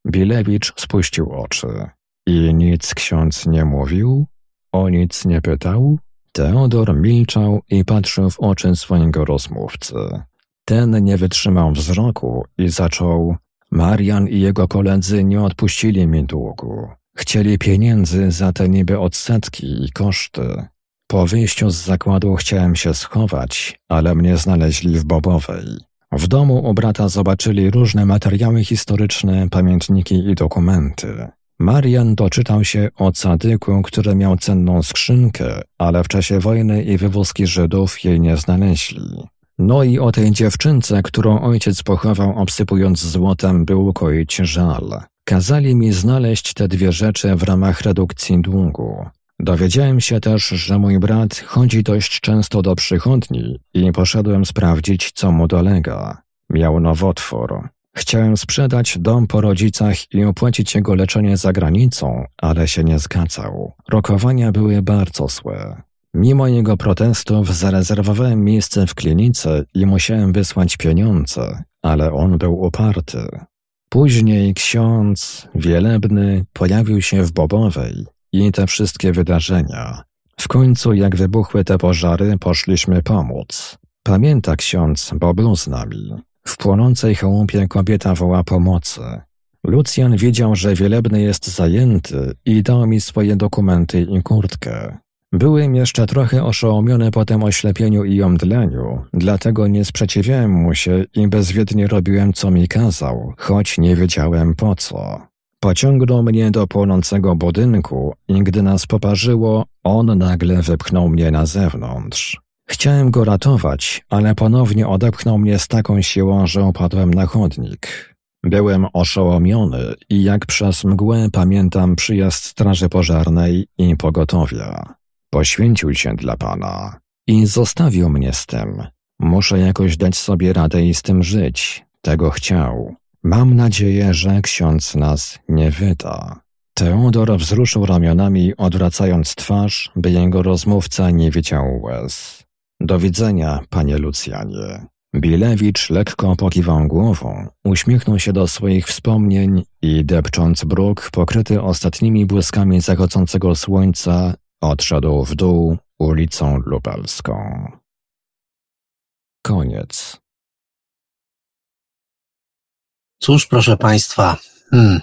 A: Bilewicz spuścił oczy. I nic ksiądz nie mówił? O nic nie pytał? Teodor milczał i patrzył w oczy swojego rozmówcy. Ten nie wytrzymał wzroku i zaczął. Marian i jego koledzy nie odpuścili mi długu. Chcieli pieniędzy za te niby odsetki i koszty. Po wyjściu z zakładu chciałem się schować, ale mnie znaleźli w Bobowej. W domu u brata zobaczyli różne materiały historyczne, pamiętniki i dokumenty. Marian doczytał się o cadyku, który miał cenną skrzynkę, ale w czasie wojny i wywózki Żydów jej nie znaleźli. No i o tej dziewczynce, którą ojciec pochował obsypując złotem, był koić żal. Kazali mi znaleźć te dwie rzeczy w ramach redukcji długu. Dowiedziałem się też, że mój brat chodzi dość często do przychodni i poszedłem sprawdzić, co mu dolega. Miał nowotwór. Chciałem sprzedać dom po rodzicach i opłacić jego leczenie za granicą, ale się nie zgadzał. Rokowania były bardzo złe. Mimo jego protestów zarezerwowałem miejsce w klinice i musiałem wysłać pieniądze, ale on był uparty. Później ksiądz, wielebny, pojawił się w Bobowej i te wszystkie wydarzenia. W końcu, jak wybuchły te pożary, poszliśmy pomóc. Pamięta ksiądz, bo był z nami. W płonącej chałupie kobieta woła pomocy. Lucjan wiedział, że wielebny jest zajęty i dał mi swoje dokumenty i kurtkę. Byłem jeszcze trochę oszołomiony po tym oślepieniu i omdleniu, dlatego nie sprzeciwiałem mu się i bezwiednie robiłem, co mi kazał, choć nie wiedziałem po co. Pociągnął mnie do płonącego budynku i gdy nas poparzyło, on nagle wypchnął mnie na zewnątrz. Chciałem go ratować, ale ponownie odepchnął mnie z taką siłą, że upadłem na chodnik. Byłem oszołomiony i jak przez mgłę pamiętam przyjazd straży pożarnej i pogotowia. Poświęcił się dla Pana i zostawił mnie z tym. Muszę jakoś dać sobie radę i z tym żyć. Tego chciał. Mam nadzieję, że ksiądz nas nie wyda. Teodor wzruszył ramionami, odwracając twarz, by jego rozmówca nie widział łez. Do widzenia, panie Lucjanie. Bilewicz lekko pokiwał głową, uśmiechnął się do swoich wspomnień i depcząc bruk pokryty ostatnimi błyskami zachodzącego słońca, odszedł w dół ulicą Lubelską. Koniec.
C: Cóż, proszę Państwa, hmm,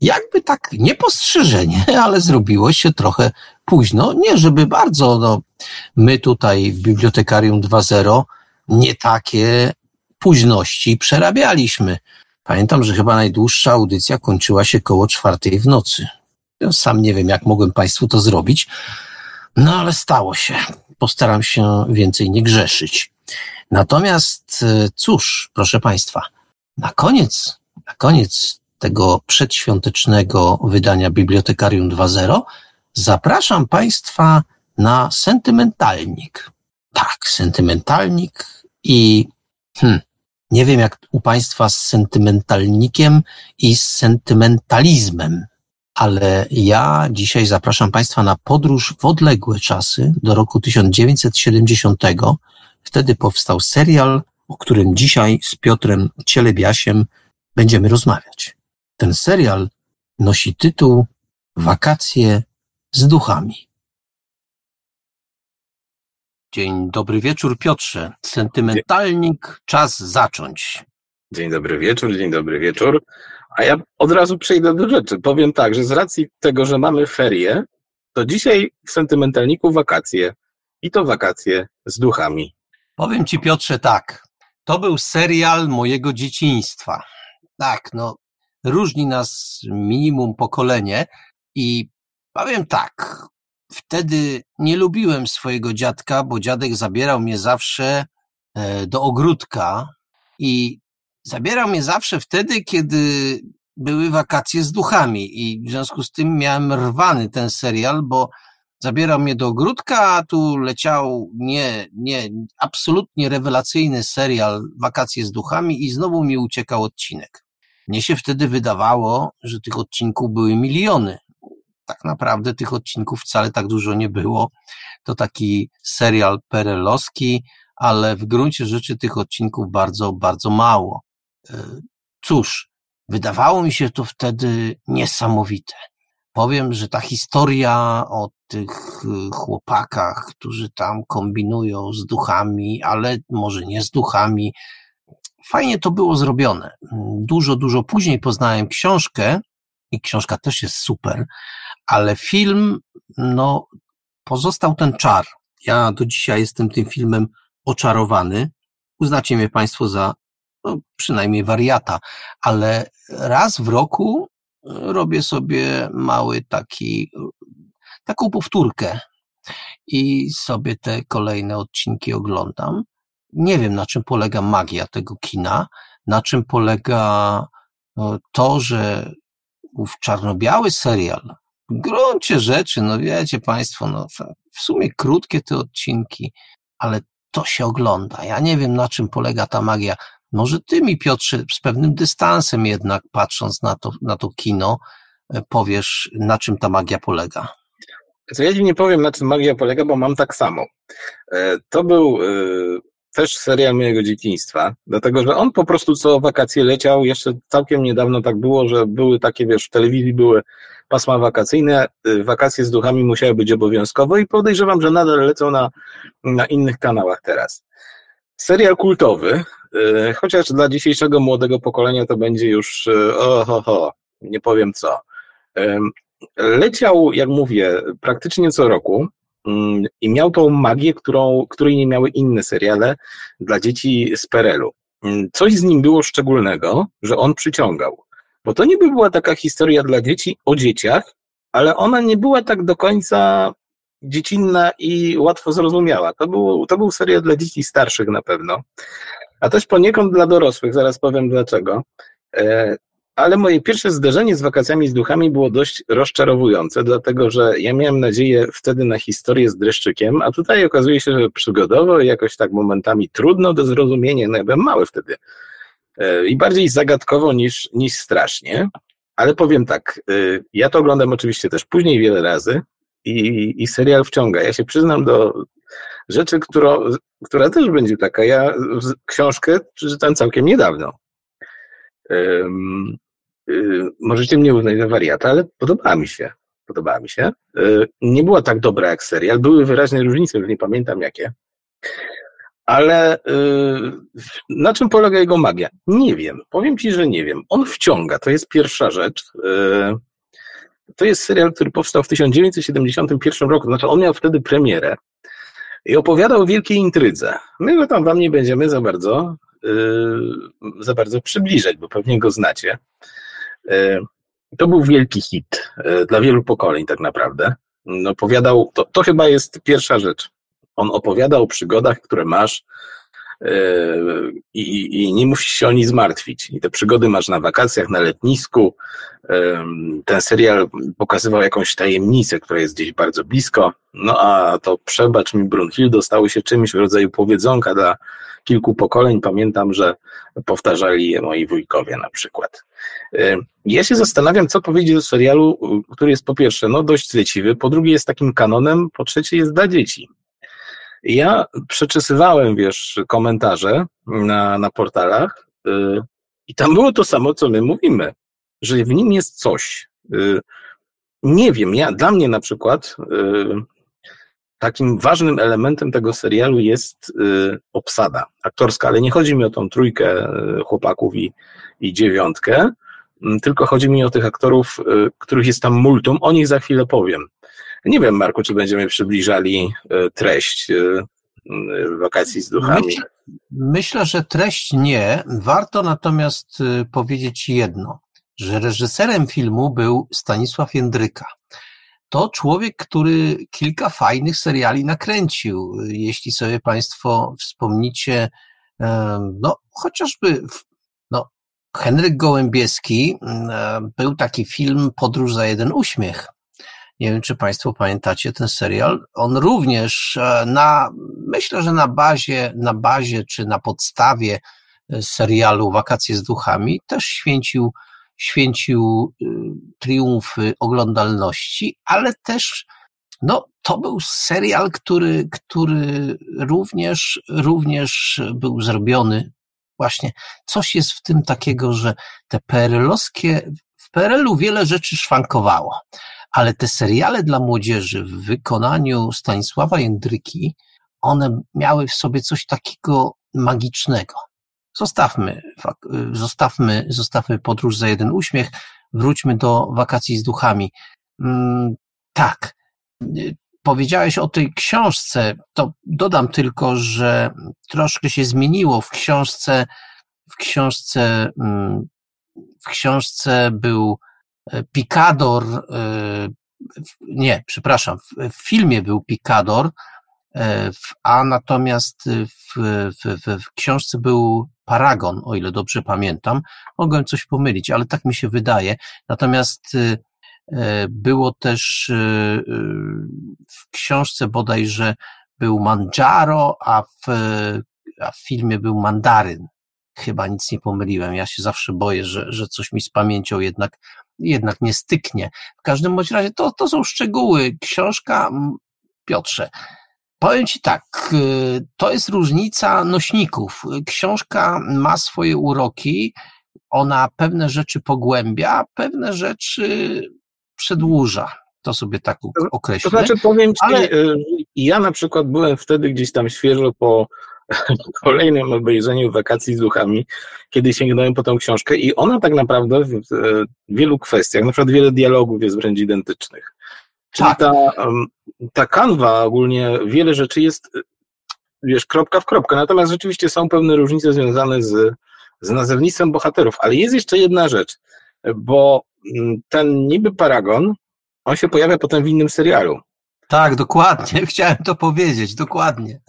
C: jakby tak niepostrzeżenie, ale zrobiło się trochę późno. Nie, żeby bardzo, no, my tutaj w Bibliotekarium 2.0 nie takie późności przerabialiśmy. Pamiętam, że chyba najdłuższa audycja kończyła się koło czwartej w nocy. Ja sam nie wiem, jak mogłem Państwu to zrobić, no ale stało się. Postaram się więcej nie grzeszyć. Natomiast e, cóż, proszę Państwa, na koniec, na koniec tego przedświątecznego wydania Bibliotekarium 2.0 zapraszam Państwa na sentymentalnik. Tak, sentymentalnik i hmm, nie wiem jak u Państwa z sentymentalnikiem i z sentymentalizmem, ale ja dzisiaj zapraszam Państwa na podróż w odległe czasy do roku 1970. Wtedy powstał serial, o którym dzisiaj z Piotrem Cielebiasiem będziemy rozmawiać. Ten serial nosi tytuł Wakacje z duchami. Dzień dobry wieczór, Piotrze. Sentymentalnik, czas zacząć.
D: Dzień dobry wieczór, dzień dobry wieczór. A ja od razu przejdę do rzeczy. Powiem tak, że z racji tego, że mamy ferie, to dzisiaj w sentymentalniku wakacje. I to wakacje z duchami.
C: Powiem ci, Piotrze, tak. To był serial mojego dzieciństwa. Tak, no, różni nas minimum pokolenie i powiem tak, wtedy nie lubiłem swojego dziadka, bo dziadek zabierał mnie zawsze e, do ogródka i zabierał mnie zawsze wtedy, kiedy były wakacje z duchami i w związku z tym miałem rwany ten serial, bo zabierał mnie do ogródka, a tu leciał nie, nie, absolutnie rewelacyjny serial Wakacje z duchami i znowu mi uciekał odcinek. Mnie się wtedy wydawało, że tych odcinków były miliony, tak naprawdę tych odcinków wcale tak dużo nie było. To taki serial perelowski, ale w gruncie rzeczy tych odcinków bardzo, bardzo mało. E, cóż, wydawało mi się to wtedy niesamowite. Powiem, że ta historia o tych e, chłopakach, którzy tam kombinują z duchami, ale może nie z duchami, fajnie to było zrobione. Dużo, dużo później poznałem książkę i książka też jest super, ale film, no, pozostał ten czar. Ja do dzisiaj jestem tym filmem oczarowany. Uznacie mnie Państwo za no, przynajmniej wariata, ale raz w roku robię sobie mały taki, taką powtórkę i sobie te kolejne odcinki oglądam. Nie wiem, na czym polega magia tego kina, na czym polega no, to, że ów czarno-biały serial, w gruncie rzeczy, no wiecie Państwo, no w sumie krótkie te odcinki, ale to się ogląda. Ja nie wiem, na czym polega ta magia. Może ty mi, Piotrze, z pewnym dystansem jednak, patrząc na to, na to kino, e, powiesz, na czym ta magia polega.
D: Co ja ci nie powiem, na czym magia polega, bo mam tak samo. E, to był e, też serial mojego dzieciństwa, dlatego że on po prostu co wakacje leciał. Jeszcze całkiem niedawno tak było, że były takie, wiesz, w telewizji były pasma wakacyjne, wakacje z duchami musiały być obowiązkowe i podejrzewam, że nadal lecą na, na innych kanałach teraz. Serial kultowy, E, chociaż dla dzisiejszego młodego pokolenia to będzie już oho, ho, nie powiem co. Leciał, jak mówię, praktycznie co roku i miał tą magię, którą, której nie miały inne seriale dla dzieci z Perelu. Mm, coś z nim było szczególnego, że on przyciągał. Bo to niby była taka historia dla dzieci o dzieciach, ale ona nie była tak do końca dziecinna i łatwo zrozumiała. To był, to był serial dla dzieci starszych na pewno a też poniekąd dla dorosłych, zaraz powiem dlaczego. Ale moje pierwsze zderzenie z wakacjami z duchami było dość rozczarowujące, dlatego że ja miałem nadzieję wtedy na historię z dreszczykiem, a tutaj okazuje się, że przygodowo i jakoś tak momentami trudno do zrozumienia, no ja byłem mały wtedy. E, I bardziej zagadkowo niż, niż strasznie. Ale powiem tak, e, ja to oglądam oczywiście też później wiele razy i, i serial wciąga. Ja się przyznam do rzeczy, którą, która też będzie taka. Ja książkę przeczytałem całkiem niedawno. Y, możecie mnie uznać za wariata, ale podobała mi się. Podobała mi się. Y, nie była tak dobra jak serial. Były wyraźne różnice, już nie pamiętam jakie. Ale y, na czym polega jego magia? Nie wiem. Powiem ci, że nie wiem. On wciąga, to jest pierwsza rzecz. To jest serial, który powstał w 1971 roku. Znaczy, on miał wtedy premierę i opowiadał o wielkiej intrydze. My go tam wam nie będziemy za bardzo, za bardzo przybliżać, bo pewnie go znacie. Yy, to był wielki hit yy, dla wielu pokoleń tak naprawdę. Opowiadał, to, to chyba jest pierwsza rzecz. On opowiada o przygodach, które masz i, i nie musisz się o nic zmartwić. I te przygody masz na wakacjach, na letnisku. Ten serial pokazywał jakąś tajemnicę, która jest gdzieś bardzo blisko. No a to przebacz mi Brunhildo stało się czymś w rodzaju powiedzonka dla kilku pokoleń. Pamiętam, że powtarzali je moi wujkowie na przykład. Yy, ja się zastanawiam, co powiedzieć o serialu, który jest po pierwsze no, dość leciwy, po drugie jest takim kanonem, po trzecie jest dla dzieci. Ja przeczesywałem, wiesz, komentarze na, na portalach yy, i tam było to samo, co my mówimy, że w nim jest coś. Yy, nie wiem, ja, dla mnie na przykład yy, takim ważnym elementem tego serialu jest y, obsada aktorska, ale nie chodzi mi o tą trójkę y, chłopaków i, i dziewiątkę, mm, tylko chodzi mi o tych aktorów, y, których jest tam multum, o nich za chwilę powiem. Nie wiem, Marku, czy będziemy przybliżali treść wakacji z duchami.
C: Myślę, że treść nie. Warto natomiast powiedzieć jedno, że reżyserem filmu był Stanisław Jędryka. To człowiek, który kilka fajnych seriali nakręcił. Jeśli sobie Państwo wspomnicie, no chociażby no, Henryk Gołębieski, był taki film Podróż za jeden uśmiech nie wiem, czy Państwo pamiętacie ten serial. On również e, na, myślę, że na bazie, na bazie czy na podstawie e, serialu Wakacje z duchami też święcił, święcił y, triumfy oglądalności, ale też no, to był serial, który, który również, również był zrobiony właśnie. Coś jest w tym takiego, że te perelowskie, w PRL-u wiele rzeczy szwankowało ale te seriale dla młodzieży w wykonaniu Stanisława Jędryki, one miały w sobie coś takiego magicznego. Zostawmy, zostawmy, zostawmy podróż za jeden uśmiech, wróćmy do wakacji z duchami. Mm, tak. Powiedziałeś o tej książce, to dodam tylko, że troszkę się zmieniło w książce, w książce, mm, w książce był E, Picador, e, nie, przepraszam, w filmie był Picador, e, a natomiast w, w, w książce był Paragon, o ile dobrze pamiętam. Mogłem coś pomylić, ale tak mi się wydaje. Natomiast y, y, było też y, w książce bodajże był Manjaro, a w, a w filmie był Mandaryn. Chyba nic nie pomyliłem. Ja się zawsze boję, że, że coś mi z pamięcią jednak, jednak nie styknie. W każdym bądź razie to, to są szczegóły. Książka, Piotrze, Powiem Ci tak, y, to jest różnica nośników. Książka ma swoje uroki, ona pewne rzeczy pogłębia, pewne rzeczy przedłuża. To sobie tak określę.
D: To znaczy, powiem Ci, ale... Y, ja na przykład byłem wtedy gdzieś tam świeżo po kolejnym obejrzeniu Wakacji z duchami, kiedy sięgnąłem po tę książkę i ona tak naprawdę w wielu kwestiach, na przykład wiele dialogów jest wręcz identycznych. Tak. ta, ta kanwa ogólnie wiele rzeczy jest, wiesz, kropka w kropkę. Natomiast rzeczywiście są pewne różnice związane z, z nazewnictwem bohaterów. Ale jest jeszcze jedna rzecz, bo mm, ten niby paragon, on się pojawia potem w innym serialu.
C: Tak, dokładnie. Chciałem to powiedzieć, dokładnie.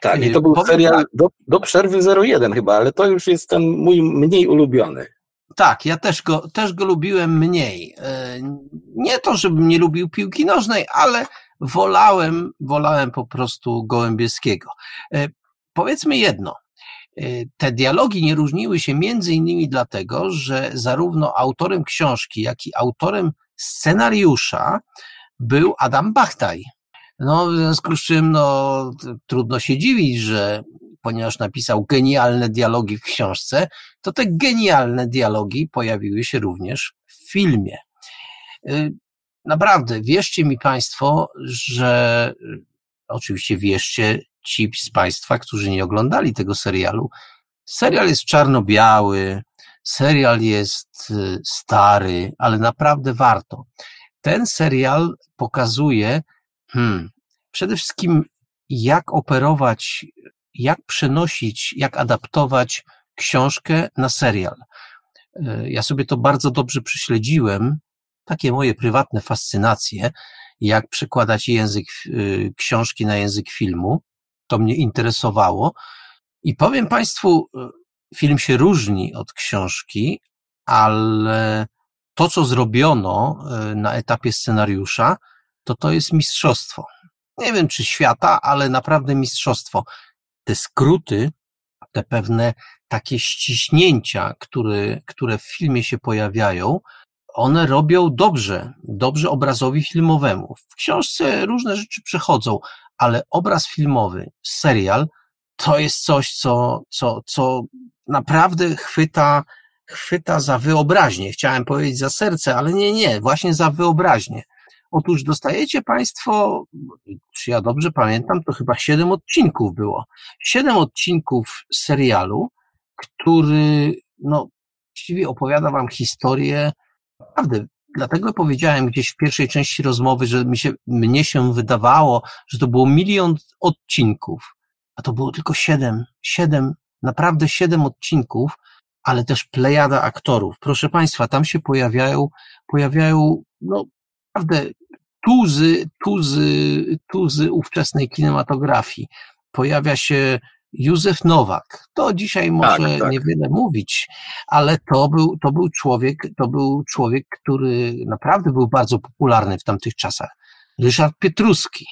D: Tak, i to był serial tak. do, do przerwy 01 chyba, ale to już jest ten mój mniej ulubiony.
C: Tak, ja też go, też go lubiłem mniej. E, nie to, żebym nie lubił piłki nożnej, ale wolałem, wolałem po prostu Gołębieskiego. E, powiedzmy jedno. E, te dialogi nie różniły się między innymi dlatego, że zarówno autorem książki, jak i autorem scenariusza był Adam Bachtaj. No, w związku z czym, no, trudno się dziwić, że ponieważ napisał genialne dialogi w książce, to te genialne dialogi pojawiły się również w filmie. Y, naprawdę, wierzcie mi Państwo, że oczywiście wierzcie ci z Państwa, którzy nie oglądali tego serialu. Serial jest czarno-biały, serial jest y, stary, ale naprawdę warto. Ten serial pokazuje, hmm, przede wszystkim jak operować jak przenosić, jak adaptować książkę na serial. Ja sobie to bardzo dobrze prześledziłem, takie moje prywatne fascynacje, jak przekładać język e, książki na język filmu. To mnie interesowało. I powiem Państwu, e, film się różni od książki, ale to, co zrobiono na etapie scenariusza, to to jest mistrzostwo. Nie wiem, czy świata, ale naprawdę mistrzostwo te skróty, te pewne takie ściśnięcia, które, które w filmie się pojawiają, one robią dobrze, dobrze obrazowi filmowemu. W książce różne rzeczy przechodzą, ale obraz filmowy, serial, to jest coś, co, co, co naprawdę chwyta, chwyta za wyobraźnię. Chciałem powiedzieć za serce, ale nie, nie, właśnie za wyobraźnię. Otóż dostajecie Państwo, czy ja dobrze pamiętam, to chyba siedem odcinków było. Siedem odcinków serialu, który, no, właściwie opowiada Wam historię, naprawdę, dlatego powiedziałem gdzieś w pierwszej części rozmowy, że mi się, mnie się wydawało, że to było milion odcinków, a to było tylko siedem, siedem, naprawdę siedem odcinków, ale też plejada aktorów. Proszę Państwa, tam się pojawiają, pojawiają, no, naprawdę tuzy, tuzy, tuzy ówczesnej kinematografii. Pojawia się Józef Nowak. To dzisiaj może tak, tak. niewiele mówić, ale to był, to był człowiek, to był człowiek, który naprawdę był bardzo popularny w tamtych czasach. Ryszard Pietruski.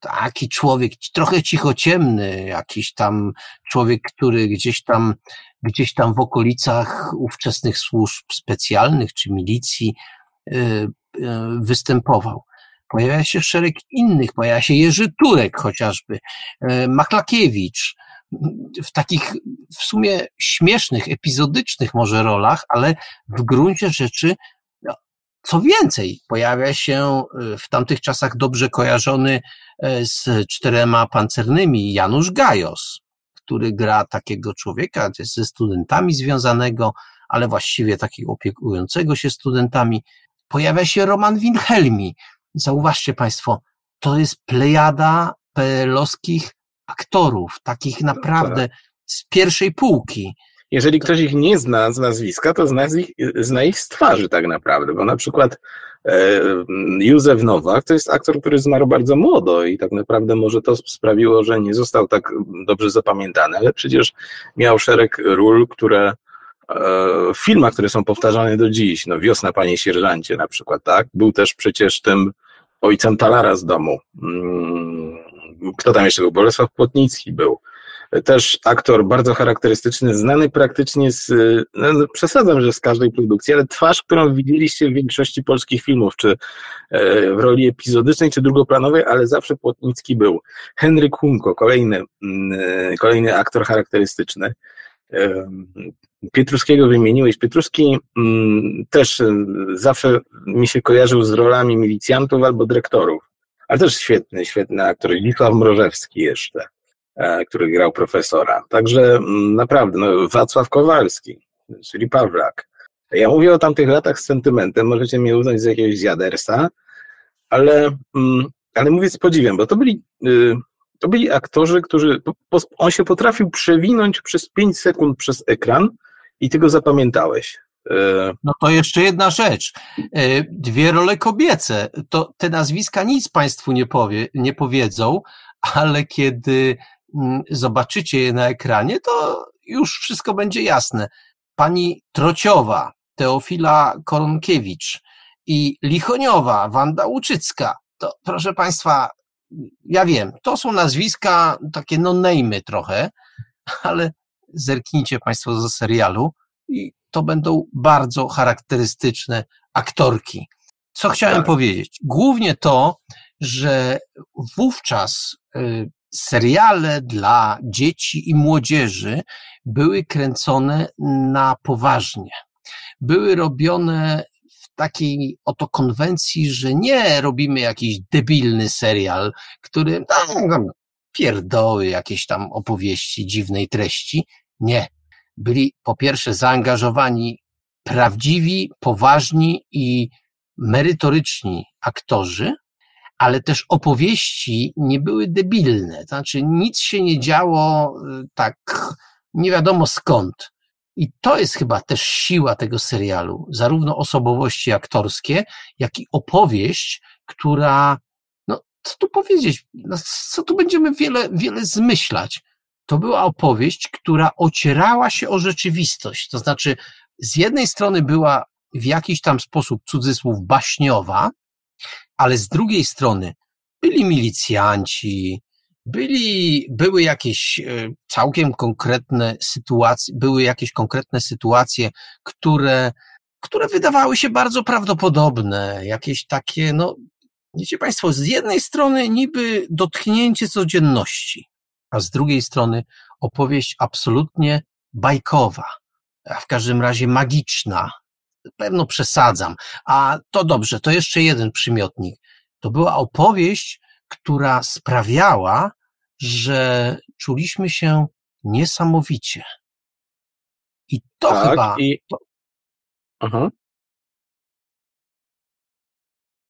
C: Taki człowiek, trochę cichociemny, jakiś tam człowiek, który gdzieś tam, gdzieś tam w okolicach ówczesnych służb specjalnych czy milicji yy, E, występował. Pojawia się szereg innych, pojawia się Jerzy Turek chociażby, e, Maklakiewicz, w takich w sumie śmiesznych, epizodycznych może rolach, ale w gruncie rzeczy no, co więcej, pojawia się e, w tamtych czasach dobrze kojarzony z czterema pancernymi Janusz Gajos, który gra takiego człowieka ze studentami związanego, ale właściwie takiego opiekującego się studentami pojawia się Roman Wilhelmi. Zauważcie Państwo, to jest plejada PL-owskich aktorów, takich naprawdę z pierwszej półki.
D: Jeżeli ktoś ich nie zna z nazwiska, to zna ich, zna ich z twarzy tak naprawdę, bo na przykład E, Józef Nowak to jest aktor, który zmarł bardzo młodo i tak naprawdę może to sprawiło, że nie został tak dobrze zapamiętany, ale przecież miał szereg ról, które e, w filmach, które są powtarzane do dziś, no Wiosna Panie Sierżancie na przykład, tak? Był też przecież tym ojcem Talara z domu. Mm, kto tam jeszcze był? Bolesław Płotnicki był też aktor bardzo charakterystyczny, znany praktycznie z, no, no, przesadzam, że z każdej produkcji, ale twarz, którą widzieliście w większości polskich filmów, czy e, w roli epizodycznej, czy drugoplanowej, ale zawsze Płotnicki był. Henryk Hunko, kolejny, mm, e, kolejny aktor charakterystyczny. Pietruskiego wymieniłeś. Pietruski mm, też zawsze mi się kojarzył z rolami milicjantów albo dyrektorów, ale też świetny, świetny aktor. Wisław Mrożewski jeszcze. E, który grał profesora. Także mm, naprawdę, no, Wacław Kowalski, czyli Pawlak. Ja mówię o tamtych latach z sentymentem, możecie mnie uznać za jakiegoś zjadersa, ale, mm, ale mówię z podziwem, bo to byli, y, to byli aktorzy, którzy, on się potrafił przewinąć przez 5 sekund przez ekran i ty go zapamiętałeś.
C: E, no to jeszcze jedna rzecz. E, dwie role kobiece. To te nazwiska nic Państwu nie, powie, nie powiedzą, ale kiedy Mm, zobaczycie je na ekranie, to już wszystko będzie jasne. Pani Trociowa, Teofila Koronkiewicz i Lichoniowa, Wanda Łuczycka, to proszę Państwa, ja wiem, to są nazwiska takie no-name'y trochę, ale zerknijcie Państwo do serialu i to będą bardzo charakterystyczne aktorki. Co chciałem tak. powiedzieć? Głównie to, że wówczas y, seriale dla dzieci i młodzieży były kręcone na poważnie. Były robione takiej oto konwencji, że nie robimy jakiś debilny serial, który tam pierdoły, jakieś tam opowieści dziwnej treści. Nie. Byli po pierwsze zaangażowani prawdziwi, poważni i merytoryczni aktorzy, ale też opowieści nie były debilne. Znaczy, nic się nie działo y, tak nie wiadomo skąd. I to jest chyba też siła tego serialu, zarówno osobowości aktorskie, jak i opowieść, która, no, co tu powiedzieć, no, co tu będziemy wiele, wiele zmyślać. To była opowieść, która ocierała się o rzeczywistość. To znaczy, z jednej strony była w jakiś tam sposób, cudzysłów, baśniowa, ale z drugiej strony byli milicjanci, byli, były jakieś e, całkiem konkretne sytuacje, były jakieś konkretne sytuacje, które, które wydawały się bardzo prawdopodobne, jakieś takie, no, wiecie Państwo, z jednej strony niby dotknięcie codzienności, a z drugiej strony opowieść absolutnie bajkowa, a w każdym razie magiczna, pewno przesadzam. A to dobrze, to jeszcze jeden przymiotnik. To była opowieść, która sprawiała, że czuliśmy się niesamowicie. I to tak, chyba. I... To...
D: Aha.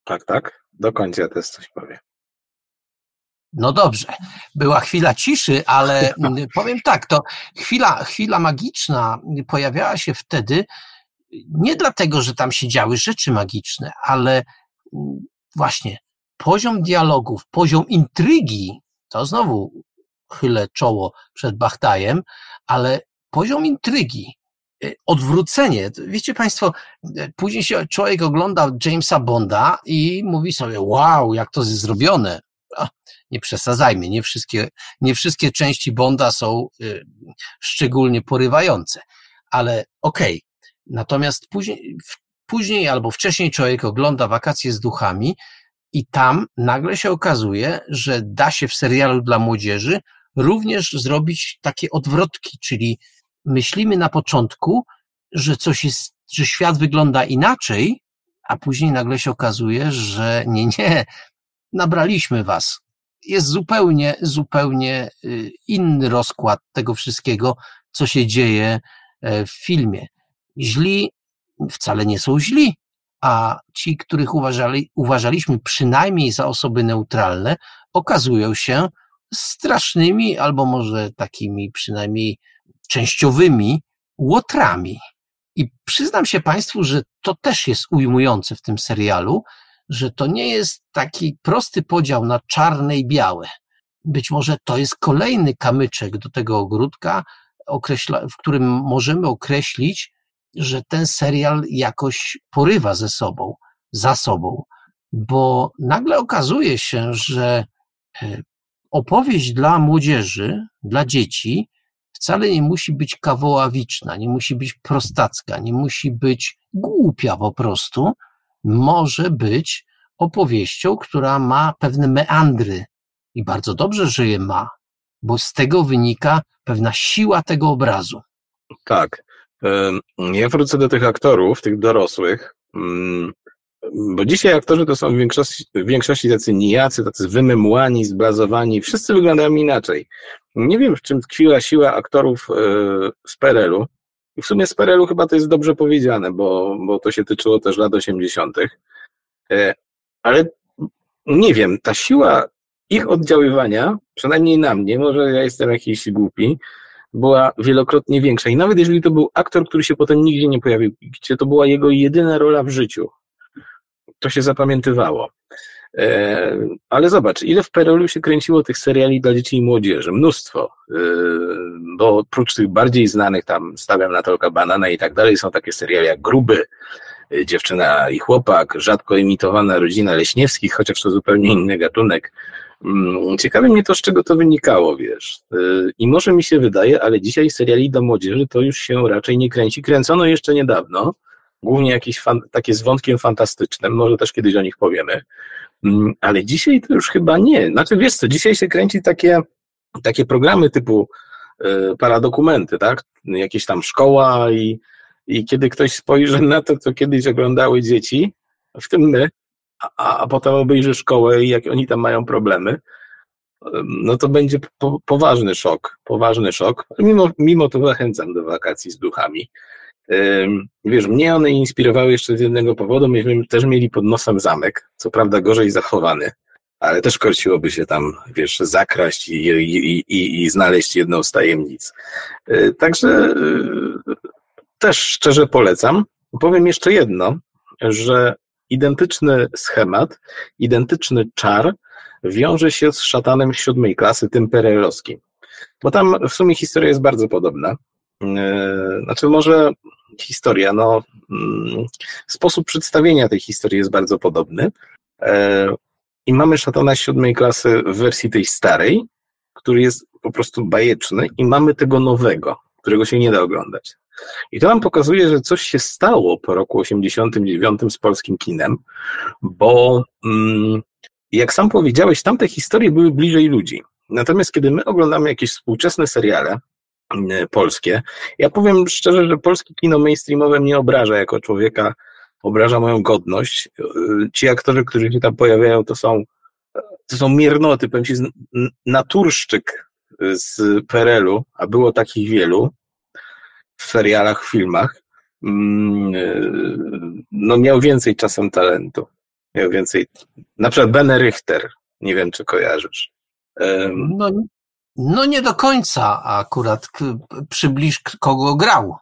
D: Tak, tak. Do końca też coś powiem.
C: No dobrze, była chwila ciszy, ale powiem tak, to chwila, chwila magiczna pojawiała się wtedy, nie dlatego, że tam się działy rzeczy magiczne, ale właśnie poziom dialogów, poziom intrygi, to znowu chylę czoło przed Bachtajem, ale poziom intrygi, y, odwrócenie. Wiecie Państwo, y, później się człowiek ogląda Jamesa Bonda i mówi sobie, wow, jak to jest zrobione. nie przesadzajmy, nie wszystkie, nie wszystkie części Bonda są y, szczególnie porywające, ale okej, okay, Natomiast później, później albo wcześniej człowiek ogląda wakacje z duchami i tam nagle się okazuje, że da się w serialu dla młodzieży również zrobić takie odwrotki, czyli myślimy na początku, że coś jest, że świat wygląda inaczej, a później nagle się okazuje, że nie, nie, nabraliśmy was. Jest zupełnie, zupełnie y, inny rozkład tego wszystkiego, co się dzieje e, w filmie źli wcale nie są źli, a ci, których uważali, uważaliśmy przynajmniej za osoby neutralne, okazują się strasznymi, albo może takimi przynajmniej częściowymi łotrami. I przyznam się Państwu, że to też jest ujmujące w tym serialu, że to nie jest taki prosty podział na czarne i białe. Być może to jest kolejny kamyczek do tego ogródka, określa, w którym możemy określić, że ten serial jakoś porywa ze sobą, za sobą, bo nagle okazuje się, że e, opowieść dla młodzieży, dla dzieci wcale nie musi być kawoławiczna, nie musi być prostacka, nie musi być głupia po prostu, może być opowieścią, która ma pewne meandry i bardzo dobrze, że je ma, bo z tego wynika pewna siła tego obrazu.
D: Tak. Ja wrócę do tych aktorów, tych dorosłych, mm, bo dzisiaj aktorzy to są w większości, w większości tacy nijacy, tacy wymemłani, zblazowani, wszyscy wyglądają inaczej. Nie wiem, w czym tkwiła siła aktorów e, z PRL-u. I w sumie z PRL-u chyba to jest dobrze powiedziane, bo, bo to się tyczyło też lat 80. E, ale nie wiem, ta siła ich oddziaływania, przynajmniej na mnie, może ja jestem jakiś głupi, była wielokrotnie większa. I nawet jeżeli to był aktor, który się potem nigdzie nie pojawił, gdzie to była jego jedyna rola w życiu, to się zapamiętywało. E, ale zobacz, ile w Perolu się kręciło tych seriali dla dzieci i młodzieży? Mnóstwo. E, bo oprócz tych bardziej znanych, tam stawiam na tolka banana i tak dalej, są takie seriale jak Gruby, e, Dziewczyna i chłopak, rzadko imitowana rodzina Leśniewskich, chociaż to zupełnie inny gatunek. Mm, ciekawe mnie to, z czego to wynikało, wiesz. I może mi się wydaje, ale dzisiaj seriali dla młodzieży to już się raczej nie kręci. Kręcono jeszcze niedawno, głównie jakieś fan, takie z wątkiem fantastycznym, może też kiedyś o nich powiemy, mm, ale dzisiaj to już chyba nie. Znaczy wiesz co, dzisiaj się kręci takie, takie programy typu y, paradokumenty, tak? Jakieś tam szkoła i, i kiedy ktoś spojrzy na to, co kiedyś oglądały dzieci, w tym my, a, a potem obejrzy szkołę i jak oni tam mają problemy, no to będzie po, poważny szok, poważny szok. Mimo, mimo to zachęcam do wakacji z duchami. Wiesz, mnie one inspirowały jeszcze z jednego powodu. Myśmy też mieli pod nosem zamek, co prawda gorzej zachowany, ale też korciłoby się tam, wiesz, zakraść i, i, i, i znaleźć jedną z tajemnic. E, także e, też szczerze polecam. Powiem jeszcze jedno, że identyczny schemat, identyczny czar wiąże się z szatanem siódmej klasy, tym perelowskim. Bo tam w sumie historia jest bardzo podobna. E, znaczy, może historia, no, mm, sposób przedstawienia tej historii jest bardzo podobny. E, I mamy szatana siódmej klasy w wersji tej starej, który jest po prostu bajeczny, i mamy tego nowego, którego się nie da oglądać. I to nam pokazuje, że coś się stało po roku 89 z polskim kinem, bo mm, jak sam powiedziałeś, tamte historie były bliżej ludzi. Natomiast kiedy my oglądamy jakieś współczesne seriale, E, polskie. Ja powiem szczerze, że polskie kino mainstreamowe mnie obraża jako człowieka, obraża moją godność. E, ci aktorzy, którzy się tam pojawiają, to są, to są miernoty, powiem ci, naturszczyk z PRL-u, a było takich wielu w serialach, w filmach, mm, e, no miał więcej czasem talentu. Miał więcej, na przykład Bene Richter, nie wiem, czy kojarzysz.
C: No, no nie do końca akurat przybliż kogo grał.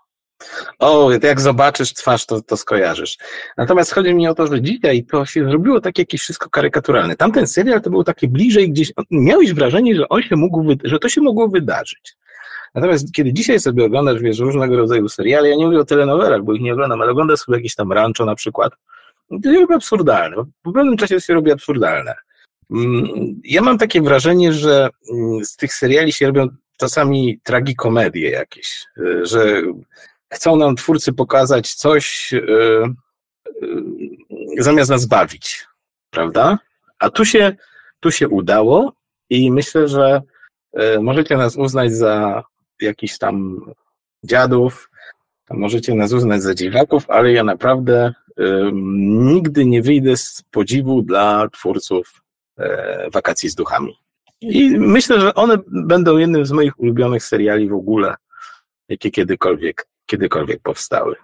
D: O, jak zobaczysz twarz, to, to skojarzysz. Natomiast chodzi mi o to, że dzisiaj to się zrobiło takie jakieś wszystko karykaturalne. Tamten serial to był taki bliżej gdzieś, miałeś wrażenie, że on się mógł, że to się mogło wydarzyć. Natomiast kiedy dzisiaj sobie oglądasz, wiesz, różnego rodzaju seriale, ja nie mówię o telenowelach, bo ich nie oglądam, ale oglądasz sobie jakieś tam rancho na przykład, to robi absurdalne. Po pewnym czasie się robi absurdalne. Mm, ja mam takie wrażenie, że mm, z tych seriali się robią czasami tragikomedie jakieś, y, że chcą nam twórcy pokazać coś y, y, zamiast nas bawić, prawda? A tu się, tu się udało i myślę, że możecie nas uznać za jakichś tam dziadów, możecie nas uznać za dziwaków, ale ja naprawdę nigdy nie wyjdę z podziwu dla twórców E, wakacji z duchami. I myślę, że one będą jednym z moich ulubionych seriali w ogóle, jakie kiedykolwiek, kiedykolwiek powstały.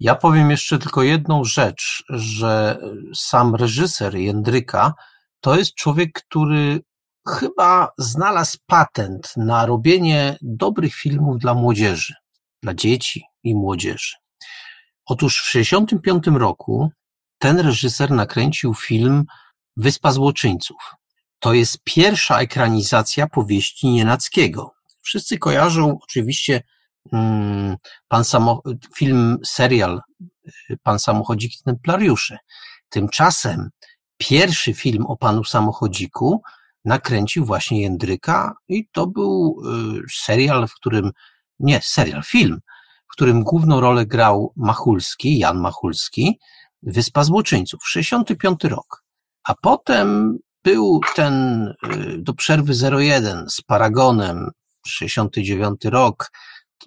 C: Ja powiem jeszcze tylko jedną rzecz, że sam reżyser Jędryka to jest człowiek, który chyba znalazł patent na robienie dobrych filmów dla młodzieży, dla dzieci i młodzieży. Otóż w 1965 roku ten reżyser nakręcił film Wyspa Złoczyńców. To jest pierwsza ekranizacja powieści Nienackiego. Wszyscy kojarzą oczywiście mm, pan samo, film, serial y, Pan Samochodzik i Templariusze. Tymczasem pierwszy film o panu samochodziku nakręcił właśnie Jędryka i to był y, serial, w którym, nie, serial, film, w którym główną rolę grał Machulski, Jan Machulski, Wyspa Złoczyńców, 65 rok. A potem był ten y, do przerwy 01 z Paragonem, 69 rok.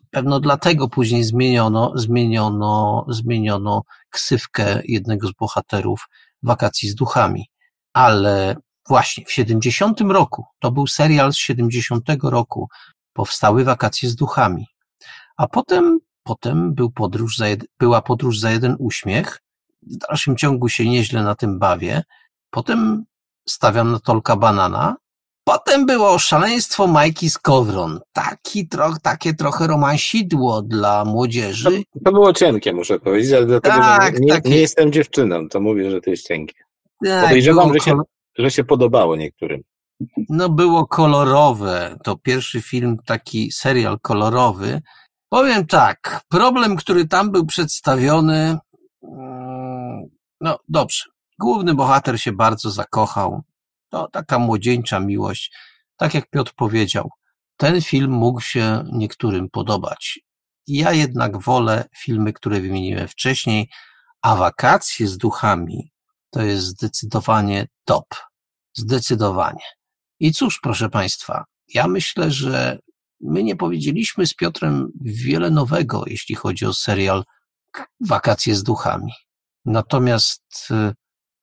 C: Pewno dlatego później zmieniono, zmieniono, zmieniono ksywkę jednego z bohaterów wakacji z duchami. Ale właśnie w 70 roku, to był serial z 70 roku, powstały wakacje z duchami. A potem, potem był podróż za jed, była podróż za jeden uśmiech. W dalszym ciągu się nieźle na tym bawię. Potem stawiam na Tolka Banana. Potem było szaleństwo Majki Skowron. Taki troch, takie trochę romansidło dla młodzieży.
D: To, to było cienkie, muszę powiedzieć, ale dlatego, tak, że nie, takie... nie, jestem dziewczyną, to mówię, że to jest cienkie. Tak, Podejrzewam, że się, że się podobało niektórym.
C: No było kolorowe. To pierwszy film, taki serial kolorowy. Powiem tak, problem, który tam był przedstawiony, mm, no dobrze, Główny bohater się bardzo zakochał. To taka młodzieńcza miłość. Tak jak Piotr powiedział, ten film mógł się niektórym podobać. Ja jednak wolę filmy, które wymieniłem wcześniej, a wakacje z duchami to jest zdecydowanie top. Zdecydowanie. I cóż, proszę Państwa, ja myślę, że my nie powiedzieliśmy z Piotrem wiele nowego, jeśli chodzi o serial Wakacje z duchami. Natomiast y,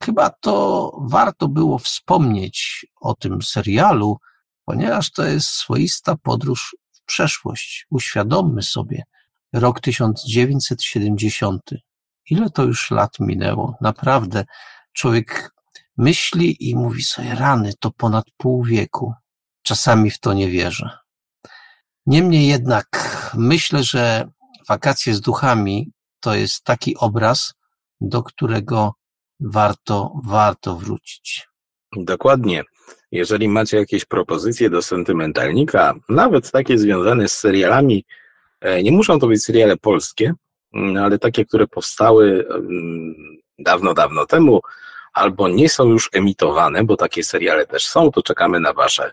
C: Chyba to warto było wspomnieć o tym serialu, ponieważ to jest swoista podróż w przeszłość. Uświadommy sobie, rok 1970. Ile to już lat minęło? Naprawdę, człowiek myśli i mówi sobie, rany, to ponad pół wieku. Czasami w to nie wierzę. Niemniej jednak myślę, że wakacje z duchami to jest taki obraz, do którego warto, warto wrócić.
D: Dokładnie. Jeżeli macie jakieś propozycje do sentymentalnika, nawet takie związane z serialami, e, nie muszą to być seriale polskie, mm, ale takie, które powstały mm, dawno, dawno temu, albo nie są już emitowane, bo takie seriale też są, to czekamy na Wasze,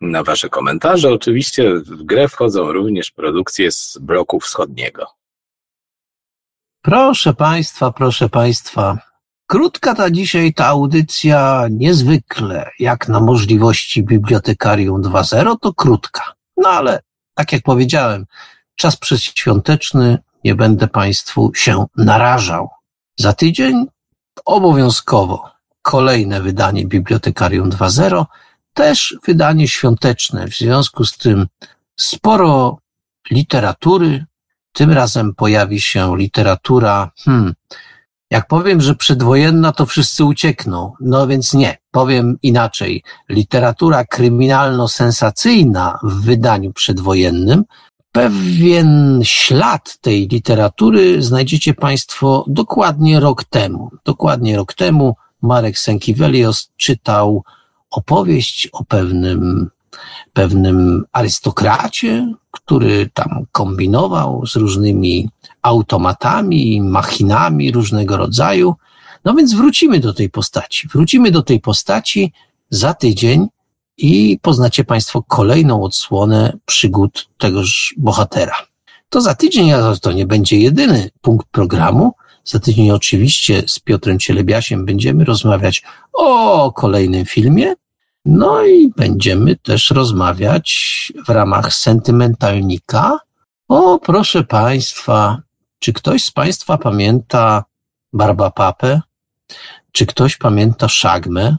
D: na wasze komentarze. Oczywiście w grę wchodzą również produkcje z bloku wschodniego.
C: Proszę Państwa, proszę Państwa, Krótka ta dzisiaj ta audycja niezwykle, jak na możliwości Bibliotekarium 2.0, to krótka. No ale, tak jak powiedziałem, czas przedświąteczny, nie będę Państwu się narażał. Za tydzień obowiązkowo kolejne wydanie Bibliotekarium 2.0, też wydanie świąteczne. W związku z tym sporo literatury. Tym razem pojawi się literatura, hmm, jak powiem, że przedwojenna, to wszyscy uciekną. No więc nie, powiem inaczej. Literatura kryminalno-sensacyjna w wydaniu przedwojennym, pewien ślad tej literatury znajdziecie Państwo dokładnie rok temu. Dokładnie rok temu Marek Senkiewelios czytał opowieść o pewnym pewnym arystokracie, który tam kombinował z różnymi automatami, machinami różnego rodzaju. No więc wrócimy do tej postaci. Wrócimy do tej postaci za tydzień i poznacie Państwo kolejną odsłonę przygód tegoż bohatera. To za tydzień, a to nie będzie jedyny punkt programu. Za tydzień oczywiście z Piotrem Cielebiasiem będziemy rozmawiać o kolejnym filmie, no i będziemy też rozmawiać w ramach sentymentalnika. O, proszę Państwa, czy ktoś z Państwa pamięta Barbapapę? Czy ktoś pamięta Szagmę?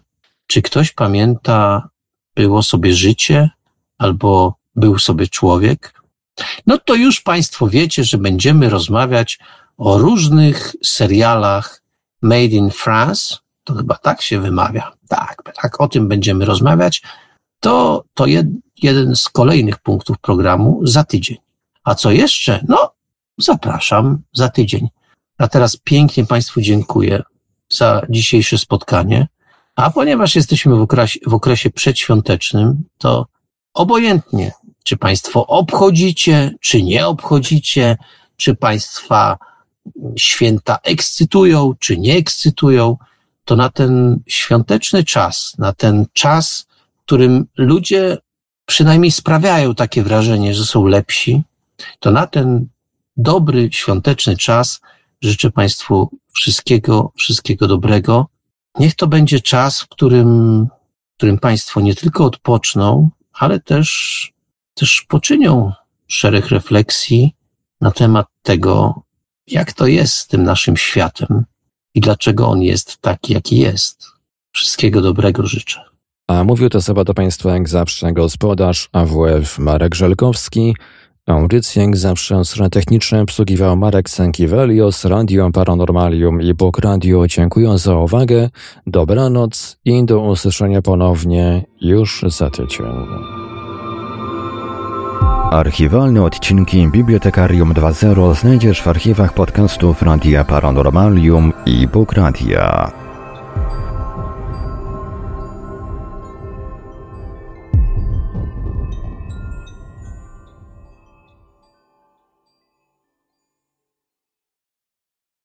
C: Czy ktoś pamięta Było sobie życie albo Był sobie człowiek? No to już Państwo wiecie, że będziemy rozmawiać o różnych serialach Made in France, to chyba tak się wymawia, tak, tak, o tym będziemy rozmawiać, to, to jed, jeden z kolejnych punktów programu za tydzień. A co jeszcze? No, zapraszam za tydzień. A teraz pięknie Państwu dziękuję za dzisiejsze spotkanie. A ponieważ jesteśmy w okresie, w okresie przedświątecznym, to obojętnie, czy Państwo obchodzicie, czy nie obchodzicie, czy Państwa święta ekscytują, czy nie ekscytują, to na ten świąteczny czas, na ten czas, w którym ludzie przynajmniej sprawiają takie wrażenie, że są lepsi, to na ten dobry, świąteczny czas życzę Państwu wszystkiego, wszystkiego dobrego. Niech to będzie czas, w którym, w którym Państwo nie tylko odpoczną, ale też, też poczynią szereg refleksji na temat tego, jak to jest z tym naszym światem i dlaczego on jest taki, jaki jest. Wszystkiego dobrego życzę.
A: A mówił to sobie do Państwa jak zawsze gospodarz AWF Marek Żelkowski. Audycję jak zawsze stronę techniczną obsługiwał Marek Sankiewelios, Radio Paranormalium i Bóg Radio. Dziękuję za uwagę, dobranoc i do usłyszenia ponownie już za tydzień.
B: Archiwalne odcinki Bibliotekarium 2.0 znajdziesz w archiwach podcastów Radia Paranormalium i Bóg Radia.